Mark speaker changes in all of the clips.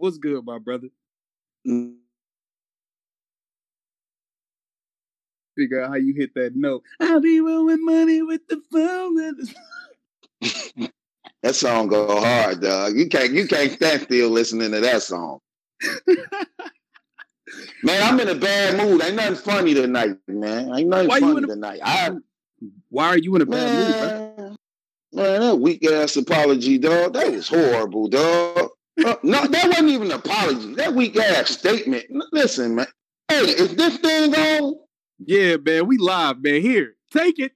Speaker 1: what's good, my brother? Mm. Figure out how you hit that note. I'll be rolling money with the phone.
Speaker 2: that song go hard, dog. You can't you can't stand still listening to that song. man, I'm in a bad mood. Ain't nothing funny tonight, man. Ain't nothing Why funny a, tonight. I,
Speaker 1: Why are you in a bad man, mood, bro?
Speaker 2: Man, that weak ass apology, dog. That was horrible, dog. Uh, no, that wasn't even an apology. That weak ass statement. Listen, man. Hey, is this thing on?
Speaker 1: Yeah, man. We live, man. Here, take it.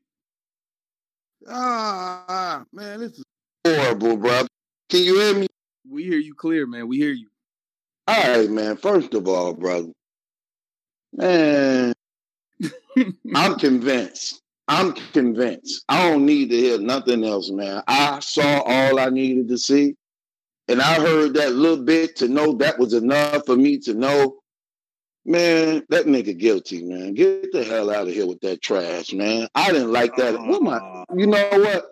Speaker 2: Ah, man, this is horrible, bro. Can you hear me?
Speaker 1: We hear you clear, man. We hear you.
Speaker 2: All right, man. First of all, brother, man, I'm convinced. I'm convinced. I don't need to hear nothing else, man. I saw all I needed to see. And I heard that little bit to know that was enough for me to know, man, that nigga guilty, man. Get the hell out of here with that trash, man. I didn't like that. Oh. What my, you know what?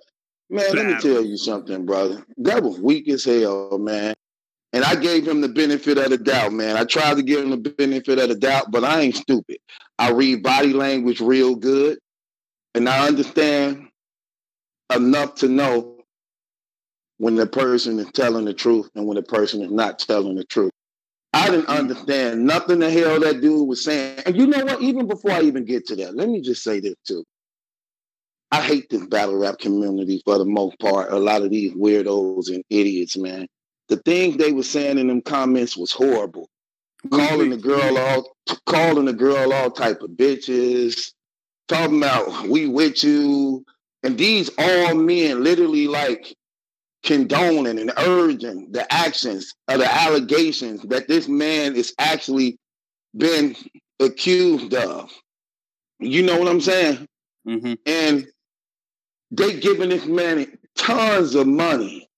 Speaker 2: Man, let me tell you something, brother. That was weak as hell, man. And I gave him the benefit of the doubt, man. I tried to give him the benefit of the doubt, but I ain't stupid. I read body language real good, and I understand enough to know when the person is telling the truth and when the person is not telling the truth. I didn't understand nothing the hell that dude was saying. And you know what? Even before I even get to that, let me just say this too. I hate this battle rap community for the most part. A lot of these weirdos and idiots, man. The things they were saying in them comments was horrible. Calling the girl all calling the girl all type of bitches, talking about we with you. And these all men literally like condoning and urging the actions or the allegations that this man is actually been accused of. You know what I'm saying? Mm-hmm. And they giving this man tons of money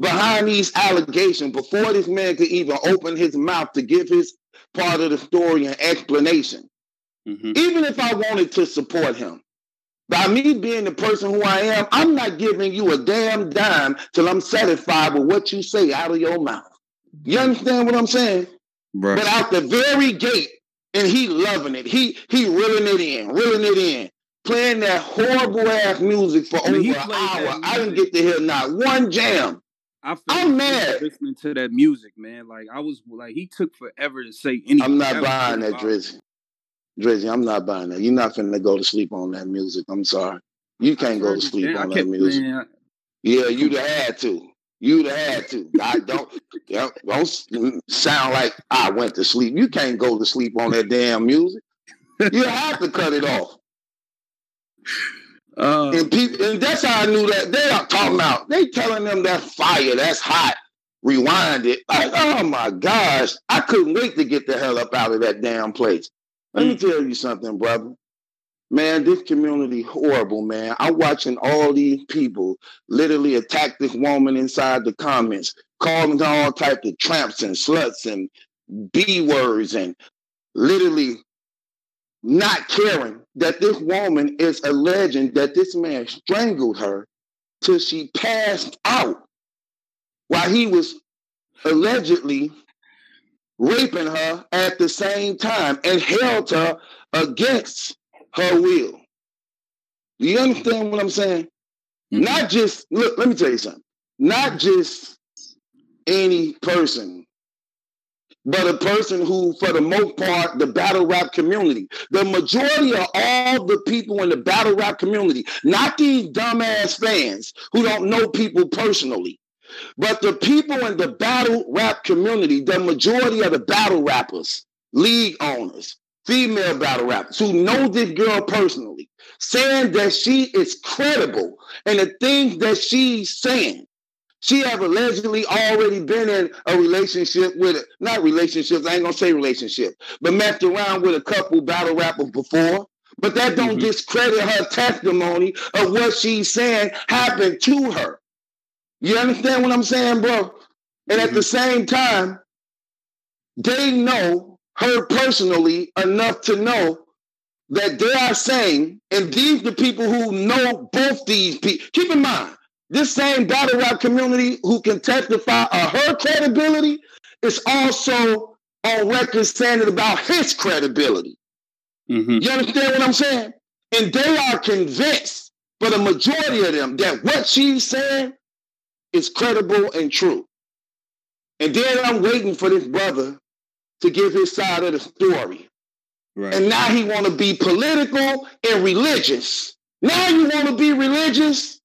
Speaker 2: behind these allegations before this man could even open his mouth to give his part of the story and explanation. Mm-hmm. Even if I wanted to support him, by me being the person who I am, I'm not giving you a damn dime till I'm satisfied with what you say out of your mouth. You understand what I'm saying? Right. But out the very gate, and he loving it. He he reeling it in, reeling it in, playing that horrible ass music for over an hour. I didn't get to hear not one jam. I am mad
Speaker 1: listening to that music, man. Like I was like he took forever to say anything.
Speaker 2: I'm not buying that, Drizzy. Drizzy, I'm not buying that. You're not finna go to sleep on that music. I'm sorry. You can't go to sleep on that music. Man. Yeah, you'd have had to. You'd have had to. I don't don't sound like I went to sleep. You can't go to sleep on that damn music. You have to cut it off. Uh, and people, and that's how I knew that they are talking about. They telling them that fire, that's hot. Rewind it. Like, oh my gosh, I couldn't wait to get the hell up out of that damn place. Let me mm. tell you something, brother. Man, this community horrible, man. I'm watching all these people literally attack this woman inside the comments, calling her all types of tramps and sluts and B words and literally not caring that this woman is alleging that this man strangled her till she passed out while he was allegedly raping her at the same time and held her against her will. Do you understand what I'm saying? Mm-hmm. Not just, look, let me tell you something. Not just any person, but a person who, for the most part, the battle rap community, the majority of all the people in the battle rap community, not these dumbass fans who don't know people personally, but the people in the battle rap community, the majority of the battle rappers, league owners, female battle rappers who know this girl personally, saying that she is credible and the things that she's saying. She have allegedly already been in a relationship with, not relationships, I ain't gonna say relationship, but messed around with a couple battle rappers before. But that don't mm-hmm. discredit her testimony of what she's saying happened to her. You understand what I'm saying, bro? And at the mm-hmm. same time, they know her personally enough to know that they are saying, and these the people who know both these people. Keep in mind, this same battle rap community who can testify of her credibility is also on record saying it about his credibility. Mm-hmm. You understand what I'm saying? And they are convinced, for the majority of them, that what she's saying is credible and true. And then I'm waiting for this brother to give his side of the story. Right. And now he want to be political and religious. Now you want to be religious?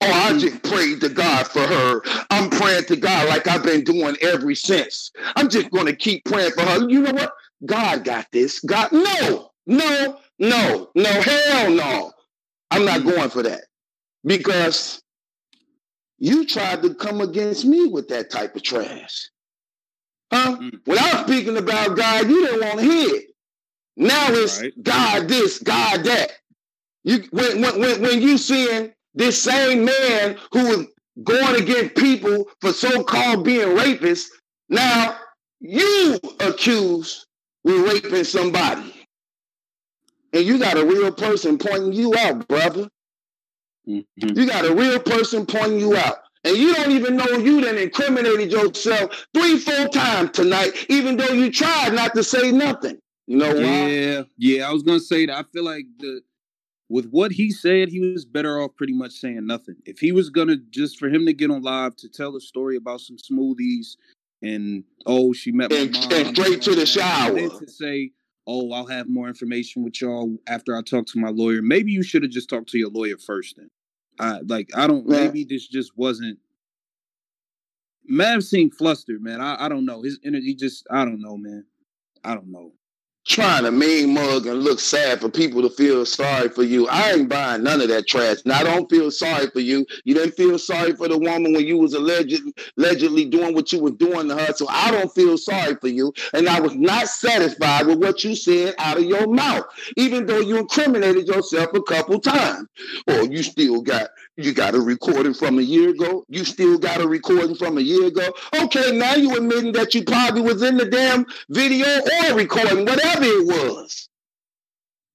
Speaker 2: Oh, I just prayed to God for her. I'm praying to God like I've been doing ever since. I'm just going to keep praying for her. You know what? God got this. God, no, no, no, no, hell no. I'm not going for that because you tried to come against me with that type of trash. Huh? Mm. When I was speaking about God, you didn't want to hear it. Now it's right. God this, God that. You when when when you seeing this same man who was going against people for so-called being rapists, now you accuse with raping somebody. And you got a real person pointing you out, brother. Mm-hmm. You got a real person pointing you out. And you don't even know you done incriminated yourself three, four times tonight, even though you tried not to say nothing. You know
Speaker 1: why? Yeah, yeah. I was gonna say that. I feel like the with what he said, he was better off pretty much saying nothing. If he was gonna just for him to get on live to tell a story about some smoothies and oh, she met
Speaker 2: and,
Speaker 1: my mom,
Speaker 2: and straight to the shower.
Speaker 1: To say, oh, I'll have more information with y'all after I talk to my lawyer. Maybe you should have just talked to your lawyer first. Then, I like I don't. Yeah. Maybe this just wasn't. Math seemed flustered, man. I, I don't know. His energy just I don't know, man. I don't know
Speaker 2: trying to mean mug and look sad for people to feel sorry for you. I ain't buying none of that trash. Now I don't feel sorry for you. You didn't feel sorry for the woman when you was alleged, allegedly doing what you was doing to her. So I don't feel sorry for you. And I was not satisfied with what you said out of your mouth, even though you incriminated yourself a couple times. Or you still got you got a recording from a year ago. You still got a recording from a year ago. Okay, now you admitting that you probably was in the damn video or recording, whatever it was.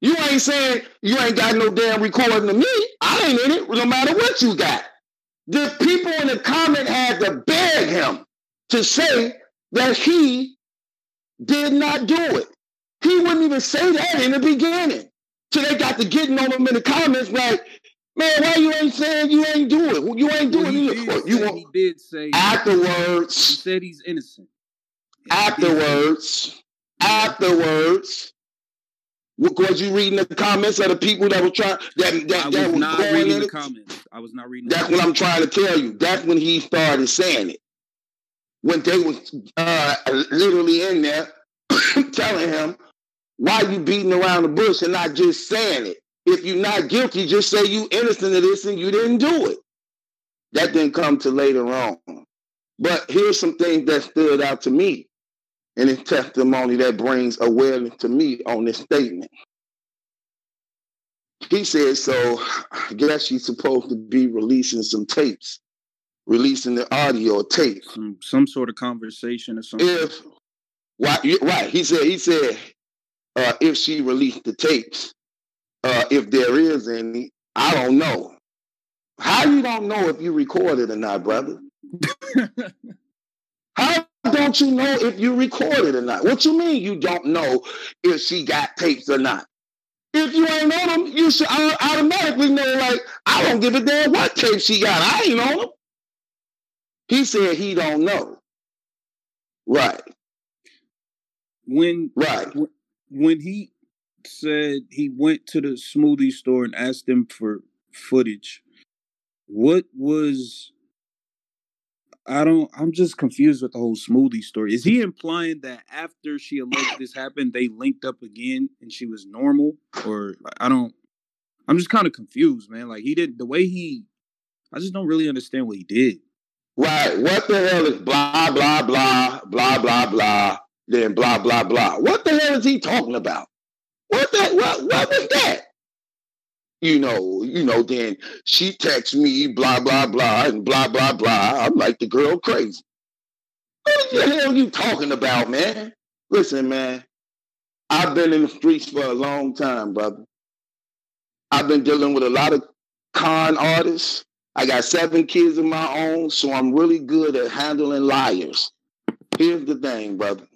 Speaker 2: You ain't saying you ain't got no damn recording of me. I ain't in it, no matter what you got. The people in the comment had to beg him to say that he did not do it. He wouldn't even say that in the beginning. So they got to getting on him in the comments like, Man, why you ain't saying you ain't do it? You ain't doing it. Well,
Speaker 1: you want, he did say
Speaker 2: afterwards.
Speaker 1: He said he's innocent.
Speaker 2: Afterwards, afterwards, was you reading the comments of the people that were trying that that,
Speaker 1: I
Speaker 2: that
Speaker 1: was, was not reading the comments. I was not reading.
Speaker 2: That's what I'm trying to tell you. That's when he started saying it. When they was uh, literally in there telling him, "Why you beating around the bush and not just saying it?" If you're not guilty, just say you innocent of this and you didn't do it. That didn't come to later on. But here's some things that stood out to me in his testimony that brings awareness to me on this statement. He said, so I guess she's supposed to be releasing some tapes, releasing the audio tape.
Speaker 1: Some, some sort of conversation or something.
Speaker 2: If why, right. He said, he said, uh, if she released the tapes, uh, if there is any. I don't know. How you don't know if you recorded or not, brother? How don't you know if you recorded or not? What you mean you don't know if she got tapes or not? If you ain't on them, you should automatically know, like, I don't give a damn what tape she got. I ain't on them. He said he don't know. Right.
Speaker 1: When
Speaker 2: right.
Speaker 1: When he said he went to the smoothie store and asked them for footage. What was I don't I'm just confused with the whole smoothie story. Is he implying that after she alleged this happened, they linked up again and she was normal? Or I don't I'm just kind of confused, man. Like he did the way he I just don't really understand what he did.
Speaker 2: Right. What the hell is blah blah blah blah blah blah then blah blah blah? What the hell is he talking about? What that? What, what was that? You know, you know, then she texts me, blah, blah, blah, and blah, blah, blah. I'm like the girl crazy. What the hell are you talking about, man? Listen, man, I've been in the streets for a long time, brother. I've been dealing with a lot of con artists, I got seven kids of my own, so I'm really good at handling liars. Here's the thing, brother.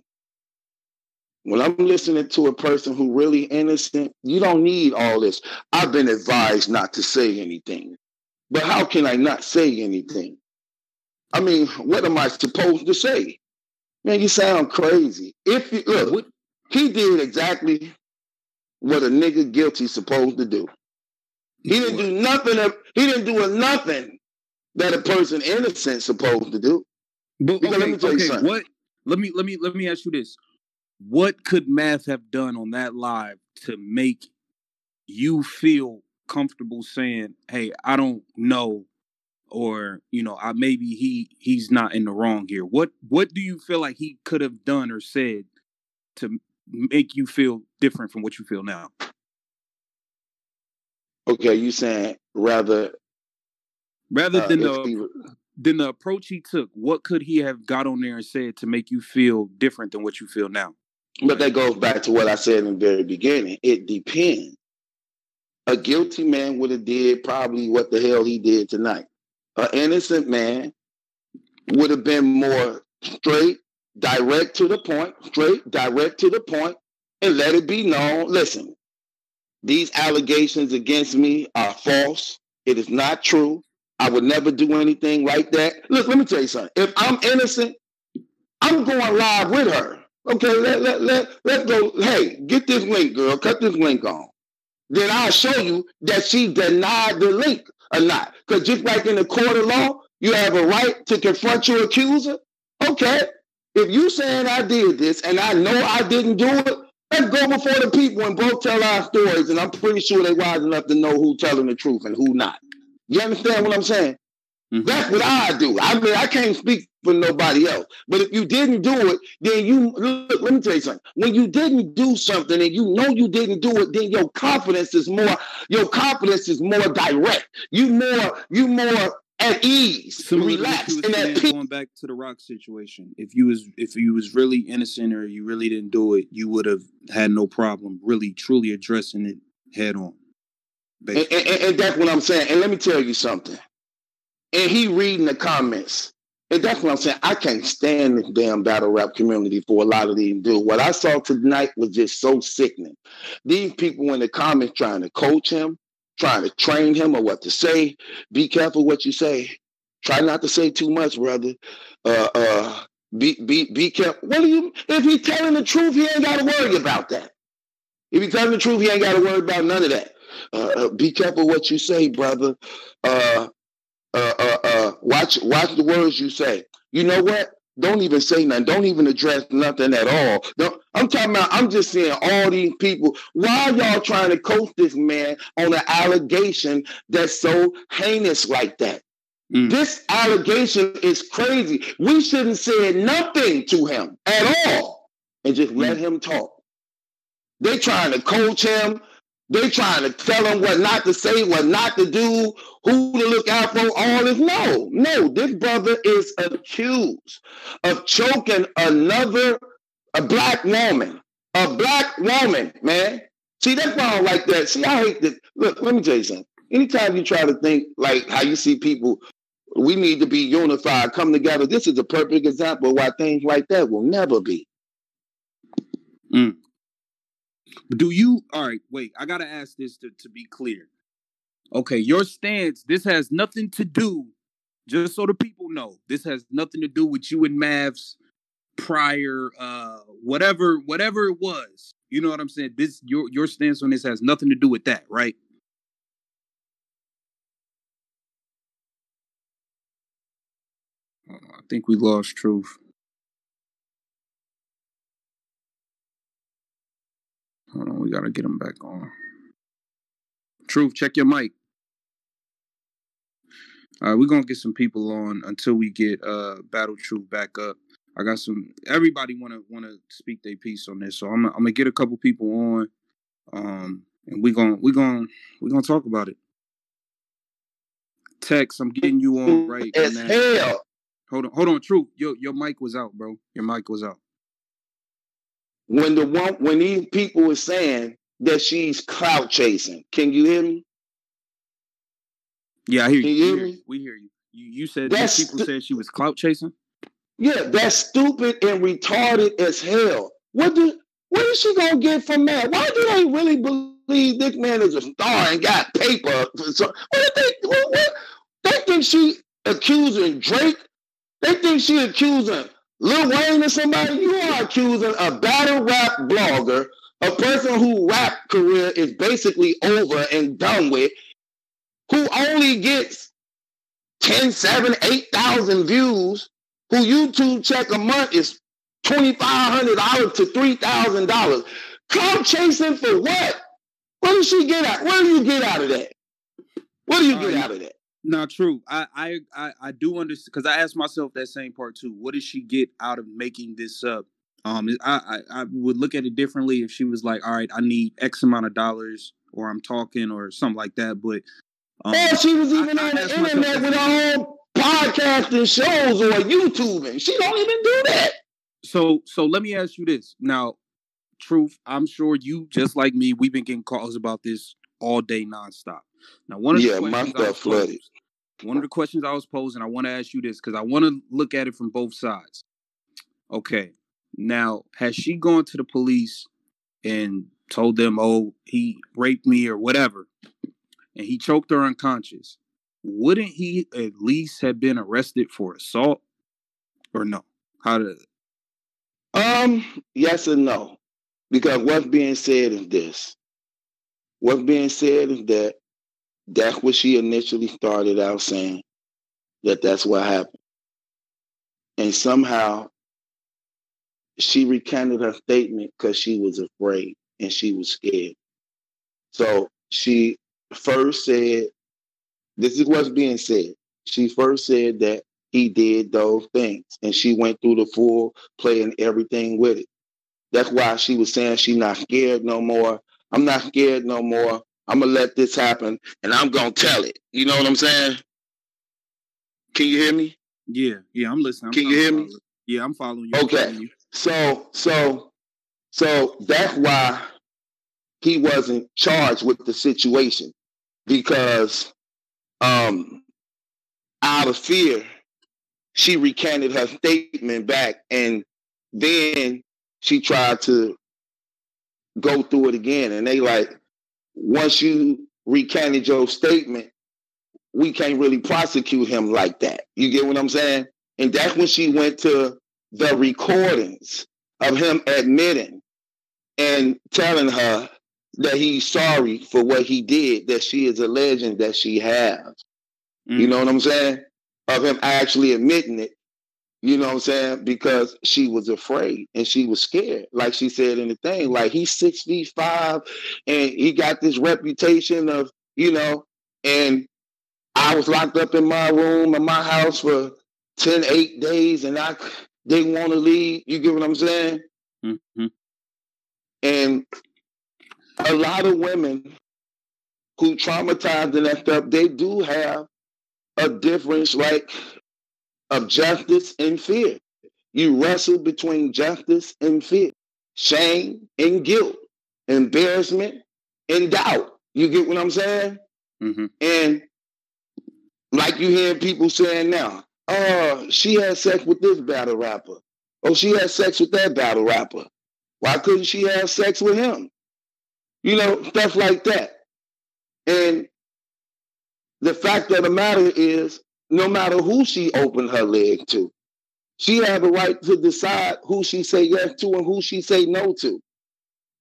Speaker 2: When I'm listening to a person who really innocent, you don't need all this. I've been advised not to say anything. But how can I not say anything? I mean, what am I supposed to say? Man, you sound crazy. If you look, he did exactly what a nigga guilty supposed to do. He didn't do nothing. He didn't do nothing that a person innocent supposed to do.
Speaker 1: But okay, let me okay, what? Let me let me let me ask you this: What could Math have done on that live to make you feel comfortable saying, "Hey, I don't know," or you know, I maybe he he's not in the wrong here. What what do you feel like he could have done or said to make you feel different from what you feel now?
Speaker 2: Okay, you saying rather
Speaker 1: rather uh, than the he, than the approach he took, what could he have got on there and said to make you feel different than what you feel now?
Speaker 2: But that goes back to what I said in the very beginning. It depends. A guilty man would have did probably what the hell he did tonight. An innocent man would have been more straight, direct to the point, straight, direct to the point, and let it be known. Listen, these allegations against me are false. It is not true. I would never do anything like that. Look, let me tell you something. If I'm innocent, I'm going live with her. Okay, let, let, let, let's go. Hey, get this link, girl. Cut this link on. Then I'll show you that she denied the link or not. Because just like in the court of law, you have a right to confront your accuser. Okay, if you saying I did this and I know I didn't do it, let's go before the people and both tell our stories. And I'm pretty sure they're wise enough to know who's telling the truth and who not. You understand what I'm saying? Mm-hmm. That's what I do. I mean, I can't speak for nobody else. But if you didn't do it, then you look, let me tell you something. When you didn't do something and you know you didn't do it, then your confidence is more, your confidence is more direct. You more, you more at ease, Similar relaxed, and at
Speaker 1: peace. Going back to the rock situation, if you was if you was really innocent or you really didn't do it, you would have had no problem really truly addressing it head on.
Speaker 2: And, and, and, that's what I'm saying. And let me tell you something. And he reading the comments. And that's what I'm saying. I can't stand this damn battle rap community for a lot of these dudes. What I saw tonight was just so sickening. These people in the comments trying to coach him, trying to train him or what to say. Be careful what you say. Try not to say too much, brother. Uh, uh, be be be careful. What do you? If he's telling the truth, he ain't got to worry about that. If he's telling the truth, he ain't got to worry about none of that. Uh, uh, be careful what you say, brother. Uh, uh, uh, uh, watch watch the words you say. You know what? Don't even say nothing. Don't even address nothing at all. Don't, I'm talking about, I'm just seeing all these people. Why y'all trying to coach this man on an allegation that's so heinous like that? Mm. This allegation is crazy. We shouldn't say nothing to him at all and just mm. let him talk. They trying to coach him. They trying to tell him what not to say, what not to do, who to look out for, all this. No, no, this brother is accused of choking another, a black woman. A black woman, man. See, that's why I don't like that. See, I hate this. Look, let me tell you something. Anytime you try to think like how you see people, we need to be unified, come together. This is a perfect example why things like that will never be.
Speaker 1: Mm. Do you all right? Wait, I gotta ask this to, to be clear. Okay, your stance, this has nothing to do, just so the people know, this has nothing to do with you and Math's prior uh whatever whatever it was. You know what I'm saying? This your your stance on this has nothing to do with that, right? I think we lost truth. Hold on, we gotta get him back on. Truth, check your mic. All right, we're gonna get some people on until we get uh Battle Truth back up. I got some everybody wanna wanna speak their piece on this. So I'm, I'm gonna get a couple people on. Um and we're gonna we're gonna we're gonna talk about it. Tex, I'm getting you on right
Speaker 2: as hell.
Speaker 1: Hold on, hold on, Truth. Your your mic was out, bro. Your mic was out
Speaker 2: when the one when these people are saying that she's clout chasing. Can you hear me?
Speaker 1: Yeah, I hear you. you hear me? We hear you. You you said that's people st- said she was clout chasing.
Speaker 2: Yeah, that's stupid and retarded as hell. What do what is she gonna get from that? Why do they really believe this man is a star and got paper? So, what they what, what, they think she accusing Drake? They think she accusing Lil Wayne or somebody? You are accusing a battle rap blogger, a person whose rap career is basically over and done with, who only gets 10, 7, 8,000 views, who YouTube check a month is $2,500 to $3,000. Come chasing for what? What does she get out? What do you get out of that? What do you get uh, out of that?
Speaker 1: Not true. I I I, I do understand because I asked myself that same part too. What does she get out of making this up? Um, I, I I would look at it differently if she was like, all right, I need X amount of dollars, or I'm talking, or something like that. But
Speaker 2: um, or she was even I, on I the internet with her own podcasting shows or YouTubing. She don't even do that.
Speaker 1: So so let me ask you this now. Truth, I'm sure you just like me. We've been getting calls about this all day nonstop. Now, one of the yeah, questions I was flooded. One of the questions I was posing, I want to ask you this because I want to look at it from both sides. Okay, now has she gone to the police and told them, "Oh, he raped me" or whatever, and he choked her unconscious? Wouldn't he at least have been arrested for assault, or no? How did?
Speaker 2: Um, yes and no, because what's being said is this. What's being said is that that's what she initially started out saying, that that's what happened. And somehow she recanted her statement because she was afraid and she was scared. So she first said, this is what's being said. She first said that he did those things and she went through the full play and everything with it. That's why she was saying she's not scared no more. I'm not scared no more. I'm gonna let this happen and I'm gonna tell it. You know what I'm saying? Can you hear me?
Speaker 1: Yeah, yeah, I'm listening. I'm
Speaker 2: Can you hear me?
Speaker 1: Yeah, I'm following you.
Speaker 2: Okay.
Speaker 1: Following you.
Speaker 2: So so so that's why he wasn't charged with the situation because um out of fear she recanted her statement back and then she tried to go through it again and they like once you recanted your statement, we can't really prosecute him like that. You get what I'm saying? And that's when she went to the recordings of him admitting and telling her that he's sorry for what he did, that she is alleging that she has. Mm. You know what I'm saying? Of him actually admitting it you know what I'm saying? Because she was afraid and she was scared. Like she said in the thing, like he's six feet five and he got this reputation of, you know, and I was locked up in my room in my house for 10, 8 days and I didn't want to leave. You get what I'm saying? Mm-hmm. And a lot of women who traumatized and that stuff, they do have a difference, like of justice and fear. You wrestle between justice and fear, shame and guilt, embarrassment and doubt. You get what I'm saying? Mm-hmm. And like you hear people saying now, oh, she had sex with this battle rapper. Oh, she had sex with that battle rapper. Why couldn't she have sex with him? You know, stuff like that. And the fact of the matter is, no matter who she opened her leg to. She had the right to decide who she say yes to and who she say no to.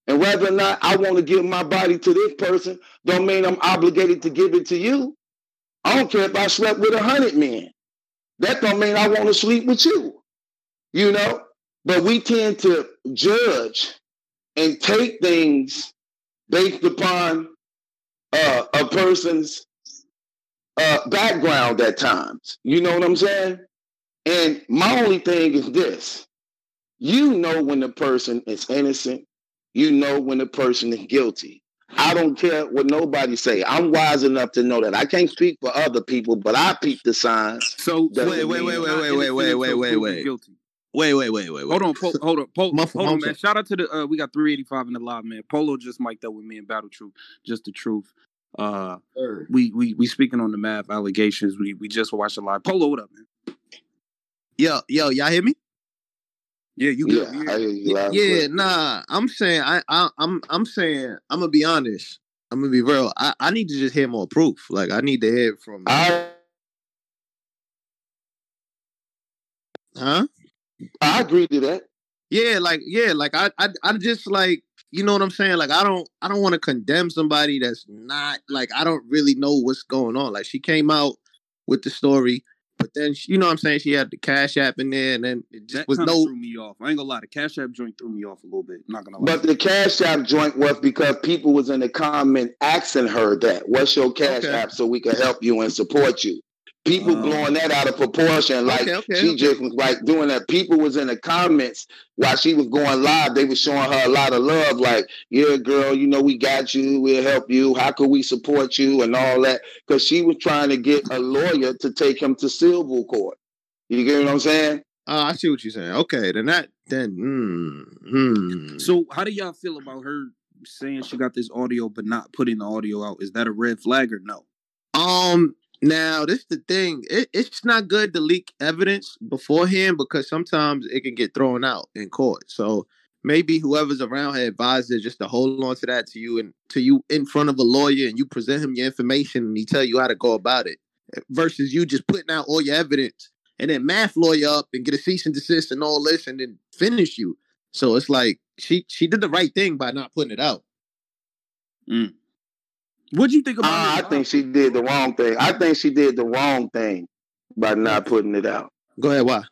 Speaker 2: And whether or not I want to give my body to this person, don't mean I'm obligated to give it to you. I don't care if I slept with a hundred men. That don't mean I want to sleep with you. You know? But we tend to judge and take things based upon uh, a person's uh, background at times. You know what I'm saying? And my only thing is this you know when the person is innocent, you know when the person is guilty. I don't care what nobody say. I'm wise enough to know that. I can't speak for other people, but I peep the signs.
Speaker 3: So wait, wait, wait, wait, wait, wait, wait, wait, wait, wait. Guilty. Wait, wait, wait, wait, wait.
Speaker 1: Hold on, po- hold on, po- hold on, man. Shout out to the uh, we got 385 in the live, man. Polo just mic'd up with me in Battle Truth, just the truth. Uh, sure. we we we speaking on the Math allegations. We we just watched a live. Polo, what up, man?
Speaker 3: Yo, yo, y'all hear me?
Speaker 1: Yeah, you
Speaker 2: good. Yeah,
Speaker 3: yeah, yeah nah. I'm saying I, I I'm I'm saying I'm gonna be honest. I'm gonna be real. I, I need to just hear more proof. Like I need to hear from
Speaker 2: I
Speaker 3: Huh?
Speaker 2: I agree to that.
Speaker 3: Yeah, like yeah, like I I I just like you know what I'm saying? Like I don't I don't want to condemn somebody that's not like I don't really know what's going on. Like she came out with the story but then you know what I'm saying she had the Cash App in there, and then it just that was no
Speaker 1: threw me off. I ain't gonna lie, the Cash App joint threw me off a little bit. I'm not gonna lie.
Speaker 2: But the Cash App joint was because people was in the comment asking her that, "What's your Cash okay. App so we can help you and support you?" People uh, blowing that out of proportion, like okay, okay, she just was like doing that. People was in the comments while she was going live. They were showing her a lot of love, like, "Yeah, girl, you know we got you. We'll help you. How could we support you?" and all that. Because she was trying to get a lawyer to take him to civil court. You get what I'm saying?
Speaker 3: Uh, I see what you're saying. Okay, then that then. Mm, mm.
Speaker 1: So, how do y'all feel about her saying she got this audio but not putting the audio out? Is that a red flag or no?
Speaker 3: Um, now, this is the thing. It, it's not good to leak evidence beforehand because sometimes it can get thrown out in court. So maybe whoever's around her advisor just to hold on to that to you and to you in front of a lawyer and you present him your information and he tell you how to go about it versus you just putting out all your evidence and then Math lawyer up and get a cease and desist and all this and then finish you. So it's like she she did the right thing by not putting it out.
Speaker 1: Mm. What'd you think about
Speaker 2: uh, I think she did the wrong thing. I think she did the wrong thing by not putting it out.
Speaker 3: Go ahead. Why?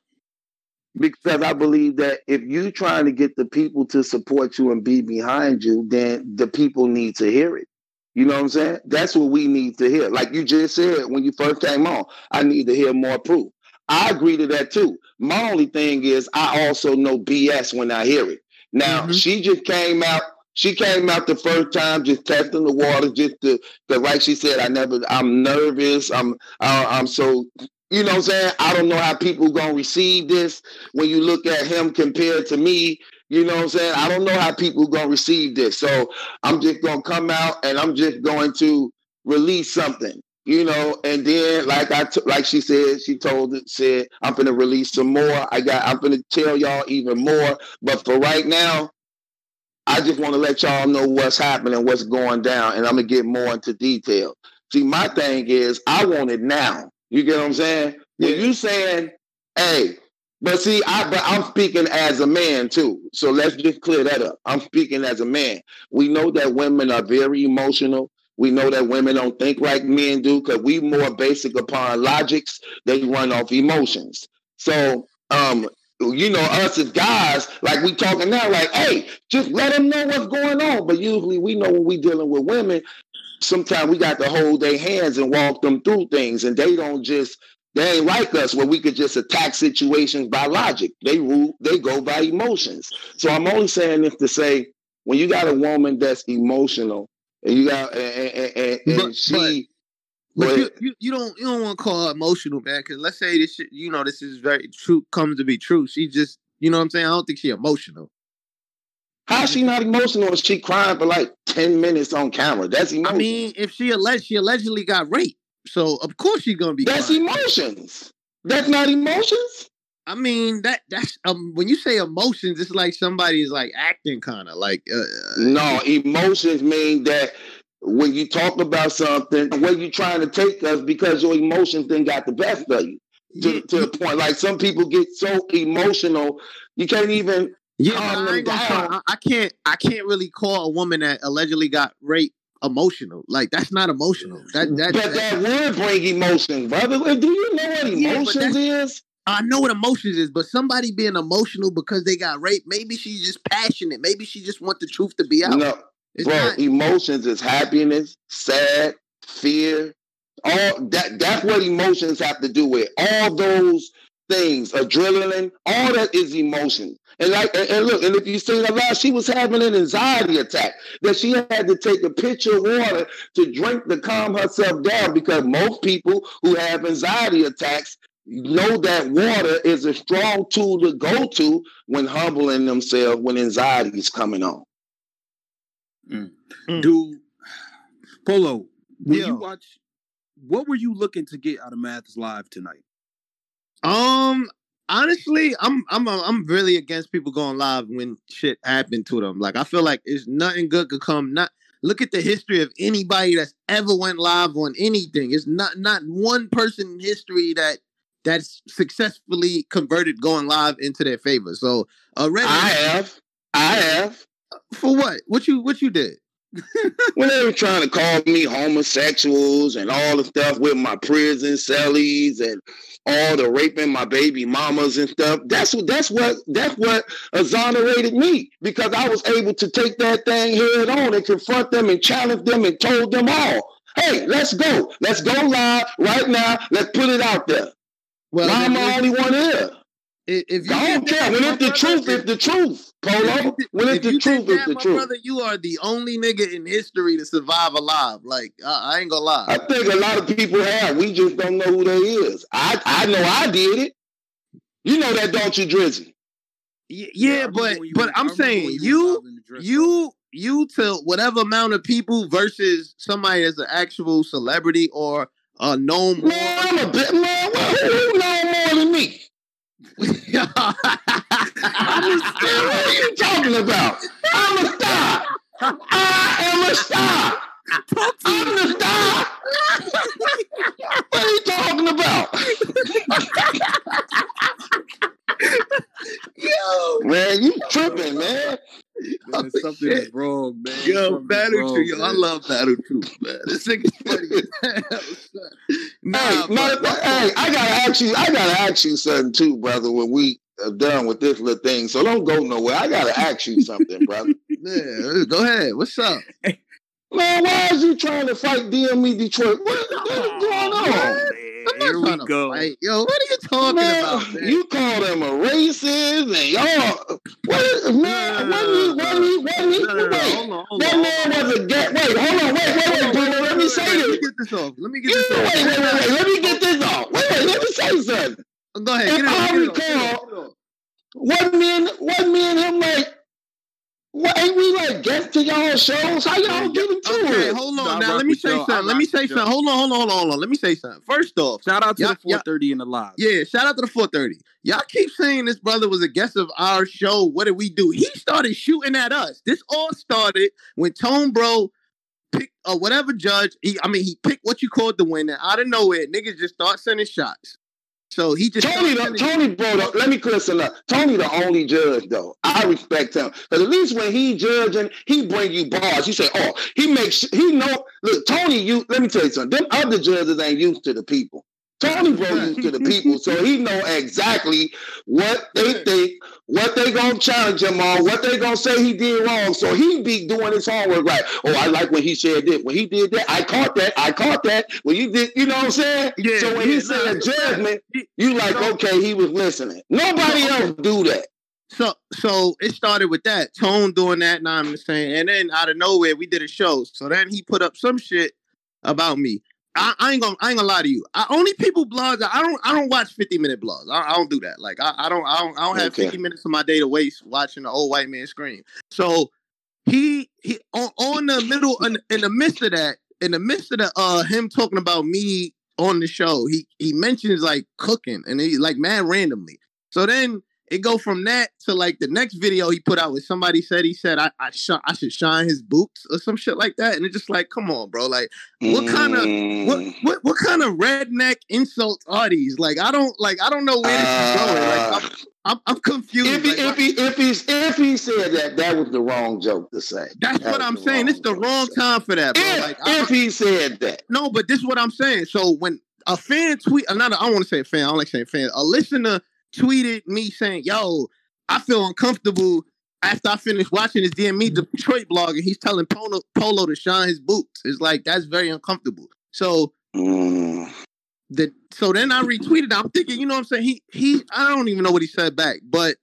Speaker 2: Because I believe that if you're trying to get the people to support you and be behind you, then the people need to hear it. You know what I'm saying? That's what we need to hear. Like you just said when you first came on, I need to hear more proof. I agree to that too. My only thing is I also know BS when I hear it. Now mm-hmm. she just came out she came out the first time just testing the water, just to, cause like she said, I never, I'm nervous. I'm, I, I'm so, you know what I'm saying? I don't know how people gonna receive this when you look at him compared to me. You know what I'm saying? I don't know how people gonna receive this. So I'm just gonna come out and I'm just going to release something you know, and then like I t- like she said, she told it said I'm gonna release some more. I got I'm gonna tell y'all even more, but for right now, I just want to let y'all know what's happening, what's going down, and I'm gonna get more into detail. See, my thing is, I want it now. You get what I'm saying? Yeah. When you saying, "Hey," but see, I but I'm speaking as a man too. So let's just clear that up. I'm speaking as a man. We know that women are very emotional. We know that women don't think like men do because we more basic upon logics. They run off emotions. So um, you know, us as guys, like we talking now, like, hey, just let them know what's going on. But usually we know when we dealing with women, sometimes we got to hold their hands and walk them through things. And they don't just, they ain't like us where we could just attack situations by logic. They rule, they go by emotions. So I'm only saying this to say, when you got a woman that's emotional and you got, and, and, and, and but, she,
Speaker 3: but you, you, you, don't you don't want to call her emotional, man. Because let's say this, shit, you know, this is very true, comes to be true. She just, you know, what I'm saying. I don't think she emotional.
Speaker 2: How she not emotional? Is she crying for like ten minutes on camera? That's emotional.
Speaker 3: I mean, if she alleged she allegedly got raped, so of course she's gonna be.
Speaker 2: That's crying. emotions. That's not emotions.
Speaker 3: I mean that that's um when you say emotions, it's like somebody is like acting kind of like. Uh,
Speaker 2: no, emotions mean that when you talk about something, where you trying to take us because your emotions then got the best of you to, yeah. to the point. Like some people get so emotional, you can't even yeah, them down.
Speaker 3: I can't. I can't really call a woman that allegedly got raped emotional. Like that's not emotional. That that
Speaker 2: but that, that would bring emotion, brother. Do you know what emotions yeah, is?
Speaker 3: I know what emotions is, but somebody being emotional because they got raped, maybe she's just passionate. Maybe she just want the truth to be out.
Speaker 2: No, it's Bro, not- emotions is happiness, sad, fear. All that that's what emotions have to do with. All those things, adrenaline, all that is emotion. And like and, and look, and if you see the last, she was having an anxiety attack that she had to take a pitcher of water to drink to calm herself down because most people who have anxiety attacks know that water is a strong tool to go to when humbling themselves when anxiety is coming on.
Speaker 1: Mm. Mm. Do Polo, when
Speaker 3: Yo.
Speaker 1: you watch, what were you looking to get out of Maths Live tonight?
Speaker 3: Um, honestly, I'm I'm I'm really against people going live when shit happened to them. Like I feel like it's nothing good could come. Not look at the history of anybody that's ever went live on anything. It's not not one person in history that that's successfully converted going live into their favor. So already,
Speaker 2: I have. I have.
Speaker 3: For what? What you what you did?
Speaker 2: when they were trying to call me homosexuals and all the stuff with my prison cellies and all the raping my baby mamas and stuff. That's what that's what that's what exonerated me because I was able to take that thing head on and confront them and challenge them and told them all, hey, let's go. Let's go live right now. Let's put it out there.
Speaker 3: Well,
Speaker 2: Why am I only one here?
Speaker 3: If, if you
Speaker 2: I don't care. When
Speaker 3: my
Speaker 2: it's the truth,
Speaker 3: if-
Speaker 2: it's the truth, Polo. When
Speaker 3: if
Speaker 2: it's the truth,
Speaker 3: did
Speaker 2: it's the truth.
Speaker 3: brother, you are the only nigga in history to survive alive. Like I, I ain't gonna lie.
Speaker 2: I think a lot of people have. We just don't know who they is. I I know I did it. You know that, don't you, Drizzy?
Speaker 3: Y-
Speaker 1: I
Speaker 3: yeah, but but
Speaker 1: went- I
Speaker 3: I'm saying you
Speaker 1: live in the dress
Speaker 3: you you to whatever amount of people versus somebody that's an actual celebrity or a known more.
Speaker 2: Man, I'm a bit man. Well, who, who know more than me? I'm a star. What are you talking about? I'm a star. I am a star. I'm the star. what are you talking about?
Speaker 3: Yo,
Speaker 2: Man, you tripping, man.
Speaker 1: Man, something is wrong, man.
Speaker 3: yo, battle
Speaker 1: wrong,
Speaker 3: truth. Yo, I love battle truth, man. This nigga's funny. as son. nah,
Speaker 2: hey, matter of
Speaker 3: but-
Speaker 2: fact, hey, I gotta ask you. I gotta ask you something too, brother. When we are done with this little thing, so don't go nowhere. I gotta ask you something, brother.
Speaker 3: yeah, go ahead. What's up?
Speaker 2: Man, why is you trying to fight DME Detroit? What, what is going on?
Speaker 1: Man,
Speaker 3: I'm not
Speaker 1: Here we go.
Speaker 3: fight. Yo, what are you talking
Speaker 2: Man,
Speaker 3: about, man?
Speaker 2: you call them a racist and y'all. What is, man,
Speaker 3: No,
Speaker 2: when he, when he, when he,
Speaker 3: No, no, no,
Speaker 2: wait,
Speaker 3: hold on, hold
Speaker 2: that
Speaker 3: on,
Speaker 2: man
Speaker 3: hold on.
Speaker 2: was a gay. Wait, hold on, wait, wait, wait, Bruno, let me say this.
Speaker 3: Let me get this off. Let me get
Speaker 2: You,
Speaker 3: this
Speaker 2: wait,
Speaker 3: off.
Speaker 2: wait, wait, wait, wait, let me get this off. Wait, wait, let me say something.
Speaker 3: Go ahead.
Speaker 2: If
Speaker 3: Get it.
Speaker 2: I
Speaker 3: Get it it
Speaker 2: recall-
Speaker 3: off, get it off.
Speaker 2: What me and what me and him like? What ain't we like guests to y'all shows? How y'all get into
Speaker 3: Okay,
Speaker 2: it?
Speaker 3: hold on.
Speaker 1: I
Speaker 3: Now
Speaker 1: rock
Speaker 3: let me say
Speaker 1: y'all. I
Speaker 3: something. Let me say something. Hold on, hold on, hold on, hold on. Let me say something. First off,
Speaker 1: Shout out to
Speaker 3: Yeah,
Speaker 1: the 430 in the live.
Speaker 3: yeah, shout out to the 430. Y'all keep saying this brother was a guest of our show. What did we do? He started shooting at us. This all started when Tone Bro picked uh, whatever judge. He, I mean, he picked what you called the winner out of nowhere. Niggas just start sending shots. So he just
Speaker 2: Tony, the, Tony, bro, the, let me clear something up. Tony, the only judge though. I respect him because at least when he judging, he bring you bars. He say, "Oh, he makes he know." Look, Tony, you let me tell you something. Them other judges ain't used to the people. Tony, bro, used to the people, so he know exactly what they think, what they gonna challenge him on, what they gonna say he did wrong. So he be doing his homework right. Oh, I like when he said this. When he did that, I caught that. I caught that. When you did, you know what I'm saying?
Speaker 3: Yeah,
Speaker 2: so when
Speaker 3: yeah,
Speaker 2: he said judgment, you like, okay, he was listening. Nobody else do that.
Speaker 3: So so it started with that Tone doing that. Now I'm saying, and then out of nowhere we did a show. So then he put up some shit about me. I, I ain't gonna I ain't gonna lie to you. I, only people blogs. I don't I don't watch 50 minute blogs. I, I don't do that. Like I, I don't I don't I don't have
Speaker 2: Okay.
Speaker 3: 50 minutes of my day to waste watching an old white man scream. So he he on, on the middle in, in the midst of that in the midst of the uh him talking about me on the show he he mentions like cooking and he like man randomly so then it go from that to like the next video he put out where somebody said he said I I, sh- I should shine his boots or some shit like that. And it's just like come on bro. Like What kind of- what
Speaker 2: Mm.
Speaker 3: what what kind of redneck insults are these? Like I don't like I don't know where this is going. Like I'm
Speaker 2: Uh,
Speaker 3: I'm, I'm confused.
Speaker 2: If he,
Speaker 3: like,
Speaker 2: if he if he if he said that, that was the wrong joke to say.
Speaker 3: that's
Speaker 2: that
Speaker 3: what I'm saying. it's the wrong time for that bro.
Speaker 2: If,
Speaker 3: like I,
Speaker 2: if he said that,
Speaker 3: No, but this is what I'm saying. So when a fan tweet, another, I don't want to say a fan, I don't like saying fan. A listener tweeted me saying, "Yo, I feel uncomfortable after I finished watching his DME Detroit blog, and he's telling Polo, Polo to shine his boots." It's like that's very uncomfortable. So
Speaker 2: Mm.
Speaker 3: the so then I retweeted. I'm thinking, you know what I'm saying? He he, I don't even know what he said back, but.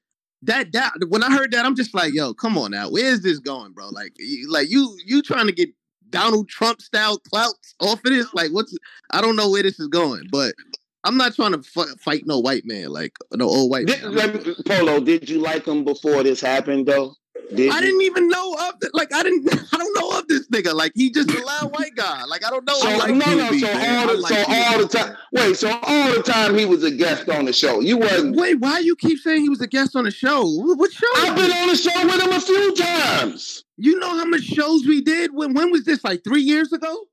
Speaker 3: That that when I heard that, I'm just like, yo, come on now, where's this going, bro? Like, you, like you you trying to get Donald Trump style clouts off of this? Like, what's I don't know where this is going, but I'm not trying to f- fight no white man, like no old white
Speaker 2: Did,
Speaker 3: man.
Speaker 2: Polo, did you like him before this happened though? Did
Speaker 3: I
Speaker 2: you?
Speaker 3: didn't even know of it. Like, I didn't. I don't know of this nigga. Like he just a loud white guy. Like I don't know.
Speaker 2: So
Speaker 3: like,
Speaker 2: no, no. So
Speaker 1: man.
Speaker 2: all the,
Speaker 1: like
Speaker 2: so all the time. Wait. So all the time he was a guest on the show. You wasn't.
Speaker 3: Wait, why you keep saying he was a guest on the show? What what show?
Speaker 2: I've been on the show with him a few times.
Speaker 3: You know how much shows we did? When when was this? Like three years ago?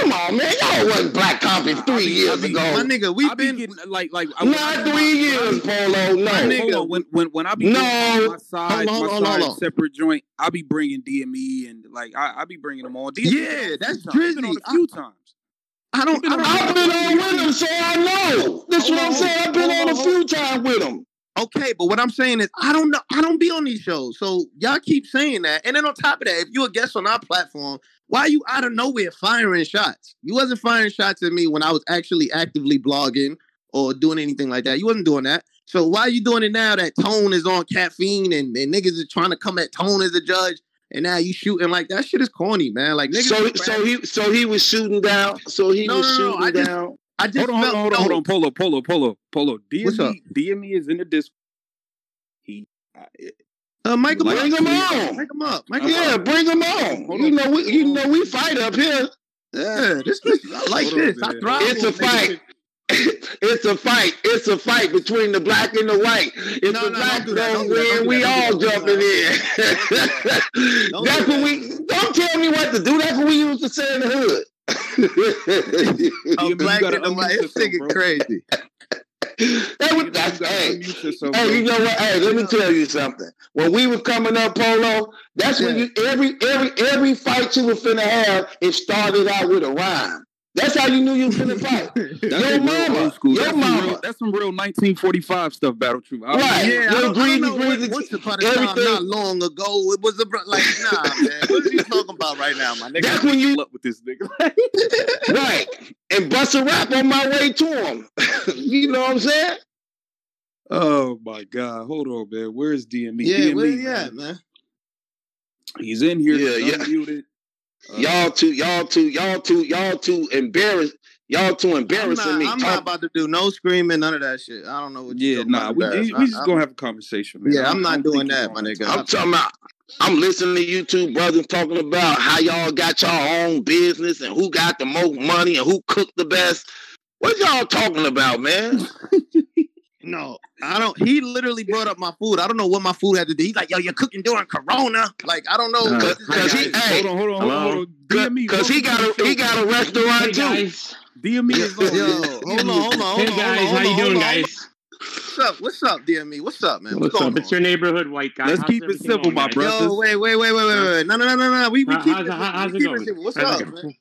Speaker 2: Come on, man. Y'all wasn't Black Coffee
Speaker 1: I
Speaker 2: three
Speaker 1: be- I
Speaker 2: years
Speaker 1: be-
Speaker 2: ago.
Speaker 3: My nigga, we've
Speaker 1: be
Speaker 3: been.
Speaker 1: getting like like I-
Speaker 2: Not three years, Polo.
Speaker 3: My nigga,
Speaker 1: Hold on, when when when I be
Speaker 2: No.
Speaker 1: my side,
Speaker 3: Hold on,
Speaker 1: my
Speaker 3: hold on,
Speaker 1: side
Speaker 3: hold on.
Speaker 1: separate joint, I be bringing DME and like I, I be bringing them on. DME
Speaker 3: Yeah,
Speaker 1: been on
Speaker 3: that's
Speaker 1: times. Been on a few times.
Speaker 3: I don't. I don't
Speaker 2: I've been on with him, so I know. That's what I'm saying. I've been on a few times with him.
Speaker 3: Okay, but what I'm saying is, I don't know. I don't be on these shows, so y'all keep saying that. And then on top of that, if you a guest on our platform, why are you out of nowhere firing shots? You wasn't firing shots at me when I was actually actively blogging or doing anything like that. You wasn't doing that. So why are you doing it now that Tone is on caffeine and, and niggas is trying to come at Tone as a judge? And now you shooting like that shit is corny, man. Like niggas.
Speaker 2: So, so he, so he was shooting down. So he
Speaker 3: No,
Speaker 2: was
Speaker 3: no, no,
Speaker 2: shooting
Speaker 3: I just-
Speaker 2: down.
Speaker 3: I just
Speaker 1: Hold on, hold
Speaker 3: felt
Speaker 1: on, hold on, hold on, Polo, Polo, Polo, Polo.
Speaker 3: What's up?
Speaker 1: DME, DME is in the disc. He, I,
Speaker 3: Uh, Mike him
Speaker 1: Like-
Speaker 3: up.
Speaker 2: Bring him on.
Speaker 3: Mike him up. Mike him
Speaker 2: Yeah,
Speaker 3: up.
Speaker 2: bring them on.
Speaker 1: Hold
Speaker 2: You
Speaker 1: on.
Speaker 2: know, we, you know, we fight up here.
Speaker 3: Yeah, this, this I like
Speaker 1: Hold on,
Speaker 3: this. I thrive.
Speaker 2: It's a fight. it's a fight. It's a fight between the black and the white. If
Speaker 3: No,
Speaker 2: the
Speaker 3: no,
Speaker 2: black
Speaker 3: don't do
Speaker 2: don't,
Speaker 3: don't
Speaker 2: win,
Speaker 3: don't
Speaker 2: we
Speaker 3: do that,
Speaker 2: all
Speaker 3: don't
Speaker 2: jumping in.
Speaker 3: Don't
Speaker 2: That's
Speaker 3: do
Speaker 2: what we. Don't tell me what to do. That's what we used to say in the hood.
Speaker 3: I'm
Speaker 1: you
Speaker 3: black
Speaker 1: gotta
Speaker 3: and the white.
Speaker 1: unmute
Speaker 3: This
Speaker 1: yourself,
Speaker 3: crazy.
Speaker 2: That was, that's, hey, Hey, you know what? Hey, let me tell you something. When we was coming up, Polo, that's when you every every every fight you were finna have, it started out with a rhyme. That's how you knew you was finna fight.
Speaker 1: That's
Speaker 2: Your
Speaker 1: real
Speaker 2: mama,
Speaker 1: school.
Speaker 2: your
Speaker 1: that's, some
Speaker 2: mama.
Speaker 1: real, that's some real 1945 stuff, Battle Truth. I-
Speaker 2: Right.
Speaker 3: Yeah,
Speaker 2: Your
Speaker 3: I don't, I don't
Speaker 2: greedy,
Speaker 3: know what,
Speaker 2: greedy-
Speaker 3: what's upon a time
Speaker 2: everything.
Speaker 3: not long ago. It was a br- like nah, man. What are you talking about right now, my nigga?
Speaker 2: That's when you
Speaker 1: Up with this nigga.
Speaker 2: right and bust a rap on my way to him. you know what I'm saying?
Speaker 1: oh my God. Hold on, man. Where's DME?
Speaker 3: Yeah,
Speaker 1: DME,
Speaker 3: where he
Speaker 1: man.
Speaker 3: at, man?
Speaker 1: He's in here.
Speaker 2: Yeah, yeah.
Speaker 1: unmuted. Uh,
Speaker 2: Y'all too, y'all too, y'all too, y'all too embarrassed. Y'all too
Speaker 3: I'm
Speaker 2: embarrassing
Speaker 3: not,
Speaker 2: me.
Speaker 3: I'm
Speaker 2: Talk-
Speaker 3: not about to do no screaming, none of that shit. I don't know what you
Speaker 1: Yeah,
Speaker 3: talking
Speaker 1: nah.
Speaker 3: about
Speaker 1: We,
Speaker 3: embarrassed.
Speaker 1: we just
Speaker 3: I-
Speaker 1: gonna have a conversation, man.
Speaker 3: Yeah,
Speaker 1: I
Speaker 3: I'm
Speaker 1: don't- I don't
Speaker 3: doing that, my nigga.
Speaker 2: I'm talking about. I'm listening to you two brothers talking about how y'all got your own business and who got the most money and who cooked the best. What y'all talking about, man?
Speaker 3: No, I don't. He literally brought up my food. I don't know what my food had to do. He's like, "Yo, you're cooking during Corona." Like, I don't know.
Speaker 1: Nah,
Speaker 2: Cause,
Speaker 3: this
Speaker 2: cause
Speaker 3: guy
Speaker 2: he, hey,
Speaker 1: Hold on, hold on, hold on, hold on. DME,
Speaker 2: cause he got a he got a restaurant
Speaker 4: Hey
Speaker 2: too.
Speaker 4: guys.
Speaker 1: DME is on.
Speaker 3: Yo, hold on, hold on, hold on.
Speaker 4: Hey guys, how you doing, guys?
Speaker 3: What's up? What's up, DME? What's up, man?
Speaker 4: What's
Speaker 3: going
Speaker 4: up? It's your neighborhood white guy.
Speaker 1: Let's
Speaker 4: How's
Speaker 1: keep it simple,
Speaker 4: going,
Speaker 1: my brother.
Speaker 3: Yo, wait, wait, wait, wait, wait, wait. No, no, no, no, no. We we
Speaker 4: How-
Speaker 3: keep
Speaker 4: how's
Speaker 3: it.
Speaker 4: it- how's
Speaker 3: we
Speaker 4: it
Speaker 3: keep
Speaker 4: going?
Speaker 3: it simple. What's
Speaker 4: How's
Speaker 3: up,
Speaker 4: going?
Speaker 3: man?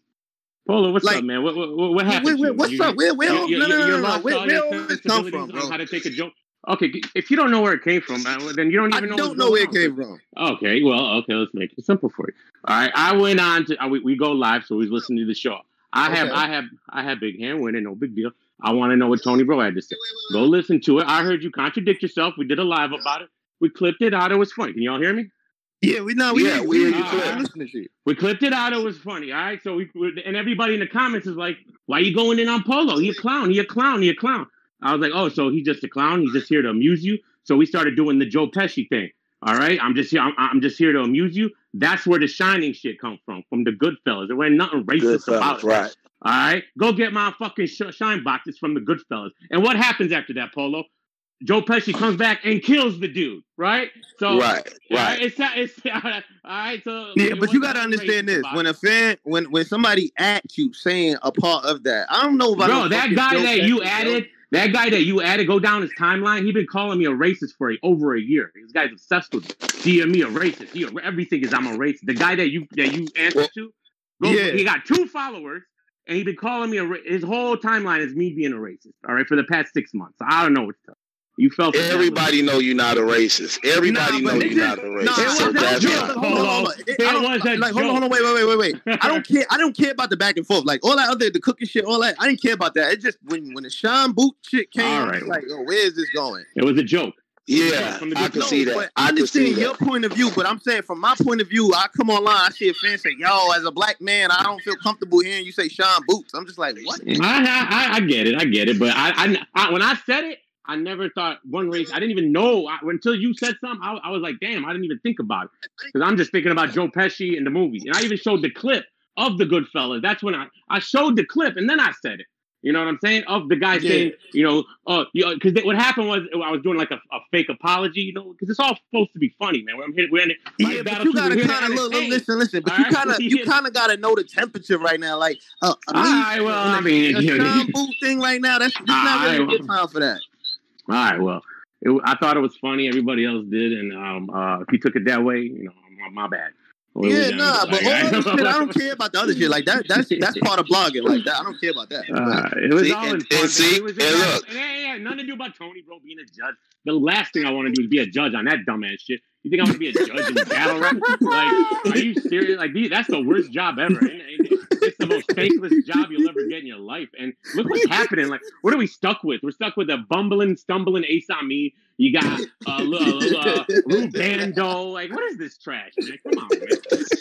Speaker 4: Polo, what's
Speaker 3: Like-
Speaker 4: up, man? What, what, what happened?
Speaker 3: wait, wait. What's
Speaker 4: You-
Speaker 3: up? Where, where?
Speaker 4: you-
Speaker 3: all-
Speaker 4: you-
Speaker 3: No, no, no, no, no. Where, where all this come from, bro?
Speaker 4: How to take a joke? Okay, if you don't know where it came from, then you don't even know.
Speaker 3: I
Speaker 4: don't
Speaker 3: know where it came from.
Speaker 4: Okay, well, okay, let's make it simple for you. All right, I went on to we, we go live, so he's listening to the show. I have, I have, I have big hand winning, no big deal. I want to know what Tony Bro had to say. Go listen to it. I heard you contradict yourself. We did a live about it. We clipped it out. It was funny. Can y'all hear me?
Speaker 3: Yeah, we know. We
Speaker 2: Yeah,
Speaker 3: we,
Speaker 2: we
Speaker 3: we,
Speaker 2: hear
Speaker 3: we
Speaker 4: clear.
Speaker 3: listening to you.
Speaker 4: We clipped it out. It was funny. All right. So we, we and everybody in the comments is like, "Why you going in on Polo? He a clown. He a clown. He a clown." I was like, "Oh, so he's just a clown. He's just here to amuse you." So we started doing the Joe Pesci thing. All right. I'm just here. I'm, I'm just here to amuse you. That's where the shining shit comes from, from the Goodfellas. There ain't nothing
Speaker 2: Good
Speaker 4: racist about
Speaker 2: fellas,
Speaker 4: it.
Speaker 2: right?
Speaker 4: All right. Go get my fucking sh- shine boxes from the Goodfellas. And what happens after that, Polo? Joe Pesci comes back and kills the dude. Right. So
Speaker 2: Right, right.
Speaker 4: It's it's all right. So
Speaker 3: Yeah, but you gotta understand this: when a fan, when when somebody at you saying a part of that, I don't know about
Speaker 4: Bro, that guy
Speaker 3: Joe
Speaker 4: that you
Speaker 3: Pesci,
Speaker 4: added, that guy that you added, go down his timeline. He been calling me a racist for a, over a year. This guy's obsessed with me a racist. He, everything is I'm a racist. The guy that you that you answer
Speaker 2: Well,
Speaker 4: to, go,
Speaker 3: yeah.
Speaker 4: he got two followers, and he been calling me a. His whole timeline is me being a racist. All right, for the past six months. I don't know what to tell you. You felt
Speaker 2: Everybody know you're not a racist. Everybody
Speaker 3: Nah,
Speaker 2: know you're not a racist.
Speaker 3: it
Speaker 2: so
Speaker 3: was a
Speaker 2: that's
Speaker 3: joke.
Speaker 2: why.
Speaker 3: Hold on, hold on. It-
Speaker 4: It
Speaker 3: I don't-
Speaker 4: was a
Speaker 3: like, hold on, hold on, wait, wait, wait, wait, wait. I don't care. I don't care about the back and forth. Like all that other, the cooking shit, all that. I didn't care about that. It just when when the Sean Boot shit came,
Speaker 4: All
Speaker 3: I was
Speaker 4: right.
Speaker 3: like, oh, where is this going?
Speaker 4: It was a joke.
Speaker 2: Yeah,
Speaker 4: From
Speaker 2: I can
Speaker 4: No,
Speaker 2: see that.
Speaker 3: I
Speaker 2: I can see
Speaker 3: understand your
Speaker 2: that.
Speaker 3: point of view, but I'm saying from my point of view, I come online, I see a fan say, "Yo, as a black man, I don't feel comfortable hearing you say Sean Boots." I'm just like, what?
Speaker 4: I, I I get it. I get it. But I, I, I when I said it, I never thought one race. I didn't even know I, until you said something. I, I was like, damn, I didn't even think about it because I'm just thinking about Joe Pesci and the movie. And I even showed the clip of the Goodfellas. That's when I I showed the clip and then I said it. You know what I'm saying? Of the guy
Speaker 3: Yeah.
Speaker 4: saying, you know, uh, because what happened was I was doing like a, a fake apology, you know, because it's all supposed to be funny, man. We're, here, we're in it.
Speaker 3: Yeah, but you gotta kind of look, look, listen, listen. But you
Speaker 4: Alright?
Speaker 3: kind of, you kind of gotta know the temperature right now. Like, uh,
Speaker 4: All right, well, I mean,
Speaker 3: a Sean Booth thing right now. That's not really a
Speaker 4: Alright,
Speaker 3: good time for that.
Speaker 4: All right, well, it, I thought it was funny. Everybody else did, and um, uh, if you took it that way, you know, my, my bad. What
Speaker 3: Yeah, nah, but
Speaker 4: Like,
Speaker 3: all
Speaker 4: I-
Speaker 3: other shit, I don't care about the other shit. Like that, that's that's part of blogging. Like that, I don't care about that.
Speaker 4: Uh, it was
Speaker 2: See,
Speaker 4: all
Speaker 2: and-
Speaker 4: in fun.
Speaker 2: and see,
Speaker 4: it was
Speaker 2: and
Speaker 4: it had-
Speaker 2: look.
Speaker 4: it had- it had nothing to do about Tony, bro, being a judge. The last thing I want to do is be a judge on that dumbass shit. You think I'm gonna be a judge in battle rap? Like, are you serious? Like, that's the worst job ever. And- and It's the most thankless job you'll ever get in your life. And look what's happening. Like, what are we stuck with? We're stuck with a bumbling, stumbling Ace Amin. You got uh, Lu- Lou Bando. Like, what is this trash, man? Come on, man.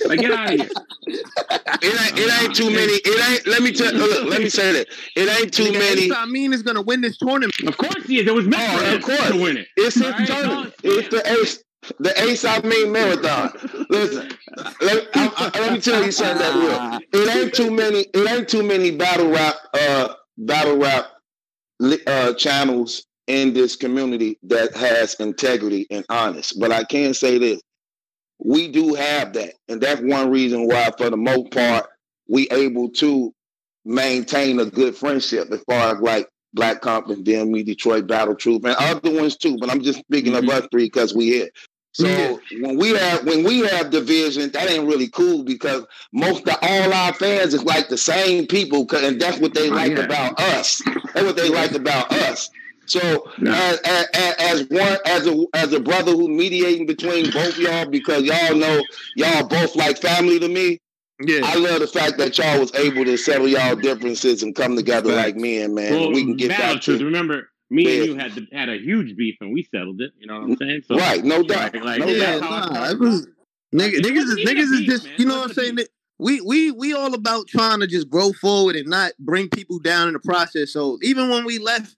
Speaker 4: Like, get out of here.
Speaker 2: It ain't, it ain't too many. It ain't. Let me tell. Look, let me say that. It ain't too many.
Speaker 3: I mean, is gonna win this tournament.
Speaker 4: Of course he is. It was meant
Speaker 2: Oh,
Speaker 4: for
Speaker 2: of
Speaker 4: him
Speaker 2: course.
Speaker 4: It.
Speaker 2: It's his
Speaker 4: right,
Speaker 2: It's the ace. The ace I mean marathon. Listen, let, I, I, let me tell you something that real. It ain't too many. It ain't too many battle rap. Uh, battle rap uh, channels in this community that has integrity and honest. But I can say this: we do have that, and that's one reason why, for the most part, we able to maintain a good friendship as far as like Black Comp, and Compton, DME, Detroit, Battle Truth, and other ones too. But I'm just speaking
Speaker 4: Mhm.
Speaker 2: of us three because we here. So
Speaker 3: Yeah.
Speaker 2: when we have when we have division, that ain't really cool because most of all our fans is like the same people, and that's what they
Speaker 4: Oh,
Speaker 2: like
Speaker 4: yeah.
Speaker 2: about us. That's what they like about us. So
Speaker 4: Yeah.
Speaker 2: as, as, as one as a as a brother who mediating between both y'all because y'all know y'all both like family to me.
Speaker 3: Yeah,
Speaker 2: I love the fact that y'all was able to settle y'all differences and come together
Speaker 1: Facts.
Speaker 2: like men, man.
Speaker 4: Well,
Speaker 2: we can get
Speaker 4: battle
Speaker 2: back
Speaker 4: truth. Remember, me and you had the, had a huge beef and we settled it. You know what I'm saying? So,
Speaker 2: right, no doubt.
Speaker 4: Like, like,
Speaker 2: no
Speaker 3: yeah,
Speaker 2: doubt.
Speaker 4: that's how I
Speaker 3: nah, it was nigga, niggas is niggas
Speaker 4: a
Speaker 3: is
Speaker 4: beef,
Speaker 3: just
Speaker 4: man.
Speaker 3: you
Speaker 4: It
Speaker 3: know what I'm saying. That we we we all about trying to just grow forward and not bring people down in the process. So even when we left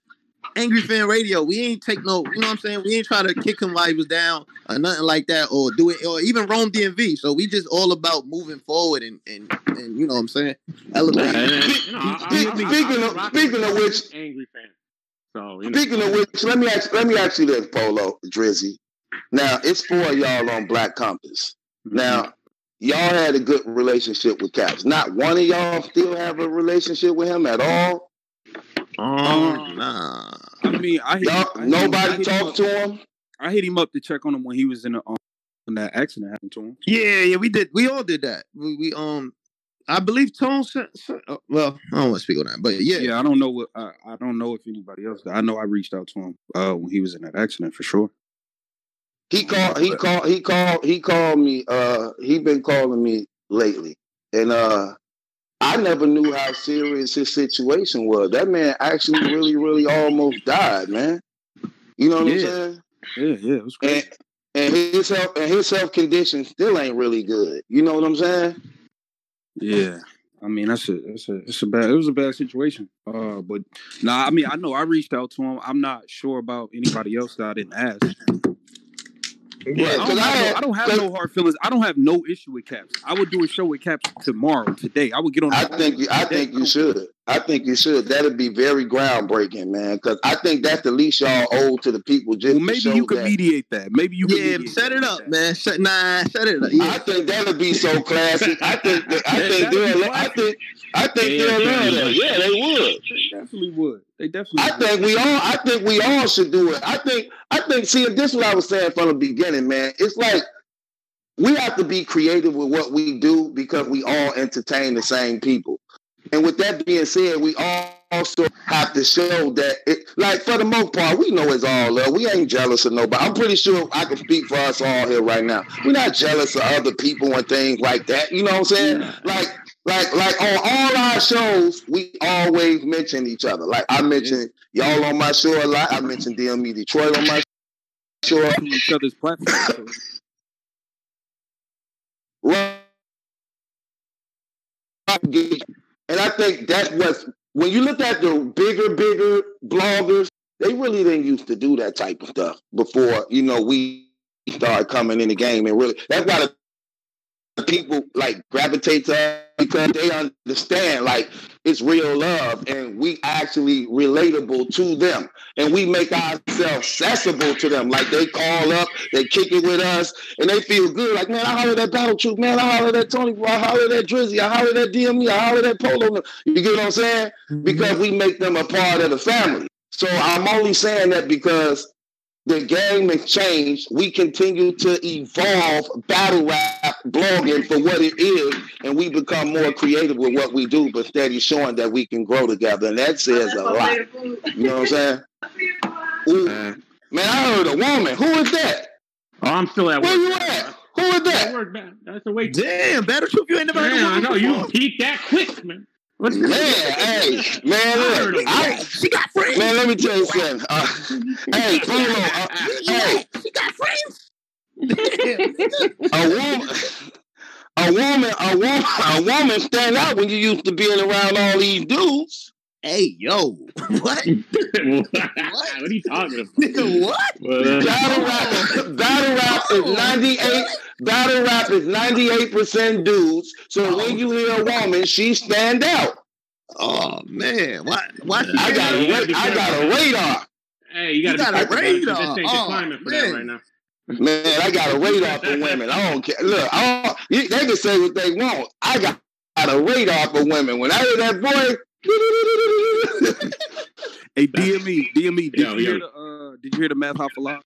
Speaker 3: Angry Fan Radio, we ain't take no, you know what I'm saying. We ain't try to kick him while he was down or nothing like that, or do it, or even roam DMV. So we just all about moving forward and and and you know what I'm saying.
Speaker 4: I-
Speaker 2: Speaking of- speaking of which-
Speaker 4: angry fan. So you know,
Speaker 2: Speaking of which, let me ask let me ask you this, Polo Drizzy. Now it's four of y'all on Black Compass. Now y'all had a good relationship with Caps. Not one of y'all still have a relationship with him at all.
Speaker 3: Um, nah.
Speaker 1: I mean, I hit, I hit-
Speaker 2: nobody
Speaker 1: hit him up-
Speaker 2: talked to him.
Speaker 1: I hit him up to check on him when he was in the um, when that accident happened to him.
Speaker 3: Yeah, yeah, we did. We all did that. We, we um, I believe Tone uh, well, I don't want to speak on that, but yeah,
Speaker 1: Yeah, I don't know what I, I don't know if anybody else. Did. I know I reached out to him uh, when he was in that accident for sure.
Speaker 2: He called. He called. He called. He called me. Uh, he been calling me lately, and uh, I never knew how serious his situation was. That man actually really, really almost died, man. You know what I'm saying?
Speaker 1: Yeah, yeah, it was crazy.
Speaker 2: And and his health and his health condition still ain't really good. You know what I'm saying?
Speaker 1: Yeah, I mean that's a that's a it's a bad it was a bad situation. Uh, but nah, I mean I know I reached out to him. I'm not sure about anybody else that I didn't ask.
Speaker 2: Yeah,
Speaker 1: I don't,
Speaker 2: 'cause I
Speaker 1: have,
Speaker 2: had-
Speaker 1: no, I don't have no hard feelings. I don't have no issue with Caps. I would do a show with Caps tomorrow, today. I would get on.
Speaker 2: I think you, I think you should. I think you should. That'd be very groundbreaking, man. Because I think that's the least y'all owe to the people. Just
Speaker 1: Well,
Speaker 2: to
Speaker 1: maybe
Speaker 2: show
Speaker 1: you could
Speaker 2: that.
Speaker 1: mediate that. Maybe you could
Speaker 3: yeah, set it
Speaker 1: that.
Speaker 3: up, man. Set, nah, set it up.
Speaker 2: I think that'd be so classic. I think that, I think
Speaker 1: that'd
Speaker 2: they'll. I
Speaker 1: classic.
Speaker 2: think I think
Speaker 4: Yeah,
Speaker 2: they'll
Speaker 4: yeah,
Speaker 2: love
Speaker 4: yeah.
Speaker 2: that. Yeah, they would.
Speaker 1: They definitely would. They definitely.
Speaker 2: I
Speaker 1: would.
Speaker 2: think we all. I think we all should do it. I think. I think. See, this is what I was saying from the beginning, man. It's like we have to be creative with what we do because we all entertain the same people. And with that being said, we also have to show that, it, like for the most part, we know it's all love. We ain't jealous of nobody. I'm pretty sure I can speak for us all here right now. We're not jealous of other people and things like that. You know what I'm saying? Like, like, like on all our shows, we always mention each other. Like I mentioned y'all on my show a lot. I mentioned DME Detroit on my show.
Speaker 1: each other's platforms.
Speaker 2: Right. And I think that's what's when you look at the bigger, bigger bloggers, they really didn't used to do that type of stuff before, you know, we started coming in the game and really that's why the people like gravitate to us because they understand like it's real love and we actually relatable to them. And we make ourselves accessible to them. Like they call up they kick it with us and they feel good. Like man I hollered at Battle Truth man I hollered at Tony I hollered at Drizzy. I hollered at DME I hollered at Polo. You get what I'm saying? Mm-hmm. because we make them a part of the family. So I'm only saying that because the game has changed. We continue to evolve battle rap blogging for what it is, and we become more creative with what we do, but steady showing that we can grow together. And that says a lot. You know what I'm saying? Ooh. Man, I heard a woman. Who is that?
Speaker 4: Oh, I'm still at
Speaker 2: work. Where you at? Who is
Speaker 4: that? That's the way.
Speaker 3: Damn, Battle Truth, you ain't never heard
Speaker 4: of I know. You peaked that quick, man.
Speaker 2: What's man, hey, man, look, I,
Speaker 3: she got friends.
Speaker 2: Man, let me tell you something. Uh, hey, Polo, uh, hey,
Speaker 3: she got friends.
Speaker 2: a woman, a woman, a woman, a woman stand out when you used to being around all these dudes.
Speaker 3: Hey, yo, what? what?
Speaker 4: what are you talking about?
Speaker 3: what?
Speaker 2: battle rap, battle rap is oh, ninety eight. Battle rap is 98% dudes. So oh. when you hear a woman, she stand out.
Speaker 3: Oh man, why? Why?
Speaker 2: I got a, I got a radar.
Speaker 4: Hey, you, gotta got a radar. This ain't oh, climate for man. that right now.
Speaker 2: Man, I got a radar for women. I don't care. Look, I don't, they can say what they want. I got, got a radar for women. When I hear that boy.
Speaker 1: Hey, DME, DME, did yo, you yo. hear the uh, did you hear the Math Hoffa?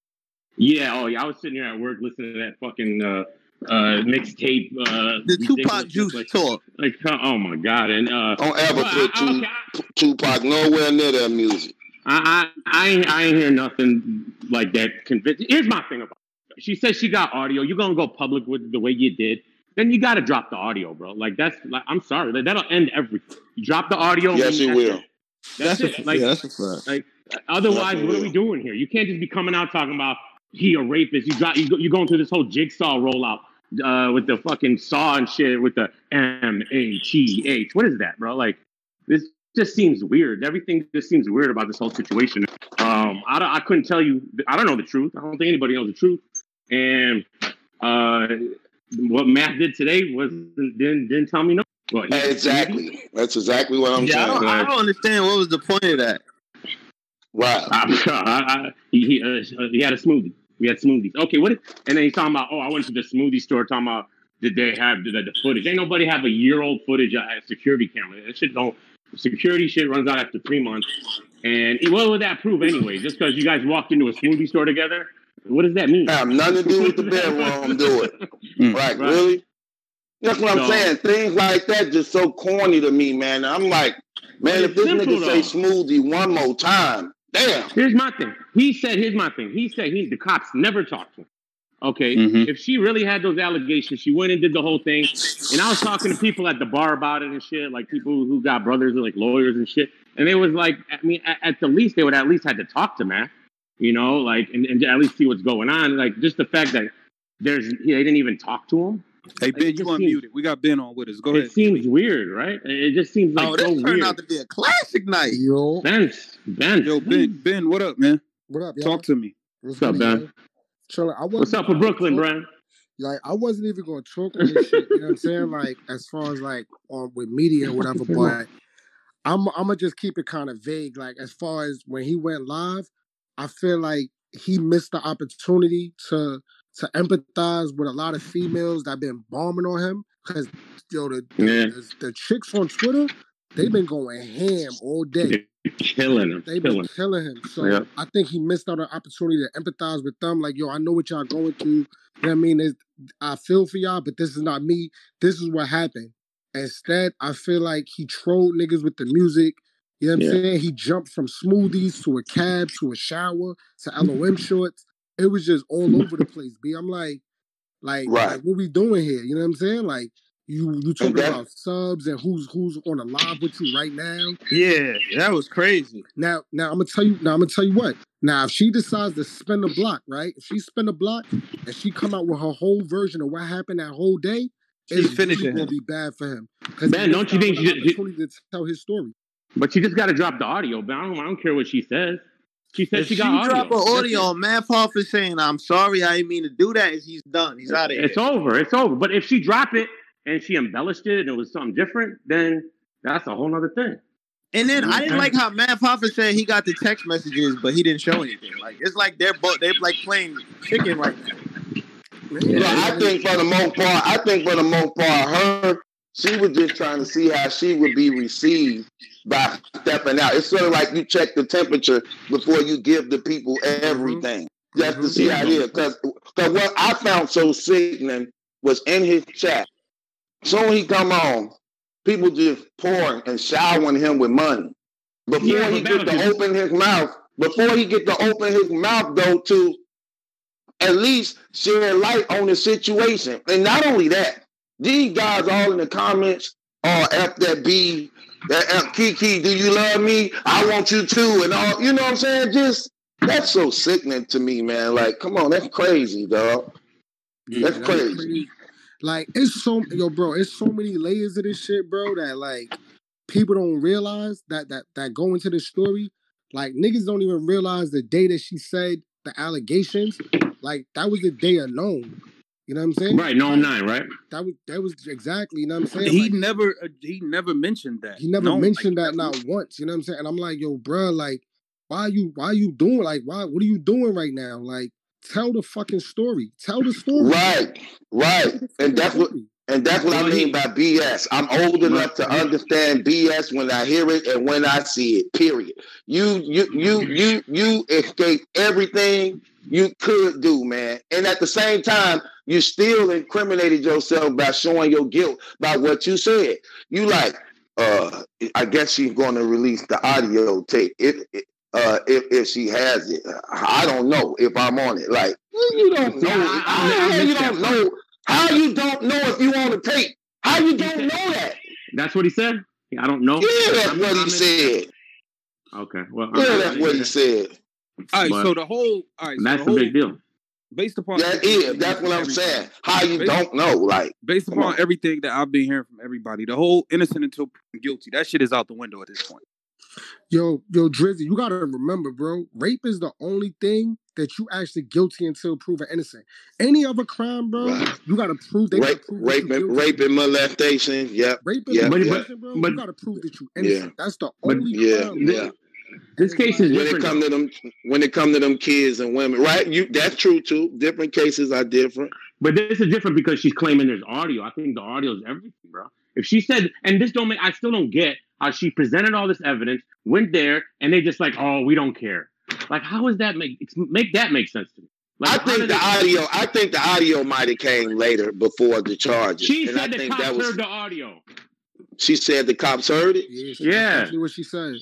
Speaker 4: Yeah, oh yeah, I was sitting here at work listening to that fucking uh, uh, mixtape. Uh,
Speaker 3: the Tupac Juice
Speaker 4: like,
Speaker 3: talk.
Speaker 4: Like, oh my god! And uh,
Speaker 2: don't ever put I, okay, Tupac nowhere near that music.
Speaker 4: I I I ain't, I ain't hear nothing like that. Convinced. Here's my thing about. It. She says she got audio. You're gonna go public with the way you did. Then you got to drop the audio, bro. Like that's like I'm sorry, that'll end everything. You drop the audio.
Speaker 2: Yes, it will.
Speaker 4: It. That's, that's, it. A, like, yeah, that's a fact. Like otherwise, what are we doing here? You can't just be coming out talking about he a rapist. You got you go, you're going through this whole jigsaw rollout uh, with the fucking saw and shit with the M A T H. What is that, bro? Like this just seems weird. Everything just seems weird about this whole situation. Um, I I couldn't tell you. I don't know the truth. I don't think anybody knows the truth. And uh, what Math did today was didn't didn't tell me no.
Speaker 2: Well, exactly. That's exactly what I'm
Speaker 3: yeah,
Speaker 2: saying. I
Speaker 3: don't, I don't understand what was the point of that.
Speaker 2: Wow.
Speaker 4: I, I, he he, uh, he had a smoothie. We had smoothies. Okay, what? Is, and then he's talking about, oh, I went to the smoothie store. Talking about did they have the, the footage? Ain't nobody have a year old footage at security camera. That shit don't. Security shit runs out after three months. And what would that prove anyway? Just because you guys walked into a smoothie store together? What does that mean?
Speaker 2: I Have nothing to do with the bedroom. do it. Mm. Right, right, really? That's what I'm saying. Things like that just so corny to me, man. I'm like, man, if this nigga though. say smoothie one more time, Damn.
Speaker 4: Here's my thing. He said, here's my thing. He said he the cops never talked to him. Okay. Mm-hmm. If she really had those allegations, she went and did the whole thing. And I was talking to people at the bar about it and shit, like people who got brothers and like lawyers and shit. And it was like, I mean, at, at the least, they would at least had to talk to Math, you know, like, and, and at least see what's going on. Like, just the fact that there's, they didn't even talk to him.
Speaker 1: Hey Ben, you unmuted. We got Ben on with us. Go
Speaker 4: it
Speaker 1: ahead.
Speaker 4: It seems weird, right? It just seems like
Speaker 3: oh, this
Speaker 4: so
Speaker 3: turned
Speaker 4: weird.
Speaker 3: out to be a classic night, yo.
Speaker 4: Ben, Ben,
Speaker 1: yo, Ben, Ben, what up, man?
Speaker 5: What up,
Speaker 1: y'all? Talk to me.
Speaker 4: What's, What's up, Ben?
Speaker 5: Chilla, I
Speaker 4: What's up for Brooklyn, Brian?
Speaker 5: Like I wasn't even going to talk on this shit. You know what I'm saying? Like as far as like on with media or whatever, but I'm I'm gonna just keep it kind of vague. Like as far as when he went live, I feel like he missed the opportunity to to empathize with a lot of females that been bombing on him because yo the, yeah. the, the chicks on Twitter they've been going ham all day.
Speaker 4: They're killing him.
Speaker 5: They've been killing him. So yeah. I think he missed out an opportunity to empathize with them. Like, yo, I know what y'all going through. You know what I mean? It's, I feel for y'all, but this is not me. This is what happened. Instead, I feel like he trolled niggas with the music. You know what I'm saying? He jumped from smoothies to a cab to a shower to LOM shorts it was just all over the place. B, I'm like, like, right. like, what we doing here? You know what I'm saying? Like, you you talking that, about subs and who's who's on the live with you right now?
Speaker 3: Yeah, that was crazy.
Speaker 5: Now, now I'm gonna tell you. Now I'm gonna tell you what. Now, if she decides to spin the block, right? If she spin the block and she come out with her whole version of what happened that whole day,
Speaker 3: she's finishing.
Speaker 5: Really gonna be bad for him.
Speaker 4: Man, don't you think she
Speaker 5: just to tell his story?
Speaker 4: But she just got to drop the audio. But I don't, I don't care what she says. She said
Speaker 3: if
Speaker 4: she
Speaker 3: she
Speaker 4: got audio.
Speaker 3: drop an audio
Speaker 4: it.
Speaker 3: on Math Hoffa saying, I'm sorry, I didn't mean to do that, he's done. He's out of here.
Speaker 4: It's over. It's over. But if she drop it and she embellished it and it was something different, then that's a whole other thing.
Speaker 3: And then I didn't like how Math Hoffa said he got the text messages, but he didn't show anything. Like it's like they're both they're like playing chicken right now.
Speaker 2: Yeah, I think for the most part, I think for the most part, her she was just trying to see how she would be received by stepping out. It's sort of like you check the temperature before you give the people mm-hmm. everything, mm-hmm. just to see how it is. Because what I found so sickening was in his chat. Soon he come on, people just pouring and showering him with money. Before
Speaker 4: Yeah,
Speaker 2: he get to open his mouth, before he get to open his mouth though to at least shed light on the situation. And not only that, these guys all in the comments are F B, uh, Kiki, do you love me? I want you too, and all you know what I'm saying? Just that's so sickening to me, man. Like, come on, that's crazy, dog.
Speaker 5: Yeah,
Speaker 2: That's crazy.
Speaker 5: Like it's so yo, bro. It's so many layers of this shit, bro. That like people don't realize that that that go into the story. Like niggas don't even realize the day that she said the allegations. Like that was the day unknown. You know what I'm saying?
Speaker 4: Right, no I'm nine, right?
Speaker 5: That was that was exactly. You know what I'm saying?
Speaker 1: He
Speaker 5: Like,
Speaker 1: never uh, he never mentioned that.
Speaker 5: he never
Speaker 1: No,
Speaker 5: mentioned
Speaker 1: like,
Speaker 5: that not once. You know what I'm saying? And I'm like, yo, bro, like, why you why you doing like why what are you doing right now? Like, tell the fucking story. Tell the story.
Speaker 2: Right, right. And that's what and that's what I mean by BS. I'm old enough to understand BS when I hear it and when I see it. Period. You you you you you escape everything you could do, man. And at the same time, you still incriminated yourself by showing your guilt by what you said. You like, uh, I guess she's going to release the audio tape if uh if, if she has it. I don't know if I'm on it. Like you don't know.
Speaker 4: I- I- I
Speaker 2: you don't know. How you don't know if you on the tape? How you don't know that?
Speaker 4: That's what he said. I don't know.
Speaker 2: Yeah, that's what he said.
Speaker 4: Okay, well,
Speaker 2: Yeah,
Speaker 4: I'm-
Speaker 2: that's what he said.
Speaker 1: All right,
Speaker 4: But
Speaker 1: so the whole all right, so
Speaker 4: That's
Speaker 1: the
Speaker 4: a
Speaker 1: whole,
Speaker 4: big deal.
Speaker 1: Based upon
Speaker 2: That is. That's what I'm saying. How you
Speaker 1: Based-
Speaker 2: don't know? Like,
Speaker 1: Based upon everything that I've been hearing from everybody, the whole innocent until guilty, that shit is out the window at this point.
Speaker 5: Yo, yo, Drizzy, you gotta remember, bro. Rape is the only thing that you actually guilty until proven innocent. Any other crime, bro,
Speaker 2: Right.
Speaker 5: you gotta prove they gotta
Speaker 2: rape,
Speaker 5: prove that
Speaker 2: rape,
Speaker 5: you
Speaker 2: and,
Speaker 5: guilty.
Speaker 2: rape and molestation. Yep.
Speaker 5: Rape and
Speaker 2: Yeah,
Speaker 4: But-
Speaker 5: molestation, bro.
Speaker 4: but-
Speaker 5: you gotta prove that you innocent. That's the only
Speaker 2: Yeah,
Speaker 5: crime.
Speaker 2: yeah.
Speaker 5: bro.
Speaker 4: This case is
Speaker 2: When it
Speaker 4: different.
Speaker 2: come to them, when it come to them kids and women, right? You that's true too. Different cases are different.
Speaker 4: But this is different because she's claiming there's audio. I think the audio is everything, bro. If she said, and this don't make, I still don't get how she presented all this evidence, went there, and they just like, oh, we don't care. Like, how does that make make that make sense to me? Like,
Speaker 2: I think the audio. I think the audio might have came later before the charges.
Speaker 4: She
Speaker 2: and I
Speaker 4: said the
Speaker 2: think
Speaker 4: cops
Speaker 2: that was.
Speaker 4: heard the audio.
Speaker 2: She said the cops heard it.
Speaker 5: Yeah, she-
Speaker 4: Yeah.
Speaker 5: exactly what she said.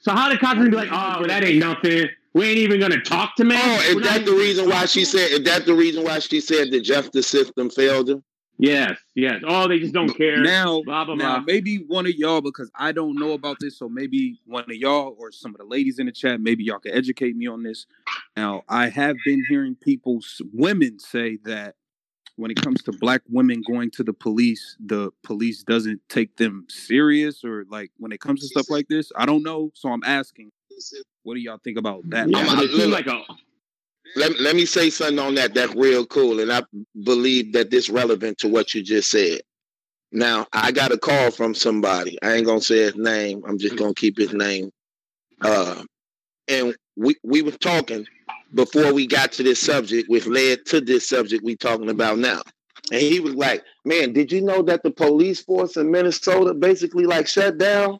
Speaker 4: So how the cops gonna be like, oh, that ain't nothing. We ain't even gonna talk to me.
Speaker 2: Oh,
Speaker 4: We're
Speaker 2: is that the reason why she said? Is that the reason why she said the justice system failed her?
Speaker 4: Yes, yes. Oh, they just don't care.
Speaker 1: Now,
Speaker 4: blah blah
Speaker 1: now
Speaker 4: blah.
Speaker 1: maybe one of y'all, because I don't know about this, so maybe one of y'all or some of the ladies in the chat, maybe y'all can educate me on this. Now, I have been hearing people, women say that when it comes to black women going to the police, the police doesn't take them serious, or like when it comes to stuff like this. I don't know, so I'm asking, what do y'all think about that?
Speaker 4: Yeah,
Speaker 2: I'm-
Speaker 4: it
Speaker 2: look,
Speaker 4: seemed like a
Speaker 2: Let, let me say something on that. That's real cool, and I believe that this relevant to what you just said. Now, I got a call from somebody. I ain't gonna say his name. I'm just gonna keep his name. Uh, and we we were talking before we got to this subject, which led to this subject we talking about now. And he was like, "Man, did you know that the police force in Minnesota basically like shut down?"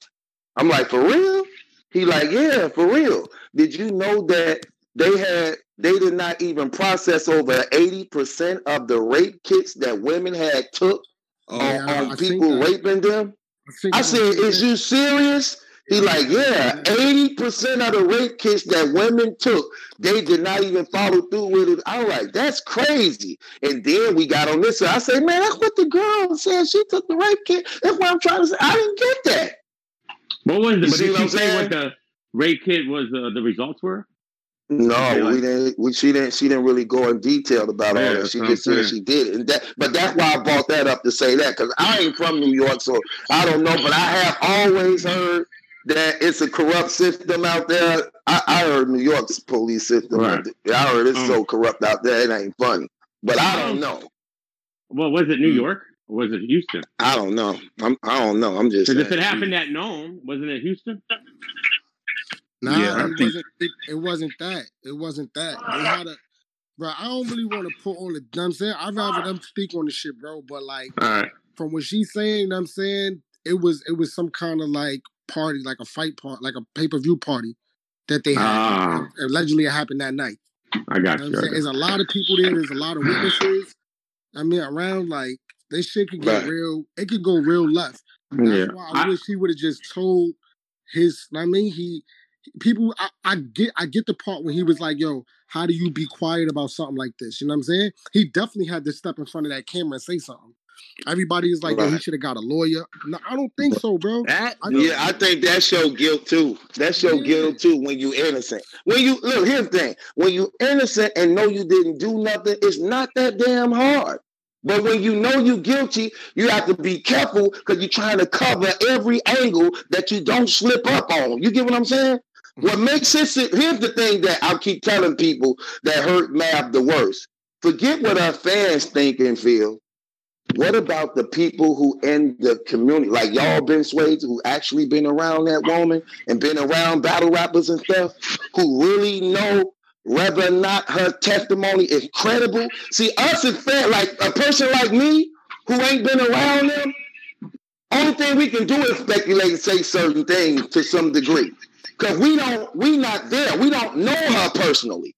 Speaker 2: I'm like, "For real?" He like, "Yeah, for real." Did you know that they had they did not even process over 80% of the rape kits that women had took
Speaker 1: Oh,
Speaker 2: on,
Speaker 5: yeah,
Speaker 2: on people
Speaker 5: that.
Speaker 2: raping them?
Speaker 5: think
Speaker 2: I said, is you serious? He like, yeah, 80% of the rape kits that women took, they did not even follow through with it. I was like, that's crazy. And then we got on this. I said, man, that's what the girl said. She took the rape kit. That's what I'm trying to say. I didn't get that.
Speaker 4: what was it?
Speaker 2: You
Speaker 4: But did
Speaker 2: what
Speaker 4: she say what the rape kit was? Uh, the results were?
Speaker 2: No, we didn't. We, she didn't. She didn't really go in detail about
Speaker 4: Yeah,
Speaker 2: all that. She just said she did it, and that. But that's why I brought that up to say that because I ain't from New York, so I don't know. But I have always heard that it's a corrupt system out there. I, I heard New York's police system. Right. I heard it's so corrupt out there, it ain't funny. But I don't know.
Speaker 4: Well, was it New hmm. York or was it Houston?
Speaker 2: I don't know. I'm, I don't know. I'm just.
Speaker 4: Because if it happened at Nome, wasn't it Houston?
Speaker 5: Nah, yeah, it, wasn't, it, it, wasn't that. It wasn't that. They had a, bro. I don't really want to put on the. You know I'm saying I'd rather them speak on the shit, bro. But like, from what she's saying, you know I'm saying it was it was some kind of like party, like a fight part, like a pay per view party that they had. Ah. Allegedly, it happened that night.
Speaker 4: I got you.
Speaker 5: Know
Speaker 4: you.
Speaker 5: There's a lot of people there. There's a lot of witnesses. I mean, around like this shit could get right. real. It could go real left. That's yeah. why I, I wish he would have just told his. I mean, he people. I, I get. I get the part when he was like, "Yo, how do you be quiet about something like this?" You know what I'm saying? He definitely had to step in front of that camera and say something. Everybody is like, right. he should have got a lawyer. No, I don't think so, bro.
Speaker 2: That, I yeah, I think that show guilt too. That show yeah. guilt too when you innocent. When you look, here's the thing: when you innocent and know you didn't do nothing, it's not that damn hard. But when you know you're guilty, you have to be careful because you're trying to cover every angle that you don't slip up on. You get what I'm saying? What mm-hmm. makes it here's the thing that I keep telling people that hurt Math the worst. Forget what our fans think and feel. What about the people who in the community, like y'all been swayed, who actually been around that woman and been around battle rappers and stuff, who really know whether or not her testimony is credible? See, us is fair. Like a person like me who ain't been around them, only thing we can do is speculate and say certain things to some degree. Because we don't, we not there. We don't know her personally.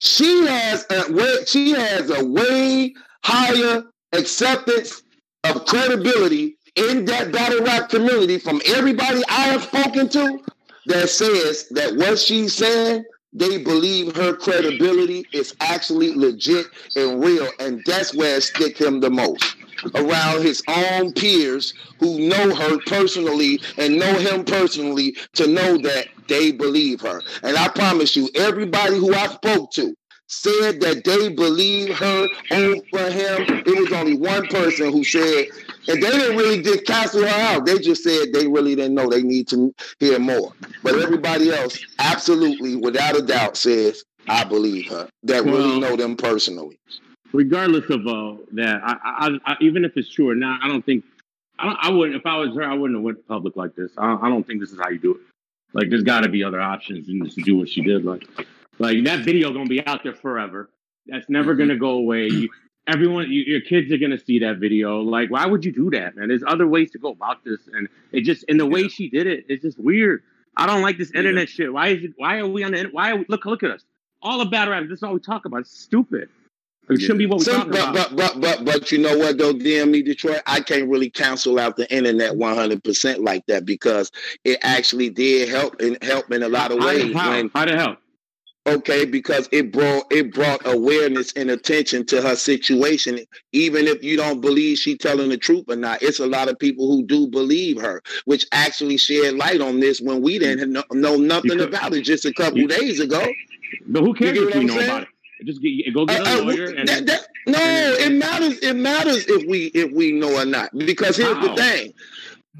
Speaker 2: She has a way, she has a way higher acceptance of credibility in that battle rap community from everybody I have spoken to that says that what she's saying, they believe her credibility is actually legit and real. And that's where it stick him the most. Around his own peers who know her personally and know him personally to know that they believe her. And I promise you, everybody who I spoke to, said that they believe her over him. It was only one person who said, and they didn't really just cancel her out. They just said they really didn't know. They need to hear more. But everybody else, absolutely, without a doubt, says, I believe her. That well, really know them personally.
Speaker 4: Regardless of uh, that, I, I, I, even if it's true or not, I don't think I, don't, I wouldn't. If I was her, I wouldn't have went public like this. I, I don't think this is how you do it. Like, there's got to be other options than just to do what she did. Like, like that video gonna be out there forever. That's never gonna go away. You, everyone, you, your kids are gonna see that video. Like, why would you do that, man? There's other ways to go about this, and it just and the way she did it, it's just weird. I don't like this internet yeah. shit. Why is it? Why are we on the? Why are we, look? Look at us. All the battle rap. This is all we talk about. It's stupid. It shouldn't be what we so, talking
Speaker 2: but,
Speaker 4: about.
Speaker 2: But, but but but you know what though, DME Detroit, I can't really cancel out the internet one hundred percent like that because it actually did help and help in a lot of ways.
Speaker 4: How, when, how did it help?
Speaker 2: okay because it brought it brought awareness and attention to her situation even if you don't believe she telling the truth or not it's a lot of people who do believe her which actually shed light on this when we didn't mm. know, know nothing about it just a couple you, days ago
Speaker 4: but who cares if we know saying? about it just get, go get a lawyer. Uh, that, that,
Speaker 2: no, it matters. It matters if we if we know or not. Because here's the thing.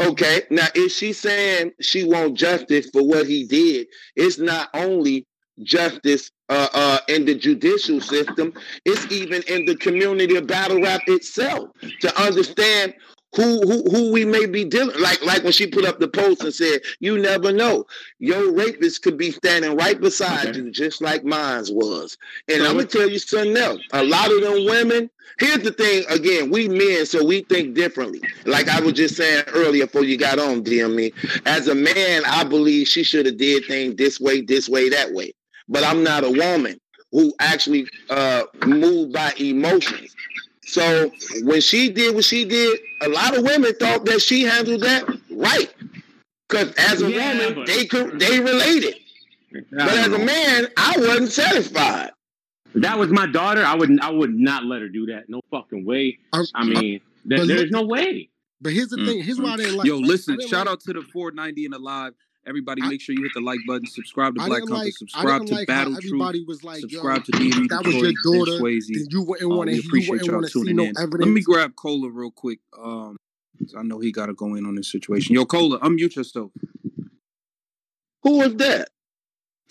Speaker 2: Okay, now is she saying she want justice for what he did? It's not only justice uh, uh, in the judicial system. It's even in the community of battle rap itself to understand who who who we may be dealing like like when she put up the post and said you never know. Your rapist could be standing right beside okay. you just like mine's was. And so i'm gonna tell you something else. A lot of them women here's the thing again we men so we think differently. Like i was just saying earlier before you got on dme as a man i believe she should have did things this way this way that way. But I'm not a woman who actually uh, moved by emotions. So when she did what she did, a lot of women thought that she handled that right. Because as a yeah, woman, but... they could they related. But as a man, I wasn't satisfied.
Speaker 4: If that was my daughter, I wouldn't I would not let her do that. No fucking way. I mean, there, there's no way.
Speaker 5: But here's the thing. Here's why they mm. like.
Speaker 1: Yo, listen. Shout like... out to the 490 and alive. Everybody, I, make sure you hit the like button, subscribe to Black Compass, like, subscribe to like Battle Everybody Truth, was like, subscribe to DME That was your daughter. Swayze.
Speaker 5: You wouldn't want to. appreciate y'all tuning in.
Speaker 1: No Let me grab Cola real quick. Um, I know he got to go in on this situation. Yo, Cola, unmute yourself.
Speaker 2: Who was that?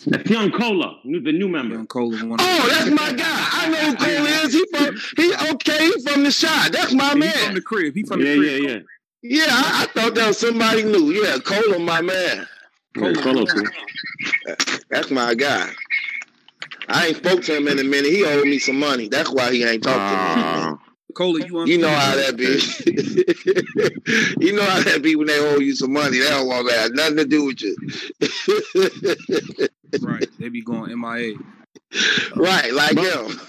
Speaker 4: That's Young Cola, the new member.
Speaker 1: Young Cola. One
Speaker 2: Oh, that's my guy. I know who Cole is. He from he okay. He from the shot. That's my
Speaker 1: He
Speaker 2: man.
Speaker 1: from the crib. He from
Speaker 4: Yeah,
Speaker 1: the crib.
Speaker 4: yeah,
Speaker 1: crib.
Speaker 4: yeah.
Speaker 2: Yeah, I, I thought that was somebody new. Yeah, Cole, my man.
Speaker 4: Yeah, Colo.
Speaker 2: That's my guy. I ain't spoke to him in a minute. He owed me some money. That's why he ain't talked to me.
Speaker 1: Cola, you
Speaker 2: You know how that be. you know how that be when they owe you some money. They don't want to have nothing to do with you.
Speaker 1: right? They be going MIA.
Speaker 2: right, like
Speaker 4: But-
Speaker 2: him.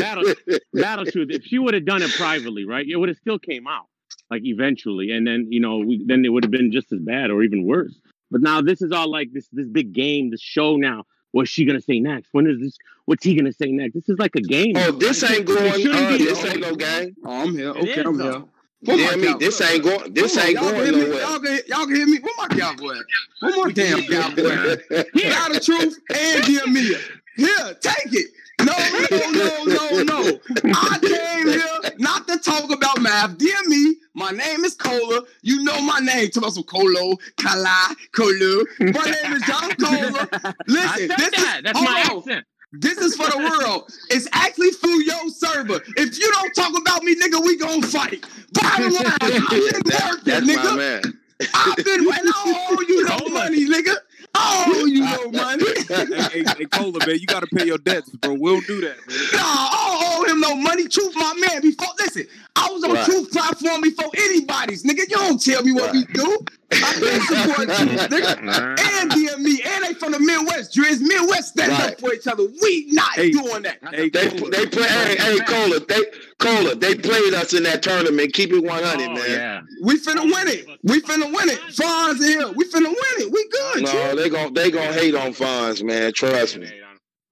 Speaker 4: Battle, Battle Truth. If she would have done it privately, right, it would have still came out like eventually, and then you know, we, then it would have been just as bad or even worse. But now this is all like this this big game, this show now. What's she gonna say next? When is this? What's he gonna say next? This is like a game.
Speaker 2: oh, this
Speaker 4: It
Speaker 2: ain't going. Uh,
Speaker 4: be.
Speaker 2: this ain't no game.
Speaker 6: Oh, I'm here. Okay,
Speaker 4: is,
Speaker 6: I'm
Speaker 4: though.
Speaker 6: here. Where my
Speaker 2: Yeah, me.
Speaker 6: cowboy?
Speaker 2: This ain't going. This
Speaker 6: Hold on,
Speaker 2: ain't
Speaker 6: y'all can
Speaker 2: going
Speaker 6: hear me?
Speaker 2: nowhere.
Speaker 6: Y'all can, y'all can hear me? Where my cowboy at? One more damn cowboy.
Speaker 4: Here.
Speaker 6: Got the truth and dear Mia. Here, take it. No, no, no, no, no. I came here not to talk about Math. Dear me, my name is Cola. You know my name. Talk about some Colo, Kala, Kolu. My name is John Cola.
Speaker 4: I
Speaker 6: Listen,
Speaker 4: said
Speaker 6: this
Speaker 4: that.
Speaker 6: is
Speaker 4: That's my
Speaker 6: on.
Speaker 4: accent.
Speaker 6: This is for the world. It's actually through your server. If you don't talk about me, nigga, we gonna fight. Bottom line, I've been
Speaker 2: That-
Speaker 6: working,
Speaker 2: that's my
Speaker 6: nigga.
Speaker 2: man.
Speaker 6: I've been and I owe you no money, nigga. I owe you no money.
Speaker 1: hey, hey, hey, Cola, man, you got to pay your debts, bro. We don't do that, man.
Speaker 6: Nah, I don't owe him no money. Truth, my man. Before listen, I was on
Speaker 2: Right.
Speaker 6: Truth platform before anybody's, nigga. You don't tell me what we do. I've been supporting Truth, nigga. And DME, and they from the Midwest. Driz Midwest stand
Speaker 2: Right.
Speaker 6: up for each other. We not
Speaker 1: Hey.
Speaker 6: doing that.
Speaker 1: Hey,
Speaker 2: They
Speaker 1: Cola,
Speaker 2: they play. Hey, hey, Cola. They Cola. They played us in that tournament. Keep it one hundred,
Speaker 4: Oh,
Speaker 2: man.
Speaker 4: yeah.
Speaker 6: We finna win it. We finna win it. Fonz in here. We finna win it. We good,
Speaker 2: No,
Speaker 6: Truth.
Speaker 2: they gon' they gon' hate on funds, man. Trust me.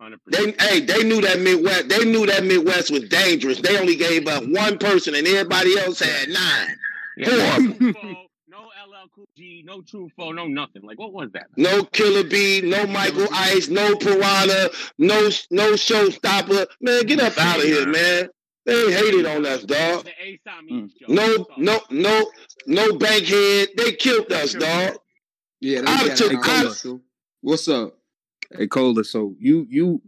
Speaker 4: 100%.
Speaker 2: They hey, they knew that Midwest. They knew that Midwest was dangerous. They only gave up one person, and everybody else had nine.
Speaker 4: Yeah,
Speaker 2: Four.
Speaker 4: No Trufo, no LL Cool G, no Trufo, no nothing. Like, what was that?
Speaker 2: No Killer Bee, no Michael Ice, no Piranha, no no Showstopper. Man, get up out of here, man. They hated on us, dog.
Speaker 4: The A show. Hmm.
Speaker 2: No, no, no, no Bankhead. They killed us, dog.
Speaker 6: Yeah,
Speaker 2: I
Speaker 6: got
Speaker 2: took-
Speaker 6: it.
Speaker 2: I-
Speaker 6: That's true. What's up?
Speaker 1: Hey, Cola. So you you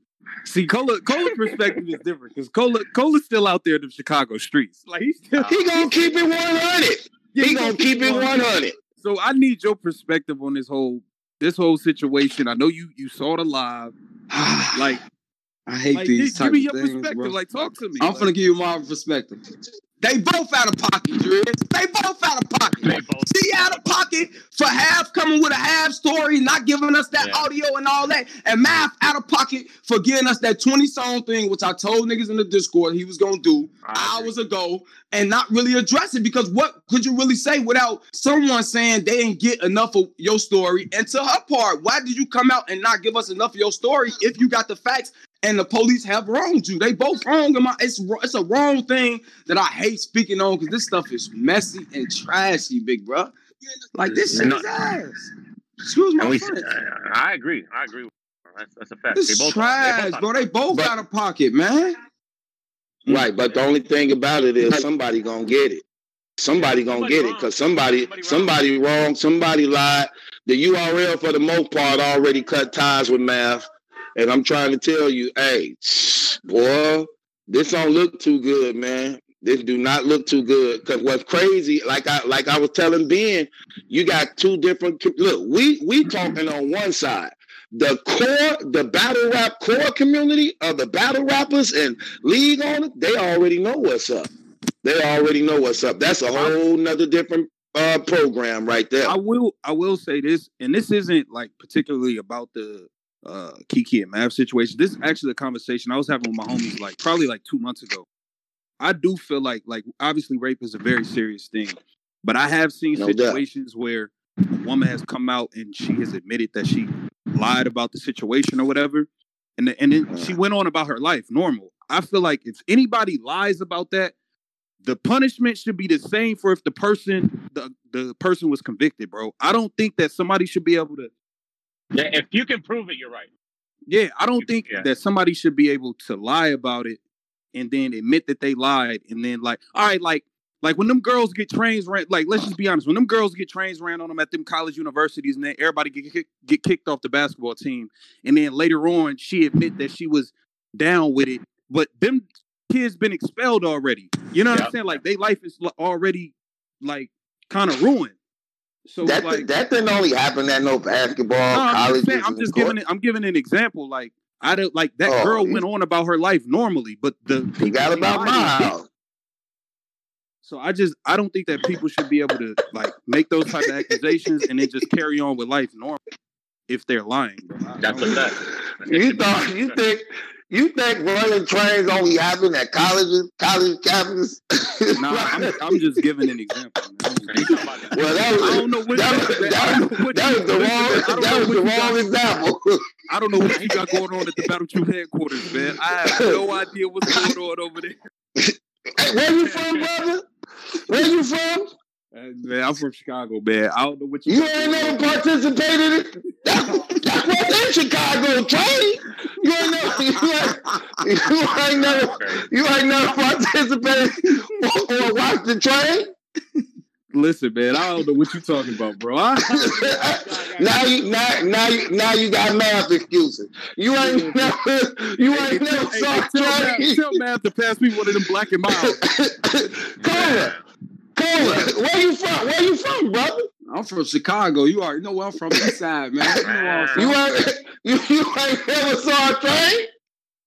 Speaker 1: see Cola Cola's perspective is different because Cola Cola's still out there in the Chicago streets. Like he's still
Speaker 2: He gonna keep it one hundred.
Speaker 1: Yeah,
Speaker 2: He gonna keep it one hundred.
Speaker 1: So I need your perspective on this whole this whole situation. I know you you saw the live. Like,
Speaker 6: I hate
Speaker 1: like
Speaker 6: these
Speaker 1: give, me
Speaker 6: of
Speaker 1: your
Speaker 6: things,
Speaker 1: perspective.
Speaker 6: bro.
Speaker 1: Like, talk to me.
Speaker 6: I'm
Speaker 1: like,
Speaker 6: finna give you my perspective. They both out of pocket, Driz. They both out of pocket.
Speaker 4: They both-
Speaker 6: She out of pocket for half coming with a half story, not giving us that
Speaker 4: Yeah.
Speaker 6: audio and all that. And Math out of pocket for giving us that 20 song thing, which I told niggas in the Discord he was gonna do hours ago and not really address it because what could you really say without someone saying they didn't get enough of your story? And to her part, why did you come out and not give us enough of your story if you got the facts and the police have wronged you? They both wrong. In my, it's it's a wrong thing that I hate speaking on because this stuff is messy and trashy, big bro. Like this shit
Speaker 4: No.
Speaker 6: is ass. Excuse my
Speaker 4: we,
Speaker 6: French.
Speaker 4: I agree. I agree. That's, that's a fact.
Speaker 6: It's
Speaker 4: They both-
Speaker 6: trash,
Speaker 4: they both-
Speaker 6: bro. They both
Speaker 2: But-
Speaker 6: out of pocket, man.
Speaker 2: Right, but the only thing about it is somebody gonna get it. Somebody gonna
Speaker 4: Somebody
Speaker 2: get it because somebody
Speaker 4: Somebody wrong.
Speaker 2: somebody wrong, somebody lied. The URL for the most part already cut ties with Math, and I'm trying to tell you, hey, boy, this don't look too good, man. This do not look too good. Cause what's crazy, like I like I was telling Ben, you got two different. Look, we we talking on one side. The core, the battle rap core community of the battle rappers and league on it, they already know what's up. They already know what's up. That's a whole nother different uh program right there.
Speaker 1: I will I will say this, and this isn't like particularly about the uh Kiki and Mav situation. This is actually a conversation I was having with my homies like probably like two months ago. I do feel like like obviously rape is a very serious thing, but I have seen
Speaker 2: No doubt.
Speaker 1: situations where a woman has come out and she has admitted that she lied about the situation or whatever, and the, and then she went on about her life normal. I feel like if anybody lies about that, the punishment should be the same for if the person the, the person was convicted, bro. I don't think that somebody should be able to
Speaker 4: Yeah, if you can prove it, you're right.
Speaker 1: yeah, I don't think
Speaker 4: Yeah.
Speaker 1: that somebody should be able to lie about it and then admit that they lied and then like all right, like Like when them girls get trains ran, like let's just be honest, when them girls get trains ran on them at them college universities, and then everybody get kick, get kicked off the basketball team, and then later on she admit that she was down with it, but them kids been expelled already. You know what
Speaker 2: Yep.
Speaker 1: I'm saying? Like they life is already like kind of ruined. So
Speaker 2: that
Speaker 1: like,
Speaker 2: that didn't only happen at no basketball
Speaker 1: no, I'm
Speaker 2: colleges.
Speaker 1: just, saying, I'm just giving it. I'm giving an example. Like I don't like that
Speaker 2: Oh,
Speaker 1: girl
Speaker 2: you-
Speaker 1: went on about her life normally, but the people
Speaker 2: Forgot about
Speaker 1: lied
Speaker 2: my
Speaker 1: on didn't.
Speaker 2: house.
Speaker 1: So I just I don't think that people should be able to like make those type of accusations and then just carry on with life normal if they're lying. Bro. I- I
Speaker 4: That's
Speaker 1: don't-
Speaker 4: a fact.
Speaker 2: You thought you think you think running trains only happen at colleges, college campuses?
Speaker 1: Nah, I'm, I'm just giving an example. Man.
Speaker 4: He's that.
Speaker 2: well, that
Speaker 1: I
Speaker 2: was
Speaker 1: don't know what
Speaker 2: that,
Speaker 1: that,
Speaker 2: was-
Speaker 1: that, I don't know what
Speaker 2: that
Speaker 1: you-
Speaker 2: was the wrong
Speaker 1: man, I don't
Speaker 2: that was the
Speaker 1: got-
Speaker 2: wrong example.
Speaker 1: I don't know what you got going on at the Battle Truth headquarters, man. I have no idea what's going on over there.
Speaker 2: Hey, where you from, brother? Where you from?
Speaker 1: Uh, man, I'm from Chicago, man. I don't know what you.
Speaker 2: You ain't never
Speaker 1: on.
Speaker 2: participated in that. Was in Chicago, train. You ain't never. You ain't, you ain't never. You ain't never participated or, or watched the train.
Speaker 1: Listen, man, I don't know what you're talking about, bro.
Speaker 2: Now you now now you now you got math excuses. You ain't never you ain't
Speaker 1: tell,
Speaker 2: never
Speaker 1: hey,
Speaker 2: saw
Speaker 1: hey, tell,
Speaker 2: train.
Speaker 1: tell Math to pass me one of them black and mild.
Speaker 2: Cola, Cola, where you from? Where you from, brother?
Speaker 6: I'm from Chicago. You already know where I'm from. East side, man. You know where I'm from.
Speaker 2: You ain't you, you ain't never saw a train.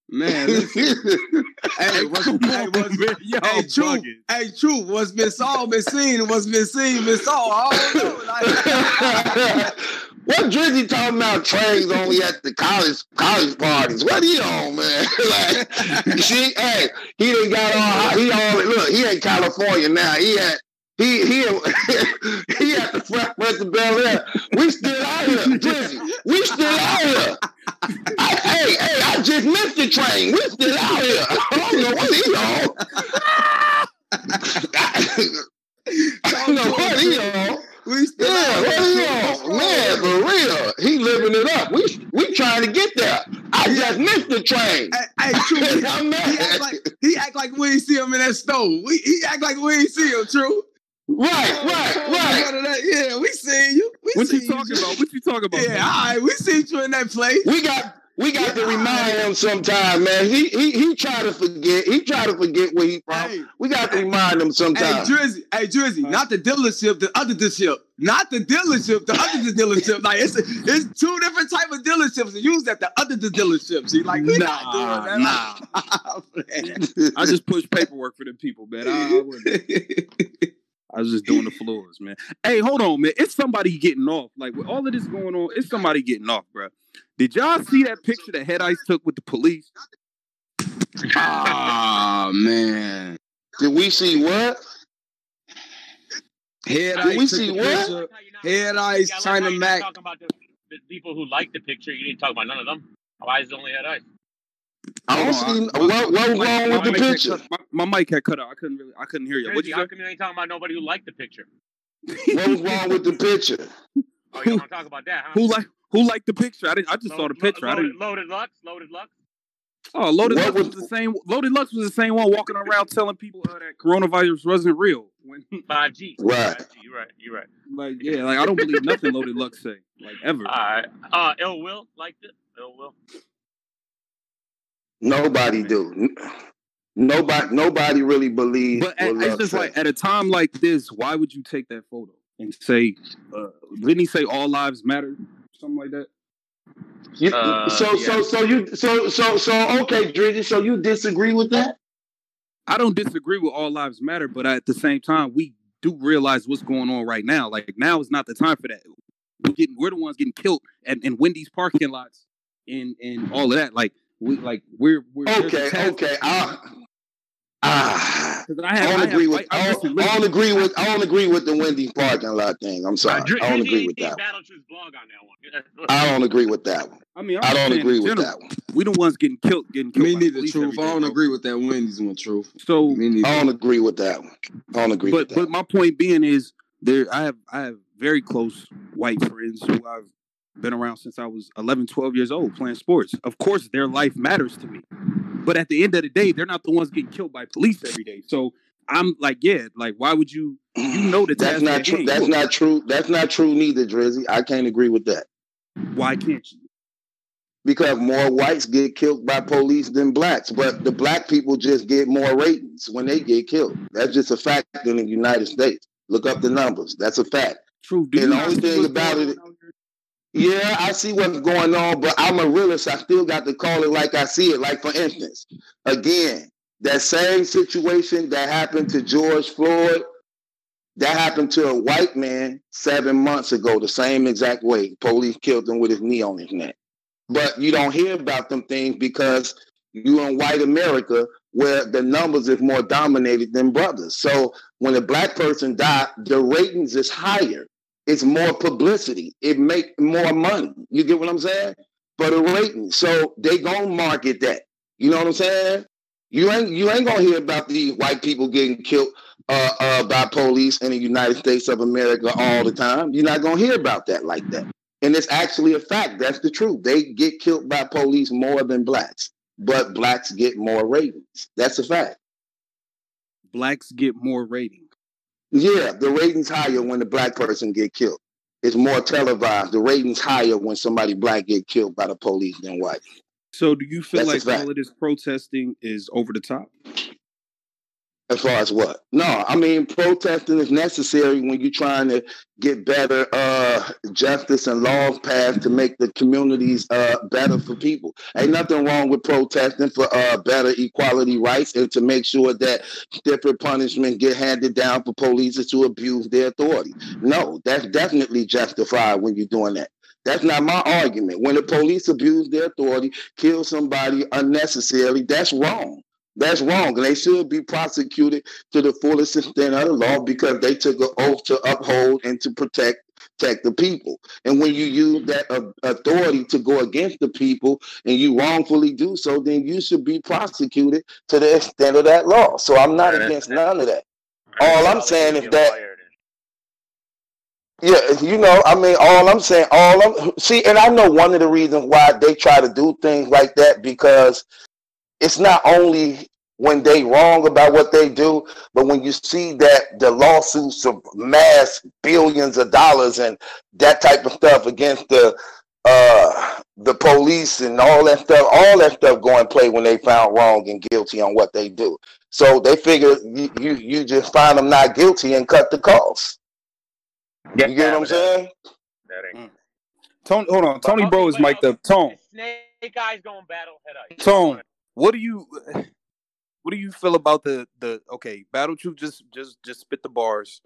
Speaker 6: Man, listen. hey, what's,
Speaker 1: Come
Speaker 6: hey,
Speaker 1: on,
Speaker 6: what's,
Speaker 1: man. Y'all
Speaker 6: hey, true. Hey, true. What's been saw, been seen, what's been seen, been saw. I don't know. Like,
Speaker 2: what Drizzy talking about trains only at the college college parties? What he on, man? like, see, hey, he done got all he all look. He in California now. He at he he he at the front front of Bel Air. We still out here, Drizzy. We still out here. I, hey, hey, I just missed the train. We still out here. I don't know what he on. I don't know what he on.
Speaker 6: We still
Speaker 2: Yeah,
Speaker 6: out
Speaker 2: what
Speaker 6: here.
Speaker 2: he on? Man, for real. He living it up. We we trying to get there. I just missed the train.
Speaker 6: Hey, hey, true. He,
Speaker 2: I'm
Speaker 6: he act like he act like we ain't see him in that stove. We he act like we ain't see him. True.
Speaker 2: Right, oh, right, oh, right.
Speaker 6: None of that. Yeah, we see you. We
Speaker 1: What
Speaker 6: seen
Speaker 1: you talking
Speaker 6: True.
Speaker 1: about? What you talking about?
Speaker 6: Yeah,
Speaker 1: man?
Speaker 6: all right. We see you in that place.
Speaker 2: We got we got to remind him sometime, man. He he he try to forget. He try to forget where he from.
Speaker 6: Hey,
Speaker 2: We got to remind him sometime.
Speaker 6: hey,
Speaker 2: sometime.
Speaker 6: Drizzy, hey, Drizzy, not the dealership, the other dealership, not the dealership, the other dealership. Like it's it's two different type of dealerships. And use that the other dealership. See, like we not
Speaker 1: Nah,
Speaker 6: doing that. Nah.
Speaker 1: I just push paperwork for them people, man. I, I, wasn't- I was just doing the floors, man. Hey, hold on, man. It's somebody getting off. Like with all of this going on, it's somebody getting off, bro. Did y'all see that picture that Head Ice took with the police?
Speaker 6: Ah man.
Speaker 2: Did we see what?
Speaker 6: Head
Speaker 2: Did we see
Speaker 6: took the
Speaker 2: what?
Speaker 6: picture. Head ice,
Speaker 4: Yeah, I like
Speaker 6: China
Speaker 4: you're
Speaker 6: Mac.
Speaker 4: Talking about the, the people who like the picture, you didn't talk about none of them. Why is it only head ice?
Speaker 2: I don't see what, what was wrong with the picture.
Speaker 1: my, my mic had cut out. I couldn't really. I couldn't hear you. What
Speaker 4: Drizzy,
Speaker 1: you
Speaker 4: how
Speaker 1: say?
Speaker 4: come you ain't talking about nobody who liked the picture?
Speaker 2: What was wrong with the picture?
Speaker 4: Oh, you don't want to talk about that, huh?
Speaker 1: Who like who liked the picture? I didn't. I just
Speaker 4: Lo-
Speaker 1: saw the
Speaker 4: lo-
Speaker 1: picture. I
Speaker 4: Loaded,
Speaker 1: didn't.
Speaker 4: loaded Lux, loaded Lux.
Speaker 1: Oh, Loaded
Speaker 2: What
Speaker 1: Lux
Speaker 2: was-
Speaker 1: was the same. Loaded Lux was the same one walking around telling people uh, that coronavirus wasn't real. When,
Speaker 4: 5G.
Speaker 2: Right.
Speaker 4: 5G, you're right. You're right.
Speaker 1: like, yeah, like I don't believe nothing Loaded Lux say, like ever.
Speaker 4: All right. Uh, Ill Will liked it. Ill Will.
Speaker 2: Nobody do. Nobody nobody really believes.
Speaker 1: But at, it's just
Speaker 2: said.
Speaker 1: like at a time like this, why would you take that photo and say, uh, didn't he say all lives matter, something like that?
Speaker 2: You-
Speaker 4: Uh,
Speaker 2: so so
Speaker 4: yeah.
Speaker 2: so you so so so okay, Drizzy. So you disagree with that?
Speaker 1: I don't disagree with all lives matter, but at the same time, we do realize what's going on right now. Like now is not the time for that. We're getting, we're the ones getting killed and in Wendy's parking lots and and all of that. Like we like we're we're
Speaker 2: Okay, okay. I, ah,
Speaker 1: 'Cause I
Speaker 2: I don't
Speaker 1: I have,
Speaker 2: agree with.
Speaker 1: I-
Speaker 2: I don't, I don't agree with. I don't agree with the Wendy's parking lot thing. I'm sorry.
Speaker 4: Uh,
Speaker 2: I don't agree with that.
Speaker 4: Battle Truth's blog on that one.
Speaker 2: I don't agree with that one.
Speaker 1: I mean, I'm
Speaker 2: I don't agree with
Speaker 1: general,
Speaker 2: that one.
Speaker 1: We the ones getting killed, getting killed.
Speaker 6: Me
Speaker 1: by
Speaker 6: neither, truth. I don't
Speaker 1: bro.
Speaker 6: agree with that Wendy's one, truth.
Speaker 1: So
Speaker 2: I don't agree with that one. I don't agree
Speaker 1: but
Speaker 2: with that.
Speaker 1: but my point being is there I have I have very close white friends who I've been around since I was 11 12 years old playing sports. Of course their life matters to me. But at the end of the day, they're not the ones getting killed by police every day. So I'm like, yeah, like why would you? You know that
Speaker 2: that's, that's not true. That's not true. That's not true neither, Drizzy. I can't agree with that.
Speaker 1: Why can't you?
Speaker 2: Because more whites get killed by police than blacks, but the black people just get more ratings when they get killed. That's just a fact in the United States. Look up the numbers. That's a fact.
Speaker 1: True.
Speaker 2: Do and the only thing about it, yeah, I see what's going on, but I'm a realist. I still got to call it like I see it. Like for instance, again, that same situation that happened to George Floyd, that happened to a white man seven months ago, the same exact way. Police killed him with his knee on his neck. But you don't hear about them things because you're in white America where the numbers is more dominated than brothers. So when a black person died, the ratings is higher. It's more publicity. It make more money. You get what I'm saying? For the rating. So they gonna market that. You know what I'm saying? You ain't you ain't gonna hear about these white people getting killed uh, uh, by police in the United States of America all the time. You're not gonna hear about that like that. And it's actually a fact. That's the truth. They get killed by police more than blacks, but blacks get more ratings. That's a fact.
Speaker 1: Blacks get more ratings.
Speaker 2: Yeah, the ratings higher when the black person get killed. It's more televised. The ratings higher when somebody black get killed by the police than white.
Speaker 1: So, do you feel That's like all of this protesting is over the top?
Speaker 2: As far as what? No, I mean protesting is necessary when you're trying to get better uh, justice and laws passed to make the communities uh, better for people. Ain't nothing wrong with protesting for uh, better equality rights and to make sure that different punishment get handed down for police to abuse their authority. No, that's definitely justified when you're doing that. That's not my argument. When the police abuse their authority, kill somebody unnecessarily, that's wrong. That's wrong. and They should be prosecuted to the fullest extent of the law because they took an oath to uphold and to protect protect the people. And when you use that uh, authority to go against the people and you wrongfully do so, then you should be prosecuted to the extent of that law. So I'm not against none of that. All I'm saying is that. Yeah, you know, I mean, all I'm saying, all I'm see, and I know one of the reasons why they try to do things like that because it's not only when they wrong about what they do, but when you see that the lawsuits of mass billions of dollars and that type of stuff against the uh the police and all that stuff, all that stuff go in play when they found wrong and guilty on what they do. So they figure you you, you just find them not guilty and cut the costs. you get what I'm saying?
Speaker 1: Mm. Tony, hold on. Tony Bro is mic'd up. Tone.
Speaker 7: Snake eyes going battle head ice.
Speaker 1: Tone. What do you what do you feel about the the okay, Battle Truth just just just spit the bars.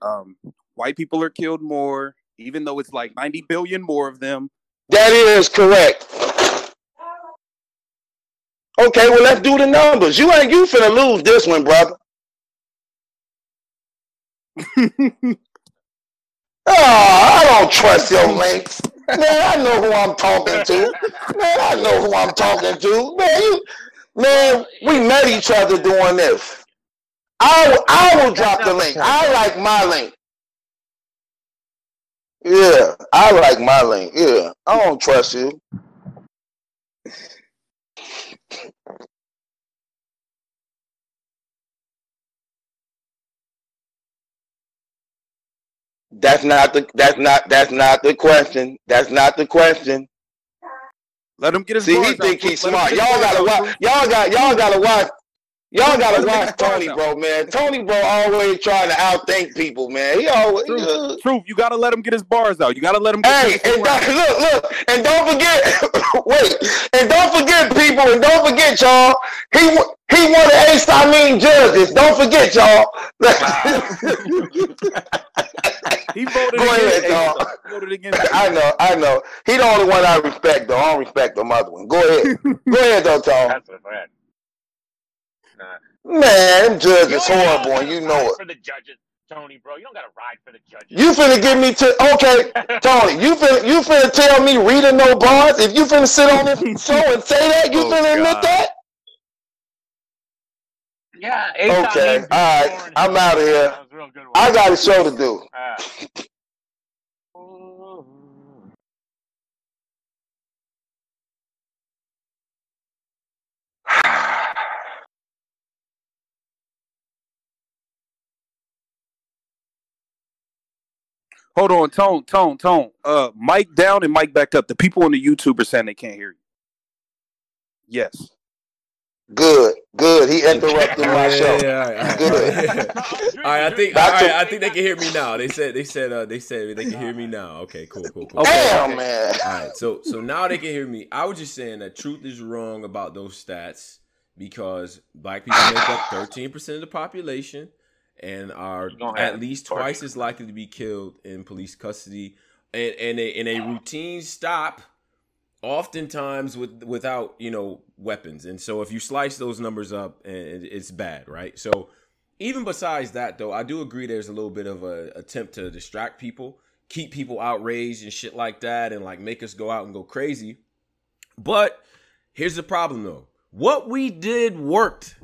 Speaker 1: Um white people are killed more, even though it's like 90 billion more of them.
Speaker 2: That is correct. Okay, well let's do the numbers. You ain't you finna lose this one, brother. oh, I don't trust your links. Man, I know who I'm talking to. Man, I know who I'm talking to. Man, you, man, we met each other doing this. I will, I will drop the link. I like my link. Yeah, I like my link. Yeah, I don't trust you. That's not the that's not that's not the question. That's not the question.
Speaker 1: Let him get his.
Speaker 2: See, he think he's smart. Y'all gotta watch. Y'all got y'all gotta watch. Y'all gotta watch Tony, bro, man. Tony, bro, always trying to outthink people, man. He always
Speaker 1: truth. Uh, truth. You gotta let him get his bars out. You gotta let him. Get
Speaker 2: hey, and don't, look, look, and don't forget. wait, and don't forget, people, and don't forget, y'all. He he won the Ace Amin judges. Don't forget, y'all.
Speaker 1: he voted
Speaker 2: Go ahead, y'all. Voted against I know, I know. He the only one I respect, though. I don't respect the other one. Go ahead. Go ahead, though, Tom. That's a fact. Nah. Man, them judges horrible, and you know it.
Speaker 7: For the judges, Tony, bro, you don't gotta ride for the judges.
Speaker 2: You finna give me to okay, Tony. You finna you finna tell me reading no bars? If you finna sit on this show and say that, you oh, finna God. admit that?
Speaker 7: Yeah.
Speaker 2: Okay. All right. I'm out of here. I got a show to do.
Speaker 1: Hold on, tone, tone, tone. Uh, mic down and mic back up. The people on the YouTube are saying they can't hear you. Yes.
Speaker 2: Good, good. He interrupted my show.
Speaker 8: yeah, yeah, all right, all right.
Speaker 2: Good.
Speaker 8: All right, I think all
Speaker 2: Back to-
Speaker 8: right, I think they can hear me now. They said they said uh, they said they can hear me now. Okay, cool, cool, cool.
Speaker 2: Damn, man.
Speaker 8: All right, so so now they can hear me. I was just saying that truth is wrong about those stats because black people make up 13% of the population and are at least
Speaker 7: torture.
Speaker 8: twice as likely to be killed in police custody. And and a, in a routine stop oftentimes with without you know weapons. And so if you slice those numbers up and it's bad right? So even besides that though i do agree there's a little bit of a attempt to distract people keep people outraged and shit like that and like make us go out and go crazy. But here's the problem though. What we did worked.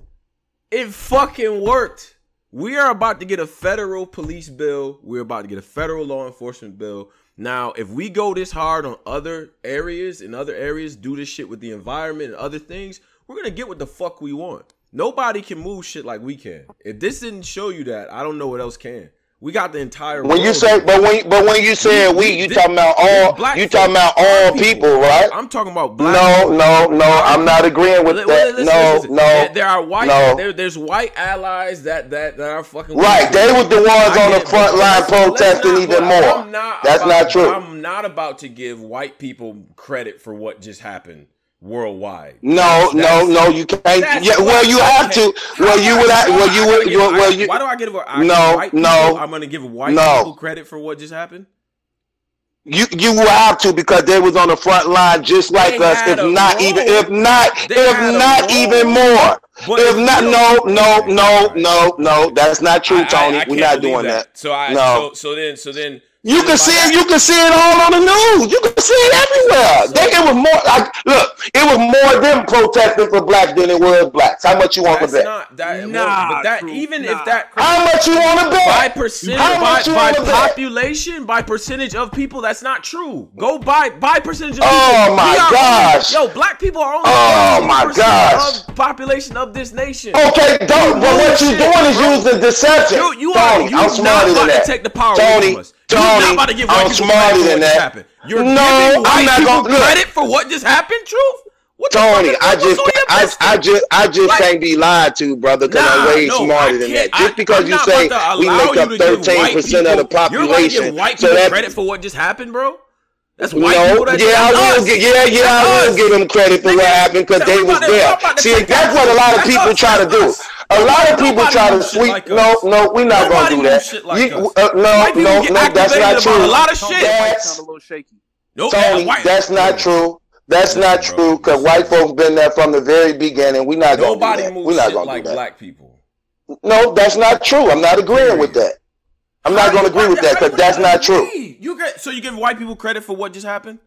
Speaker 8: It fucking worked we are about to get a federal police bill we're about to get a federal law enforcement bill now, if we go this hard on other areas and other areas, do this shit with the environment and other things, we're gonna get what the fuck we want. Nobody can move shit like we can. If this didn't show you that, I don't know what else can. We got the entire.
Speaker 2: When you say, but when but when you say we, you
Speaker 8: This-
Speaker 2: talking about all,
Speaker 8: black
Speaker 2: you talking about all
Speaker 8: black
Speaker 2: people, right?
Speaker 8: I'm talking about black.
Speaker 2: No,
Speaker 8: people.
Speaker 2: no, no. I'm not agreeing with
Speaker 8: Well,
Speaker 2: that.
Speaker 8: listen,
Speaker 2: No,
Speaker 8: listen.
Speaker 2: no.
Speaker 8: There, there are white.
Speaker 2: no.
Speaker 8: There, there's white allies that that that are fucking.
Speaker 2: Right, they were the ones
Speaker 8: I
Speaker 2: on the front line protesting
Speaker 8: not-
Speaker 2: even more.
Speaker 8: I'm not
Speaker 2: That's
Speaker 8: about-
Speaker 2: not true.
Speaker 8: I'm not about to give white people credit for what just happened worldwide.
Speaker 2: No, no, no. You can't. Yeah, well, you have to. Well, you would. have- Well, you would.
Speaker 8: I-
Speaker 2: Well, you.
Speaker 8: Why do I give? I
Speaker 2: No,
Speaker 8: white
Speaker 2: no,
Speaker 8: I'm gonna give white
Speaker 2: no.
Speaker 8: people credit for what just happened.
Speaker 2: You you will have to because they was on the front line just like
Speaker 8: They
Speaker 2: us. If
Speaker 8: a
Speaker 2: not even, if not,
Speaker 8: They
Speaker 2: if not even more.
Speaker 8: But
Speaker 2: if not, no, no, no, no, no. That's not true,
Speaker 8: I- I-
Speaker 2: Tony.
Speaker 8: I
Speaker 2: We're not doing that.
Speaker 8: So I
Speaker 2: No.
Speaker 8: so so then so then
Speaker 2: You can see it. You can see it all on the news. You can see it everywhere. They, it was more like look. It was more them protesting for black than it was blacks. How much you want to bet?
Speaker 8: not that.
Speaker 1: Nah,
Speaker 8: well, but that
Speaker 1: Truth,
Speaker 8: even
Speaker 1: nah.
Speaker 8: if that
Speaker 2: How much you want to bet?
Speaker 8: by percentage
Speaker 2: How
Speaker 8: by,
Speaker 2: much you
Speaker 8: by
Speaker 2: wanna bet?
Speaker 8: population by percentage of people that's not true go by by percentage of people.
Speaker 2: Oh,
Speaker 8: people.
Speaker 2: my
Speaker 8: are
Speaker 2: gosh.
Speaker 8: only, yo black people are only
Speaker 2: Oh, my gosh.
Speaker 8: of population of this nation
Speaker 2: Okay, don't. But what you
Speaker 8: Bullshit,
Speaker 2: doing is using deception.
Speaker 8: you, you are
Speaker 2: Tony,
Speaker 8: you
Speaker 2: I'm
Speaker 8: not
Speaker 2: smarter
Speaker 8: about
Speaker 2: than that.
Speaker 8: to take the power away
Speaker 2: Tony,
Speaker 8: from us you're
Speaker 2: Tony,
Speaker 8: not about to give white
Speaker 2: I'm
Speaker 8: people
Speaker 2: smarter
Speaker 8: credit
Speaker 2: than that.
Speaker 8: happened you're
Speaker 2: No,
Speaker 8: giving
Speaker 2: I'm not
Speaker 8: people
Speaker 2: gonna- look.
Speaker 8: credit for what just happened truth what the fuck
Speaker 2: Tony, I just, I? I just, I just
Speaker 8: Like-
Speaker 2: can't be lied to, brother, because I'm way
Speaker 8: no,
Speaker 2: smarter than that. Just
Speaker 8: I-
Speaker 2: because
Speaker 8: I'm
Speaker 2: you say we make
Speaker 8: you
Speaker 2: up 13 percent of the
Speaker 8: people- You're about to give
Speaker 2: population,
Speaker 8: white
Speaker 2: so
Speaker 8: people
Speaker 2: that
Speaker 8: credit for what just happened, bro. That's white
Speaker 2: no,
Speaker 8: people.
Speaker 2: Yeah, I
Speaker 8: that's
Speaker 2: will
Speaker 8: us.
Speaker 2: get, yeah, yeah, I will
Speaker 8: us.
Speaker 2: give them credit for
Speaker 8: Nigga,
Speaker 2: what happened because they was there.
Speaker 8: I'm about to
Speaker 2: See, that's what a lot of people try to do.
Speaker 8: Us.
Speaker 2: A lot of people
Speaker 8: Nobody
Speaker 2: try to sweep.
Speaker 8: like
Speaker 2: No,
Speaker 8: us.
Speaker 2: no, we're not
Speaker 8: Nobody
Speaker 2: gonna do that.
Speaker 8: like
Speaker 2: You- uh, no, no, no, that's not true.
Speaker 8: a lot of shit.
Speaker 2: That's-
Speaker 1: sound a little shaky.
Speaker 8: No,
Speaker 2: Tony,
Speaker 8: white-
Speaker 2: that's not true. That's
Speaker 8: Listen,
Speaker 2: not true because white folks been there from the very beginning. We're not gonna do
Speaker 8: Nobody
Speaker 2: that.
Speaker 8: moves
Speaker 2: We're not gonna
Speaker 8: like
Speaker 2: do that.
Speaker 8: black people.
Speaker 2: No, that's not true. I'm not agreeing with that. I'm not going to agree with that because that's not true.
Speaker 8: You get so you give white people credit for what just happened?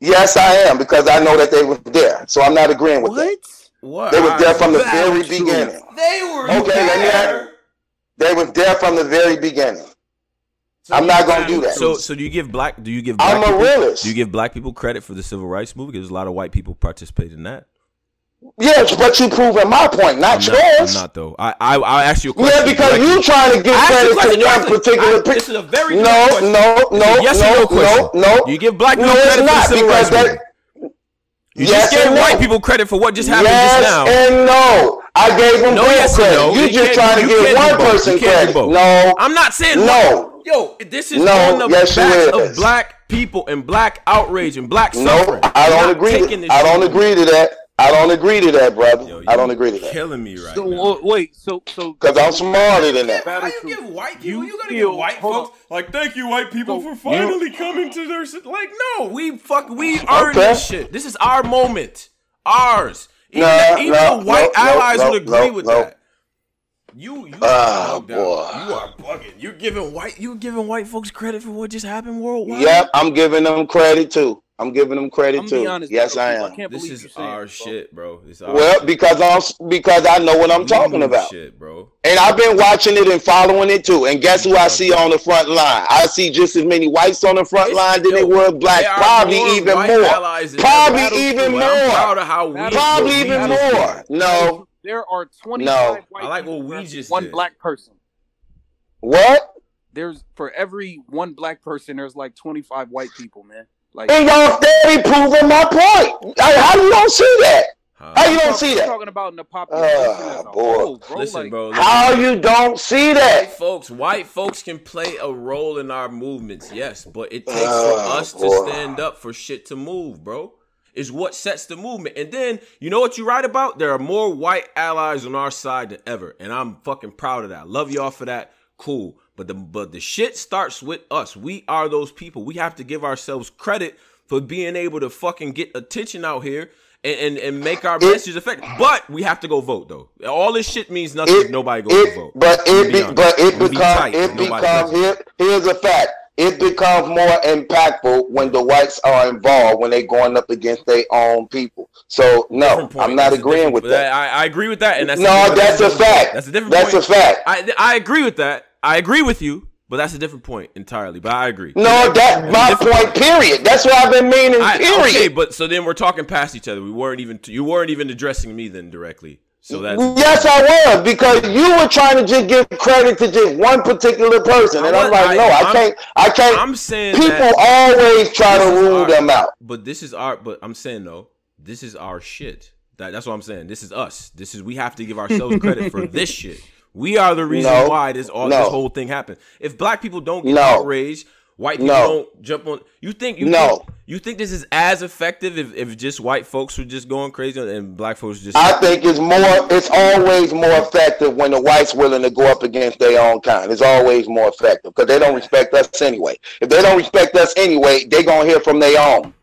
Speaker 2: Yes, I am because I know that they were there. So I'm not agreeing with that.
Speaker 8: What?
Speaker 2: They were there from the very
Speaker 1: true.
Speaker 2: beginning.
Speaker 8: They were
Speaker 2: Okay, let me
Speaker 8: there.
Speaker 2: ask- They was there from the very beginning. I'm not gonna do that.
Speaker 8: So, so do you give black? Do you give? Black
Speaker 2: I'm a
Speaker 8: people,
Speaker 2: realist.
Speaker 8: Do you give black people credit for the civil rights movement? Because a lot of white people participated in that.
Speaker 2: Yes, but you proving my point,
Speaker 8: I'm
Speaker 2: not
Speaker 8: not, I'm
Speaker 2: yours.
Speaker 8: not though. I, I, I'll ask you a question.
Speaker 2: Yeah, because
Speaker 8: directly.
Speaker 2: you trying to give
Speaker 8: I asked you a
Speaker 2: credit
Speaker 8: question
Speaker 2: to one particular
Speaker 8: I-
Speaker 2: pe-
Speaker 8: This is a very
Speaker 2: No,
Speaker 8: direct question.
Speaker 2: no, no,
Speaker 8: yes
Speaker 2: no,
Speaker 8: or no
Speaker 2: no, no.
Speaker 8: You give black people
Speaker 2: it's
Speaker 8: credit for the civil rights
Speaker 2: that.
Speaker 8: movement? You
Speaker 2: Yes
Speaker 8: just gave
Speaker 2: no.
Speaker 8: white people credit for what just happened
Speaker 2: yes
Speaker 8: just now.
Speaker 2: and no. I gave them
Speaker 8: No, yes
Speaker 2: credit.
Speaker 8: no.
Speaker 2: You
Speaker 8: You
Speaker 2: just trying to give one person
Speaker 8: You can't do
Speaker 2: credit. No,
Speaker 8: I'm not saying
Speaker 2: No.
Speaker 8: Yo, this is
Speaker 2: No,
Speaker 8: on the
Speaker 2: yes, you
Speaker 8: backs of black people and black outrage and black suffering.
Speaker 2: no.
Speaker 8: I
Speaker 2: don't agree. To, I don't agree to that. I don't agree to that, brother.
Speaker 8: Yo,
Speaker 2: I don't agree to that
Speaker 8: Killing me right
Speaker 1: So
Speaker 8: now.
Speaker 1: uh, wait, so so
Speaker 2: because I'm smarter than that.
Speaker 8: How
Speaker 1: Battle
Speaker 8: you
Speaker 1: Truth.
Speaker 8: give white people?
Speaker 1: You
Speaker 8: You, gotta give white
Speaker 1: hold
Speaker 8: folks like thank you white people
Speaker 1: So,
Speaker 8: for finally coming to their like no we fuck we earned
Speaker 2: Okay.
Speaker 8: this shit. This is our moment, ours. Even,
Speaker 2: No,
Speaker 8: the, even
Speaker 2: no,
Speaker 8: the white
Speaker 2: no, no,
Speaker 8: allies
Speaker 2: no,
Speaker 8: would agree
Speaker 2: no,
Speaker 8: with
Speaker 2: no.
Speaker 8: that. You you are bugged
Speaker 2: boy.
Speaker 8: You are bugging. You're giving white you giving white folks credit for what just happened worldwide.
Speaker 2: Yep, I'm giving them credit too. I'm giving them credit
Speaker 1: I'm
Speaker 2: too.
Speaker 1: be honest.
Speaker 2: yes,
Speaker 1: Battle
Speaker 2: I
Speaker 1: Truth,
Speaker 2: am.
Speaker 1: can't
Speaker 8: This is
Speaker 1: you're saying
Speaker 8: our shit, bro. It's our
Speaker 2: Well, because I'm because I know what I'm
Speaker 8: We
Speaker 2: talking about.
Speaker 8: Shit, bro.
Speaker 2: And I've been watching it and following it too. And guess who I see on the front line? I see just as many whites on the front
Speaker 8: It's-
Speaker 2: line than
Speaker 8: yo,
Speaker 2: there were blacks.
Speaker 8: there
Speaker 2: Probably
Speaker 8: more
Speaker 2: even more. Probably even
Speaker 8: But proud
Speaker 2: more.
Speaker 8: of how we
Speaker 2: Probably even more. No.
Speaker 1: There are 25
Speaker 2: No.
Speaker 1: white
Speaker 8: I like what
Speaker 1: people
Speaker 8: we just
Speaker 1: one
Speaker 8: did.
Speaker 1: black person.
Speaker 2: What?
Speaker 9: there's for every one black person, there's like 25 white people, man. Like
Speaker 2: And y'all steady proving my point. Like, how you don't see that? How you don't
Speaker 9: I'm
Speaker 2: see that?
Speaker 9: talking about in the population
Speaker 2: Ah,
Speaker 9: as
Speaker 2: boy.
Speaker 9: whole, bro.
Speaker 8: Listen,
Speaker 9: like,
Speaker 8: bro. listen.
Speaker 2: How you don't see
Speaker 8: White
Speaker 2: that?
Speaker 8: folks, white folks can play a role in our movements, yes, but it takes for
Speaker 2: Oh,
Speaker 8: us to stand up for shit to move, bro. Is what sets the movement. And then you know what you write about? There are more white allies on our side than ever, and I'm fucking proud of that. Love y'all for that. Cool. But the but the shit starts with us. We are those people. We have to give ourselves credit for being able to fucking get attention out here and, and, and make our message effective. But we have to go vote though. All this shit means nothing if nobody goes to vote.
Speaker 2: but it,
Speaker 8: be
Speaker 2: be, but it
Speaker 8: I'm be
Speaker 2: becomes, it becomes. Here, here's a fact. It becomes more impactful when the whites are involved when they're going up against their own people. So no, I'm not
Speaker 8: That's
Speaker 2: agreeing with that.
Speaker 8: I, I agree with that, and that's
Speaker 2: No,
Speaker 8: a,
Speaker 2: that's a fact.
Speaker 8: That's a different.
Speaker 2: That's
Speaker 8: point.
Speaker 2: a fact.
Speaker 8: I I agree with that. I agree with you, but that's a different point entirely. But I agree.
Speaker 2: No, that's my point. Period. That's what I've been meaning.
Speaker 8: I,
Speaker 2: Period.
Speaker 8: okay, but so then we're talking past each other. We weren't even you weren't even addressing me then directly. So that's
Speaker 2: Yes, I was because you were trying to just give credit to just one particular person, and I'm like,
Speaker 8: I-
Speaker 2: no, I
Speaker 8: I'm-
Speaker 2: can't. I can't.
Speaker 8: I'm saying
Speaker 2: people
Speaker 8: that
Speaker 2: always try to rule
Speaker 8: our-
Speaker 2: them out.
Speaker 8: But this is our. But I'm saying though, this is our shit. That, that's what I'm saying. This is us. This is we have to give ourselves credit for this shit. We are the reason
Speaker 2: No.
Speaker 8: why this all
Speaker 2: No.
Speaker 8: this whole thing happened. If black people don't get
Speaker 2: No.
Speaker 8: outraged, white people don't jump on. You think you
Speaker 2: No.
Speaker 8: think, you think this is as effective if, if just white folks were just going crazy and black folks just
Speaker 2: I think it's more. It's always more effective when the whites willing to go up against their own kind. It's always more effective because they don't respect us anyway. If they don't respect us anyway, they gonna hear from their own.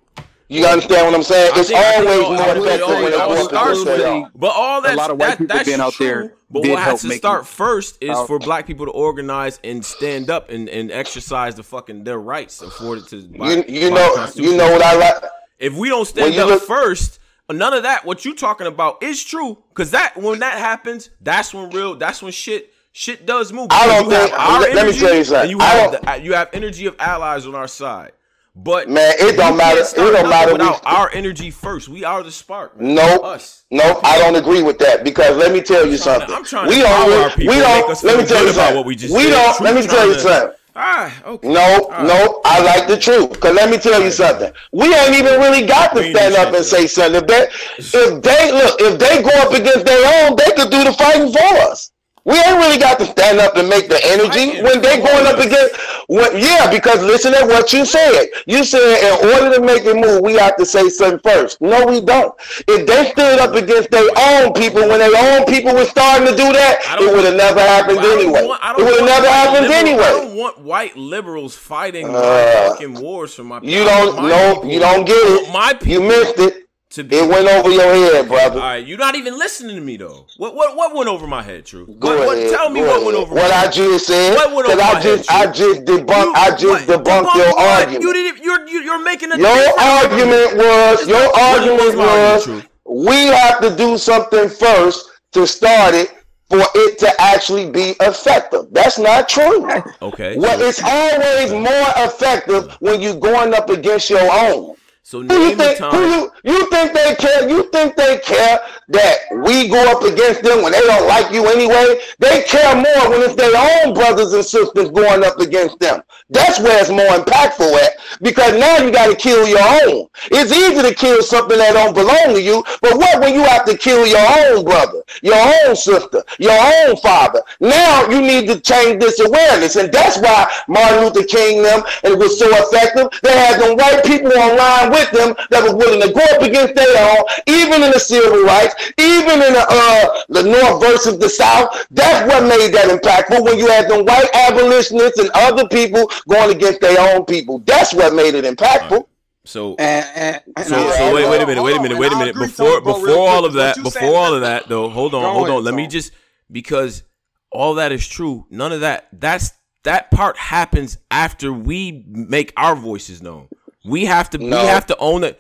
Speaker 2: You understand what I'm saying?
Speaker 8: I
Speaker 2: It's
Speaker 8: think- I think
Speaker 2: always
Speaker 8: it
Speaker 2: more
Speaker 8: I think it
Speaker 2: effective when
Speaker 8: it
Speaker 2: they
Speaker 8: all
Speaker 2: go up
Speaker 8: starts with-
Speaker 2: own.
Speaker 8: But all that's
Speaker 9: a lot of white
Speaker 8: that,
Speaker 9: people
Speaker 8: that's
Speaker 9: being out
Speaker 8: true,
Speaker 9: there
Speaker 8: But
Speaker 9: did
Speaker 8: what has
Speaker 9: help
Speaker 8: to start
Speaker 9: it
Speaker 8: first is
Speaker 9: powerful.
Speaker 8: for black people to organize and stand up and, and exercise the fucking their rights afforded to by,
Speaker 2: You, you
Speaker 8: by the
Speaker 2: know, you know what I like.
Speaker 8: If we don't stand up
Speaker 2: look-
Speaker 8: first, none of that. What you talking about is true. Cause that when that happens, that's when real. That's when shit shit does move.
Speaker 2: I don't
Speaker 8: Because you have
Speaker 2: think-
Speaker 8: our
Speaker 2: let- let me tell you something.
Speaker 8: You have the, you have energy of allies on our side. But
Speaker 2: Man, it don't matter- it don't matter.
Speaker 8: without
Speaker 2: We-
Speaker 8: our energy first. We are the spark. man.
Speaker 2: Nope.
Speaker 8: Us.
Speaker 2: Nope, I don't agree with that because let me tell you
Speaker 8: trying to-
Speaker 2: something.
Speaker 8: I'm trying
Speaker 2: we
Speaker 8: to
Speaker 2: don't.
Speaker 8: our people
Speaker 2: we don't. let me tell you
Speaker 8: about
Speaker 2: something.
Speaker 8: what we just
Speaker 2: we
Speaker 8: said.
Speaker 2: don't. Let me tell you
Speaker 8: to-
Speaker 2: something.
Speaker 8: Ah, okay.
Speaker 2: No,
Speaker 8: right.
Speaker 2: no, I like the truth. Cause let me tell you something. We ain't even really got to stand up and say something. If they, if they look, if they go up against their own, they could do the fighting for us. We ain't really got to stand up and make the energy when they going up against. When, yeah, because listen to what you said. You said in order to make it move, we have to say something first. No, we don't. If they stood up against their own people when their own people were starting to do that, it would have never happened anyway.
Speaker 8: want-
Speaker 2: It would have never happened
Speaker 8: liberal- I don't want white liberals fighting
Speaker 2: Uh,
Speaker 8: fucking wars for my
Speaker 2: People.
Speaker 8: You
Speaker 2: don't know. You don't get it.
Speaker 8: My people
Speaker 2: You missed it.
Speaker 8: To be
Speaker 2: It went over your head,
Speaker 8: All
Speaker 2: brother.
Speaker 8: right, you're not even listening to me though. What what what went over my head, True?
Speaker 2: Go
Speaker 8: what, what,
Speaker 2: ahead.
Speaker 8: tell me what
Speaker 2: ahead.
Speaker 8: went over
Speaker 2: what
Speaker 8: my
Speaker 2: I
Speaker 8: head.
Speaker 2: just said.
Speaker 8: What went over
Speaker 2: I
Speaker 8: my
Speaker 2: just,
Speaker 8: head,
Speaker 2: I just debunked,
Speaker 8: You,
Speaker 2: I just
Speaker 8: what,
Speaker 2: debunked your
Speaker 8: what?
Speaker 2: argument.
Speaker 8: You didn't. You're you- you're making a
Speaker 2: your argument was, your argument
Speaker 8: was my argument,
Speaker 2: we have to do something first to start it for it to actually be effective. That's not true.
Speaker 8: Okay.
Speaker 2: Well, it's always more effective when you're going up against your own.
Speaker 8: So
Speaker 2: you think? You, you think they care? You think they care that we go up against them when they don't like you anyway? They care more when it's their own brothers and sisters going up against them. That's where it's more impactful at because now you got to kill your own. It's easy to kill something that don't belong to you, but what when you have to kill your own brother, your own sister, your own father? Now you need to change this awareness, and that's why Martin Luther King them and it was so effective. They had them white people online with them that was willing to go up against their own, even in the civil rights, even in the uh, the North versus the South. That's what made that impactful. When you had them white abolitionists and other people going against their own people, that's what made it impactful.
Speaker 8: So
Speaker 9: And, and, and
Speaker 8: so,
Speaker 9: I-
Speaker 8: so wait, wait a minute, wait a minute, wait a minute. Before
Speaker 6: Tony, bro, real
Speaker 8: before all of that, before all of that, though, hold on, hold on. Let me just because all that is true. None of that. That's that part happens after we make our voices known. We have to.
Speaker 2: No.
Speaker 8: We have to own it.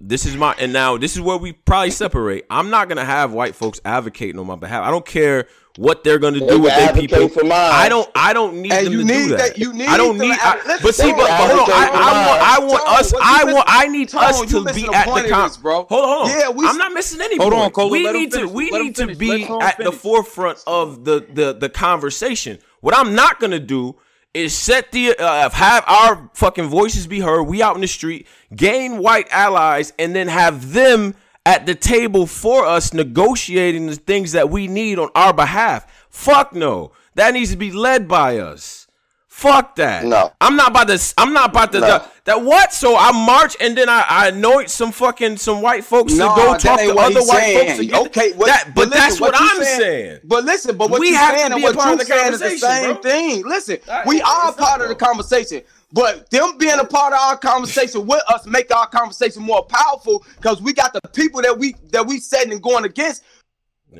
Speaker 8: This is my and now this is where we probably separate. I'm not gonna have white folks advocating on my behalf. I don't care what they're gonna
Speaker 2: They
Speaker 8: do with their people.
Speaker 2: for mine.
Speaker 8: I don't. I don't need
Speaker 6: And
Speaker 8: them
Speaker 6: you
Speaker 8: to
Speaker 6: need
Speaker 8: do that.
Speaker 6: that- you need
Speaker 8: I don't need.
Speaker 6: to
Speaker 8: I,
Speaker 6: listen,
Speaker 8: but see, but, but hold on. I,
Speaker 2: advocate
Speaker 8: I want. I want
Speaker 6: Tone,
Speaker 8: us. I
Speaker 6: you
Speaker 8: want. I need
Speaker 6: Tone,
Speaker 8: us to be at the con-
Speaker 6: this, bro.
Speaker 8: Hold on, hold on.
Speaker 6: Yeah, we-
Speaker 8: I'm not missing any.
Speaker 9: Hold on,
Speaker 8: point.
Speaker 9: Cola,
Speaker 8: We need to. We
Speaker 9: Let
Speaker 8: need to be at the forefront of the the the conversation. What I'm not gonna do is set the uh, have our fucking voices be heard. We out in the street, gain white allies, and then have them at the table for us negotiating the things that we need on our behalf. Fuck no. That needs to be led by us. Fuck that.
Speaker 2: No.
Speaker 8: I'm not about to. I'm not about to.
Speaker 2: No.
Speaker 8: That, that what? So I march and then I, I anoint some fucking some white folks
Speaker 6: No,
Speaker 8: to go talk to other white
Speaker 6: saying.
Speaker 8: folks.
Speaker 6: Okay, what-
Speaker 8: that, but
Speaker 6: but listen,
Speaker 8: that's what,
Speaker 6: what
Speaker 8: I'm
Speaker 6: saying-
Speaker 8: saying.
Speaker 6: But listen, but what
Speaker 8: We
Speaker 6: you
Speaker 8: have to
Speaker 6: saying and what
Speaker 8: part
Speaker 6: you
Speaker 8: of the
Speaker 6: saying is the same
Speaker 8: bro.
Speaker 6: thing. Listen,
Speaker 8: That-
Speaker 6: we are part of the conversation. But them being a part of our conversation with us make our conversation more powerful because we got the people that we that we setting and going against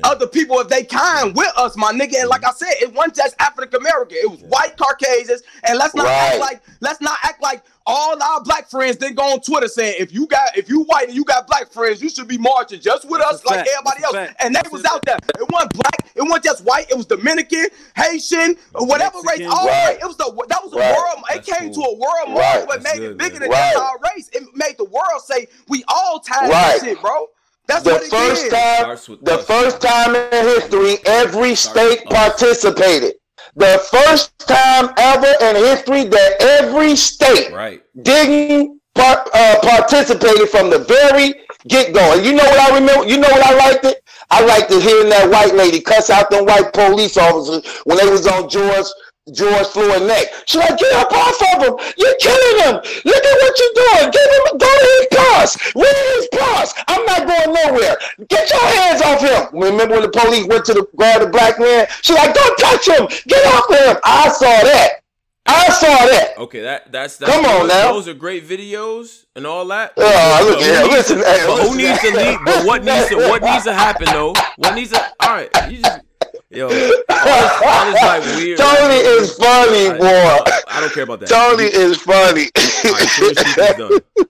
Speaker 6: other people if they kind with us, my nigga. And like mm-hmm. I said, it wasn't just African American; it was white Caucasians. And let's not act like let's not act like all our black friends then go on Twitter saying if you got if you white and you got black friends, you should be marching just with
Speaker 9: That's
Speaker 6: us like
Speaker 9: fact.
Speaker 6: everybody
Speaker 9: That's
Speaker 6: else. And they
Speaker 9: That's
Speaker 6: was
Speaker 9: a
Speaker 6: out there. It wasn't black. It wasn't just white. It was Dominican, Haitian, or whatever race. All
Speaker 2: Right.
Speaker 6: right. It was the that was a
Speaker 2: Right.
Speaker 6: world. It came
Speaker 8: cool.
Speaker 6: to a world
Speaker 2: Right.
Speaker 6: but made it bigger
Speaker 8: man.
Speaker 6: than
Speaker 2: Right.
Speaker 6: just our race. It made the world say we all tied
Speaker 2: Right.
Speaker 6: this shit, bro. That's
Speaker 2: The
Speaker 6: what
Speaker 2: first
Speaker 6: did.
Speaker 2: time, the
Speaker 8: us.
Speaker 2: first time in history, every state
Speaker 8: us.
Speaker 2: participated. The first time ever in history that every state
Speaker 8: Right.
Speaker 2: didn't part, uh, participated from the very get go. And you know what I remember? You know what I liked it? I liked it hearing that white lady cuss out them white police officers when they was on George George Floyd neck. She's like, get up off of him. You're killing him. Look at what you're doing. Give him, a go to his purse. Read his purse. I'm not going nowhere. Get your hands off him. Remember when the police went to the grab the black man? She's like, don't touch him. Get off of him. I saw that. I saw that.
Speaker 8: Okay, that that's, that.
Speaker 2: Come on
Speaker 8: those,
Speaker 2: now.
Speaker 8: Those are great videos and all that.
Speaker 2: Oh, look at
Speaker 8: who
Speaker 2: him.
Speaker 8: to-
Speaker 2: Listen,
Speaker 8: but who needs to lead? But what needs to what needs to happen though? What needs to? All right, you just yo. All this, all this like weird.
Speaker 2: Tony is funny,
Speaker 8: I,
Speaker 2: boy.
Speaker 8: I don't care about that.
Speaker 2: Tony is funny.
Speaker 8: All right, so this week is done.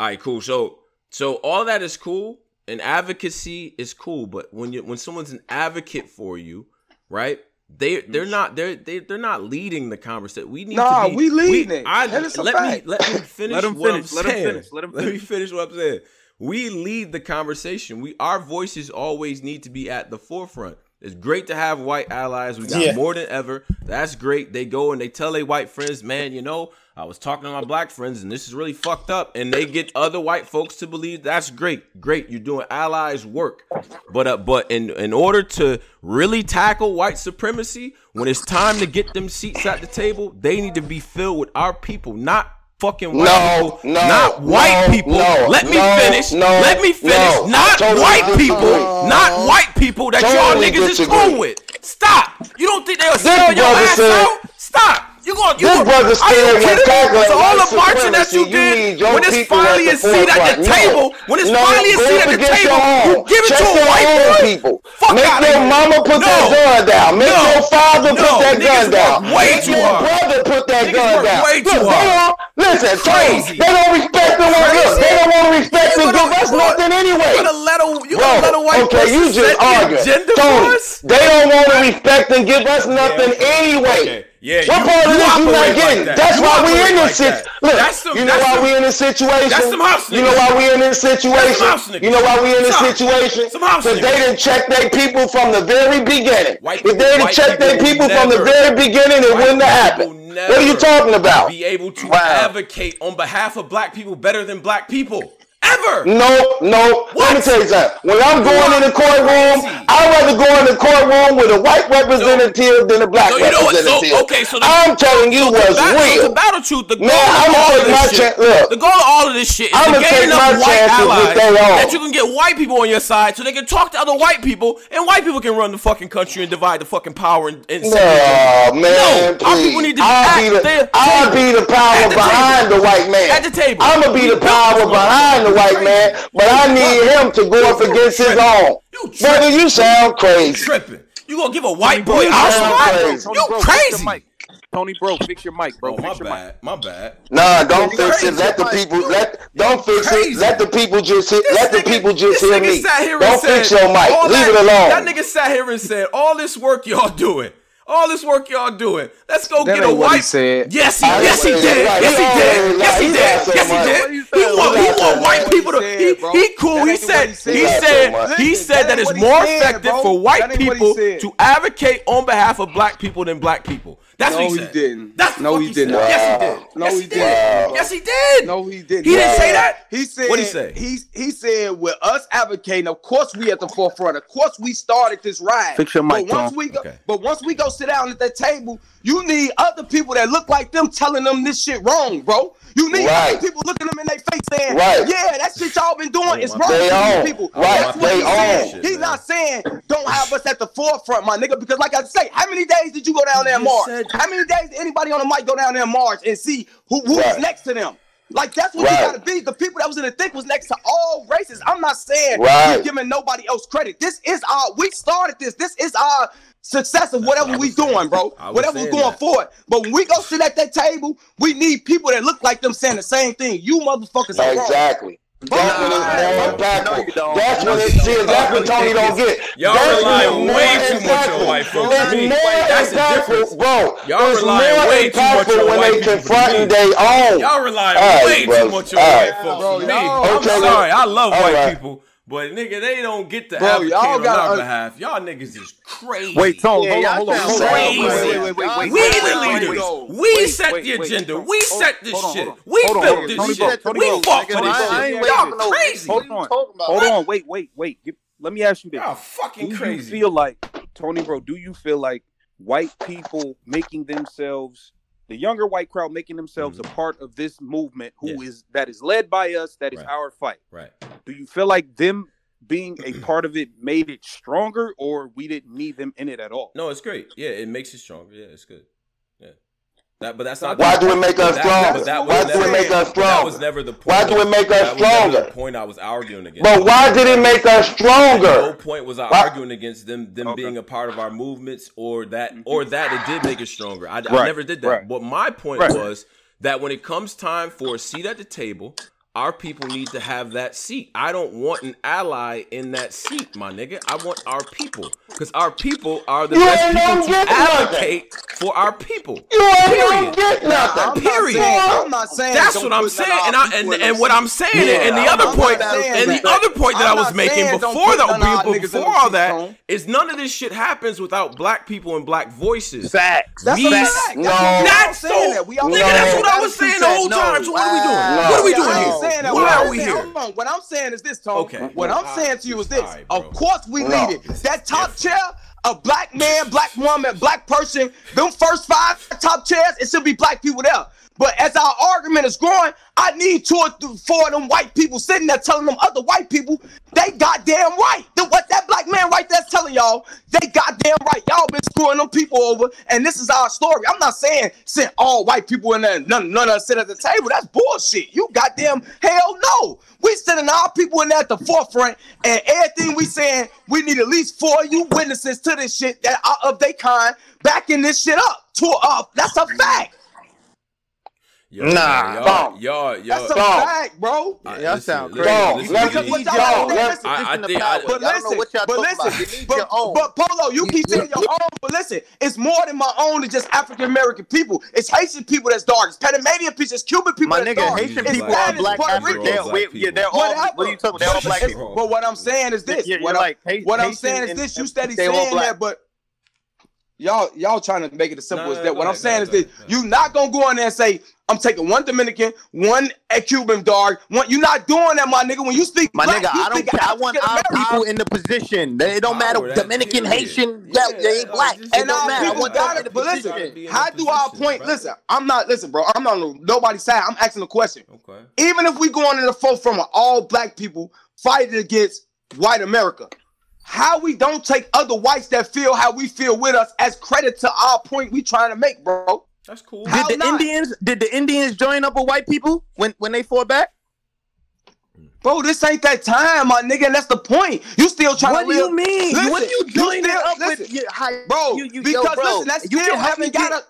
Speaker 8: All right, cool. So so all that is cool, and advocacy is cool, but when you when someone's an advocate for you, right? They they're not they're they, they're not leading the conversation. We need
Speaker 6: Nah,
Speaker 8: to be
Speaker 6: we leading it.
Speaker 8: I,
Speaker 6: That is a
Speaker 8: let me let me finish.
Speaker 9: Let him
Speaker 8: what
Speaker 9: finish.
Speaker 8: I'm
Speaker 9: Let him finish. Let him
Speaker 8: Let me
Speaker 9: finish.
Speaker 8: finish what I'm saying. We lead the conversation. We our voices always need to be at the forefront. It's great to have white allies. We got
Speaker 1: Yeah.
Speaker 8: more than ever. That's great. They go and they tell their white friends, man, you know, I was talking to my black friends and this is really fucked up. And they get other white folks to believe that's great. Great. You're doing allies work. But uh, but in in order to really tackle white supremacy, when it's time to get them seats at the table, they need to be filled with our people, not fucking white
Speaker 2: No,
Speaker 8: people.
Speaker 2: no,
Speaker 8: not white
Speaker 2: no,
Speaker 8: people.
Speaker 2: no,
Speaker 8: Let me
Speaker 2: no,
Speaker 8: finish.
Speaker 2: no,
Speaker 8: Let me finish.
Speaker 2: no.
Speaker 8: Not
Speaker 2: Totally
Speaker 8: white
Speaker 2: disagree.
Speaker 8: people. Not white people that y'all
Speaker 2: Totally
Speaker 8: niggas is
Speaker 2: disagree.
Speaker 8: cool with. Stop. You don't think they'll sell your ass
Speaker 2: said-
Speaker 8: out? Stop. You going you
Speaker 2: This
Speaker 8: gonna-
Speaker 2: brother
Speaker 8: Are you
Speaker 2: said when
Speaker 8: kidding me?
Speaker 2: tackling
Speaker 8: So all the marching that you
Speaker 2: supremacy, you
Speaker 8: did, when it's finally
Speaker 2: the
Speaker 8: a seat at the
Speaker 2: forefront. No.
Speaker 8: table, when it's
Speaker 2: No,
Speaker 8: finally a
Speaker 2: go
Speaker 8: seat at the table,
Speaker 2: your
Speaker 8: you give it
Speaker 2: Check
Speaker 8: to a white boy.
Speaker 2: people.
Speaker 8: Fuck
Speaker 2: Make
Speaker 8: outta
Speaker 2: your mama put
Speaker 8: No.
Speaker 2: that gun down. Make
Speaker 8: No.
Speaker 2: your father
Speaker 8: No.
Speaker 2: put that
Speaker 8: Niggas
Speaker 2: gun down.
Speaker 8: way
Speaker 2: Make
Speaker 8: too
Speaker 2: your
Speaker 8: hard.
Speaker 2: brother put that
Speaker 8: Niggas
Speaker 2: gun down.
Speaker 8: way too
Speaker 2: Look, they
Speaker 8: hard.
Speaker 2: don't, listen,
Speaker 8: Crazy.
Speaker 2: They don't respect the one. Look, they don't want to respect
Speaker 8: You
Speaker 2: the
Speaker 8: gonna-
Speaker 2: group. That's nothing anyway.
Speaker 8: You gonna let a you
Speaker 2: Bro,
Speaker 8: gonna let a white
Speaker 2: okay, you just
Speaker 8: set the
Speaker 2: arguing. Tony, they don't want to respect and give us nothing anyway.
Speaker 8: Yeah,
Speaker 2: what
Speaker 8: you-
Speaker 2: part of this you not
Speaker 8: like
Speaker 2: getting?
Speaker 8: that.
Speaker 2: That's
Speaker 8: You
Speaker 2: why we in
Speaker 8: like
Speaker 2: this situation.
Speaker 8: that.
Speaker 2: Look,
Speaker 8: That's some-
Speaker 2: you know why
Speaker 8: some-
Speaker 2: we in this situation?
Speaker 8: that's some house
Speaker 2: You know why we in this situation? You know why we in this situation? Because they didn't check their people from the very beginning.
Speaker 8: White
Speaker 2: if they didn't check their
Speaker 8: people
Speaker 2: people from the very beginning, it wouldn't have happened. What are you talking about?
Speaker 8: Be able to
Speaker 2: Wow.
Speaker 8: advocate on behalf of black people better than black people ever.
Speaker 2: No, no. Let me
Speaker 8: What?
Speaker 2: tell you something. When I'm going in the courtroom. I'd rather go in the courtroom with a white representative than a black
Speaker 8: So you know what? So
Speaker 2: representative.
Speaker 8: okay, so the,
Speaker 2: I'm telling you
Speaker 8: so
Speaker 2: what's
Speaker 8: the battle,
Speaker 2: real.
Speaker 8: The battle truth, the goal
Speaker 2: Man, I'ma take my
Speaker 8: this shit,
Speaker 2: chan- look.
Speaker 8: the goal of all of this shit is
Speaker 2: I'ma
Speaker 8: gain
Speaker 2: take
Speaker 8: enough white allies that you can get white people on your side, so they can talk to other white people, and white people can run the fucking country and divide the fucking power and. and
Speaker 2: No, man,
Speaker 8: No, our people need to
Speaker 2: I'll be the, I'll be the power behind the white man.
Speaker 8: At the table.
Speaker 2: I'm gonna be the power behind the
Speaker 8: motherfucker.
Speaker 2: white man, but I need him to go up
Speaker 8: You
Speaker 2: against his own.
Speaker 8: You
Speaker 2: Brother, you sound crazy.
Speaker 8: tripping. You gonna give a white boy
Speaker 2: You
Speaker 8: our
Speaker 2: sound
Speaker 8: spot?
Speaker 2: crazy.
Speaker 9: Tony,
Speaker 8: You
Speaker 9: bro, fix
Speaker 8: crazy.
Speaker 9: your mic. Tony, bro, fix your mic, bro.
Speaker 8: Oh, my
Speaker 9: fix your mic.
Speaker 8: bad. My bad.
Speaker 2: Nah, don't
Speaker 8: You
Speaker 2: fix it. Let the people let don't fix
Speaker 8: crazy.
Speaker 2: it. Let the people just hit,
Speaker 8: This
Speaker 2: let the people just
Speaker 8: this
Speaker 2: hear me.
Speaker 8: sat here and
Speaker 2: Don't
Speaker 8: said,
Speaker 2: fix your mic.
Speaker 8: all
Speaker 2: Leave
Speaker 8: that-
Speaker 2: it alone.
Speaker 8: That nigga sat here and said, all this work y'all doing. All this work y'all doing. Let's go
Speaker 9: That
Speaker 8: get a
Speaker 9: ain't he
Speaker 8: white.
Speaker 9: said.
Speaker 8: Yes, he,
Speaker 2: I
Speaker 8: yes, he did.
Speaker 2: saying
Speaker 8: Yes, he did.
Speaker 2: He
Speaker 8: Yes, he did. Yes, he did.
Speaker 9: What
Speaker 8: He want, he want white people to.
Speaker 6: he
Speaker 8: He,
Speaker 6: said, bro.
Speaker 8: he cool. He said.
Speaker 6: he said.
Speaker 8: He said.
Speaker 2: so much.
Speaker 8: He
Speaker 6: Listen,
Speaker 8: said
Speaker 6: that
Speaker 8: that it's more effective for white
Speaker 6: That ain't what he
Speaker 8: people to advocate on behalf of black people than black people. That's
Speaker 6: No,
Speaker 8: what he
Speaker 6: he didn't.
Speaker 8: That's
Speaker 6: No,
Speaker 8: what
Speaker 6: he
Speaker 8: he
Speaker 6: did
Speaker 8: said.
Speaker 6: not.
Speaker 8: Yes, he did.
Speaker 6: No,
Speaker 8: yes,
Speaker 6: he
Speaker 8: he
Speaker 6: didn't.
Speaker 8: did. Yes, he did.
Speaker 6: No, he didn't.
Speaker 8: He didn't say that?
Speaker 6: He said.
Speaker 8: What'd he say?
Speaker 6: He he said with us advocating, of course we at the forefront. Of course we started this ride.
Speaker 9: Fix your mic,
Speaker 6: but once
Speaker 9: Tom.
Speaker 6: we go,
Speaker 8: Okay.
Speaker 6: but once we go sit down at that table, you need other people that look like them telling them this shit wrong, bro. You need
Speaker 2: Right.
Speaker 6: other people looking them in their face saying,
Speaker 2: Right.
Speaker 6: "Yeah, that shit y'all been doing is wrong."
Speaker 2: They
Speaker 6: to
Speaker 2: own.
Speaker 6: people.
Speaker 2: Right.
Speaker 6: That's what
Speaker 2: They
Speaker 6: he's saying.
Speaker 2: own.
Speaker 6: He's not saying don't have us at the forefront, my nigga. Because like I say, how many days did you go down there and
Speaker 8: just
Speaker 6: march?
Speaker 8: said-
Speaker 6: How many days did anybody on the mic go down there and march and see who who's
Speaker 2: Right.
Speaker 6: next to them? Like that's what
Speaker 2: Right.
Speaker 6: you gotta be. The people that was in the thick was next to all races. I'm not saying
Speaker 2: Right.
Speaker 6: we giving nobody else credit. This is our we started this. This is our success of whatever we
Speaker 8: was saying.
Speaker 6: doing, bro. Whatever we're going
Speaker 8: that.
Speaker 6: forward. But when we go sit at that table, we need people that look like them saying the same thing. You motherfuckers are wrong.
Speaker 2: Exactly. That's when it's more
Speaker 9: no,
Speaker 2: impactful.
Speaker 9: you.
Speaker 2: That's when it's see, that's what Tony don't get.
Speaker 8: Y'all
Speaker 2: That's
Speaker 8: rely way too much on white folks.
Speaker 2: It's
Speaker 8: To me,
Speaker 2: more
Speaker 8: that's the
Speaker 2: impactful,
Speaker 8: difference.
Speaker 2: bro.
Speaker 8: Y'all
Speaker 2: it's
Speaker 8: relying
Speaker 2: more
Speaker 8: way too much on
Speaker 2: when
Speaker 8: white
Speaker 2: they
Speaker 8: people to
Speaker 2: confronting
Speaker 8: me.
Speaker 2: their own.
Speaker 8: Y'all rely
Speaker 2: All right,
Speaker 8: way
Speaker 2: bro.
Speaker 8: too much on
Speaker 2: All
Speaker 8: white folks.
Speaker 6: Bro,
Speaker 8: to me. I'm
Speaker 2: Okay,
Speaker 8: sorry. I love
Speaker 2: all
Speaker 8: white
Speaker 2: right.
Speaker 8: people. But nigga, they don't get to
Speaker 6: Bro,
Speaker 8: advocate
Speaker 6: y'all
Speaker 8: on
Speaker 6: gotta
Speaker 8: our
Speaker 6: un-
Speaker 8: behalf. Y'all niggas is crazy.
Speaker 9: Wait, Tone,
Speaker 3: Yeah,
Speaker 9: hold on, hold on, hold on.
Speaker 8: crazy.
Speaker 9: Wait, wait, wait, wait, wait,
Speaker 8: We
Speaker 9: wait,
Speaker 8: the
Speaker 9: wait, wait,
Speaker 8: leaders.
Speaker 9: wait.
Speaker 8: We
Speaker 9: Wait,
Speaker 8: set
Speaker 9: wait,
Speaker 8: the
Speaker 9: wait.
Speaker 8: agenda.
Speaker 9: Hold-
Speaker 8: We
Speaker 9: hold-
Speaker 8: set this
Speaker 9: hold on,
Speaker 8: shit.
Speaker 9: hold on.
Speaker 8: We
Speaker 9: Hold on,
Speaker 8: built
Speaker 9: hold on.
Speaker 8: this
Speaker 9: Tony
Speaker 8: shit.
Speaker 9: Bro, Tony
Speaker 8: we
Speaker 9: Bro,
Speaker 8: fought
Speaker 9: nigga,
Speaker 8: for this
Speaker 9: I- I
Speaker 8: shit.
Speaker 9: ain't
Speaker 8: Y'all crazy.
Speaker 9: Hold on. Hold on, wait, wait, wait. Give- Let me ask you this.
Speaker 8: Y'all fucking
Speaker 9: do
Speaker 8: crazy.
Speaker 9: you feel like Tony bro, do you feel like white people making themselves the younger white crowd making themselves mm-hmm. a part of this movement who is
Speaker 8: Yes.
Speaker 9: that is led by us, that is
Speaker 8: Right.
Speaker 9: our fight.
Speaker 8: Right.
Speaker 9: Do you feel like them being a part of it made it stronger or we didn't need them in it at all?
Speaker 8: No, it's great. Yeah, it makes it stronger. Yeah, it's good. Yeah. That, but that's not.
Speaker 2: Why do it make us
Speaker 8: that-
Speaker 2: stronger?
Speaker 8: but that was
Speaker 2: Why do
Speaker 8: never-
Speaker 2: it make us
Speaker 8: but That was never the point.
Speaker 2: Why do it make us
Speaker 8: that was never
Speaker 2: stronger?
Speaker 8: the point I was arguing against.
Speaker 2: But why did it make us stronger?
Speaker 8: No point was I
Speaker 2: Why-
Speaker 8: arguing against them them
Speaker 9: Okay.
Speaker 8: being a part of our movements or that mm-hmm. or that it did make it stronger. I, I never did that.
Speaker 9: right.
Speaker 8: But my point
Speaker 9: Right.
Speaker 8: was that when it comes time for a seat at the table, our people need to have that seat. I don't want an ally in that seat, my nigga. I want our people because our people are the
Speaker 2: You
Speaker 8: best people
Speaker 2: gonna
Speaker 8: to
Speaker 2: get nothing.
Speaker 8: advocate for our people.
Speaker 2: You ain't
Speaker 8: Period.
Speaker 2: gonna get
Speaker 6: I'm
Speaker 2: nothing.
Speaker 6: not
Speaker 8: Period.
Speaker 6: saying- I'm not saying
Speaker 8: That's what I'm saying, and I, and,
Speaker 6: people in
Speaker 8: and what I'm saying,
Speaker 6: Yeah,
Speaker 8: and the
Speaker 6: I'm
Speaker 8: other point, and the other point that
Speaker 6: I'm
Speaker 8: I was making before
Speaker 6: put
Speaker 8: that,
Speaker 6: none of
Speaker 8: before,
Speaker 6: niggas in
Speaker 8: before
Speaker 6: them
Speaker 8: all
Speaker 6: seats,
Speaker 8: that,
Speaker 6: Tone.
Speaker 8: is none of this shit happens without black people and black voices.
Speaker 9: Facts.
Speaker 6: That's
Speaker 8: We-
Speaker 6: a fact.
Speaker 2: No.
Speaker 6: That's, what
Speaker 8: That's
Speaker 6: I'm
Speaker 8: so,
Speaker 6: that. We all
Speaker 8: nigga. That's what I was saying the whole time. So what are we doing? What are we doing here?
Speaker 6: Saying that.
Speaker 8: Why
Speaker 6: What
Speaker 8: are
Speaker 6: I'm
Speaker 8: we
Speaker 6: saying-
Speaker 8: here?
Speaker 6: Hold on. What I'm saying is this, Tone.
Speaker 8: Okay.
Speaker 6: What I'm
Speaker 8: All
Speaker 6: saying to you is this.
Speaker 8: Right,
Speaker 6: of course we need it. That top chair, a black man, black woman, black person, them first five top chairs, it should be black people there. But as our argument is growing, I need two or th- four of them white people sitting there telling them other white people they goddamn right. Then what that black man right there's telling y'all, they goddamn right. Y'all been screwing them people over, and this is our story. I'm not saying send all white people in there, none, none of us sit at the table. That's bullshit. You goddamn hell no. We sending our people in there at the forefront, and everything we saying, we need at least four of you witnesses to this shit that are of they kind backing this shit up. To up. That's a fact.
Speaker 8: Yo,
Speaker 2: Nah,
Speaker 8: y'all,
Speaker 2: Tom.
Speaker 8: y'all, y'all,
Speaker 6: That's a fact, bro.
Speaker 8: Uh, I-
Speaker 3: Y'all
Speaker 8: listen,
Speaker 3: sound
Speaker 8: listen,
Speaker 2: crazy.
Speaker 8: listen,
Speaker 2: Let's-
Speaker 8: listen.
Speaker 6: Because what y'all
Speaker 2: y'all.
Speaker 6: don't
Speaker 2: Let's-
Speaker 6: listen.
Speaker 8: I- I think- I-
Speaker 6: But
Speaker 3: Y'all don't know
Speaker 6: listen,
Speaker 3: what y'all
Speaker 6: but listen,
Speaker 3: You
Speaker 6: but, but Polo, you keep saying your own, but listen, it's more than my own than just African American people. It's Haitian people that's dark. It's Panamanian people. It's Cuban people
Speaker 3: My
Speaker 6: that's
Speaker 3: nigga,
Speaker 6: dark.
Speaker 3: Haitian
Speaker 6: it's
Speaker 3: people
Speaker 8: black
Speaker 3: are black
Speaker 6: Puerto
Speaker 3: African. They're, we- yeah, they're all.
Speaker 6: Whatever.
Speaker 3: What are you talking? They're all
Speaker 6: But
Speaker 3: black people.
Speaker 6: But what I'm saying is this. What I'm,
Speaker 3: like, Ha-
Speaker 6: what I'm
Speaker 3: Haitian
Speaker 6: saying is this. You
Speaker 3: and
Speaker 6: steady saying
Speaker 3: black.
Speaker 6: that, but y'all y'all trying to make it as simple
Speaker 8: Nah,
Speaker 6: as that.
Speaker 8: go
Speaker 6: What I'm saying
Speaker 8: go
Speaker 6: is
Speaker 8: ahead,
Speaker 6: this:
Speaker 8: go ahead.
Speaker 6: you not gonna go in there and say I'm taking one Dominican, one a Cuban dog. One, you're not doing that, my nigga. When you speak,
Speaker 3: My
Speaker 6: black,
Speaker 3: nigga,
Speaker 6: you
Speaker 3: I don't care. I want our
Speaker 6: African-American.
Speaker 3: people in the position. They- It don't matter.
Speaker 8: Power, that
Speaker 3: Dominican,
Speaker 8: period.
Speaker 3: Haitian,
Speaker 8: Yeah,
Speaker 3: yeah, they ain't
Speaker 8: that-
Speaker 3: black.
Speaker 8: just-
Speaker 3: It
Speaker 6: And
Speaker 3: don't
Speaker 6: our
Speaker 3: matter.
Speaker 6: People got
Speaker 3: in
Speaker 6: it. But
Speaker 8: Gotta
Speaker 6: listen, how do our
Speaker 8: position,
Speaker 6: point?
Speaker 8: brother.
Speaker 6: Listen, I'm not listen, bro. I'm not on nobody's side. I'm asking a question.
Speaker 8: Okay.
Speaker 6: Even if we go on in the forefront of all black people fighting against white America, how we don't take other whites that feel how we feel with us as credit to our point we trying to make, bro.
Speaker 8: That's cool.
Speaker 6: How
Speaker 3: Did the
Speaker 6: not?
Speaker 3: Indians? Did the Indians join up with white people when when they fought back?
Speaker 6: Bro, this ain't that time, my nigga, and that's the point. You still trying
Speaker 3: What
Speaker 6: to What
Speaker 3: do
Speaker 6: live.
Speaker 3: you mean?
Speaker 6: Listen,
Speaker 3: what are you joining
Speaker 6: still-
Speaker 3: up
Speaker 6: listen,
Speaker 3: with? Your, how,
Speaker 6: bro,
Speaker 3: you, you,
Speaker 6: because
Speaker 3: yo, bro,
Speaker 6: listen, that's
Speaker 3: you
Speaker 6: still
Speaker 3: can help me
Speaker 6: haven't got a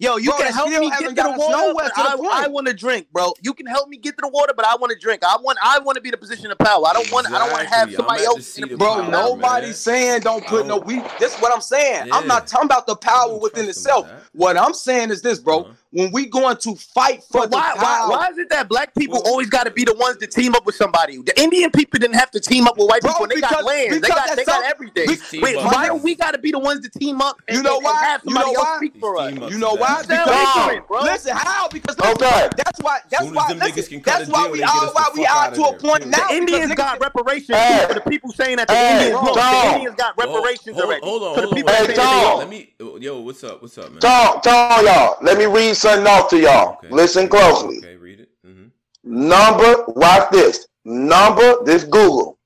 Speaker 3: Yo, you
Speaker 2: Bro,
Speaker 3: can help me get
Speaker 2: haven't
Speaker 3: to the water. but
Speaker 2: to the
Speaker 3: I. I want to drink, bro. You can help me get to the water, but I want to drink. I want I want to be in a position of power. I don't want I don't want to have somebody
Speaker 8: at the
Speaker 3: else
Speaker 8: seat
Speaker 3: in a
Speaker 8: of
Speaker 2: Bro,
Speaker 3: of
Speaker 8: power,
Speaker 3: power.
Speaker 2: nobody's
Speaker 8: man.
Speaker 2: saying don't put no
Speaker 8: don't-
Speaker 2: we this is what I'm saying. I'm not talking about the power within itself. What I'm saying is this, bro.
Speaker 8: Uh-huh.
Speaker 2: When we going to fight for
Speaker 3: But
Speaker 2: the
Speaker 3: why, why, why is it that black people
Speaker 8: Well-
Speaker 3: always got to be the ones to team up with somebody? The Indian people didn't have to team up with white
Speaker 2: Bro,
Speaker 3: people. They got land. They got they got everything.
Speaker 2: we-
Speaker 3: Wait,
Speaker 8: up.
Speaker 3: why do we got to be the ones to team up? And,
Speaker 2: You know
Speaker 3: and-
Speaker 2: why?
Speaker 3: And have
Speaker 2: You know
Speaker 3: else
Speaker 2: why?
Speaker 3: speak for us.
Speaker 2: You know why?
Speaker 8: that.
Speaker 3: Sounds
Speaker 2: Because
Speaker 3: ignorant, bro.
Speaker 2: listen, how? Because okay. that's why that's
Speaker 8: Soon
Speaker 2: why listen,
Speaker 8: can
Speaker 2: that's why
Speaker 8: deal,
Speaker 2: we
Speaker 8: they
Speaker 2: are why we are to a point now.
Speaker 3: The Indians got reparations for the people saying that the Indians lost.
Speaker 2: Tom.
Speaker 3: The Indians got reparations
Speaker 8: hold,
Speaker 3: already.
Speaker 8: hold on, hold on.
Speaker 2: Hey,
Speaker 3: that say they
Speaker 2: Tom.
Speaker 3: lost.
Speaker 8: Let me. Yo, what's up? What's up, man?
Speaker 2: Tell, tell y'all. Let me read something off to y'all.
Speaker 8: Okay.
Speaker 2: Listen closely.
Speaker 8: Okay, read it. hmm
Speaker 2: Number, watch this. Number, this Google.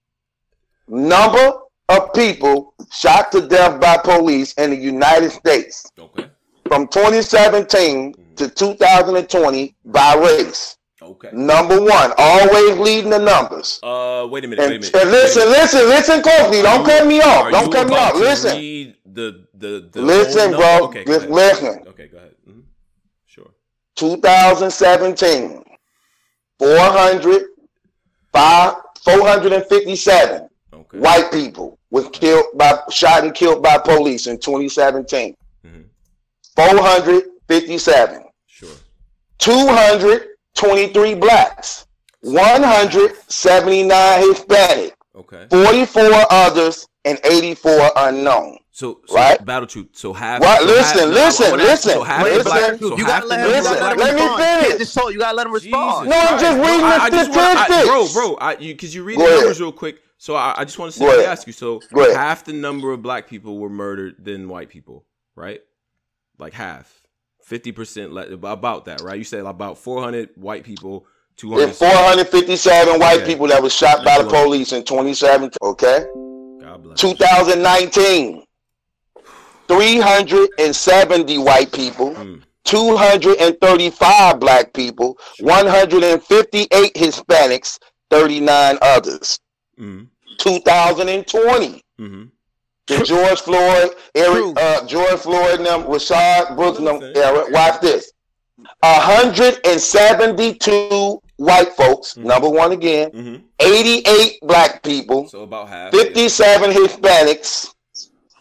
Speaker 2: Number of people shot to death by police in the United States
Speaker 8: Okay.
Speaker 2: from 2017 to 2020 by race.
Speaker 8: Okay.
Speaker 2: Number one, always leading the numbers.
Speaker 8: Uh, wait a minute.
Speaker 2: And,
Speaker 8: Wait a minute.
Speaker 2: and listen, listen, listen closely. Don't cut me off. Don't
Speaker 8: you
Speaker 2: cut me off. Listen.
Speaker 8: The the the
Speaker 2: Listen, bro.
Speaker 8: Okay,
Speaker 2: listen.
Speaker 8: Okay, go ahead. Hmm Sure.
Speaker 2: 2017, 400, five, 457
Speaker 8: Okay.
Speaker 2: white people was killed by shot and killed by police in 2017.
Speaker 8: Mhm.
Speaker 2: 457.
Speaker 8: Sure.
Speaker 2: 223 blacks. 179 Hispanic.
Speaker 8: Okay.
Speaker 2: 44 others and 84 unknown.
Speaker 8: So, so
Speaker 2: Right?
Speaker 8: battle truth. So half.
Speaker 2: What?
Speaker 8: so
Speaker 2: Listen,
Speaker 8: half,
Speaker 2: listen,
Speaker 8: I wanna you,
Speaker 2: listen,
Speaker 8: So half
Speaker 2: listen.
Speaker 8: the black. So
Speaker 3: you
Speaker 8: half
Speaker 3: gotta let him,
Speaker 8: number
Speaker 3: you
Speaker 2: listen,
Speaker 3: gotta let him
Speaker 2: let me
Speaker 3: respond. You
Speaker 2: finish.
Speaker 3: just talk. You gotta let him respond.
Speaker 2: No, I'm just
Speaker 8: Bro,
Speaker 2: reading
Speaker 8: I, I
Speaker 2: the
Speaker 8: just want, I, bro, bro, I, you because you read
Speaker 2: Go
Speaker 8: the
Speaker 2: ahead.
Speaker 8: numbers real quick. So I, I just want to
Speaker 2: Go
Speaker 8: simply
Speaker 2: ahead.
Speaker 8: ask you. So half the number of black people were murdered than white people, right? Like half, fifty percent, about that, right? You said about four hundred white people, two
Speaker 2: There's 457 white
Speaker 8: Okay.
Speaker 2: people that was shot by the
Speaker 8: That's a lot.
Speaker 2: police in 2017. Okay.
Speaker 8: God bless. you.
Speaker 2: 2019, 370 white people,
Speaker 8: Mm,
Speaker 2: 235 black people, 158 Hispanics, 39 others.
Speaker 8: mm,
Speaker 2: 2020,
Speaker 8: mm-hmm.
Speaker 2: the George Floyd, Eric, uh, George Floyd, and them, Rayshard Brooks, them era. Watch this: 172 white folks.
Speaker 8: Mhm.
Speaker 2: Number one again.
Speaker 8: Mm-hmm.
Speaker 2: 88 black people.
Speaker 8: So about half. yeah.
Speaker 2: 57 Hispanics.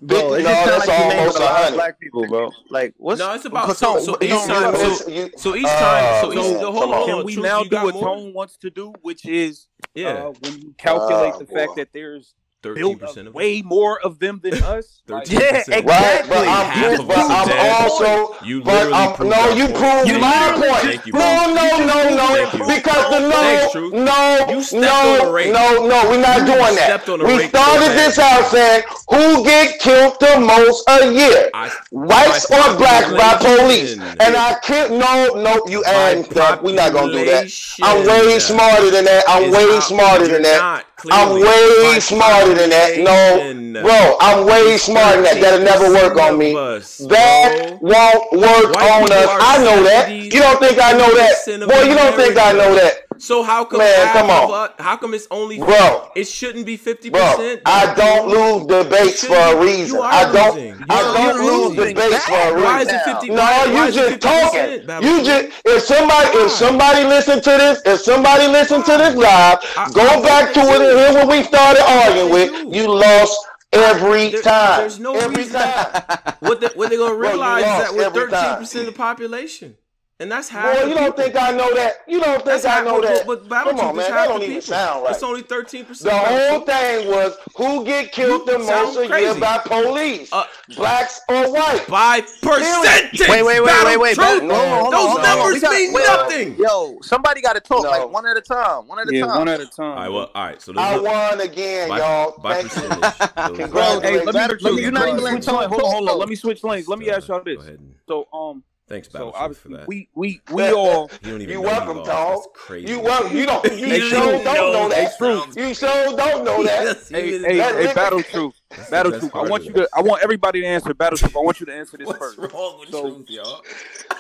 Speaker 3: Bro,
Speaker 2: No,
Speaker 3: just sounds
Speaker 2: that's
Speaker 3: like you naming
Speaker 2: almost
Speaker 3: a
Speaker 2: 100.
Speaker 3: black people, bro. Like, what's
Speaker 8: No, it's about
Speaker 3: Cause
Speaker 8: so, so each time. So, so each
Speaker 2: uh,
Speaker 8: time. So each.
Speaker 2: man,
Speaker 8: the
Speaker 2: come
Speaker 8: hold
Speaker 2: on.
Speaker 8: on.
Speaker 1: Can we now do what
Speaker 8: more?
Speaker 1: Tone wants to do, which is
Speaker 8: Yeah.
Speaker 1: uh, when you calculate
Speaker 2: Oh,
Speaker 1: the
Speaker 2: boy.
Speaker 1: fact that there's
Speaker 8: Thirteen percent of
Speaker 1: way more of them than us. like,
Speaker 8: 13%.
Speaker 3: Yeah,
Speaker 2: Right,
Speaker 3: exactly.
Speaker 2: but I'm,
Speaker 8: of
Speaker 2: but I'm also,
Speaker 8: You
Speaker 2: but
Speaker 8: literally
Speaker 2: I'm,
Speaker 8: proved
Speaker 2: no, you
Speaker 8: point.
Speaker 2: proved
Speaker 8: You
Speaker 2: my
Speaker 8: literally-
Speaker 2: point.
Speaker 8: Thank you,
Speaker 2: no, no, no, no, because the no, no,
Speaker 8: You stepped on the
Speaker 2: no, no, no, we're not
Speaker 8: You
Speaker 2: doing that.
Speaker 8: on
Speaker 2: We started this out saying who get killed the most a year. Whites or blacks by police. And I can't, no, no, you
Speaker 8: By
Speaker 2: adding stuff. We're not going to do that. I'm way smarter than that. I'm way smarter than that.
Speaker 8: Not,
Speaker 2: I'm way smarter than that. No, bro, I'm way smarter than that. That'll never work on me. That won't work on us. I know that. You don't think I know that? Boy, you don't think I know that.
Speaker 8: So how come
Speaker 2: Man,
Speaker 8: half
Speaker 2: come on.
Speaker 8: how come it's only
Speaker 2: Bro.
Speaker 8: It shouldn't be fifty
Speaker 2: Bro,
Speaker 8: percent.
Speaker 2: I don't lose debates for a reason.
Speaker 8: You are
Speaker 2: I don't.
Speaker 8: losing.
Speaker 2: I don't lose
Speaker 8: losing.
Speaker 2: debates for a
Speaker 8: Why is
Speaker 2: reason.
Speaker 8: it fifty?
Speaker 2: No,
Speaker 8: why
Speaker 2: you just
Speaker 8: 50%,
Speaker 2: talking.
Speaker 8: Babylon?
Speaker 2: You just if somebody if somebody listen to this, if somebody listen to this live,
Speaker 8: I-
Speaker 2: go
Speaker 8: I
Speaker 2: back
Speaker 8: hope
Speaker 2: to it and hear what we started arguing with. You lost every
Speaker 8: There-
Speaker 2: time.
Speaker 8: There's no
Speaker 2: every
Speaker 8: reason.
Speaker 2: time.
Speaker 8: What they, what they're gonna
Speaker 2: Bro, you
Speaker 8: realize is that we're
Speaker 2: every
Speaker 8: thirteen
Speaker 2: time.
Speaker 8: percent of the population, and that's half.
Speaker 2: Boy, you don't
Speaker 8: people.
Speaker 2: think I know that? You don't think
Speaker 8: That's
Speaker 2: I know that?
Speaker 8: But, but
Speaker 2: Come on, man. That don't even
Speaker 8: people.
Speaker 2: sound right.
Speaker 8: It's only thirteen percent.
Speaker 2: The whole thing was who get killed the most a year by police,
Speaker 8: Uh,
Speaker 2: blacks or white.
Speaker 8: by percentage.
Speaker 3: Wait, wait, wait,
Speaker 8: Battle
Speaker 3: wait, wait.
Speaker 8: Truth.
Speaker 3: Hold on, hold on,
Speaker 8: Those
Speaker 3: hold on, hold on.
Speaker 8: numbers
Speaker 3: We got-
Speaker 8: mean
Speaker 3: wait,
Speaker 8: nothing.
Speaker 3: Yo, somebody got to talk
Speaker 2: No.
Speaker 3: like one at a time. One at a
Speaker 1: yeah,
Speaker 3: time.
Speaker 1: one at a time.
Speaker 8: All right, well, all right. So there's
Speaker 2: I
Speaker 8: a-
Speaker 2: won again,
Speaker 8: by,
Speaker 2: y'all.
Speaker 8: by
Speaker 2: Thank you. Congratulations.
Speaker 1: Hey, let me, let me,
Speaker 3: you're not even letting
Speaker 1: switch lanes. Hold on, hold on. Let me switch lanes. Let me ask y'all this. So, um,
Speaker 8: Thanks,
Speaker 1: so
Speaker 8: Battle Truth, for that.
Speaker 1: we we we all
Speaker 8: You don't even
Speaker 2: You
Speaker 8: know
Speaker 2: welcome,
Speaker 8: lost.
Speaker 2: dog.
Speaker 8: That's crazy.
Speaker 2: You welcome. You don't. You
Speaker 8: He
Speaker 2: sure
Speaker 8: don't
Speaker 2: don't
Speaker 8: know
Speaker 2: know
Speaker 8: that
Speaker 2: that. You sure don't know that.
Speaker 8: Yes,
Speaker 1: hey hey hey battle truth battle
Speaker 8: best
Speaker 1: truth. I want you to I want everybody to answer battle truth. I want you to answer this
Speaker 8: What's
Speaker 1: first.
Speaker 8: wrong with
Speaker 1: So-
Speaker 8: truth, y'all?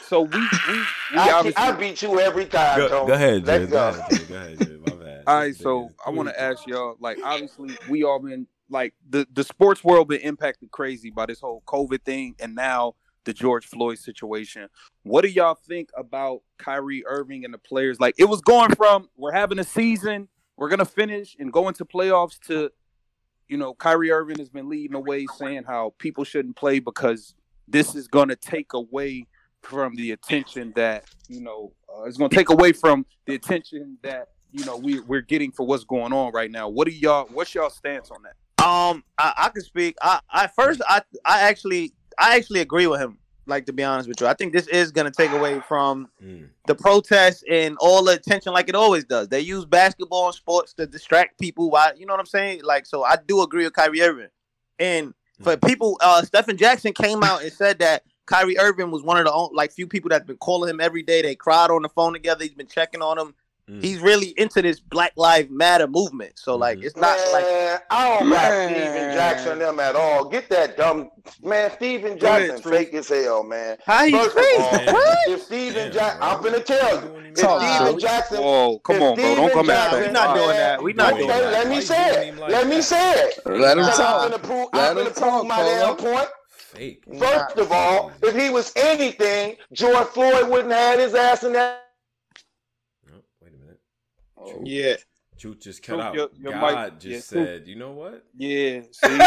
Speaker 1: So we we we
Speaker 2: I,
Speaker 1: obviously.
Speaker 2: I beat you every time.
Speaker 8: Go,
Speaker 2: Tone.
Speaker 8: go ahead, Jay.
Speaker 2: Let's
Speaker 8: Go
Speaker 2: go.
Speaker 8: ahead, Jay. Go ahead, Jay. My bad.
Speaker 1: All right, so I want to ask y'all, like, obviously, we all been like the the sports world been impacted crazy by this whole COVID thing, and now the George Floyd situation. What do y'all think about Kyrie Irving and the players? Like it was going from we're having a season, we're gonna finish and go into playoffs to, you know, Kyrie Irving has been leading the way saying how people shouldn't play because this is gonna take away from the attention that you know uh, it's gonna take away from the attention that you know we we're getting for what's going on right now. What do y'all? What's y'all stance on that?
Speaker 3: Um, I, I can speak. I, I first, I, I actually, I actually agree with him. Like to be honest with you, I think this is gonna take away from
Speaker 8: Mm.
Speaker 3: the protests and all the attention, like it always does. They use basketball and sports to distract people. Why, you know what I'm saying? Like, so I do agree with Kyrie Irving. And for people, uh, Stephen Jackson came out and said that Kyrie Irving was one of the only, like few people that's been calling him every day. They cried on the phone together. He's been checking on him.
Speaker 8: Mm.
Speaker 3: He's really into this Black Lives Matter movement. So like,
Speaker 8: Mm-hmm.
Speaker 3: it's not like
Speaker 2: I don't like
Speaker 10: Man.
Speaker 2: Stephen Jackson them at all. Get that dumb man. Stephen
Speaker 1: Go ahead,
Speaker 2: Jackson
Speaker 1: Truth.
Speaker 2: fake as hell, man.
Speaker 3: how you
Speaker 2: First of all,
Speaker 8: What?
Speaker 2: if Stephen
Speaker 8: Damn,
Speaker 2: Jackson. I'm gonna tell you, if
Speaker 10: Talk, Stephen
Speaker 2: Jackson,
Speaker 1: Whoa, come on, bro! Don't come at
Speaker 2: Jackson-
Speaker 1: We're
Speaker 3: not doing that. We're not doing that.
Speaker 2: let me say it. Let me say it.
Speaker 10: Let him
Speaker 2: Because I'm
Speaker 10: talk.
Speaker 2: gonna prove,
Speaker 10: Let
Speaker 2: I'm gonna
Speaker 10: him talk,
Speaker 2: prove my damn point.
Speaker 8: Fake.
Speaker 2: First of all, if he was anything, George Floyd wouldn't have had his ass in that.
Speaker 8: No, wait a minute.
Speaker 3: Yeah.
Speaker 8: Truth just cut
Speaker 1: Truth,
Speaker 8: out.
Speaker 1: your- your
Speaker 8: God
Speaker 1: mic-
Speaker 8: just
Speaker 1: yeah, Truth.
Speaker 8: said, you know what?
Speaker 1: Yeah, see,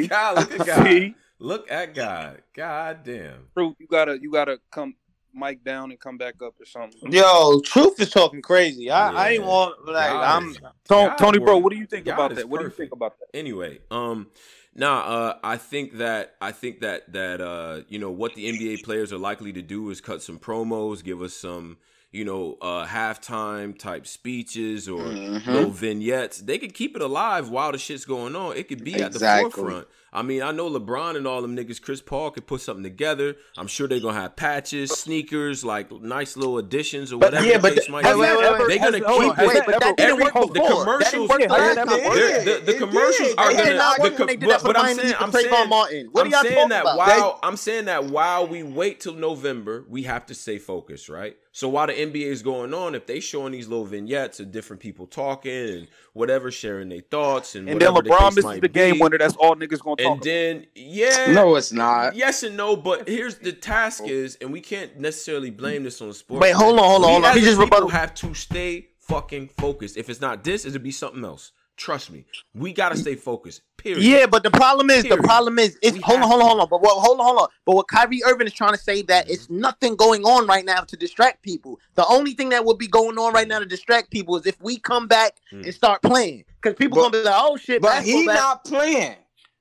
Speaker 1: see,
Speaker 8: God, look at God.
Speaker 1: see,
Speaker 8: Look at God. God damn.
Speaker 1: Truth, you gotta, you gotta come mic down and come back up or something.
Speaker 3: Yo, truth is talking crazy. I, I ain't want like
Speaker 8: God
Speaker 3: I'm
Speaker 8: is-
Speaker 1: Tony, Tony bro, what do you think
Speaker 8: God
Speaker 1: about
Speaker 8: is
Speaker 1: that? What do you think about that?
Speaker 8: Anyway, um, nah, uh, I think that I think that that uh, you know, what the NBA players are likely to do is cut some promos, give us some, you know, uh, halftime type speeches or
Speaker 10: Mm-hmm.
Speaker 8: little vignettes. They could keep it alive while the shit's going on. It could be at the forefront. I mean, I know LeBron and all them niggas, Chris Paul could put something together. I'm sure they're gonna have patches, sneakers, like nice little additions or
Speaker 3: But-
Speaker 8: whatever
Speaker 3: yeah, but the-
Speaker 8: might
Speaker 3: wait,
Speaker 8: be.
Speaker 3: wait, wait, wait.
Speaker 8: They're gonna
Speaker 1: hold on,
Speaker 8: keep it.
Speaker 3: but that
Speaker 1: ever-
Speaker 8: every- the
Speaker 3: before. That didn't
Speaker 8: commercials-
Speaker 3: the
Speaker 1: Yeah,
Speaker 3: last
Speaker 1: that
Speaker 3: time.
Speaker 1: did.
Speaker 3: around.
Speaker 8: They're- the, the commercials are gonna the
Speaker 3: worked when
Speaker 8: com-
Speaker 3: they did
Speaker 8: but, but I'm saying I'm saying
Speaker 3: Martin. What
Speaker 8: I'm
Speaker 3: y'all
Speaker 8: saying that
Speaker 3: about?
Speaker 8: while I'm saying that while we wait till November, we have to stay focused, right? So while the NBA is going on, if they showing these little vignettes of different people talking and whatever, sharing their thoughts and,
Speaker 1: And then
Speaker 8: whatever the
Speaker 1: LeBron
Speaker 8: case
Speaker 1: misses
Speaker 8: might
Speaker 1: the game
Speaker 8: be,
Speaker 1: winner. That's all niggas gonna talk.
Speaker 8: and then yeah,
Speaker 10: No, it's not.
Speaker 8: Yes and no, but here's the task is, and we can't necessarily blame this on the sport.
Speaker 3: Wait, hold on, hold on,
Speaker 8: We
Speaker 3: hold on.
Speaker 8: as
Speaker 3: He just
Speaker 8: people
Speaker 3: rebuttal.
Speaker 8: have to stay fucking focused. If it's not this, it'll be something else. Trust me, we gotta stay focused. Period.
Speaker 3: Yeah, but the problem is, the problem is, it's
Speaker 8: We
Speaker 3: hold on, hold on, hold on. But what, hold on, hold on. But what Kyrie Irving is trying to say that it's nothing going on right now to distract people. The only thing that would be going on right now to distract people is if we come back
Speaker 8: Mm.
Speaker 3: and start playing, because people
Speaker 6: But-
Speaker 3: gonna be like, oh shit,
Speaker 6: But he
Speaker 3: back.
Speaker 6: not playing.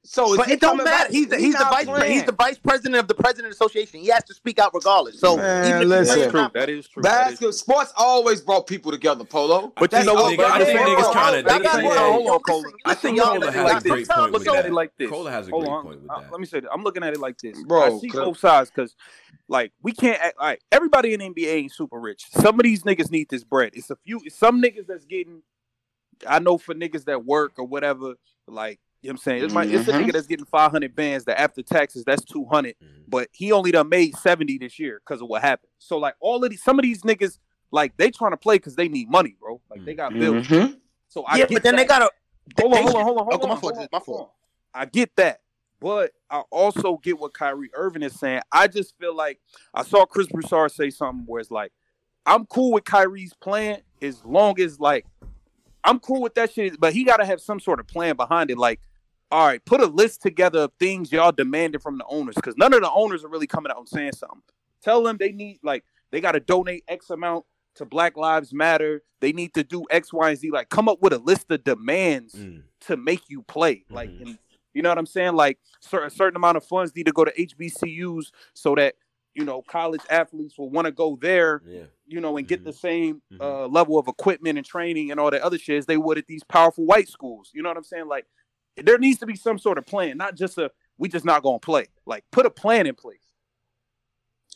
Speaker 6: So
Speaker 3: But it don't matter.
Speaker 6: back?
Speaker 3: He's the
Speaker 6: He
Speaker 3: he's the vice
Speaker 6: playing.
Speaker 3: he's the vice president of the president association. He has to speak out regardless. So
Speaker 6: Man,
Speaker 3: even
Speaker 6: listen.
Speaker 1: That's true. That is true. That is
Speaker 6: Basketball sports always brought people together, Polo.
Speaker 8: But you know what? I think niggas
Speaker 6: on,
Speaker 8: trying to.
Speaker 6: hold on,
Speaker 8: Niggas,
Speaker 6: hold on,
Speaker 8: yeah,
Speaker 1: hold on, Cole.
Speaker 3: Listen,
Speaker 8: I think
Speaker 3: y'all,
Speaker 8: Cola has a great point with
Speaker 1: at
Speaker 8: that.
Speaker 1: it like this.
Speaker 8: Cola has a great point with
Speaker 1: Uh,
Speaker 8: that.
Speaker 1: let me say this. I'm looking at it like this.
Speaker 6: Bro,
Speaker 1: I see both sides because, like, we can't act like everybody in NBA ain't super rich. Some of these niggas need this bread. It's a few. Some niggas that's getting. I know for niggas that work or whatever, like you know what I'm saying, it might, it's a
Speaker 2: Mhm.
Speaker 1: nigga that's getting 500 bands. That after taxes, that's 200.
Speaker 8: Mhm.
Speaker 1: But he only done made 70 this year because of what happened. So like all of these, some of these niggas, like they trying to play because they need money, bro. Like they got bills.
Speaker 2: Mhm.
Speaker 1: So I
Speaker 3: yeah,
Speaker 1: get
Speaker 3: but then they
Speaker 1: that.
Speaker 3: gotta.
Speaker 1: Hold
Speaker 3: they-
Speaker 1: on, hold on, hold on, hold
Speaker 3: Oh,
Speaker 1: on.
Speaker 3: my fault,
Speaker 1: hold
Speaker 3: my fault.
Speaker 1: I get that. But I also get what Kyrie Irving is saying. I just feel like I saw Chris Broussard say something where it's like, I'm cool with Kyrie's plan as long as like I'm cool with that shit, but he gotta have some sort of plan behind it. Like, all right, put a list together of things y'all demanded from the owners, because none of the owners are really coming out and saying something. Tell them they need like they gotta donate X amount to Black Lives Matter. They need to do X, Y, and Z. Like, come up with a list of demands
Speaker 8: Mm.
Speaker 1: to make you play. Like,
Speaker 8: Mhm.
Speaker 1: and, you know what I'm saying? Like, cer- a certain amount of funds need to go to HBCUs so that you know college athletes will want to go there.
Speaker 8: Yeah.
Speaker 1: You know, and get the
Speaker 8: Mhm.
Speaker 1: same
Speaker 8: Mhm.
Speaker 1: uh, level of equipment and training and all that other shit as they would at these powerful white schools. You know what I'm saying? Like, there needs to be some sort of plan, not just a we just not gonna play. Like, put a plan in place.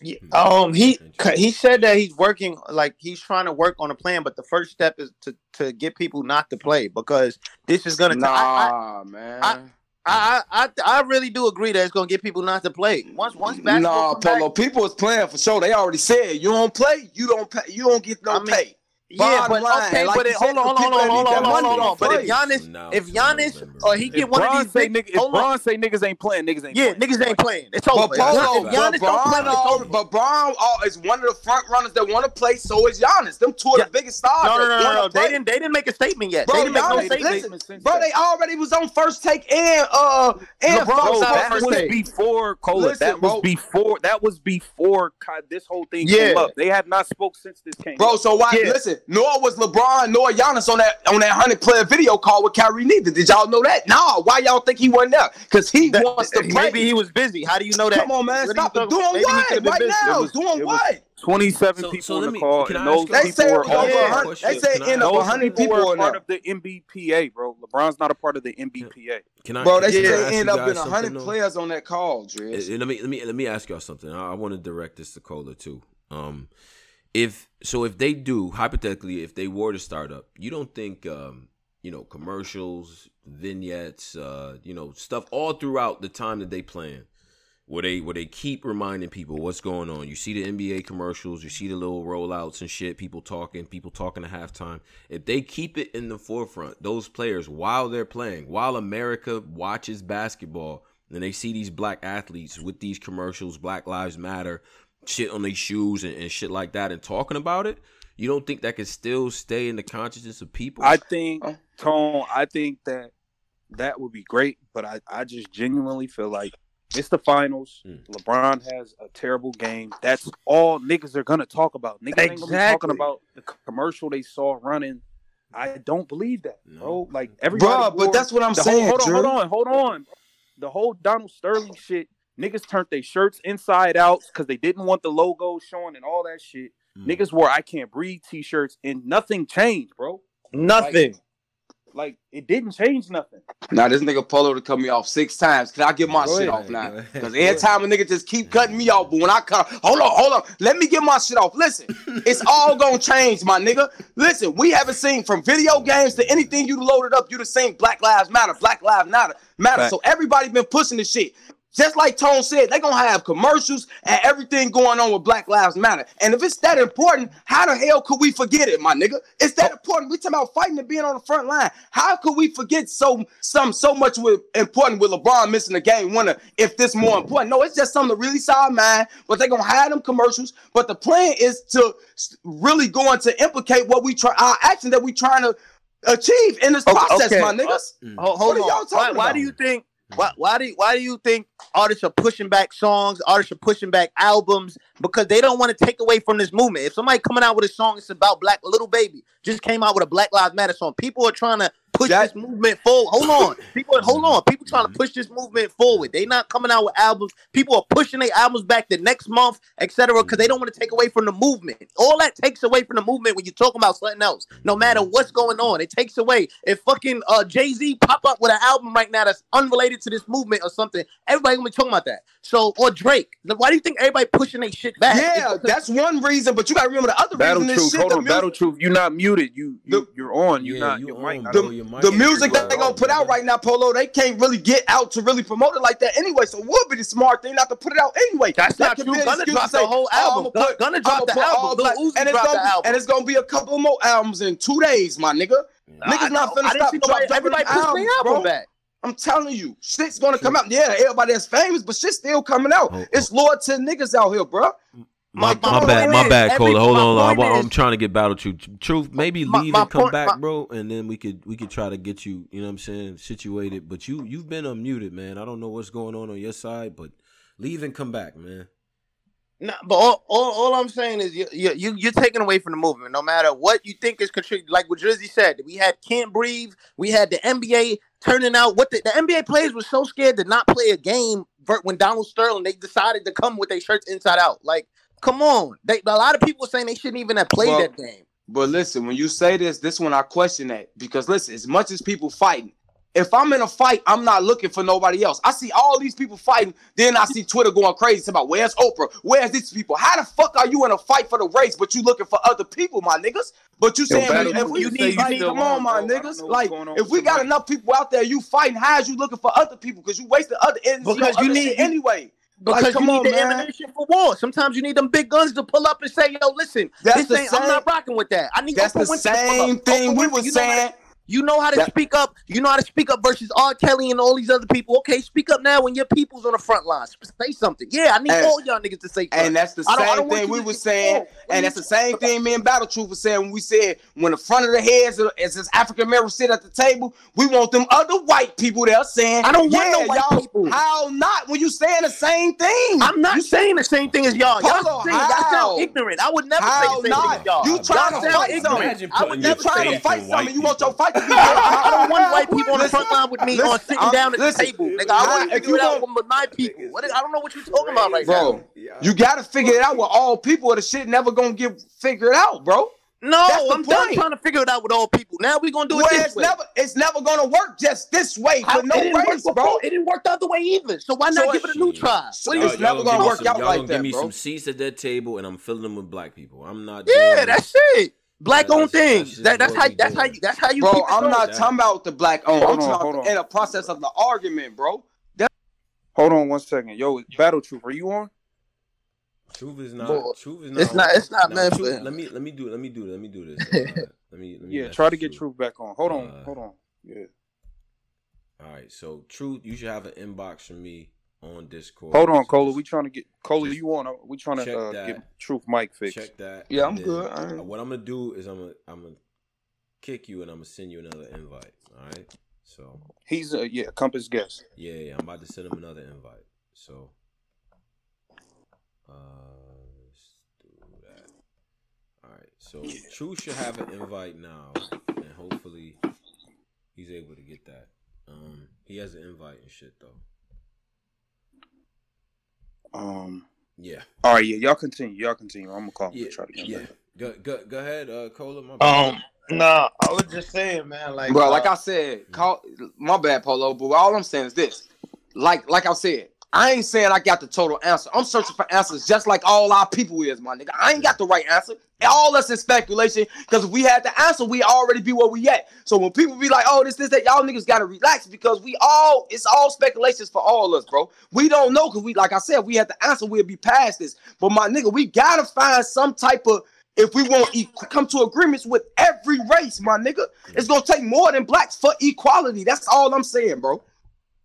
Speaker 3: Yeah,
Speaker 8: Mhm.
Speaker 3: um, he he said that he's working like he's trying to work on a plan, but the first step is to to get people not to play because this is gonna. I, I,
Speaker 10: Nah, man.
Speaker 3: I- I, I I really do agree that it's gonna get people not to play. Once once basketball
Speaker 6: No,
Speaker 3: come back-
Speaker 6: Polo. People is playing for sure. They already said you don't play, you don't pay, you don't get no
Speaker 3: I mean,
Speaker 6: pay.
Speaker 3: Yeah, but
Speaker 6: line,
Speaker 3: okay,
Speaker 6: like
Speaker 3: but it, hold on, hold on, hold on, hold on, hold on, hold on. But if
Speaker 6: play.
Speaker 3: Giannis,
Speaker 8: Now
Speaker 3: if
Speaker 8: it's
Speaker 3: Giannis, or he
Speaker 1: If
Speaker 3: get one of these
Speaker 1: say
Speaker 3: big,
Speaker 1: nigga, if
Speaker 3: hold on,
Speaker 1: Bron say niggas ain't playing, niggas ain't
Speaker 3: yeah,
Speaker 1: playing.
Speaker 3: niggas ain't playing. It's over.
Speaker 6: But
Speaker 3: If
Speaker 6: Polo,
Speaker 3: if Giannis
Speaker 6: but
Speaker 3: don't play, it's over.
Speaker 6: but Bron all, is one of the front runners that want to play. So is Giannis. Them two are
Speaker 3: Yeah.
Speaker 6: the biggest stars.
Speaker 3: No, no, no, no, no. They didn't. They didn't make a statement yet.
Speaker 6: Bro,
Speaker 3: they didn't make no statement.
Speaker 6: listen, bro, they already was on first take and uh and
Speaker 3: LeBron
Speaker 6: Fox
Speaker 3: was
Speaker 1: Bro, that
Speaker 3: first
Speaker 1: was
Speaker 3: take.
Speaker 1: before Cola. That was before. That was before this whole thing came up. They have not spoke since this came.
Speaker 6: Bro, so why? Listen, nor was LeBron nor Giannis on that on that hundred player video call with Kyrie neither. Did y'all know that? No. Why y'all think he wasn't there? Because he
Speaker 3: That-
Speaker 6: wants to play.
Speaker 3: maybe he was busy. How do you know that?
Speaker 6: Come on, man,
Speaker 3: What
Speaker 6: stop it. Doing
Speaker 3: maybe
Speaker 6: what right
Speaker 3: busy.
Speaker 6: now?
Speaker 1: It was-
Speaker 6: Doing what?
Speaker 1: 27
Speaker 8: So-
Speaker 1: people
Speaker 8: so
Speaker 1: in the
Speaker 8: me-
Speaker 1: call,
Speaker 8: can
Speaker 1: and those
Speaker 6: They
Speaker 1: people
Speaker 6: say
Speaker 1: were
Speaker 6: was
Speaker 8: Can I
Speaker 6: over
Speaker 8: a
Speaker 6: a
Speaker 1: all.
Speaker 6: hundred.
Speaker 8: question?
Speaker 6: They say in
Speaker 8: ask-
Speaker 6: over
Speaker 1: Those
Speaker 6: hundred
Speaker 1: people
Speaker 6: are
Speaker 1: part
Speaker 6: there.
Speaker 1: of the NBPA, bro. LeBron's not a part of the NBPA.
Speaker 8: Can I?
Speaker 6: Bro, they
Speaker 8: can I
Speaker 6: say end up
Speaker 8: guys
Speaker 6: in a hundred
Speaker 8: though?
Speaker 6: players on that call,
Speaker 8: Uh,
Speaker 6: Driz.
Speaker 8: uh, Let me let me let me ask y'all something. I, I want to direct this to Cola too. Um, if so, if they do hypothetically, if they were to start up, you don't think um, you know, commercials, vignettes, uh, you know, stuff all throughout the time that they plan, where they where they keep reminding people what's going on. You see the NBA commercials, you see the little rollouts and shit, people talking, people talking at halftime. If they keep it in the forefront, those players while they're playing, while America watches basketball, and they see these black athletes with these commercials, Black Lives Matter, shit on their shoes and, and shit like that, and talking about it, you don't think that can still stay in the consciousness of people?
Speaker 1: I think, Tone, I think that that would be great, but I, I just genuinely feel like it's the finals.
Speaker 8: Mm.
Speaker 1: LeBron has a terrible game. That's all niggas are gonna talk about. Niggas ain't gonna be talking about the commercial they saw running. I don't believe that,
Speaker 8: No.
Speaker 1: bro. Like everybody,
Speaker 6: Bro, but that's what I'm saying,
Speaker 1: Whole, hold on,
Speaker 6: Drew.
Speaker 1: hold on, hold on. The whole Donald Sterling shit. Niggas turned their shirts inside out because they didn't want the logo showing and all that shit.
Speaker 8: Mm.
Speaker 1: Niggas wore "I Can't Breathe" t-shirts and nothing changed, bro.
Speaker 3: Nothing.
Speaker 1: Like it didn't change nothing.
Speaker 6: Now this nigga Polo to cut me off six times. Can I get my
Speaker 1: Go
Speaker 6: shit
Speaker 1: ahead.
Speaker 6: off now? Because every time a nigga just keep cutting me off, but when I cut, hold on, hold on, let me get my shit off. Listen, it's all gonna change, my nigga. Listen, we haven't seen from video games to anything you loaded up. You the same Black Lives Matter, Black Lives Matter, matter.
Speaker 1: Fact.
Speaker 6: So everybody been pushing this shit. Just like Tone said, they gonna have commercials and everything going on with Black Lives Matter. And if it's that important, how the hell could we forget it, my nigga? It's that important. We talking about fighting and being on the front line. How could we forget so some so much with important with LeBron missing the game winner if this more important? No, it's just something to really solid mind. But they gonna have them commercials. But the plan is to s- really going to implicate what we try our action that we trying to achieve in this
Speaker 3: Okay,
Speaker 6: process,
Speaker 3: okay.
Speaker 6: my niggas.
Speaker 8: Mm.
Speaker 3: Hold,
Speaker 6: What
Speaker 3: hold
Speaker 6: are y'all
Speaker 3: on. Why,
Speaker 6: talking
Speaker 3: why
Speaker 6: about?
Speaker 3: do you think? Why, why do you, why do you think artists are pushing back songs? Artists are pushing back albums because they don't want to take away from this movement. If somebody coming out with a song, it's about black little baby just came out with a Black Lives Matter song. People are trying to push
Speaker 6: That-
Speaker 3: this movement forward. Hold on, people, hold on. People trying to push this movement forward. They not coming out with albums. People are pushing their albums back the next month, etc. Because they don't want to take away from the movement. All that takes away from the movement when you're talking about something else. No matter what's going on, it takes away. If fucking uh, Jay Z pop up with an album right now that's unrelated to this movement or something, everybody gonna be talking about that. So or Drake. Why do you think everybody pushing their shit back?
Speaker 6: Yeah, that's one reason. But you gotta remember the other
Speaker 1: Battle
Speaker 6: reason. This
Speaker 1: Truth,
Speaker 6: shit,
Speaker 1: hold on, Battle Truth. You're not muted. You, you
Speaker 6: The-
Speaker 1: you're on. You're
Speaker 8: Yeah,
Speaker 1: not.
Speaker 8: you
Speaker 1: your
Speaker 8: on,
Speaker 1: mic. Not
Speaker 8: bro.
Speaker 1: on.
Speaker 8: Your mic
Speaker 6: the music
Speaker 8: right.
Speaker 6: that they gonna put out right now, Polo, they can't really get out to really promote it like that anyway. So it would be the smart thing not to put it out anyway.
Speaker 3: That's
Speaker 6: That
Speaker 3: not
Speaker 6: could
Speaker 3: true.
Speaker 6: be an
Speaker 3: Gunna
Speaker 6: excuse
Speaker 3: dropped
Speaker 6: to
Speaker 3: the whole
Speaker 6: oh,
Speaker 3: album.
Speaker 6: I'ma put-
Speaker 3: Gunna dropped the album. Lil
Speaker 6: black-
Speaker 3: Uzi
Speaker 6: and it's gonna
Speaker 3: the
Speaker 6: be,
Speaker 3: album.
Speaker 6: and it's gonna be a couple more albums in two days, my nigga.
Speaker 3: I
Speaker 6: Niggas not
Speaker 3: know.
Speaker 6: finna
Speaker 3: I didn't
Speaker 6: stop
Speaker 3: see
Speaker 6: drop-
Speaker 3: nobody,
Speaker 6: dropping
Speaker 3: everybody pushing
Speaker 6: albums,
Speaker 3: their album
Speaker 6: bro.
Speaker 3: back.
Speaker 6: I'm telling you, shit's gonna come out. Yeah, everybody that's famous, but shit's still coming out.
Speaker 8: Oh,
Speaker 6: It's oh. loyal to niggas out here, bro.
Speaker 8: My,
Speaker 6: Like,
Speaker 8: my bad, my bad, Cola. Hold on, I'm, I'm trying to get battle truth. Truth, maybe
Speaker 3: My-
Speaker 8: leave
Speaker 3: my
Speaker 8: and come
Speaker 3: point-
Speaker 8: back,
Speaker 3: my-
Speaker 8: bro, and then we could we could try to get you. You know what I'm saying? Situated, but you you've been unmuted, man. I don't know what's going on on your side, but leave and come back, man.
Speaker 3: No, but all, all, all I'm saying is you, you, you, you're taking away from the movement. No matter what you think is contributing, like what Drizzy said, we had Can't Breathe, we had the NBA turning out. What the, the NBA players were so scared to not play a game when Donald Sterling they decided to come with their shirts inside out. Like, come on, they a lot of people were saying they shouldn't even have played
Speaker 6: Well,
Speaker 3: that game.
Speaker 6: But listen, when you say this, this one I question that because listen, as much as people fighting, if I'm in a fight, I'm not looking for nobody else. I see all these people fighting, then I see Twitter going crazy It's about where's Oprah, where's these people? How the fuck are you in a fight for the race, but you looking for other people, my niggas? But you saying
Speaker 1: Battle
Speaker 6: if
Speaker 1: Truth,
Speaker 6: we
Speaker 1: you
Speaker 6: need,
Speaker 1: say you
Speaker 6: like, come on,
Speaker 1: on,
Speaker 6: my
Speaker 1: bro.
Speaker 6: Niggas. Like, if we got enough people out there, you fighting. How is you looking for other people? Because you wasted other energy
Speaker 3: Because
Speaker 6: on
Speaker 3: you
Speaker 6: other
Speaker 3: need-
Speaker 6: shit anyway.
Speaker 3: Because
Speaker 6: Like,
Speaker 3: you need
Speaker 6: on,
Speaker 3: the
Speaker 6: man.
Speaker 3: ammunition for war. Sometimes you need them big guns to pull up and say, "Yo, listen,
Speaker 6: That's
Speaker 3: this ain't. I'm not rocking with that. I need
Speaker 6: That's
Speaker 3: Oprah
Speaker 6: the
Speaker 3: Winfrey
Speaker 6: same thing
Speaker 3: Oprah
Speaker 6: we
Speaker 3: Winfrey,
Speaker 6: was
Speaker 3: you know how to-
Speaker 6: saying.
Speaker 3: You know how to
Speaker 6: That-
Speaker 3: speak up. You know how to speak up versus R. Kelly and all these other people. Okay, speak up now when your people's on the front lines. Say something. Yeah, I need
Speaker 6: And-
Speaker 3: all y'all niggas to say something.
Speaker 6: And that's the
Speaker 3: I don't- I
Speaker 6: same
Speaker 3: don't
Speaker 6: thing we
Speaker 3: to
Speaker 6: was saying, and that's the same thing me and Battle Truth was saying when we said when the front of the heads of- as this African Americans sit at the table, we want them other white people there saying,
Speaker 3: I don't want
Speaker 6: yeah,
Speaker 3: no white
Speaker 6: y'all,
Speaker 3: people."
Speaker 6: How not when you saying the same thing?
Speaker 3: I'm not you saying the same thing as y'all. Y'all,
Speaker 6: Hold on,
Speaker 3: saying, y'all sound ignorant. I would never
Speaker 6: How
Speaker 3: say the same
Speaker 6: not?
Speaker 3: thing as y'all.
Speaker 6: You
Speaker 3: Y'all
Speaker 6: trying to
Speaker 3: sound
Speaker 6: fight
Speaker 3: ignorant. I would
Speaker 8: putting
Speaker 6: You
Speaker 8: your
Speaker 3: never
Speaker 6: trying to fight
Speaker 8: in
Speaker 6: something? You want your fight to be
Speaker 3: I don't want white people on the
Speaker 6: Listen,
Speaker 3: front line with me uh,
Speaker 6: listen,
Speaker 3: on sitting
Speaker 6: I'm-
Speaker 3: down at the table. Nigga, I
Speaker 6: how-
Speaker 3: want you
Speaker 6: if
Speaker 3: to
Speaker 6: you
Speaker 3: do that
Speaker 6: want-
Speaker 3: with my people. What, I don't know what you're talking about right now.
Speaker 6: bro. You got to figure it out with all people, or the shit never gonna get figured out, bro.
Speaker 3: No, I'm done trying to figure it out with all people. Now we're gonna do it
Speaker 6: Well,
Speaker 3: this
Speaker 6: it's
Speaker 3: way.
Speaker 6: never, it's never gonna work just this way
Speaker 3: How-
Speaker 6: for no
Speaker 3: it didn't work
Speaker 6: race,
Speaker 3: before.
Speaker 6: bro.
Speaker 3: It didn't work the other way either. So why
Speaker 6: So
Speaker 3: not give
Speaker 6: it-
Speaker 3: it a new try?
Speaker 6: So
Speaker 3: What do you
Speaker 6: it's never gonna
Speaker 8: give me
Speaker 6: work
Speaker 8: some-
Speaker 6: out
Speaker 8: y'all
Speaker 6: like
Speaker 8: gonna
Speaker 6: that,
Speaker 8: give me
Speaker 6: bro.
Speaker 8: some seats at that table, and I'm filling them with black people. I'm not.
Speaker 3: Yeah,
Speaker 8: doing-
Speaker 3: that's it. Black
Speaker 8: Yeah,
Speaker 3: owned
Speaker 8: that's- that's
Speaker 3: things. That, that's how. That's how. You, that's how you
Speaker 6: Bro,
Speaker 3: keep it
Speaker 6: I'm not
Speaker 8: that.
Speaker 6: talking about the black owned. I'm
Speaker 1: Hold on,
Speaker 6: talking
Speaker 1: hold
Speaker 6: about
Speaker 1: on.
Speaker 6: in a process of the argument, bro.
Speaker 1: Hold on one second. Yo, Battle Truth, are you on?
Speaker 8: Truth is not.
Speaker 3: Boy,
Speaker 8: truth is not.
Speaker 3: it's not- it's not
Speaker 8: Nah,
Speaker 3: meant
Speaker 8: truth- Let me let me do it. let me do it. let me do this. Uh, let me let me.
Speaker 1: Yeah, try to get
Speaker 8: Truth.
Speaker 1: Truth back on. Hold on,
Speaker 8: Uh,
Speaker 1: hold on. Yeah.
Speaker 8: All right, so truth, you should have an inbox from me on Discord.
Speaker 1: Hold on, Cola. We trying to get Cola.
Speaker 8: just
Speaker 1: You on? We trying to uh,
Speaker 8: that.
Speaker 1: get Truth mic fixed.
Speaker 8: Check that.
Speaker 6: Yeah, I'm good.
Speaker 8: Uh, what I'm gonna do is I'm gonna I'm gonna kick you and I'm gonna send you another invite. All right. So
Speaker 1: He's uh, yeah, Compass guest.
Speaker 8: yeah, yeah, I'm about to send him another invite. So uh, let's do that. All right. So True should have an invite now, and hopefully he's able to get that. Um, he has an invite and shit though.
Speaker 1: Um.
Speaker 8: Yeah.
Speaker 1: All right, yeah, y'all continue. Y'all continue. I'm gonna call him
Speaker 8: Yeah.
Speaker 1: try to get
Speaker 8: Yeah. Go go go ahead, uh, Cola. My bad.
Speaker 3: Um, nah, I was just saying, man. Like,
Speaker 6: Bro,
Speaker 3: uh,
Speaker 6: like I said, call my bad, Polo. But all I'm saying is this: like, like I said, I ain't saying I got the total answer. I'm searching for answers, just like all our people is, my nigga. I ain't got the right answer. All us is speculation. Because if we had the answer, we already be where we at. So when people be like, "Oh, this, this, that," y'all niggas gotta relax because we all it's all speculations for all us, bro. We don't know because we, like I said, we had the answer, we'll be past this. But my nigga, we gotta find some type of if we want to come to agreements with every race, my nigga, it's gonna take more than blacks for equality. That's all I'm saying, bro.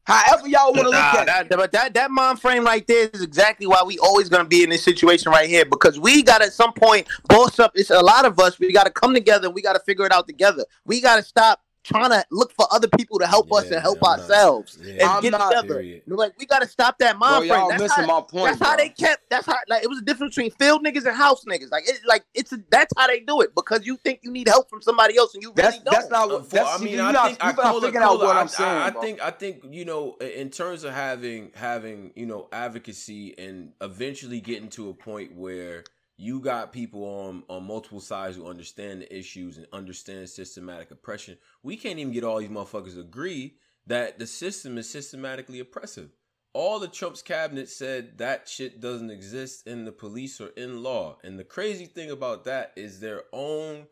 Speaker 6: However y'all want to look
Speaker 3: Nah,
Speaker 6: at it.
Speaker 3: but that that mind frame right there is exactly why we always gonna be in this situation right here because we got to at some point boss up. It's a lot of us. We got to come together. and We got to figure it out together. We got to stop trying to look for other people to help us and help
Speaker 8: I'm not-
Speaker 3: ourselves
Speaker 8: yeah.
Speaker 3: and
Speaker 6: I'm
Speaker 3: get
Speaker 6: not-
Speaker 3: together.
Speaker 8: Period.
Speaker 3: Like we got to stop that
Speaker 6: Bro,
Speaker 3: mind frame.
Speaker 6: y'all
Speaker 3: That's
Speaker 6: missing
Speaker 3: how,
Speaker 6: my point.
Speaker 3: That's how they kept. That's how like it was a difference between field niggas and house niggas. Like it, like it's a, that's how they do it because you think you need help from somebody else and you really
Speaker 6: That's
Speaker 3: don't.
Speaker 6: that's not
Speaker 8: Uh,
Speaker 6: what. That's,
Speaker 8: I mean,
Speaker 6: you're
Speaker 8: I
Speaker 6: not,
Speaker 8: think
Speaker 6: you're
Speaker 8: I
Speaker 6: not
Speaker 8: Cola-
Speaker 6: figuring out what
Speaker 8: I-
Speaker 6: I'm saying.
Speaker 8: I, I think I think you know, in terms of having having you know advocacy and eventually getting to a point where you got people on on multiple sides who understand the issues and understand systematic oppression. We can't even get all these motherfuckers to agree that the system is systematically oppressive. All the Trump's cabinet said that shit doesn't exist in the police or in law. And the crazy thing about that is their own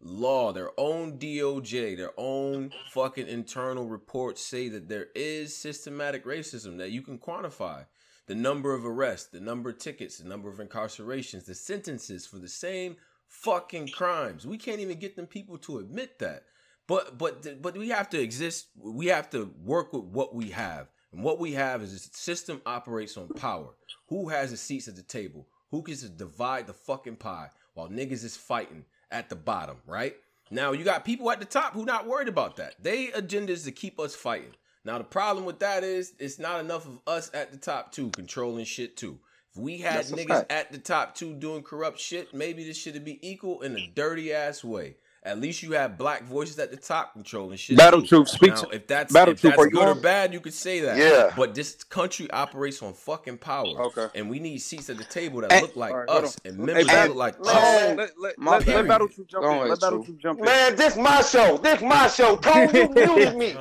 Speaker 8: law, their own DOJ, their own fucking internal reports say that there is systematic racism that you can quantify. The number of arrests, the number of tickets, the number of incarcerations, the sentences for the same fucking crimes. We can't even get them people to admit that. But but but we have to exist. We have to work with what we have. And what we have is a system operates on power. Who has the seats at the table? Who gets to divide the fucking pie while niggas is fighting at the bottom, right? Now you got people at the top who not worried about that. They agenda is to keep us fighting. Now the problem with that is it's not enough of us at the top two controlling shit too. If we had
Speaker 6: That's
Speaker 8: niggas at the top two doing corrupt shit, maybe this should be equal in a dirty ass way. At least you have black voices at the top controlling shit.
Speaker 1: Battle
Speaker 8: too.
Speaker 1: Truth, speak
Speaker 8: Now, if that's
Speaker 1: Battle
Speaker 8: if
Speaker 1: Truth,
Speaker 8: that's good or bad, you could say that.
Speaker 6: Yeah.
Speaker 8: But this country operates on fucking power.
Speaker 1: Okay.
Speaker 8: And we need seats at the table that
Speaker 6: And-
Speaker 8: look like
Speaker 1: All right, hold
Speaker 8: us
Speaker 1: on.
Speaker 8: and
Speaker 1: Hey,
Speaker 8: members that look like
Speaker 1: let-
Speaker 8: us.
Speaker 6: Man,
Speaker 1: let, let, let, let. Battle Truth jump
Speaker 6: Go
Speaker 1: in. Let Battle
Speaker 6: Truth.
Speaker 1: Truth jump in.
Speaker 2: Man, this my show. This my show. Tone, you muted me.